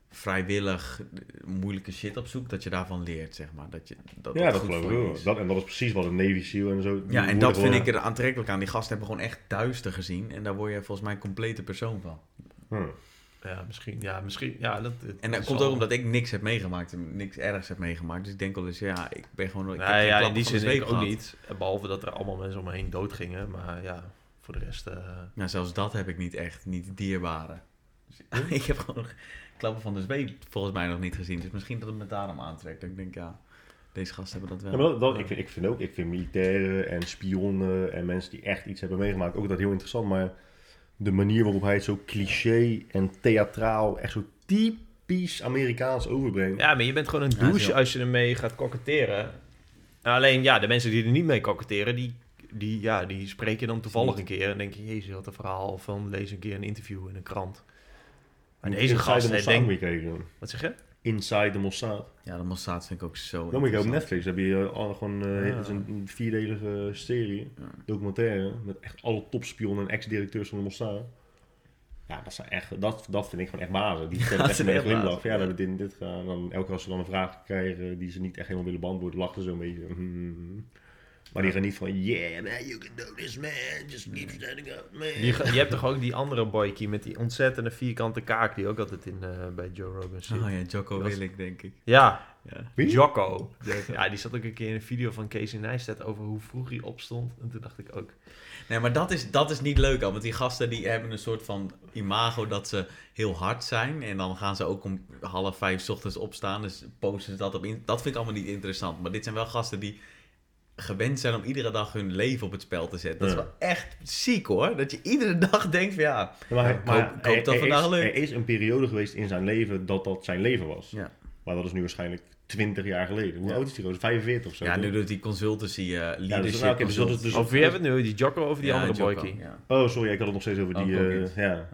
vrijwillig moeilijke shit opzoekt, dat je daarvan leert, zeg maar. Dat je, dat Ja, dat goed geloof ik wel. Dat, en dat is precies wat een Navy SEAL en zo... Ja, en dat vind ik er aantrekkelijk aan. Die gasten hebben gewoon echt duister gezien. En daar word je volgens mij een complete persoon van. Hm. Ja, misschien, ja, misschien, ja, dat... En dat komt ook omdat ik niks heb meegemaakt. en Niks ergs heb meegemaakt. Dus ik denk wel eens, ja, ik ben gewoon... Ik ja, in die zin ik ook gehad. niet. Behalve dat er allemaal mensen om me heen dood gingen. Maar ja, voor de rest... eh, Nou, zelfs dat heb ik niet echt, niet dierbare. Dus, ik heb gewoon klappen van de zweep volgens mij nog niet gezien. Dus misschien dat het me daarom aantrekt. Dat ik denk, ja, deze gasten hebben dat Ja, wel. maar dat, dat, ik, vind, ik vind ook, ik vind militairen en spionnen en mensen die echt iets hebben meegemaakt ook dat heel interessant. Maar de manier waarop hij het zo cliché en theatraal, echt zo typisch Amerikaans overbrengt. Ja, maar je bent gewoon een douche als je ermee gaat koketteren. Alleen, ja, de mensen die er niet mee koketteren, die, die, ja, die spreek je dan toevallig een keer. En denk je, jezus, wat een verhaal van lees een keer een interview in een krant. Maar deze gast, denk, wat zeg je? Inside the Mossad. Ja, de Mossad vind ik ook zo Dan moet je op. Netflix, heb je eh, al gewoon eh, Ja. een vierdelige serie, Ja. documentaire, met echt alle topspionnen en ex-directeurs van de Mossad. Ja, dat, zijn echt, dat, dat vind ik gewoon echt bazen. Die stellen Dat echt een glimlach. Ja, ja. dat we dit gaan. Dan, elke keer als ze dan een vraag krijgen die ze niet echt helemaal willen beantwoorden, lachen ze een beetje. Hmm. Maar die gaan niet van, yeah man, you can do this man, just keep standing up man. Die, je hebt toch ook die andere boykie met die ontzettende vierkante kaak die ook altijd in, eh, bij Joe Rogan zit. Oh ja, Jocko is- Willink, denk ik. Ja, Ja. Wie? Jocko. Ja, die zat ook een keer in een video van Casey Neistat over hoe vroeg hij opstond. En toen dacht ik ook, Nee, maar dat is, dat is niet leuk al. Want die gasten die hebben een soort van imago dat ze heel hard zijn. En dan gaan ze ook om half vijf 's ochtends opstaan. Dus posten ze dat op in. Dat vind ik allemaal niet interessant. Maar dit zijn wel gasten die gewend zijn om iedere dag hun leven op het spel te zetten. Dat is Ja. wel echt ziek hoor. Dat je iedere dag denkt van ja. Maar, hij- Ik maar hoop- ik hoop er- dat er vandaag is, lukt. Er is een periode geweest in zijn leven dat dat zijn leven was. Ja, Maar dat is nu waarschijnlijk 20 jaar geleden. Hoe Ja. oud is die gozer? 45 of zo? ja nu doet die consultancy eh leadership. nou, oké, dus consult- dus- over wie hebben we het nu? Die Jocko of die Ja, andere boykie? ja. Oh, sorry, ik had het nog steeds over Oh, die... Eh, ja. Ja.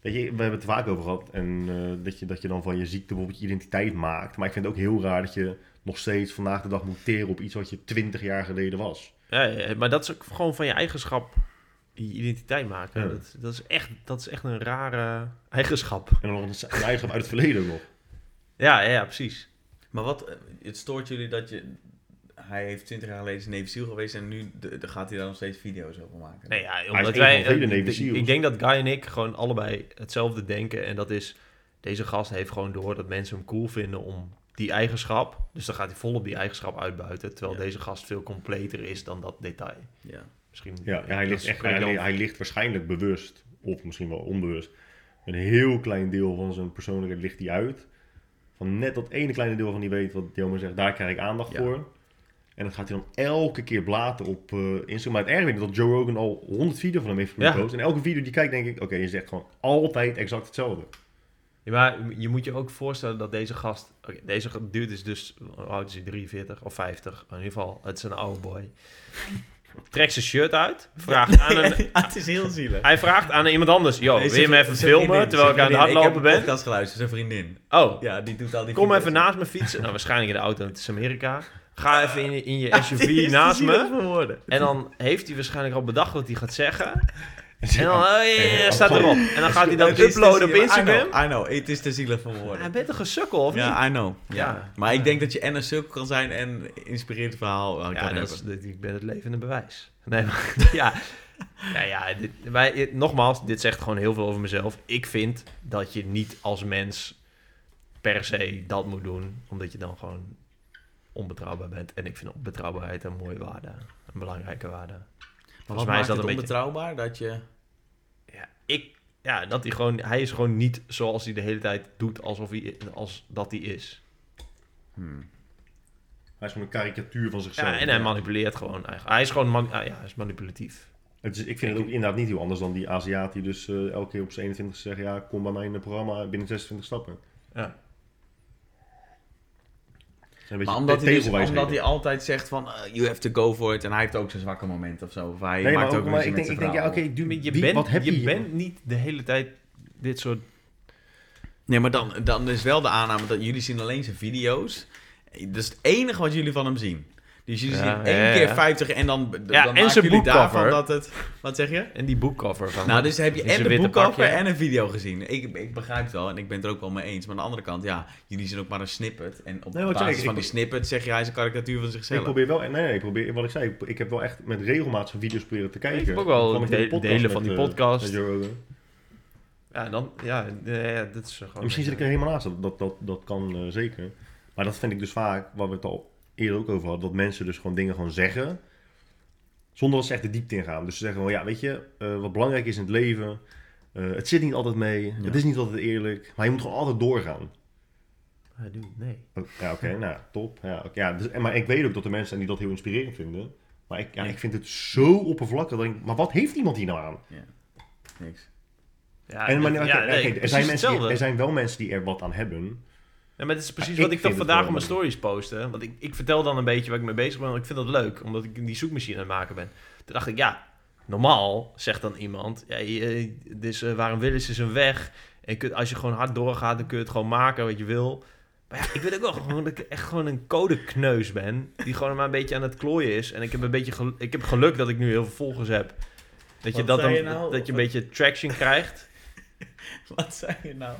Weet je, we hebben het er vaak over gehad. En eh, dat, je, dat je dan van je ziekte bijvoorbeeld je identiteit maakt. Maar ik vind het ook heel raar dat je nog steeds vandaag de dag moet teren op iets wat je 20 jaar geleden was. Ja, ja, maar dat is ook gewoon van je eigenschap je identiteit maken. Ja. Dat, dat, is echt, dat is echt een rare eigenschap. En dan nog een, een eigenschap uit het verleden nog. Ja, ja, ja, precies. Maar wat, eh, het stoort jullie dat je... Hij heeft 20 jaar geleden zijn Navy SEAL geweest en nu de, de gaat hij daar nog steeds video's over maken. Nee, ja, omdat een wij, eh, ik denk dat Guy en ik gewoon allebei hetzelfde denken. En dat is, deze gast heeft gewoon door dat mensen hem cool vinden om die eigenschap. Dus dan gaat hij vol op die eigenschap uitbuiten. Terwijl Ja. deze gast veel completer is dan dat detail. Ja. Misschien Ja, ja, hij, ligt echt, hij, dan- hij ligt waarschijnlijk bewust, of misschien wel onbewust. Een heel klein deel van zijn persoonlijkheid ligt hij uit. Van net dat ene kleine deel van die weet wat Joma zegt, daar krijg ik aandacht Ja. voor. En dat gaat hij dan elke keer blaten op eh Instagram. Maar het erg is dat Joe Rogan al 100 video's van hem heeft Ja. gepost. En elke video die kijkt, denk ik, oké, je zegt gewoon altijd exact hetzelfde. Ja, maar je moet je ook voorstellen dat deze gast... deze dude is dus... Oud is hij? 43 of 50? In ieder geval, het is een oude boy. Trekt zijn shirt uit. Vraagt aan een, het is heel zielig. hij vraagt aan iemand anders... Yo, Nee, wil je me even filmen vriendin, terwijl ik aan het hardlopen Ik heb ben? geluisterd, zijn vriendin. Oh, Ja, die doet al die kom even naast me fietsen. Nou, waarschijnlijk in de auto, het is Amerika. Ga even in, in je SUV is naast me. En dan heeft hij waarschijnlijk al bedacht wat hij gaat zeggen. En dan oh, ja, staat erop. En dan gaat hij dat te uploaden op. Instagram. I know, I know, het is te zielig voor Hij woorden. bent een gesukkel, of niet? Ja, I know. Ja. Maar ik denk dat je en een sukkel kan zijn en inspirerend verhaal eh, Ja, dat hebben. is, ik ben het levende bewijs. Nee, maar ja. Ja, ja dit, wij, nogmaals, dit zegt gewoon heel veel over mezelf. Ik vind dat je niet als mens per se dat moet doen, omdat je dan gewoon onbetrouwbaar bent. En ik vind betrouwbaarheid een mooie waarde, een belangrijke waarde. Volgens wat mij is maakt dat het een beetje... onbetrouwbaar? Dat je... Ja, ik, ja, dat hij gewoon, hij is gewoon niet zoals hij de hele tijd doet alsof hij, als dat hij is. Hmm. Hij is gewoon een karikatuur van zichzelf. Ja, en hij manipuleert gewoon eigenlijk. Hij is gewoon, man, ah, ja, hij is manipulatief. Het is, ik vind het ook inderdaad niet heel anders dan die Aziat die dus eh, elke keer op zijn 21 zegt... Ja, kom bij mij in het programma binnen 26 stappen. Ja. Een Maar omdat hij, dus, omdat hij altijd zegt van, eh, you have to go for it. En hij heeft ook zijn zwakke moment of zo. Of hij Nee, maar, maakt ook, ook maar ik denk, ik denk ja, oké, dude, Je bent, wat heb je, je hier? bent niet de hele tijd dit soort... Nee, maar dan, dan is wel de aanname dat jullie zien alleen zijn video's. Dat is het enige wat jullie van hem zien. Dus jullie Ja, zien ja, één keer ja. 50 en dan, dan Ja, en maken zijn jullie daarvan dat het... Wat zeg je? En die boekcover van... Nou, dus heb je en de boekcover pakje. en een video gezien. Ik, ik begrijp het wel en ik ben het er ook wel mee eens. Maar aan de andere kant, ja, jullie zien ook maar een snippet. En op Nee, wat basis zeg ik, van ik- die snippet zeg je hij is een karikatuur van Ik zichzelf. probeer wel, nee, nee, ik probeer, wat ik zei, ik, ik heb wel echt met regelmaat zijn video's proberen te kijken. Ik heb ook wel ik de delen van met, die eh, podcast. Ja, dan... Ja, ja dat is gewoon... En misschien zit ik er helemaal naast, dat, dat, dat, dat kan eh, zeker. Maar dat vind ik dus vaak, waar we het al eerder ook over hadden, dat mensen dus gewoon dingen gewoon zeggen, zonder dat ze echt de diepte ingaan. Dus ze zeggen wel, ja, weet je, eh, wat belangrijk is in het leven, eh, het zit niet altijd mee, Ja. het is niet altijd eerlijk, maar je moet gewoon altijd doorgaan. Ja, nee. Oh, Ja, oké, nou, top. Ja, oké, ja, dus, maar ik weet ook dat er mensen zijn die dat heel inspirerend vinden. Maar ik, ja, Ja. ik vind het zo oppervlakkig. Dat ik, maar wat heeft iemand hier nou aan? Niks. Ja, en, maar, ja, nee, er, zijn mensen die, er zijn wel mensen die er wat aan hebben. Ja, maar het is precies Ja, wat ik ik toch vind het vandaag op mijn stories postte. Want ik, ik vertel dan een beetje waar ik mee bezig ben. Want ik vind dat leuk, omdat ik die zoekmachine aan het maken ben. Toen dacht ik, ja, normaal zegt dan iemand... Ja, je- dus uh, waar een wil is, is een weg. En je kunt, als je gewoon hard doorgaat, dan kun je het gewoon maken wat je wil. Maar ja, ik weet ook wel gewoon dat ik echt gewoon een codekneus ben. Die gewoon maar een beetje aan het klooien is. En ik heb een beetje gel- ik heb geluk dat ik nu heel veel volgers heb. Dat je, Wat dat, dan, je nou? dat je een beetje traction krijgt. Wat zei je nou?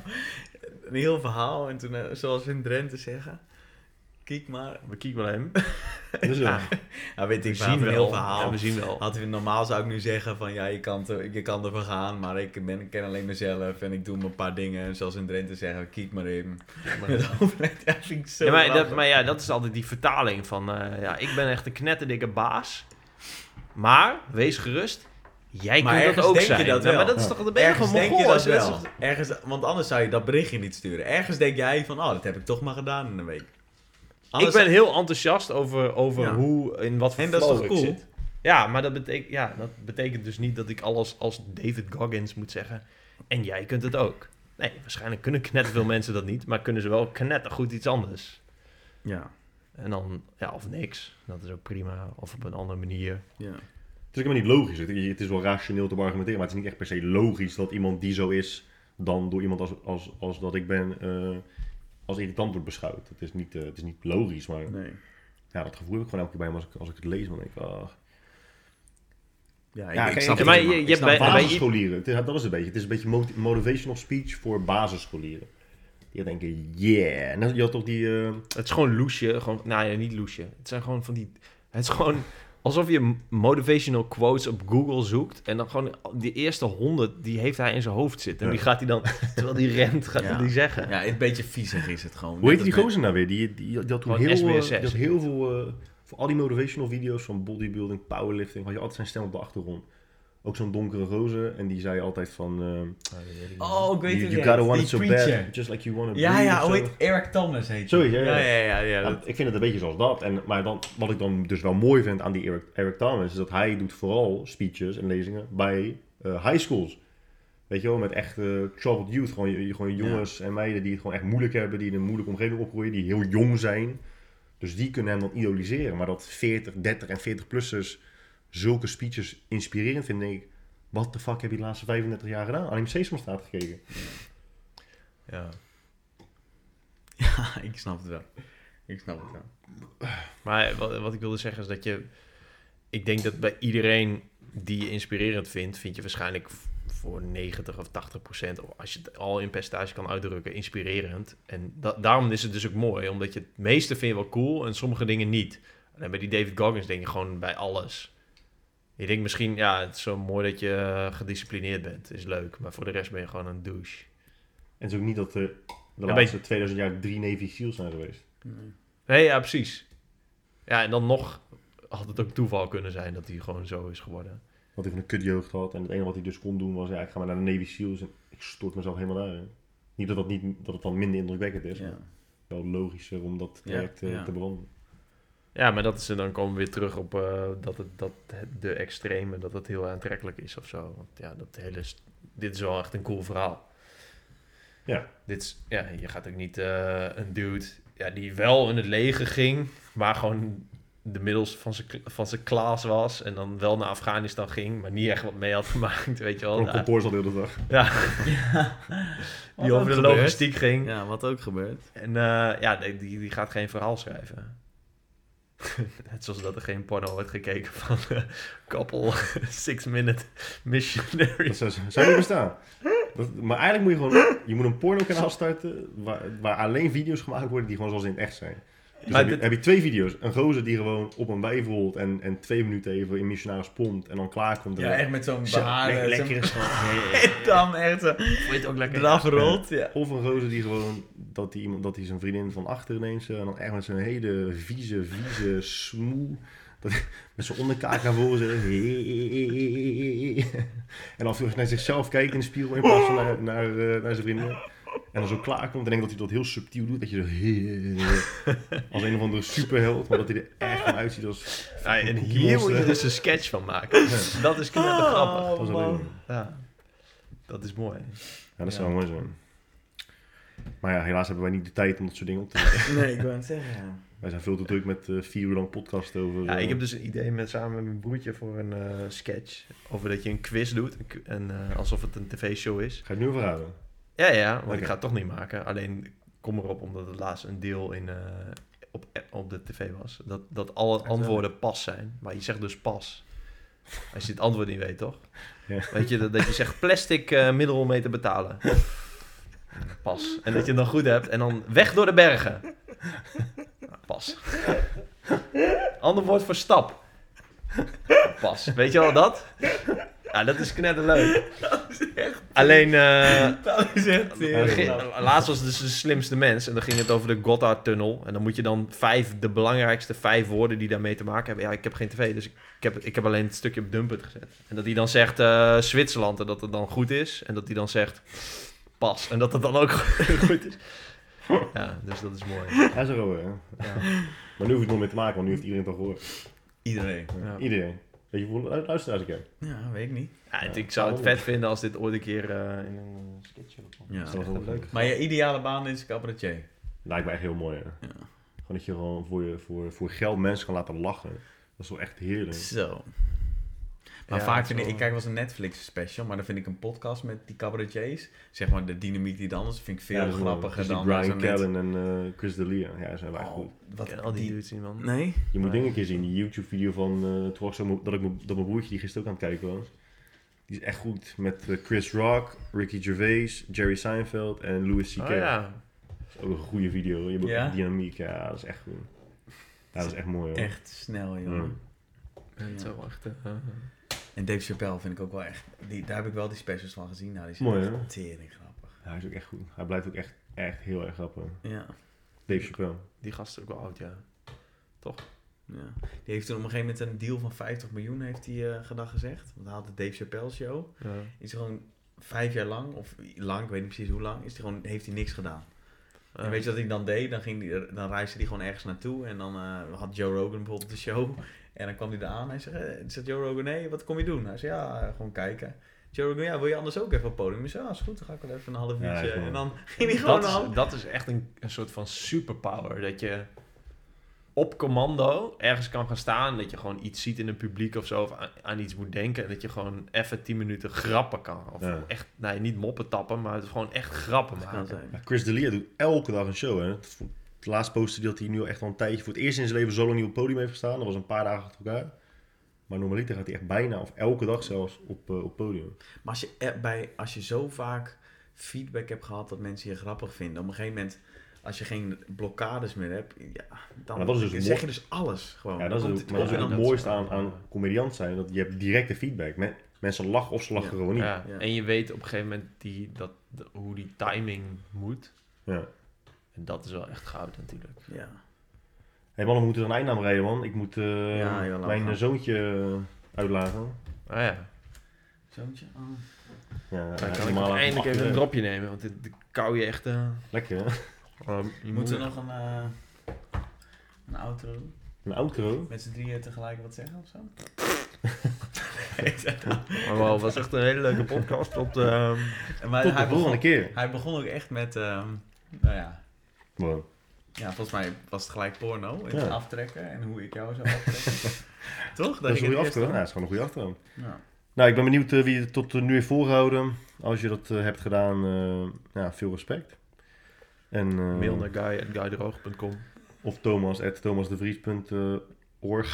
Een heel verhaal en toen, eh, zoals we in Drenthe zeggen... Kijk maar. We kijken wel hem. Dus, Ja. Weet We ik, we zien een wel. heel verhaal. Ja, we zien wel. Had normaal zou ik nu zeggen van ja, je kan, te, je kan ervoor gaan, maar ik, ben, ik ken alleen mezelf en ik doe een paar dingen. Zoals in Drenthe zeggen, kijk maar. Met hoofdleid, dat vind ik zo Ja, maar, dat, maar ja, dat is altijd die vertaling van... eh, ja, ik ben echt een knetterdikke baas. Maar, wees gerust. Jij Maar kunt dat ook denk je dat wel. maar dat is toch de enige Ergens denk je dat als je dat wel. Ergens, want anders zou je dat berichtje niet sturen. Ergens denk jij van, oh, dat heb ik toch maar gedaan in een week. Anders- Ik ben heel enthousiast over, over Ja. hoe, in wat voor En dat is toch ik cool? zit. Ja, maar dat betekent, ja, dat betekent dus niet dat ik alles als David Goggins moet zeggen. En jij kunt het ook. Nee, waarschijnlijk kunnen knetterveel mensen dat niet. Maar kunnen ze wel knettergoed iets anders. Ja, En dan, ja, of niks. Dat is ook prima. Of op een andere manier. Het is ook helemaal niet logisch. Het, is wel rationeel te argumenteren, maar het is niet echt per se logisch dat iemand die zo is, dan door iemand als, als, als dat ik ben, eh, als irritant wordt beschouwd. Het is niet, eh, het is niet logisch, maar Nee. ja, dat gevoel heb ik gewoon elke keer bij me als ik, als ik het lees. Dan denk ik, ah. Ja, ik, Ja, ik snap het maar je- bij-. Basisscholieren, dat is een beetje. Het is een beetje moti- motivational speech voor basisscholieren. Die denken, yeah. En je had toch die... eh, Het is gewoon loesje. Gewoon, nou ja, niet loesje. Het zijn gewoon van die... Het is gewoon alsof je motivational quotes op Google zoekt. En dan gewoon die eerste honderd, die heeft hij in zijn hoofd zitten. En die gaat hij dan, terwijl die rent, gaat hij Ja. die zeggen. Ja, een beetje viezig is het gewoon. hoe heet die gozer nou weer? Die, die, die had toen heel, eh, SBS6. die had heel veel eh, voor al die motivational video's van bodybuilding, powerlifting, had je altijd zijn stem op de achtergrond. Ook zo'n donkere roze en die zei altijd van... eh, Oh, ik weet you, het you niet. gotta want Die it so preacher. bad, just like you want to Ja, ja, hoe heet Eric Thomas heet Zoiets, ja, ja, ja. ja, ja, ja, Ja, dat- ik vind het een beetje zoals dat. En, maar dan, wat ik dan dus wel mooi vind aan die Eric, Eric Thomas... is dat hij doet vooral speeches en lezingen bij eh, high schools. Weet je wel, met echt eh, troubled youth. Gewoon, je- gewoon jongens en meiden die het gewoon echt moeilijk hebben... die in een moeilijke omgeving opgroeien, die heel jong zijn. Dus die kunnen hem dan idoliseren. Maar dat 40, 30 en 40-plussers zulke speeches inspirerend vinden... denk ik, wat de fuck heb je de laatste 35 jaar gedaan? Alleen Sesamstraat gekeken. Ja. Ja, ik snap het wel. Ik snap het wel. Maar wat, wat ik wilde zeggen is dat je... Ik denk dat bij iedereen die je inspirerend vindt... vind je waarschijnlijk voor 90 of 80 procent... of als je het al in percentage kan uitdrukken, inspirerend. En da- daarom is het dus ook mooi. Omdat je het meeste vind je wel cool en sommige dingen niet. En bij die David Goggins denk je gewoon bij alles. Je denkt misschien, ja, het is zo mooi dat je eh, gedisciplineerd bent. Is leuk. Maar voor de rest ben je gewoon een douche. En het is ook niet dat er de Ja, laatste 2000 jaar drie Navy SEALs zijn geweest. Nee, ja, precies. Ja, en dan nog had het ook toeval kunnen zijn dat hij gewoon zo is geworden. Wat hij van een kutjeugd had. En het enige wat hij dus kon doen was, ja, ik ga maar naar de Navy SEALs en ik stort mezelf helemaal daarin. Niet dat, dat, niet, dat het dan minder indrukwekkend is, Ja. maar wel logischer om dat traject eh, ja. te branden. Ja, maar dat is, dan komen we weer terug op eh, dat, het, dat het- de extreme, dat het heel aantrekkelijk is of zo. Want ja, dat hele, st- dit is wel echt een cool verhaal. Ja. Dit is, ja, je gaat ook niet eh, een dude ja, die wel in het leger ging, maar gewoon de middels van zijn van zijn klas was en dan wel naar Afghanistan ging, maar niet echt wat mee had gemaakt, weet je wel. Compost al de hele dag. ja, die over de gebeurt. logistiek ging. Ja, wat ook gebeurt. En eh, ja, die, die gaat geen verhaal schrijven. Net zoals dat er geen porno wordt gekeken van eh couple six minute missionary. Dat zou, niet bestaan. Maar eigenlijk moet je gewoon, je moet een pornokanaal starten waar, waar alleen video's gemaakt worden die gewoon zoals in het echt zijn. Dus Maar heb, je, dit- heb je twee video's. Een gozer die gewoon op een wijf rolt en, en twee minuten even in missionaris pompt en dan klaar komt. Ja, echt met zo'n Zo, behaarde... le- lekker is zo'n- gewoon. En dan echt zo Vond je het ook lekker? eraf rolt. Ja. Of een gozer die gewoon, dat hij iemand, dat hij zijn vriendin van achter ineens, zo, en dan echt met zo'n hele vieze, vieze smoe, dat, met zijn onderkaak naar voren zo, en af en toe naar zichzelf kijken in de spiegel in plaats van naar, naar, eh, naar zijn vriendin. En dan zo klaar komt en denk dat hij dat heel subtiel doet, dat je zo, als een of andere superheld, maar dat hij er echt van uitziet als... Ja, en hier moet je dus een sketch van maken. Dat is knapper grappig. Dat is. Ja, dat is mooi. Ja, dat zou mooi zijn. Maar ja, helaas hebben wij niet de tijd om dat soort dingen op te nemen. Nee, ik wou het zeggen, ja. Wij zijn veel te druk met eh, vier uur lang podcast over... Ja, eh, ik heb dus een idee met, samen met mijn broertje voor een eh, sketch. Over dat je een quiz doet. En, eh, alsof het een tv-show is. Ga je het nu verraden? Ja, ja, want ik ga het toch niet maken. Alleen kom erop omdat het laatst een deel in, eh, op, op de tv was. Dat, dat alle antwoorden pas zijn. Maar je zegt dus pas. Als je het antwoord niet weet, toch? Ja. Weet je, dat, dat je zegt plastic eh, middel om mee te betalen. Pas. En dat je het dan goed hebt. En dan weg door de bergen. Nou, Pas. Ander woord voor stap. Pas. Weet je wel dat? Ja, dat is knetterleuk. Alleen... eh, Dat is echt. Laatst was het dus de slimste mens. En dan ging het over de Gotthardtunnel. En dan moet je dan vijf, de belangrijkste vijf woorden die daarmee te maken hebben. Ja, ik heb geen tv, dus ik heb, ik heb alleen het stukje op Dumpert gezet. En dat hij dan zegt eh, Zwitserland en dat het dan goed is. En dat hij dan zegt pas. En dat het dan ook goed is. Ja, dus dat is mooi. Ja, zo hoor. Ja. Maar nu hoef je het nog mee te maken, want nu heeft iedereen het al gehoord. Iedereen. Ja. Iedereen. Weet je hoeveel luisteraars ik heb? Ja, weet ik niet. Ja, het- ik zou het vet vinden als dit ooit een keer eh, in een sketch komt. Ja. Dat is echt een leuk. Maar je ideale baan is cabaretier. Lijkt mij echt heel mooi, hè. Ja. Gewoon dat je gewoon voor, je, voor, voor geld mensen kan laten lachen. Dat is wel echt heerlijk. Zo. Maar Ja, vaak vind ik, zo. ik kijk wel eens een Netflix special, maar dan vind ik een podcast met die cabaretiers, zeg maar de dynamiek die dan is, vind ik veel Ja, grappiger Dus dan Brian zo net- Callen en eh, Chris D'Elia. Ja, zijn wel echt goed. Oh, Ik wat al die dudes man. Nee? Je moet Nee. dingen een keer zien. Die YouTube-video van... eh toen was zo, dat, ik, mijn- dat mijn broertje die gisteren ook aan het kijken was. Die is echt goed. Met eh, Chris Rock, Ricky Gervais, Jerry Seinfeld en Louis C.K. Oh ja. Dat is ook een goede video. Je hebt ook Ja? dynamiek. Ja, dat is echt goed. Ja, dat is echt mooi, hoor. Echt snel, joh. Mm. Wel echt... En Dave Chappelle vind ik ook wel echt, die, daar heb ik wel die specials van gezien. Nou, die zijn Mooi, echt hè? tering grappig. Ja, hij is ook echt goed. Hij blijft ook echt, echt heel erg grappig. Ja. Dave Chappelle. die gast is ook wel oud, ja. Ja. Die heeft toen op een gegeven moment een deal van 50 miljoen heeft hij eh gedag gezegd. Want hij had de Dave Chappelle show. Ja. Is gewoon vijf jaar lang, of lang, ik weet niet precies hoe lang, is hij gewoon, heeft hij niks gedaan. En weet je wat hij dan deed? Dan, ging die, dan reisde hij gewoon ergens naartoe. En dan eh, had Joe Rogan bijvoorbeeld de show. En dan kwam hij eraan. En hij zei, eh, zegt Joe Rogan, nee, wat kom je doen? Hij zei, ja, gewoon kijken. Joe Rogan, ja, wil je anders ook even op het podium? Ik zei, ja, is goed, dan ga ik wel even een half uurtje. en dan ging hij gewoon dat, is, dat is echt een, een soort van superpower. Dat je op commando ergens kan gaan staan. Dat je gewoon iets ziet in het publiek of zo. Of aan, aan iets moet denken. En dat je gewoon even 10 minuten grappen kan. Of Ja. echt, nee, niet moppen tappen. Maar het is gewoon echt grappen maken. Chris D'Elia doet elke dag een show. Hè. Het laatste poster dat hij nu al echt al een tijdje voor het eerst in zijn leven zo lang niet op het podium heeft gestaan. Dat was een paar dagen achter elkaar. Maar normaliter gaat hij echt bijna, of elke dag zelfs, op, eh, op podium. Maar als je, er bij, als je zo vaak feedback hebt gehad dat mensen je grappig vinden, op een gegeven moment, als je geen blokkades meer hebt, ja, dan dat is dus zeg mooi. je dus alles gewoon. Ja, dat is, het maar dat is het mooiste aan, aan comediant zijn. Dat je hebt directe feedback. Me- mensen lachen of ze lachen Ja. gewoon niet. Ja, Ja. En je weet op een gegeven moment die, dat, hoe die timing moet. Ja. En dat is wel echt goud natuurlijk. Ja. hey man, we moeten er een eind aan rijden man. Ik moet eh, Ja, joh, laat mijn eh, zoontje eh, uitlaten. Ah ja, Zoontje. Oh. Ja, dan kan ik eindelijk even een dropje nemen. Want dit, dit kou je echt... Lekker hè? oh, je moet- nog een, een outro doen? Een outro. Met z'n drieën tegelijk wat zeggen of zo? Maar wel, het was echt een hele leuke podcast. Tot, ehm, maar Tot de hij, volgende begon, keer. hij begon ook echt met, ehm, nou ja, Wow. ja, volgens mij was het gelijk porno. In Ja. het aftrekken en hoe ik jou zou aftrekken. Toch? Dat is een goede. Ja, dat is gewoon een goede achtergrond. Ja. Nou, ik ben benieuwd eh, wie het tot eh, nu heeft volgehouden. Als je dat eh, hebt gedaan, eh, ja, veel respect. En, eh, mail naar guy.guydroog.com. Of thomas at thomasdevries.org. Or-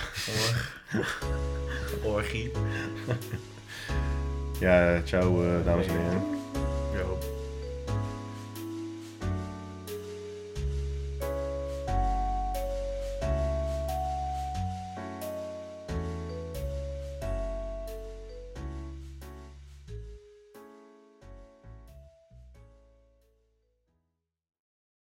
Orgie. Ja, ciao dames en heren. Yo.